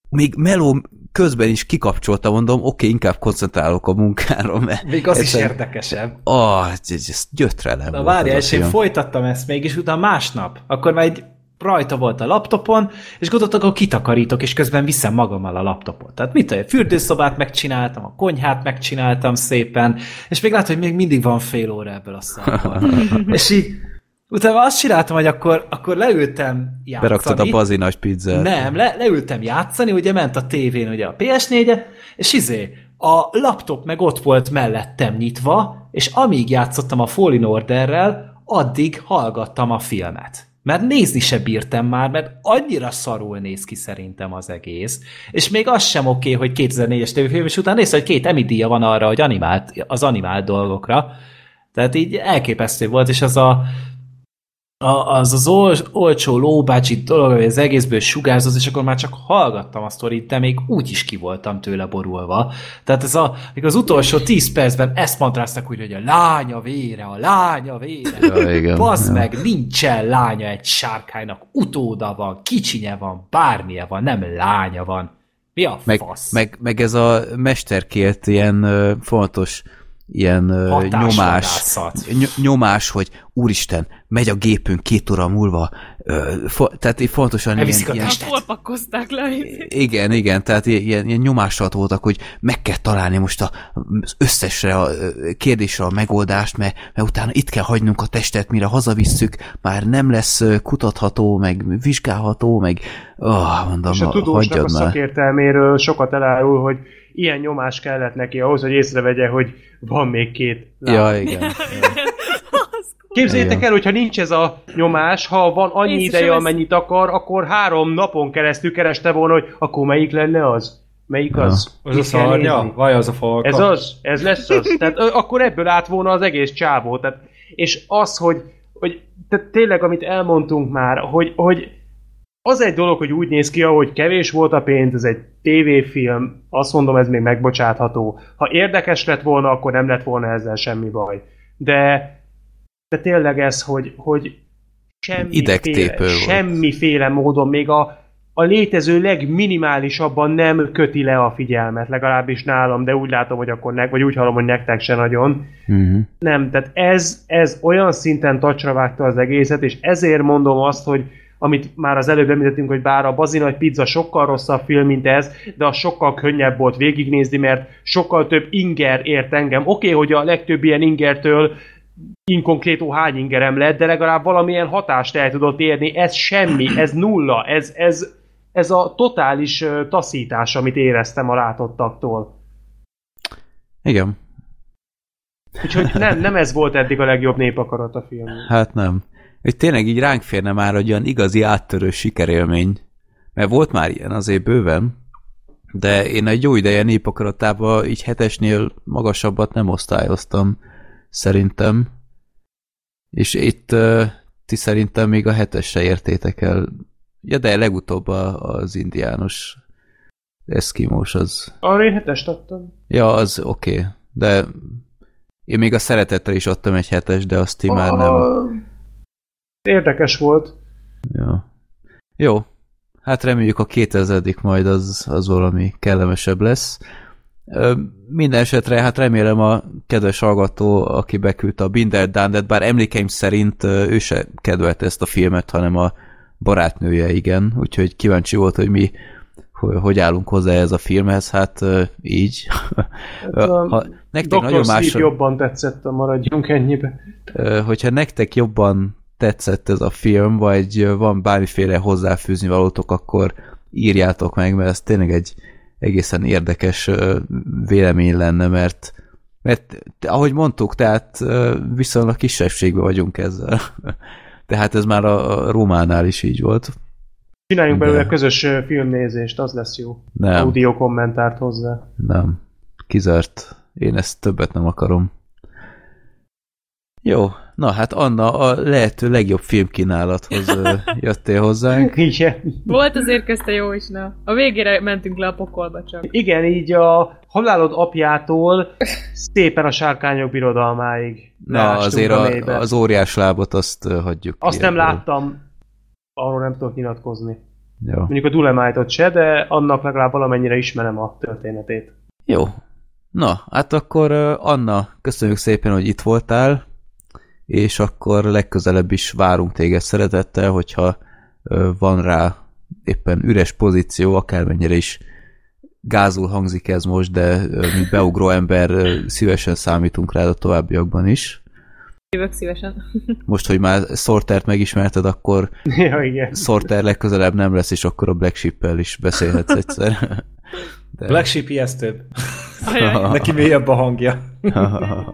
még meló közben is kikapcsolta, mondom, oké, okay, inkább koncentrálok a munkára, mert Még az is egyszerűen- érdekesebb. Ah, ez, ez gyötrelem Na várjál, és én film. folytattam ezt mégis, utána másnap, akkor már egy rajta volt a laptopon, és gondoltam, akkor kitakarítok, és közben viszem magammal a laptopot. Tehát mit a fürdőszobát megcsináltam, a konyhát megcsináltam szépen, és még látom, hogy még mindig van fél óra ebből a szarból. és így utána azt csináltam, hogy akkor, akkor leültem játszani. Beraktad a bazinas pizzát. Nem, le, leültem játszani, ugye ment a tévén ugye a PS4-e, és izé, a laptop meg ott volt mellettem nyitva, és amíg játszottam a Fallen Orderrel, addig hallgattam a filmet. Mert nézni se bírtam már, mert annyira szarul néz ki szerintem az egész. És még az sem oké, okay, hogy 2004-es tévéfilm, és utána néz, hogy két Emmy díja van arra, hogy animált, az animált dolgokra. Tehát így elképesztő volt, és az a a, az az ol, olcsó, lóbácsi dolog, hogy az egészből sugárzott, és akkor már csak hallgattam a sztorit, de még úgy is ki voltam tőle borulva. Tehát ez a, az utolsó tíz percben ezt mantráztak úgy, hogy a lánya vére, a lánya vére. Ja, igen. Bazd Ja. meg, nincsen lánya egy sárkánynak, utóda van, kicsinye van, bármilyen van, nem lánya van. Mi a Meg, fasz? meg, meg ez a mesterkélt ilyen fontos ilyen nyomás, nyomás, hogy úristen, megy a gépünk két óra múlva, fo- tehát így fontosan ilyen, Elviszik a ilyen, le? igen, igen, tehát ilyen, ilyen nyomással voltak, hogy meg kell találni most a, az összesre a kérdésre a megoldást, mert, mert utána itt kell hagynunk a testet, mire hazavisszük, már nem lesz kutatható, meg vizsgálható, meg oh, mondom, És a tudósnak a szakértelméről sokat elárul, hogy ilyen nyomás kellett neki ahhoz, hogy észrevegye, hogy van még két láb. Ja, igen. Képzeljétek el, hogyha nincs ez a nyomás, ha van annyi Észre ideje, amennyit akar, akkor három napon keresztül kereste volna, hogy akkor melyik lenne az? Melyik az? Az Mit a szarnya? Vagy az a falka? Ez az? Ez lesz az? Tehát akkor ebből át volna az egész csávó. Tehát, és az, hogy, hogy tehát tényleg, amit elmondtunk már, hogy, hogy az egy dolog, hogy úgy néz ki, ahogy kevés volt a pénz, ez egy tévéfilm, azt mondom, ez még megbocsátható. Ha érdekes lett volna, akkor nem lett volna ezzel semmi baj. De, de tényleg ez, hogy, hogy semmiféle, Idegtépő volt. semmiféle módon, még a, a létező legminimálisabban nem köti le a figyelmet, legalábbis nálam, de úgy látom, hogy akkor nek, vagy úgy hallom, hogy nektek se nagyon. Uh-huh. Nem, tehát ez, ez olyan szinten tacsra vágta az egészet, és ezért mondom azt, hogy amit már az előbb említettünk, hogy bár a Bazi Nagy Pizza sokkal rosszabb film, mint ez, de az sokkal könnyebb volt végignézni, mert sokkal több inger ért engem. Oké, okay, hogy a legtöbb ilyen ingertől inkonkrétó hány ingerem lett, de legalább valamilyen hatást el tudott érni. Ez semmi, ez nulla, ez, ez, ez a totális taszítás, amit éreztem a látottaktól. Igen, Úgyhogy nem, nem ez volt eddig a legjobb népakarat a film. hát nem. Hogy tényleg így ránk férne már egy olyan igazi áttörő sikerélmény. Mert volt már ilyen azért bőven, de én egy jó ideje népakaratában így hetesnél magasabbat nem osztályoztam, szerintem. És itt uh, ti szerintem még a hetesre értétek el. Ja, de legutóbb az indiános eszkimós az. Arra én hetest adtam. Ja, az oké, okay. de én még a szeretettel is adtam egy hetes, de azt ti már nem. Érdekes volt. Ja. Jó. Hát reméljük a 2000 majd az, az valami kellemesebb lesz. Minden esetre, hát remélem a kedves hallgató, aki beküldte a Binder Dandet, bár emlékeim szerint ő se kedvelte ezt a filmet, hanem a barátnője, igen. Úgyhogy kíváncsi volt, hogy mi hogy, állunk hozzá ez a filmhez, hát így. Hát, a ha nektek Dr. nagyon más, jobban tetszett, maradjunk ennyibe. Hogyha nektek jobban tetszett ez a film, vagy van bármiféle hozzáfűzni valótok, akkor írjátok meg, mert ez tényleg egy egészen érdekes vélemény lenne, mert mert ahogy mondtuk, tehát viszonylag kisebbségben vagyunk ezzel. Tehát ez már a Rómánál is így volt. Csináljunk De- belőle közös filmnézést, az lesz jó. Nem, Audio kommentárt hozzá. nem. Kizárt. Én ezt többet nem akarom. Jó, na hát Anna, a lehető legjobb filmkínálathoz jöttél hozzánk. Igen. Volt azért közte jó is, na. A végére mentünk le a pokolba csak. Igen, így a halálod apjától szépen a sárkányok birodalmáig. Na, azért a az óriás lábot azt hagyjuk ki Azt nem ebből. láttam, arról nem tudok nyilatkozni. Jó. Mondjuk a Dulemite-ot se, de annak legalább valamennyire ismerem a történetét. Jó. Na, hát akkor Anna, köszönjük szépen, hogy itt voltál, és akkor legközelebb is várunk téged szeretettel, hogyha van rá éppen üres pozíció, akármennyire is gázul hangzik ez most, de mint beugró ember szívesen számítunk rá a továbbiakban is. Jövök szívesen. Most, hogy már Sortert megismerted, akkor Ja, igen. Sorter legközelebb nem lesz, és akkor a Black Sheep-el is beszélhetsz egyszer. De... Black Sheep ijesztőbb. Neki mélyebb a hangja.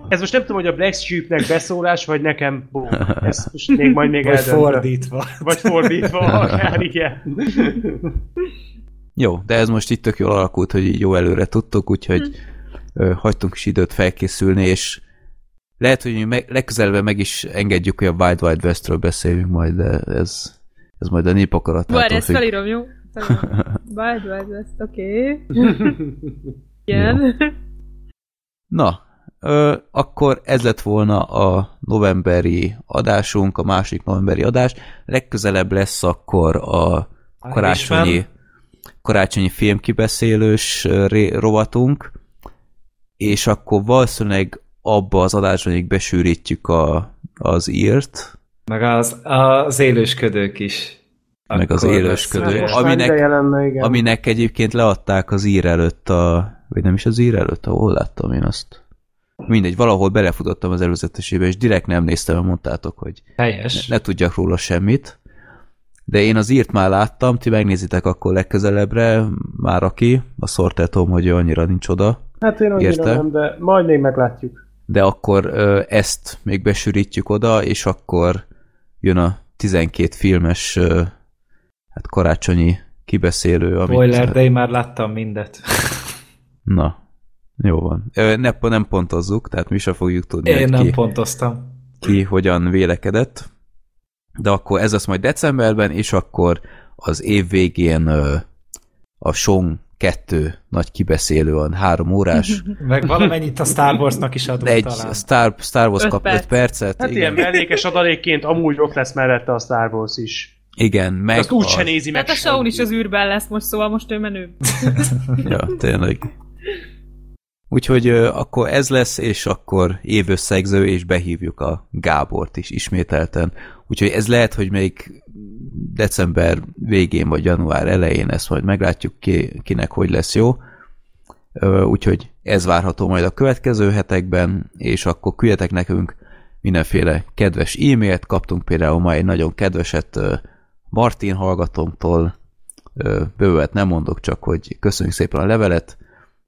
Ez most nem tudom, hogy a Black Sheepnek beszólás, vagy nekem bó. Ez most még majd még Vagy eldöntöm. fordítva. Vagy fordítva, akár igen. Jó, de ez most itt tök jól alakult, hogy így jó előre tudtuk, úgyhogy ö, hagytunk is időt felkészülni, és lehet, hogy mi meg, legközelebb meg is engedjük, hogy a Wild Wild Westről beszéljünk majd, de ez, ez majd a Várj, népakaratától ezt függ. felírom, jó? Felírom. Wild Wild West, oké. Igen. Na, ö, akkor ez lett volna a novemberi adásunk, a másik novemberi adás. Legközelebb lesz akkor a karácsonyi, karácsonyi filmkibeszélős rovatunk, és akkor valószínűleg abba az adásban még besűrítjük a, az írt, Meg az, az élősködők is. meg az élősködők, aminek, lenne, igen. aminek egyébként leadták az ír előtt a, vagy nem is az ír előtt, ahol láttam én azt. Mindegy, valahol belefutottam az előzetesébe, és direkt nem néztem, mert mondtátok, hogy Helyes. ne tudjak róla semmit. De én az írt már láttam, ti megnézitek akkor legközelebbre, már aki, a szortetom, hogy annyira nincs oda, Hát én annyira Érte? nem, de majd még meglátjuk. De akkor ö, ezt még besűrítjük oda, és akkor jön a 12 filmes ö, hát karácsonyi kibeszélő, amit... Spoiler, de én már láttam mindet. Na, jó van. Ne, nem pontozzuk, tehát mi sem fogjuk tudni, Én nem ki, pontoztam. ki hogyan vélekedett. De akkor ez lesz majd decemberben, és akkor az év végén ö, a Song 2 nagy kibeszélő, a három órás, Meg valamennyit a Star Warsnak is adunk de egy talán. Star, Star Wars Öt kap 5 perc. percet. Hát ilyen igen, mellékes adalékként amúgy ott lesz mellette a Star Wars is. igen, meg Azt úgy se nézi meg Tehát a Shaun is az űrben lesz most, szóval most ő menő. Ja, tényleg. Úgyhogy ö, akkor ez lesz, és akkor évösszegző, és behívjuk a Gábort is ismételten. Úgyhogy ez lehet, hogy még december végén, vagy január elején ezt majd meglátjuk, ki, kinek hogy lesz jó. Úgyhogy ez várható majd a következő hetekben, és akkor küldjetek nekünk mindenféle kedves e-mailt, kaptunk például ma egy nagyon kedveset Martin hallgatónktól, bővet nem mondok, csak hogy köszönjük szépen a levelet,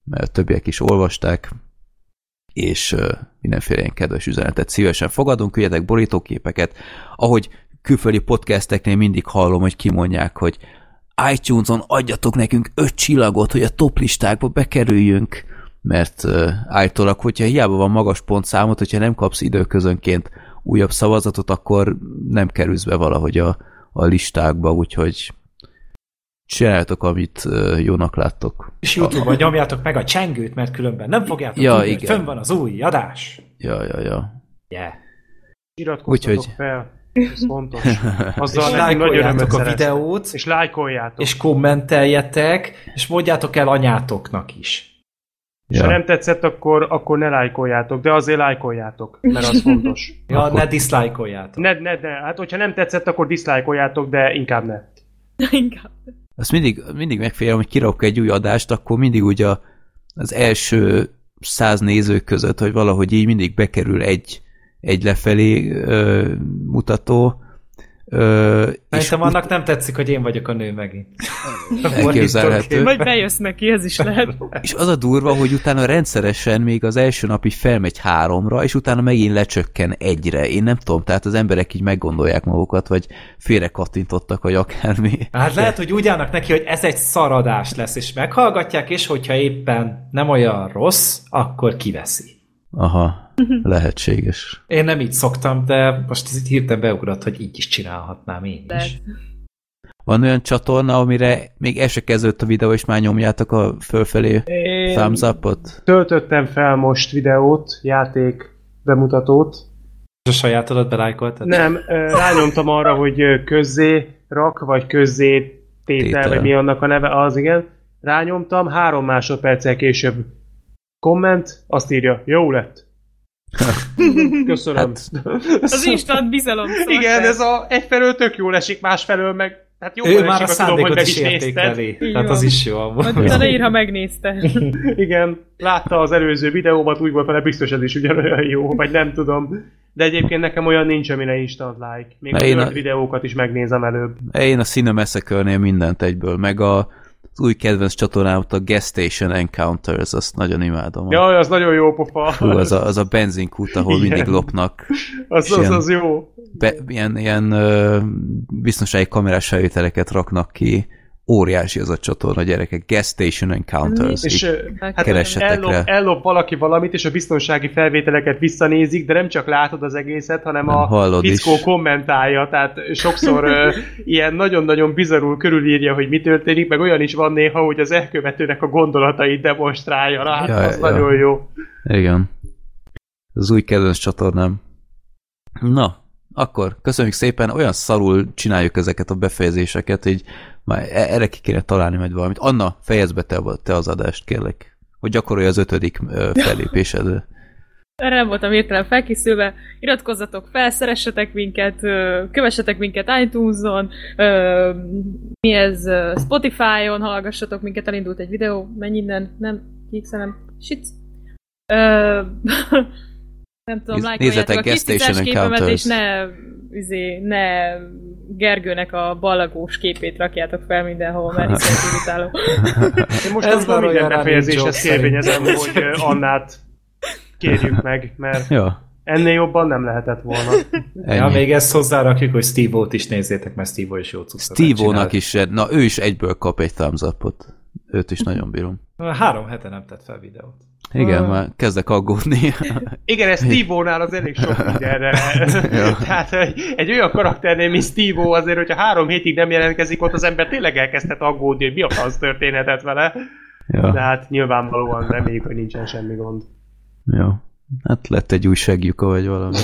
mert többiek is olvasták, és mindenféle ilyen kedves üzenetet szívesen fogadunk, küldjetek borítóképeket, ahogy külföldi podcasteknél mindig hallom, hogy kimondják, hogy iTunes-on adjatok nekünk öt csillagot, hogy a top listákba bekerüljünk, mert uh, állítólag, hogyha hiába van magas pontszámot, hogyha nem kapsz időközönként újabb szavazatot, akkor nem kerülsz be valahogy a, a listákba, úgyhogy csináljátok, amit uh, jónak láttok. És Youtube-on nyomjátok meg a csengőt, mert különben nem fogjátok Ja, tudni, hogy igen. fönn van az új adás. Ja, ja, ja. Yeah. Iratkozzatok Úgyhogy- fel. Ez fontos. Azzal És lájkoljátok a videót, És lájkoljátok. és kommenteljetek, és mondjátok el anyátoknak is. És ha ja. nem tetszett, akkor, akkor ne lájkoljátok, de azért lájkoljátok, mert az fontos. Ja, Akkor- ne diszlájkoljátok. Ne, ne, ne, hát hogyha nem tetszett, akkor diszlájkoljátok, de inkább ne. Inkább. Azt mindig, mindig megfélem, hogy kirakok egy új adást, akkor mindig úgy a, az első száz néző között, hogy valahogy így mindig bekerül egy, egy lefelé ö, mutató, ö, és Szerintem annak nem tetszik, hogy én vagyok a nő megint. Elképzelhető. Vagy bejössz neki, ez is lehet. És az a durva, hogy utána rendszeresen még az első nap így felmegy háromra, és utána megint lecsökken egyre. Én nem tudom, tehát az emberek így meggondolják magukat, vagy félre kattintottak, vagy akármi. Hát lehet, hogy úgy állnak neki, hogy ez egy szaradás lesz, és meghallgatják, és hogyha éppen nem olyan rossz, akkor kiveszi. Aha, lehetséges. Én nem így szoktam, de most ez itt hirtelen beugrott, hogy így is csinálhatnám én is. Van olyan csatorna, amire még el se kezdődött a videó, és már nyomjátok a fölfelé Én thumbs up-ot? töltöttem fel most videót, játék bemutatót. És a sajátodat belájkoltad? Nem, rányomtam arra, hogy közzé rak, vagy közzé tétel, Tétel. vagy mi annak a neve, az igen. Rányomtam, három másodperccel később komment, azt írja, jó lett. Köszönöm. Hát, Az instant bizalom. Szóval igen, te- ez a egyfelől tök jól esik, másfelől meg Hát jobban Ő már a ha tudom, hogy szándékot meg is értékeli. Tehát az is jó. Majd utána ír, ha megnézte. Igen, látta az előző videómat, úgy volt vele, biztos ez is ugyanolyan jó, vagy nem tudom. De egyébként nekem olyan nincs, amire instant like. Még a én a- videókat is megnézem előbb. Én a Cine massacre mindent egyből, meg a, az új kedvenc csatornámat, a Gas Station Encounters, azt nagyon imádom. Jaj, az nagyon jó pofa. Hú, az a, az a benzinkút, ahol Igen. mindig lopnak. az, az, ilyen- az jó. Be, ilyen ilyen biztonsági kamerás felvételeket raknak ki. Óriási az a csatorna, gyerekek. Gas Station Encounters. És hát rá. ellop valaki valamit, és a biztonsági felvételeket visszanézik, de nem csak látod az egészet, hanem Nem, a fickó is. kommentálja, tehát sokszor ö, ilyen nagyon-nagyon bizarul körülírja, hogy mi történik, meg olyan is van néha, hogy az elkövetőnek a gondolatait demonstrálja rá, Ja, az ja. nagyon jó. Igen. Az új kedvenc csatornám. Na, akkor köszönjük szépen, olyan szarul csináljuk ezeket a befejezéseket, hogy már e- erre ki kéne találni majd valamit. Anna, fejezd be te, te az adást, kérlek. Hogy gyakorolja az ötödik fellépésed. Erre nem voltam értelem felkészülve. Iratkozzatok fel, szeressetek minket, kövessetek minket iTunes-on, mi ez, Spotify-on, hallgassatok minket, elindult egy videó, menj innen, nem, kiixelem, shit. Nem tudom, lájkoljátok a kis képemet, és ne, izé, ne Gergőnek a ballagós képét rakjátok fel mindenhol, mert hiszen irritáló. Én most Ez már minden befejezéshez kérvényezem, hogy Annát kérjük meg, mert ja, ennél jobban nem lehetett volna. ennyi. Ja, még ezt hozzárakjuk, hogy Steve-ot is nézzétek, mert Steve-o is jó cuccot Steve-ónak is, na ő is egyből kap egy thumbs up-ot. Őt is nagyon bírom. Három hete nem tett fel videót. Igen, Ah. már kezdek aggódni. Igen, ez Steve-nál az elég sok mindenre. Tehát egy, egy olyan karakternél, mint Steve azért, hogyha három hétig nem jelentkezik ott, az ember tényleg elkezdhet aggódni, hogy mi a fasz történhetett vele. De ja, hát nyilvánvalóan reméljük, hogy nincsen semmi gond. ja. Hát lett egy új segjuka, vagy valami.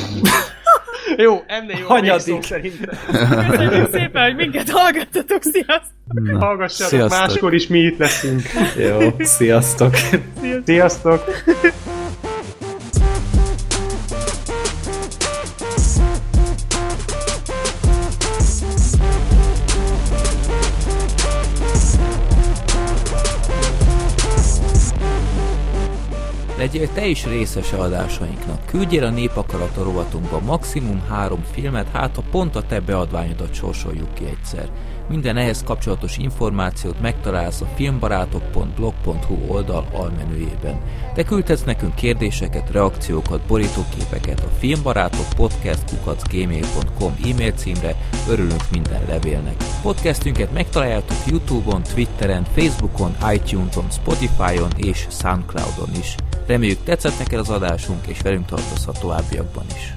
Jó, ennél jó Hanyadik. szerintem. Köszönjük szépen, hogy minket hallgattatok, sziasztok! Na, Hallgassatok, sziasztok. máskor is mi itt leszünk. Jó, sziasztok! Sziasztok! Legyél te is részese adásainknak. Küldjél a Népakarata rovatunkba maximum három filmet, hát ha pont a te beadványodat sorsoljuk ki egyszer. Minden ehhez kapcsolatos információt megtalálsz a filmbarátok.blog.hu oldal almenüjében. Te küldhetsz nekünk kérdéseket, reakciókat, borítóképeket a filmbarátok e-mail címre, örülünk minden levélnek. Podcastünket megtaláljátok Youtube-on, Twitteren, Facebookon, iTunes-on, Spotify-on és Soundcloud-on is. Reméljük tetszett neked az adásunk, és velünk tartozhat továbbiakban is.